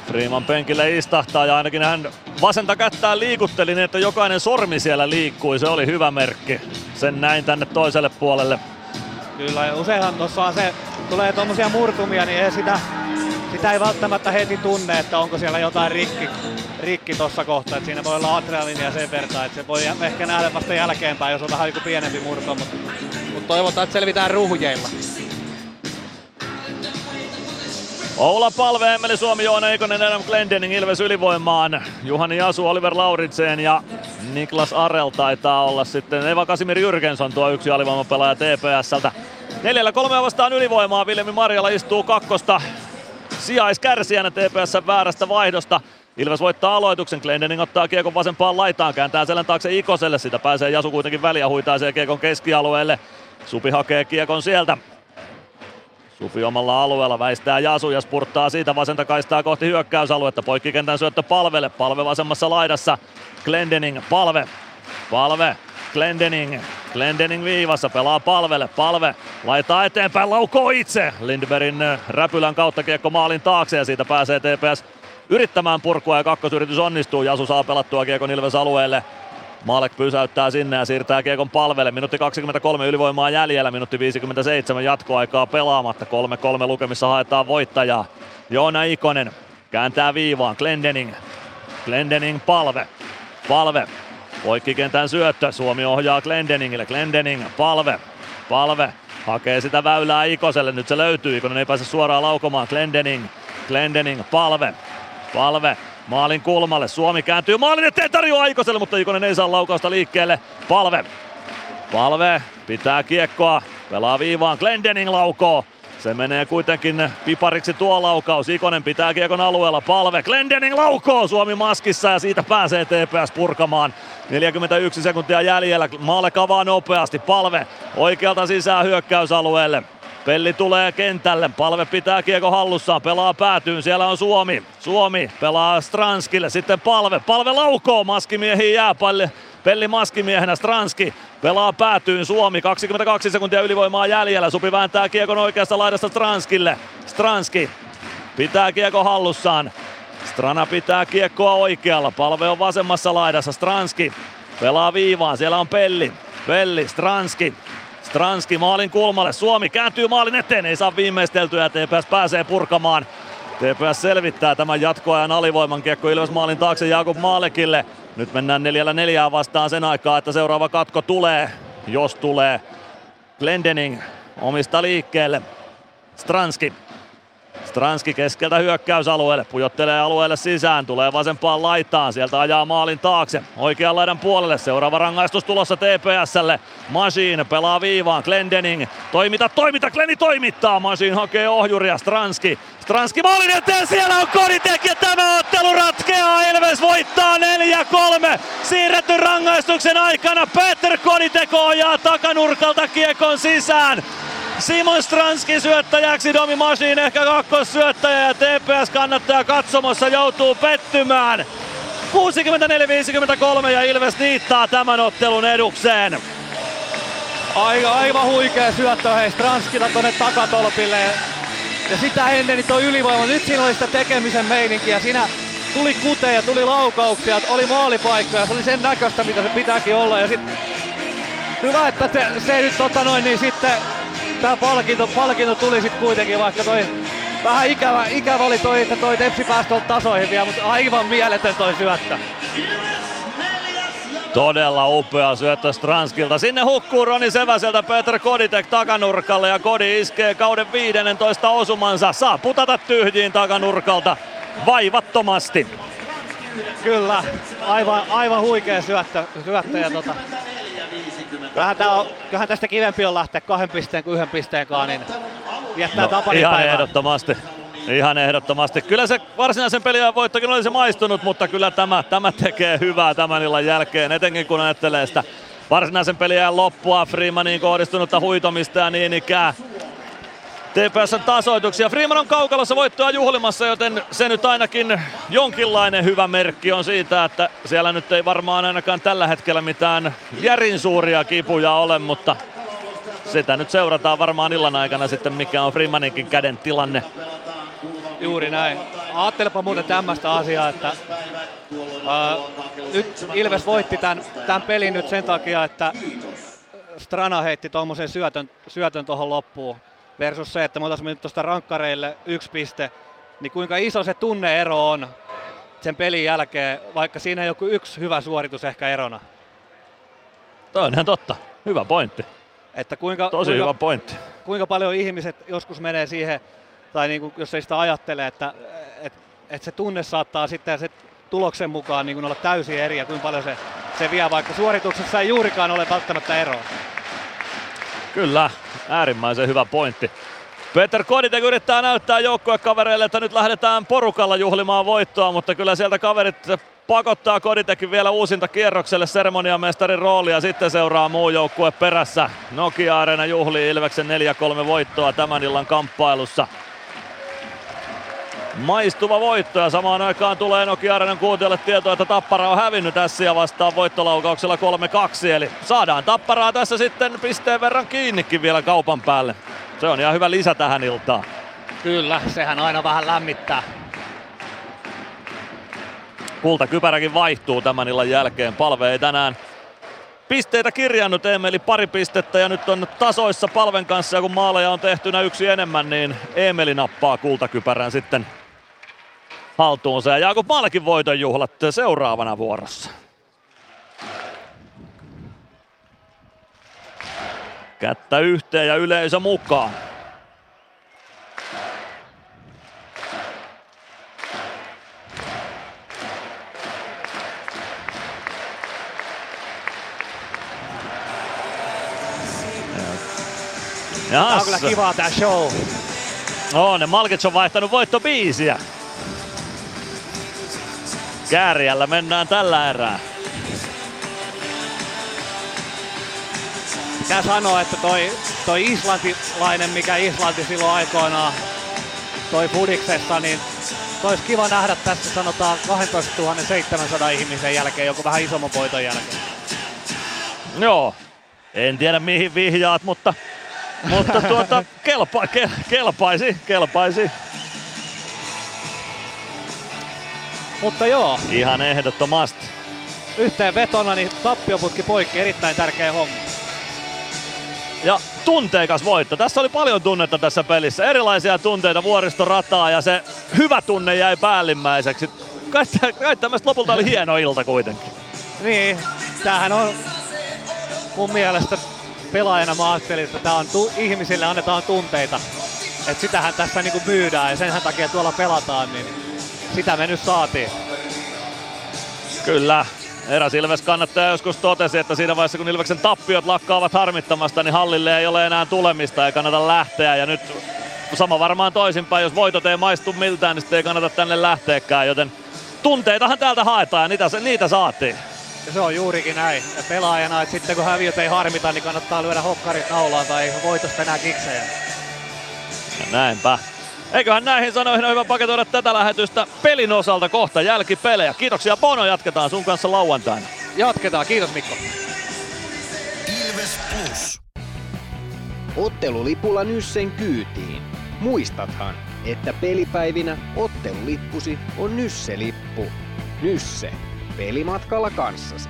Freeman penkille istahtaa ja ainakin hän vasenta kättään liikutteli niin, että jokainen sormi siellä liikkui. Se oli hyvä merkki. Sen näin tänne toiselle puolelle. Kyllä, ja useinhan tuossa on se, tulee tuommoisia murtumia, niin ei sitä sitä ei välttämättä heti tunne, että onko siellä jotain rikki, rikki tuossa kohtaa. siinä voi olla adrenaliinia sen verran, että se voi ehkä nähdä vasta jälkeenpäin, jos on vähän joku pienempi murto, mutta, mutta toivotaan, että selvitään ruhjeilla. Oula Palve, Emeli Suomi, Joona Eikonen, Adam Glendening, Ilves ylivoimaan. Juhani Jasu, Oliver Lauritsen ja Niklas Arel taitaa olla sitten. Eva Kasimir Jyrkensson tuo yksi alivoimapelaaja TPSltä. Neljällä kolmea vastaan ylivoimaa. Viljemi Marjala istuu kakkosta sijaiskärsijänä TPS väärästä vaihdosta. Ilves voittaa aloituksen, Glendening ottaa kiekon vasempaan laitaan, kääntää selän taakse Ikoselle, sitä pääsee Jasu kuitenkin väliä, huitaa sen kiekon keskialueelle. Supi hakee kiekon sieltä. Supi omalla alueella väistää Jasu ja spurttaa siitä vasenta kaistaa kohti hyökkäysaluetta. Poikkikentän syöttö palvelle, palve vasemmassa laidassa. Glendening, palve, palve, Glendening, Glendening viivassa, pelaa palvelle, palve, laittaa eteenpäin, laukoo itse. Lindbergin äh, räpylän kautta kiekko maalin taakse ja siitä pääsee TPS yrittämään purkua ja kakkosyritys onnistuu. Jasu saa pelattua kiekon Ilves alueelle. Maalek pysäyttää sinne ja siirtää kiekon palvelle. Minuutti 23 ylivoimaa jäljellä, minuutti 57 jatkoaikaa pelaamatta. 3-3 lukemissa haetaan voittajaa. Joona Ikonen kääntää viivaan. Glendening. Glendening palve. Palve. Poikkikentän syöttö. Suomi ohjaa Glendeningille. Glendening palve. Palve. Hakee sitä väylää Ikoselle. Nyt se löytyy. Ikonen ei pääse suoraan laukomaan. Glendening. Glendening palve. Palve maalin kulmalle. Suomi kääntyy maalin eteen tarjoaa Aikoselle, mutta Ikonen ei saa laukausta liikkeelle. Palve. Palve pitää kiekkoa. Pelaa viivaan. Glendening laukoo. Se menee kuitenkin pipariksi tuo laukaus. Ikonen pitää kiekon alueella. Palve. Glendening laukoo Suomi maskissa ja siitä pääsee TPS purkamaan. 41 sekuntia jäljellä. Maalle kavaa nopeasti. Palve oikealta sisään hyökkäysalueelle. Pelli tulee kentälle, palve pitää kiekko hallussaan, pelaa päätyyn, siellä on Suomi. Suomi pelaa Stranskille, sitten palve, palve laukoo, maskimiehiin jää. Pelli maskimiehenä, Stranski pelaa päätyyn, Suomi 22 sekuntia ylivoimaa jäljellä, Supi vääntää kiekon oikeasta laidasta Stranskille. Stranski pitää kiekko hallussaan, Strana pitää kiekkoa oikealla, palve on vasemmassa laidassa, Stranski pelaa viivaan, siellä on Pelli. Pelli, Stranski, Stranski maalin kulmalle. Suomi kääntyy maalin eteen, ei saa viimeisteltyä TPS pääsee purkamaan. TPS selvittää tämän jatkoajan alivoiman kiekko Ilves maalin taakse Jakub Maalekille. Nyt mennään neljällä neljää vastaan sen aikaa, että seuraava katko tulee, jos tulee. Glendening omista liikkeelle. Stranski Stranski keskeltä hyökkäysalueelle, pujottelee alueelle sisään, tulee vasempaan laitaan, sieltä ajaa maalin taakse, oikean laidan puolelle, seuraava rangaistus tulossa TPSlle, Machine pelaa viivaan, Glendening, toimita, toimita, Gleni toimittaa, Machine hakee ohjuria, Stranski, Stranski maalin eteen, siellä on Koditek ja tämä ottelu ratkeaa, Ilves voittaa 4-3, siirretty rangaistuksen aikana, Peter Koditek ohjaa takanurkalta kiekon sisään, Simon Stranski syöttäjäksi, Domi Machine ehkä kakkossyöttäjä ja TPS kannattaja katsomossa joutuu pettymään. 64-53 ja Ilves niittaa tämän ottelun edukseen. Aika, aivan huikea syöttö hei Stranskilta tonne takatolpille. Ja sitä ennen niin toi ylivoima, nyt siinä oli sitä tekemisen meininkiä. Siinä tuli kuteja, tuli laukauksia, oli maalipaikkoja, se oli sen näköistä mitä se pitääkin olla. Ja sit, hyvä, että se, se nyt tota noin, niin sitten tämä palkinto, palkinto tuli sitten kuitenkin, vaikka toi vähän ikävä, ikävä oli toi, että toi Tepsi pääsi tasoihin vielä, mutta aivan mieletön toi syöttö. Todella upea syöttö Stranskilta. Sinne hukkuu Roni Seväseltä Peter Koditek takanurkalle ja Kodi iskee kauden 15 osumansa. Saa putata tyhjiin takanurkalta vaivattomasti. Kyllä, aivan, aivan huikea syöttö, syöttö ja tota, Vähän tää on, kyllähän tästä kivempi on lähteä kahden pisteen kuin yhden pisteenkaan, niin viettää no, Tapanin Ihan päivää. ehdottomasti. Ihan ehdottomasti. Kyllä se varsinaisen pelin voittokin olisi maistunut, mutta kyllä tämä, tämä tekee hyvää tämän illan jälkeen, etenkin kun ajattelee sitä varsinaisen pelin loppua, Freemaniin kohdistunutta huitomista ja niin ikään. TPSn tasoituksia. Freeman on kaukalossa voittoa juhlimassa, joten se nyt ainakin jonkinlainen hyvä merkki on siitä, että siellä nyt ei varmaan ainakaan tällä hetkellä mitään järin suuria kipuja ole, mutta sitä nyt seurataan varmaan illan aikana sitten, mikä on Freemaninkin käden tilanne. Juuri näin. Ajattelepa muuten tämmöistä asiaa, että uh, nyt Ilves voitti tämän, tämän pelin nyt sen takia, että Strana heitti tuommoisen syötön, syötön tuohon loppuun versus se, että me oltaisiin mennyt tuosta rankkareille yksi piste, niin kuinka iso se tunneero on sen pelin jälkeen, vaikka siinä ei joku yksi hyvä suoritus ehkä erona. Toi on ihan totta. Hyvä pointti. Että kuinka, Tosi kuinka, hyvä pointti. Kuinka paljon ihmiset joskus menee siihen, tai niin kuin, jos ei sitä ajattele, että, että, että se tunne saattaa sitten se tuloksen mukaan niin kuin olla täysin eri ja kuinka paljon se, se vie, vaikka suorituksessa ei juurikaan ole välttämättä eroa. Kyllä, äärimmäisen hyvä pointti. Peter Koditek yrittää näyttää joukkuekavereille, että nyt lähdetään porukalla juhlimaan voittoa, mutta kyllä sieltä kaverit pakottaa Koditekin vielä uusinta kierrokselle seremoniamestarin rooli ja sitten seuraa muu joukkue perässä. Nokia Arena juhlii Ilveksen 4-3 voittoa tämän illan kamppailussa. Maistuva voitto ja samaan aikaan tulee Nokia Arenan kuuntelijoille tietoa, että Tappara on hävinnyt tässä ja vastaan voittolaukauksella 3-2. Eli saadaan Tapparaa tässä sitten pisteen verran kiinnikin vielä kaupan päälle. Se on ihan hyvä lisä tähän iltaan. Kyllä, sehän aina vähän lämmittää. Kultakypäräkin vaihtuu tämän illan jälkeen. Palve ei tänään pisteitä kirjannut Emeli pari pistettä ja nyt on tasoissa palven kanssa ja kun maaleja on tehtynä yksi enemmän, niin Emeli nappaa kultakypärän sitten haltuunsa. Ja Jaakob Malkin voiton juhlat seuraavana vuorossa. Kättä yhteen ja yleisö mukaan. Tää on kyllä kivaa tää show. On, ja Malkic on vaihtanut voittobiisiä. Kääriällä mennään tällä erää. Pitää sanoa, että toi, toi islantilainen, mikä Islanti silloin aikoinaan toi Fudiksessa, niin olisi kiva nähdä tässä sanotaan 12 700 ihmisen jälkeen, joku vähän isomman voiton jälkeen. Joo, en tiedä mihin vihjaat, mutta, mutta tuota, kelpa, ke, kelpaisi, kelpaisi. Mutta joo. Ihan ehdottomasti. Yhteen vetona niin tappioputki poikki, erittäin tärkeä homma. Ja tunteikas voitto. Tässä oli paljon tunnetta tässä pelissä. Erilaisia tunteita vuoristorataa ja se hyvä tunne jäi päällimmäiseksi. Kai tämmöistä lopulta oli hieno ilta kuitenkin. Niin, tämähän on mun mielestä pelaajana mä ajattelin, että tää on tu- ihmisille annetaan tunteita. Et sitähän tässä niinku myydään ja senhän takia tuolla pelataan, niin sitä me nyt saatiin. Kyllä. Eräs Ilves kannattaja joskus totesi, että siinä vaiheessa kun Ilveksen tappiot lakkaavat harmittamasta, niin hallille ei ole enää tulemista ja kannata lähteä. Ja nyt sama varmaan toisinpäin, jos voitot ei maistu miltään, niin sitten ei kannata tänne lähteäkään. Joten tunteitahan täältä haetaan ja niitä, niitä saatiin. Se on juurikin näin. Ja pelaajana, että sitten kun häviöt ei harmita, niin kannattaa lyödä hokkarit naulaan tai voitosta enää kiksejä. Ja näinpä. Eiköhän näihin sanoihin ole hyvä paketoida tätä lähetystä pelin osalta kohta jälkipelejä. Kiitoksia Bono, jatketaan sun kanssa lauantaina. Jatketaan, kiitos Mikko. Ilves Plus. Ottelulipulla Nyssen kyytiin. Muistathan, että pelipäivinä ottelulippusi on Nysse-lippu. Nysse. Pelimatkalla kanssasi.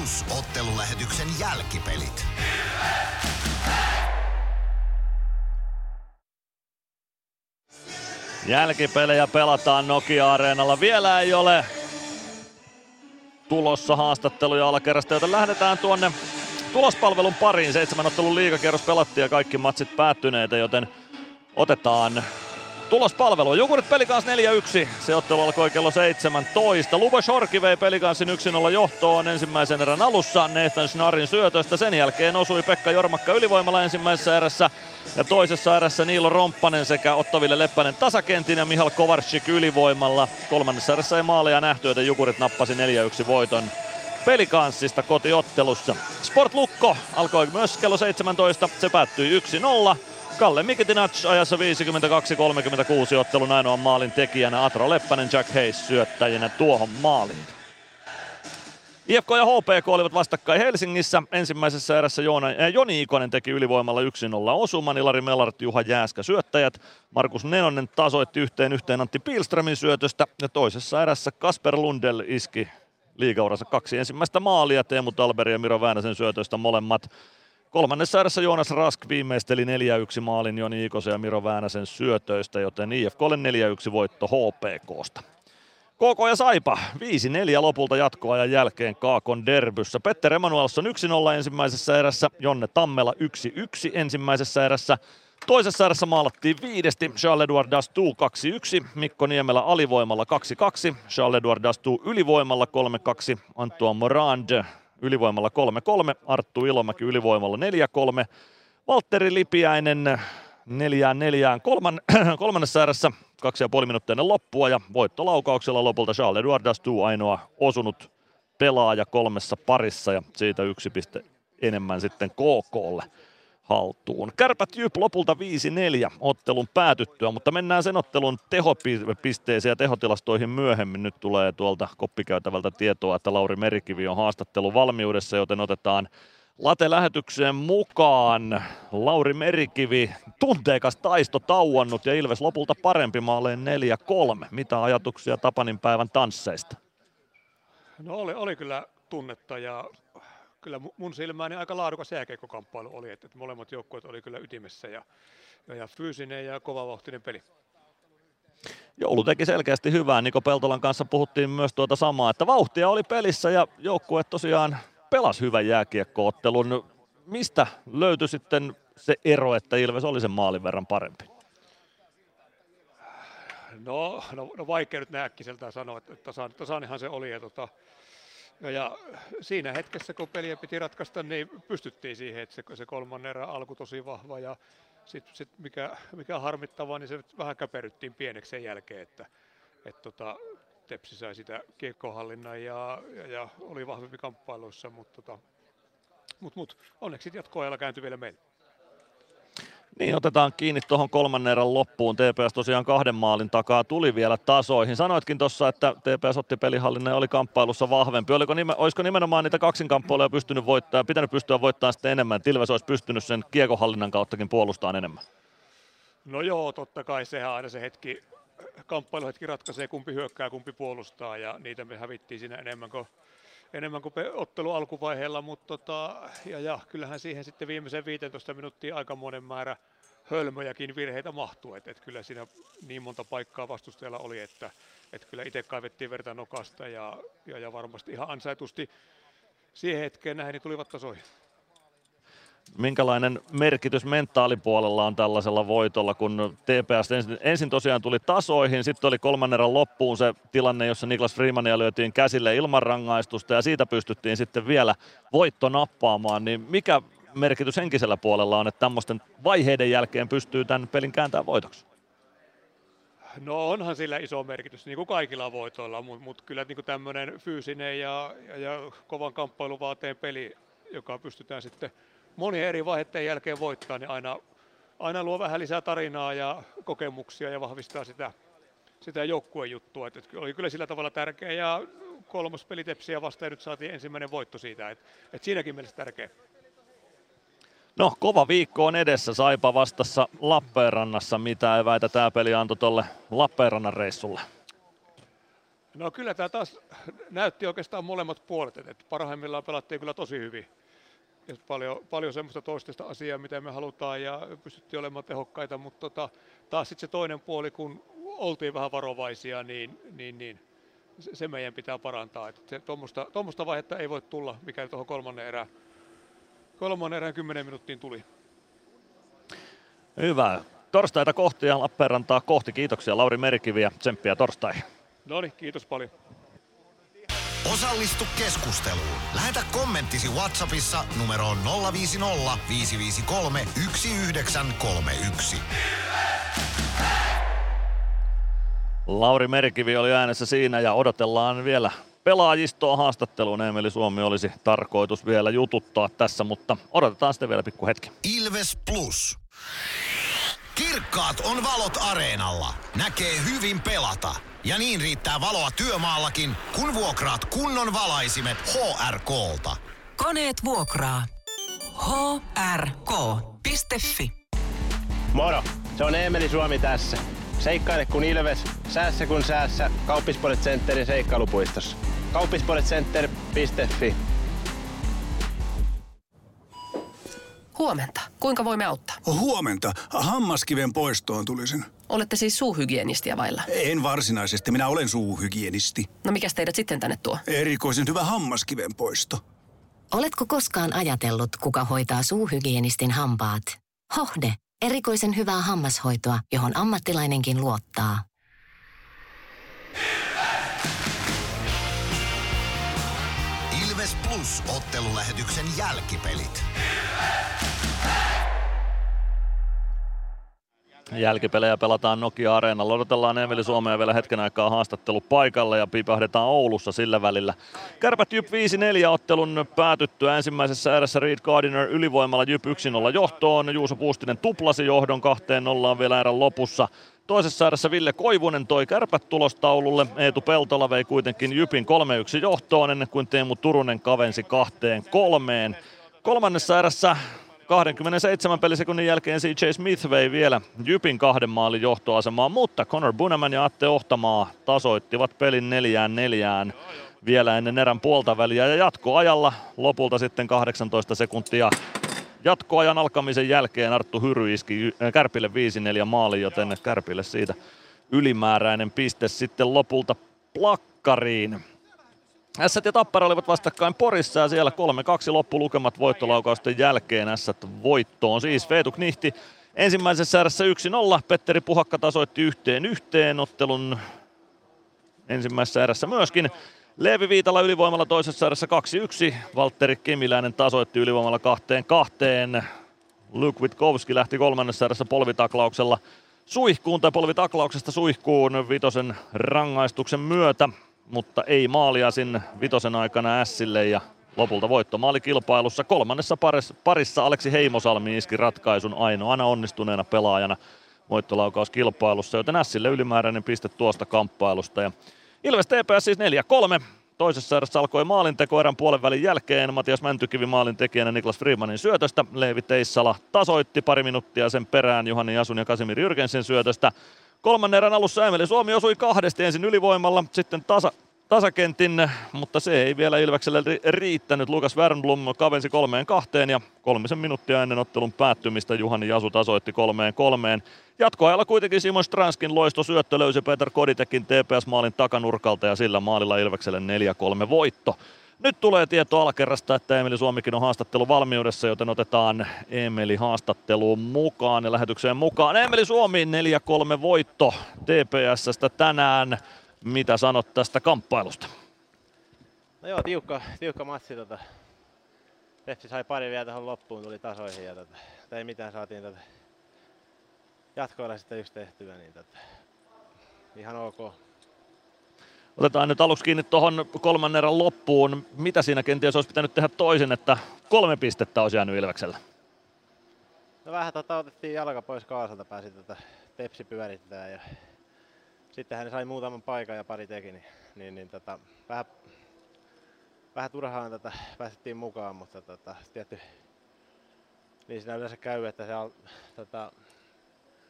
Plus ottelulähetyksen jälkipelit. Jälkipelejä pelataan Nokia-areenalla. Vielä ei ole tulossa haastatteluja alakerrasta, joten lähdetään tuonne tulospalvelun pariin. Seitsemän ottelun liigakierros pelattiin ja kaikki matsit päättyneitä, joten otetaan tulospalvelua. Jukurit pelikans 4-1. Se ottelu alkoi kello 17. Luba Shorki vei pelikanssin 1-0 johtoon ensimmäisen erän alussa Nathan Schnarin syötöstä. Sen jälkeen osui Pekka Jormakka ylivoimalla ensimmäisessä erässä ja toisessa erässä Niilo Romppanen sekä Ottaville Leppänen tasakentin ja Mihal Kovarsik ylivoimalla. Kolmannessa erässä ei maaleja nähty, joten Jukurit nappasi 4-1 voiton pelikanssista kotiottelussa. Sport Lukko alkoi myös kello 17. Se päättyi 1-0. Kalle Mikitinac ajassa 52-36 ottelun ainoan maalin tekijänä. Atro Leppänen, Jack Hayes syöttäjänä tuohon maaliin. IFK ja HPK olivat vastakkain Helsingissä. Ensimmäisessä erässä Joona, äh, Joni Ikonen teki ylivoimalla 1-0 osuman. Ilari Mellart, Juha Jääskä syöttäjät. Markus Nenonen tasoitti yhteen yhteen Antti Pilströmin syötöstä. Ja toisessa erässä Kasper Lundell iski liigauransa kaksi ensimmäistä maalia. Teemu Talberi ja Miro Väänäsen syötöistä molemmat. Kolmannessa erässä Joonas Rask viimeisteli 4-1 maalin Joni Ikosen ja Miro Väänäsen syötöistä, joten IFKlle 4-1 voitto HPKsta. KK ja Saipa 5-4 lopulta jatkoajan jälkeen Kaakon derbyssä. Petter Emanuelsson 1-0 ensimmäisessä erässä, Jonne Tammela 1-1 ensimmäisessä erässä. Toisessa erässä maalattiin viidesti, Charles-Edouard Dastou 2-1, Mikko Niemelä alivoimalla 2-2, Charles-Edouard Dastou ylivoimalla 3-2, Antoine Morand ylivoimalla 3-3, Arttu Ilomäki ylivoimalla 4-3, Valtteri Lipiäinen neljään neljään kolman, kolmannessa erässä kaksi ja puoli minuuttia ennen loppua ja voittolaukauksella lopulta Charles Edouard Dastou ainoa osunut pelaaja kolmessa parissa ja siitä yksi piste enemmän sitten KKlle haltuun. Kärpät Jyp lopulta 5-4 ottelun päätyttyä, mutta mennään sen ottelun tehopisteisiin ja tehotilastoihin myöhemmin. Nyt tulee tuolta koppikäytävältä tietoa, että Lauri Merikivi on haastattelu valmiudessa, joten otetaan Late-lähetykseen mukaan. Lauri Merikivi, tunteikas taisto tauonnut ja Ilves lopulta parempi maaleen 4-3. Mitä ajatuksia Tapanin päivän tansseista? No oli, oli kyllä tunnetta ja kyllä mun silmääni aika laadukas jääkeikkokamppailu oli, että molemmat joukkueet oli kyllä ytimessä ja, ja, ja fyysinen ja kovavauhtinen peli. Joulu teki selkeästi hyvää. Niko Peltolan kanssa puhuttiin myös tuota samaa, että vauhtia oli pelissä ja joukkue tosiaan pelasi hyvän jääkiekkoottelun. Mistä löytyi sitten se ero, että Ilves oli sen maalin verran parempi? No, no, no vaikea nyt näkkiseltä sanoa, että tasan, tasanhan se oli. Ja, tota, ja, ja, siinä hetkessä, kun peliä piti ratkaista, niin pystyttiin siihen, että se, se kolmannen erä alku tosi vahva ja sitten sit mikä, mikä harmittavaa, niin se vähän käperyttiin pieneksi sen jälkeen, että et tota, Tepsi sai sitä kiekkohallinnan ja, ja, ja oli vahvempi kamppailuissa, mutta tota, mut, mut, onneksi jatkoajalla kääntyi vielä meille. Niin, otetaan kiinni tuohon kolmannen erän loppuun. TPS tosiaan kahden maalin takaa tuli vielä tasoihin. Sanoitkin tuossa, että TPS otti pelihallinnan ja oli kamppailussa vahvempi. Oliko olisiko nimenomaan niitä kaksinkamppailuja pystynyt voittaa, pitänyt pystyä voittamaan sitten enemmän? Tilves olisi pystynyt sen kiekohallinnan kauttakin puolustamaan enemmän. No joo, totta kai sehän aina se hetki kamppailuhetki ratkaisee, kumpi hyökkää, kumpi puolustaa, ja niitä me hävittiin siinä enemmän kuin, enemmän kuin ottelu alkuvaiheella, mutta tota, ja, ja, kyllähän siihen sitten viimeisen 15 minuuttia aikamoinen määrä hölmöjäkin virheitä mahtuu, että et kyllä siinä niin monta paikkaa vastustajalla oli, että et kyllä itse kaivettiin verta nokasta ja, ja, ja varmasti ihan ansaitusti siihen hetkeen nähden niin tulivat tasoihin minkälainen merkitys mentaalipuolella on tällaisella voitolla, kun TPS ensin, ensin tosiaan tuli tasoihin, sitten oli kolmannen erän loppuun se tilanne, jossa Niklas Freemania lyötiin käsille ilman rangaistusta ja siitä pystyttiin sitten vielä voitto nappaamaan, niin mikä merkitys henkisellä puolella on, että tämmöisten vaiheiden jälkeen pystyy tämän pelin kääntämään voitoksi? No onhan sillä iso merkitys, niin kuin kaikilla voitoilla, mutta mut kyllä niin tämmöinen fyysinen ja, ja, ja kovan kamppailuvaateen peli, joka pystytään sitten monia eri vaiheiden jälkeen voittaa, niin aina, aina luo vähän lisää tarinaa ja kokemuksia ja vahvistaa sitä, sitä joukkueen juttua. Et, et oli kyllä sillä tavalla tärkeä ja kolmas peli Tepsiä vastaan ja nyt saatiin ensimmäinen voitto siitä. Et, et siinäkin mielessä tärkeä. No, kova viikko on edessä. Saipa vastassa Lappeenrannassa. Mitä eväitä tämä peli antoi tuolle Lappeenrannan reissulle? No kyllä tämä taas näytti oikeastaan molemmat puolet. Et parhaimmillaan pelattiin kyllä tosi hyvin ja paljon, paljon semmoista toistesta asiaa, mitä me halutaan ja pystyttiin olemaan tehokkaita, mutta tota, taas sitten se toinen puoli, kun oltiin vähän varovaisia, niin, niin, niin se, meidän pitää parantaa. Tuommoista vaihetta ei voi tulla, mikä tuohon kolmannen erään, kolmannen erään kymmenen minuuttiin tuli. Hyvä. Torstaita kohti ja Lappeenrantaa kohti. Kiitoksia Lauri Merkivi ja tsemppiä torstaihin. No niin, kiitos paljon. Osallistu keskusteluun. Lähetä kommenttisi Whatsappissa numeroon 050 553 1931. Lauri Merkivi oli äänessä siinä ja odotellaan vielä pelaajistoa haastatteluun. Emeli Suomi olisi tarkoitus vielä jututtaa tässä, mutta odotetaan sitten vielä pikku hetki. Ilves Plus. Kirkkaat on valot areenalla. Näkee hyvin pelata. Ja niin riittää valoa työmaallakin, kun vuokraat kunnon valaisimet HRKlta. Koneet vuokraa. hrk.fi Moro, se on Eemeli Suomi tässä. Seikkaile kun ilves, säässä kun säässä. Kauppispoilet Centerin seikkailupuistossa. Kauppispoiletcenter.fi Huomenta. Kuinka voimme auttaa? Huomenta. Hammaskiven poistoon tulisin. Olette siis suuhygienistiä vailla. En varsinaisesti, minä olen suuhygienisti. No mikä teidät sitten tänne tuo? Erikoisen hyvä hammaskiven poisto. Oletko koskaan ajatellut, kuka hoitaa suuhygienistin hampaat? Hohde. Erikoisen hyvää hammashoitoa, johon ammattilainenkin luottaa. Ilves Plus ottelulähetyksen jälkipelit. Jälkipelejä pelataan Nokia-areenalla. Odotellaan Emeli Suomea vielä hetken aikaa haastattelu paikalle ja pipahdetaan Oulussa sillä välillä. Kärpät Jyp 5-4 ottelun päätyttyä ensimmäisessä erässä Reed Gardiner ylivoimalla Jyp 1-0 johtoon. Juuso Puustinen tuplasi johdon kahteen nollaan vielä erän lopussa. Toisessa erässä Ville Koivunen toi kärpät tulostaululle. Eetu Peltola vei kuitenkin Jypin 3-1 johtoon ennen kuin Teemu Turunen kavensi kahteen kolmeen. Kolmannessa erässä 27 pelisekunnin jälkeen CJ Smith vei vielä Jypin kahden maalin johtoasemaan, mutta Connor Buneman ja Atte Ohtamaa tasoittivat pelin neljään neljään vielä ennen erän puolta väliä ja jatkoajalla lopulta sitten 18 sekuntia jatkoajan alkamisen jälkeen Arttu Hyry iski Kärpille 5-4 maali, joten Kärpille siitä ylimääräinen piste sitten lopulta plakkariin. Ässät ja Tappara olivat vastakkain Porissa ja siellä 3-2 loppulukemat voittolaukausten jälkeen Ässät voittoon. Siis Veetu Knihti ensimmäisessä erässä 1-0. Petteri Puhakka tasoitti yhteen yhteen ottelun ensimmäisessä erässä myöskin. Leevi Viitala ylivoimalla toisessa erässä 2-1. Valtteri Kemiläinen tasoitti ylivoimalla kahteen kahteen. Luke Witkowski lähti kolmannessa erässä polvitaklauksella suihkuun tai polvitaklauksesta suihkuun Vitosen rangaistuksen myötä mutta ei maalia sinne vitosen aikana Ässille ja lopulta voittomaali kilpailussa. Kolmannessa parissa Aleksi Heimosalmi iski ratkaisun ainoana onnistuneena pelaajana voittolaukauskilpailussa, joten Ässille ylimääräinen piste tuosta kamppailusta. Ja Ilves TPS siis 4-3. Toisessa erässä alkoi maalinteko erän puolen välin jälkeen. Matias Mäntykivi maalin tekijänä Niklas Freemanin syötöstä. Leevi Teissala tasoitti pari minuuttia sen perään Juhani Jasun ja Kasimir Jyrgensin syötöstä. Kolmannen erän alussa Emeli Suomi osui kahdesti ensin ylivoimalla, sitten tasa, tasakentin, mutta se ei vielä Ilvekselle riittänyt. Lukas Wernblom kavensi kolmeen kahteen ja kolmisen minuuttia ennen ottelun päättymistä Juhani Jasu tasoitti kolmeen kolmeen. Jatkoajalla kuitenkin Simon Stranskin loisto syöttö löysi Peter Koditekin TPS-maalin takanurkalta ja sillä maalilla Ilvekselle 4-3 voitto. Nyt tulee tieto alakerrasta, että Emeli Suomikin on haastattelu valmiudessa, joten otetaan Emeli haastatteluun mukaan ja lähetykseen mukaan. Emeli Suomi 4-3 voitto TPSstä tänään. Mitä sanot tästä kamppailusta? No joo, tiukka, tiukka matsi. Tota. Pepsi sai pari vielä tähän loppuun, tuli tasoihin ja tota, ei mitään saatiin tota, jatkoilla sitten yksi tehtyä, niin tota, ihan ok. Otetaan nyt aluksi kiinni tuohon kolmannen erän loppuun. Mitä siinä kenties olisi pitänyt tehdä toisin, että kolme pistettä olisi jäänyt Ilveksellä? No vähän tota, otettiin jalka pois kaasalta, pääsi tota Pepsi pyörittää ja sitten hän sai muutaman paikan ja pari teki, niin, niin, niin tota, vähän, vähän turhaan tätä päästettiin mukaan, mutta tota, tietty, niin siinä yleensä käy, että se tota,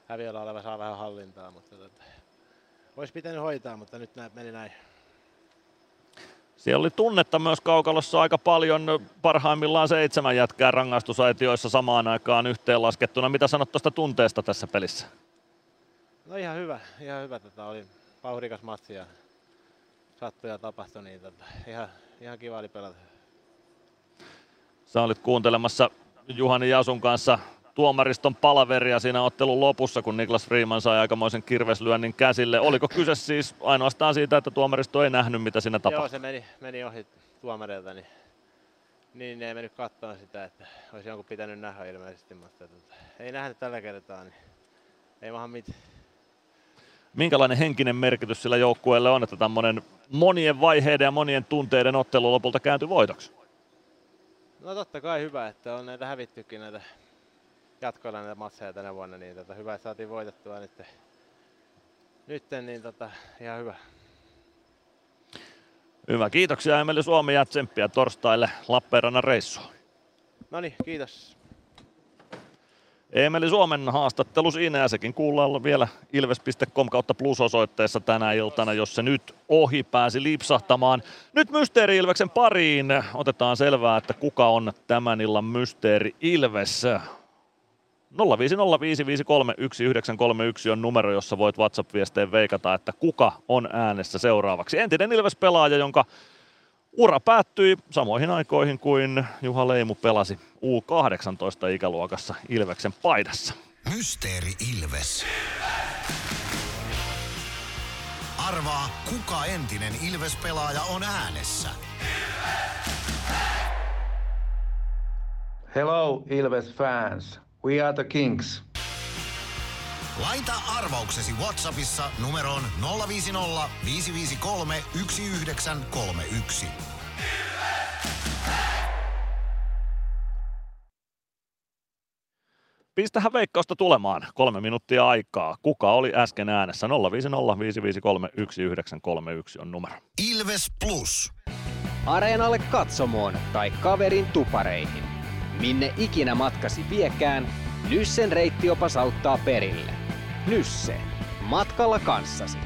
häviöllä oleva saa vähän hallintaa, mutta tota, olisi pitänyt hoitaa, mutta nyt näin, meni näin. Siellä oli tunnetta myös kaukalossa aika paljon, parhaimmillaan seitsemän jätkää rangaistusaitioissa samaan aikaan yhteenlaskettuna. Mitä sanot tuosta tunteesta tässä pelissä? No ihan hyvä, ihan hyvä. Tota, oli vauhdikas matsi ja sattui ja tapahtui, niin tota, ihan, ihan kiva oli pelata. Sä olit kuuntelemassa Juhani Jasun kanssa tuomariston palaveria siinä ottelun lopussa, kun Niklas Freeman sai aikamoisen kirveslyönnin käsille. Oliko kyse siis ainoastaan siitä, että tuomaristo ei nähnyt, mitä siinä tapahtui? Joo, se meni, meni ohi tuomareilta, niin, niin ei mennyt katsoa sitä, että olisi jonkun pitänyt nähdä ilmeisesti, mutta tota, ei nähnyt tällä kertaa, niin ei maha mitään minkälainen henkinen merkitys sillä joukkueelle on, että tämmöinen monien vaiheiden ja monien tunteiden ottelu lopulta kääntyi voitoksi? No totta kai hyvä, että on näitä hävittykin näitä jatkoilla näitä matseja tänä vuonna, niin tota, hyvä, että saatiin voitettua nyt. Nytten, niin tota, ihan hyvä. Hyvä, kiitoksia Emeli Suomi ja tsemppiä torstaille Lappeenrannan reissua. No niin, kiitos. Emeli Suomen haastattelu siinä ja sekin kuullaan vielä ilves.com kautta plus-osoitteessa tänä iltana, jos se nyt ohi pääsi lipsahtamaan. Nyt Mysteeri Ilveksen pariin otetaan selvää, että kuka on tämän illan Mysteeri Ilves. 0505531 on numero, jossa voit WhatsApp-viesteen veikata, että kuka on äänessä seuraavaksi. Entinen Ilves-pelaaja, jonka ura päättyi samoihin aikoihin kuin Juha Leimu pelasi U18-ikäluokassa Ilveksen paidassa. Mysteeri Ilves. Arvaa, kuka entinen Ilves-pelaaja on äänessä. Hello, Ilves fans. We are the Kings. Laita arvauksesi Whatsappissa numeroon 050 553 1931. Pistähän veikkausta tulemaan. Kolme minuuttia aikaa. Kuka oli äsken äänessä? 050 553 1931 on numero. Ilves Plus. Areenalle katsomoon tai kaverin tupareihin. Minne ikinä matkasi viekään, Nyssen reittiopas auttaa perille. Nysse. Matkalla kanssasi.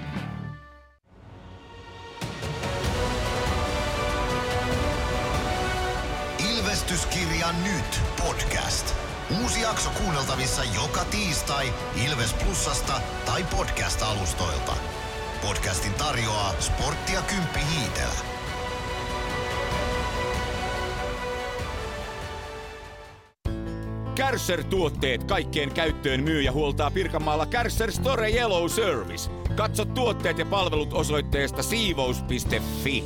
Ilvestyskirja nyt podcast. Uusi jakso kuunneltavissa joka tiistai Ilves Plusasta tai podcast-alustoilta. Podcastin tarjoaa Sporttia Kymppi Hiitellä. Kärsser-tuotteet kaikkeen käyttöön myy ja huoltaa Pirkanmaalla Kärsser Store Yellow Service. Katso tuotteet ja palvelut osoitteesta siivous.fi.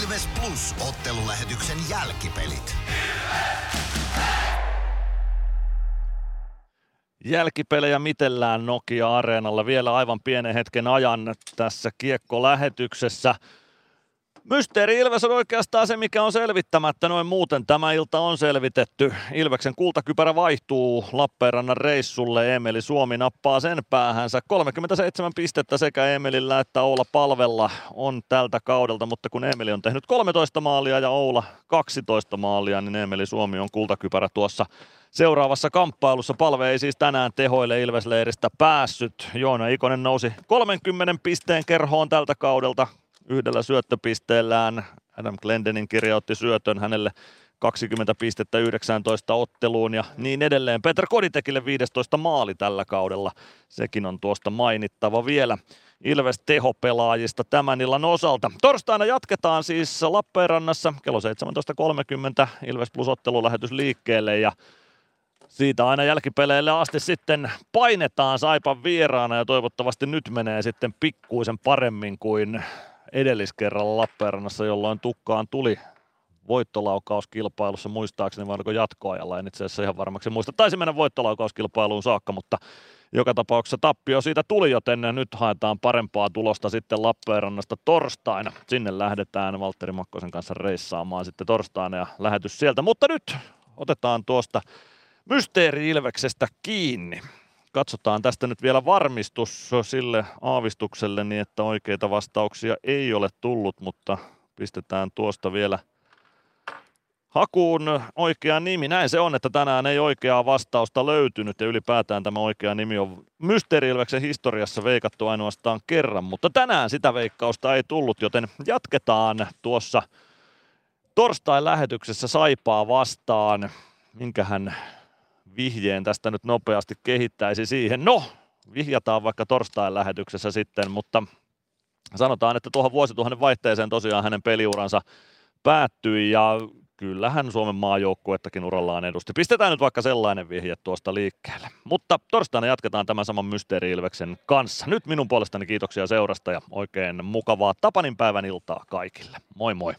Ilves Plus ottelulähetyksen jälkipelit. Jälkipelejä mitellään Nokia-areenalla vielä aivan pienen hetken ajan tässä kiekkolähetyksessä. Mysteeri Ilves on oikeastaan se, mikä on selvittämättä. Noin muuten tämä ilta on selvitetty. Ilveksen kultakypärä vaihtuu Lappeenrannan reissulle. Emeli Suomi nappaa sen päähänsä. 37 pistettä sekä Emelillä että Oula Palvella on tältä kaudelta, mutta kun Emeli on tehnyt 13 maalia ja Oula 12 maalia, niin Emeli Suomi on kultakypärä tuossa seuraavassa kamppailussa. Palve ei siis tänään tehoille Ilvesleiristä päässyt. Joona Ikonen nousi 30 pisteen kerhoon tältä kaudelta yhdellä syöttöpisteellään. Adam Glendenin kirjautti syötön hänelle 20 pistettä 19 otteluun ja niin edelleen. Peter Koditekille 15 maali tällä kaudella. Sekin on tuosta mainittava vielä. Ilves tehopelaajista tämän illan osalta. Torstaina jatketaan siis Lappeenrannassa kello 17.30 Ilves Plus ottelulähetys liikkeelle ja siitä aina jälkipeleille asti sitten painetaan Saipan vieraana ja toivottavasti nyt menee sitten pikkuisen paremmin kuin edelliskerralla Lappeenrannassa, jolloin tukkaan tuli voittolaukauskilpailussa muistaakseni, vai oliko jatkoajalla, en itse asiassa ihan varmaksi muista. Taisi mennä voittolaukauskilpailuun saakka, mutta joka tapauksessa tappio siitä tuli, joten nyt haetaan parempaa tulosta sitten Lappeenrannasta torstaina. Sinne lähdetään Valtteri Makkosen kanssa reissaamaan sitten torstaina ja lähetys sieltä. Mutta nyt otetaan tuosta Mysteeri Ilveksestä kiinni. Katsotaan tästä nyt vielä varmistus sille aavistukselle, niin että oikeita vastauksia ei ole tullut, mutta pistetään tuosta vielä hakuun oikea nimi. Näin se on, että tänään ei oikeaa vastausta löytynyt ja ylipäätään tämä oikea nimi on Mysteeri-Ilveksen historiassa veikattu ainoastaan kerran, mutta tänään sitä veikkausta ei tullut, joten jatketaan tuossa torstain lähetyksessä Saipaa vastaan. Minkähän vihjeen tästä nyt nopeasti kehittäisi siihen. No, vihjataan vaikka torstain lähetyksessä sitten, mutta sanotaan, että tuohon vuosituhannen vaihteeseen tosiaan hänen peliuransa päättyi ja kyllähän Suomen maajoukkuettakin urallaan edusti. Pistetään nyt vaikka sellainen vihje tuosta liikkeelle. Mutta torstaina jatketaan tämän saman Mysteeri-Ilveksen kanssa. Nyt minun puolestani kiitoksia seurasta ja oikein mukavaa Tapanin päivän iltaa kaikille. Moi moi!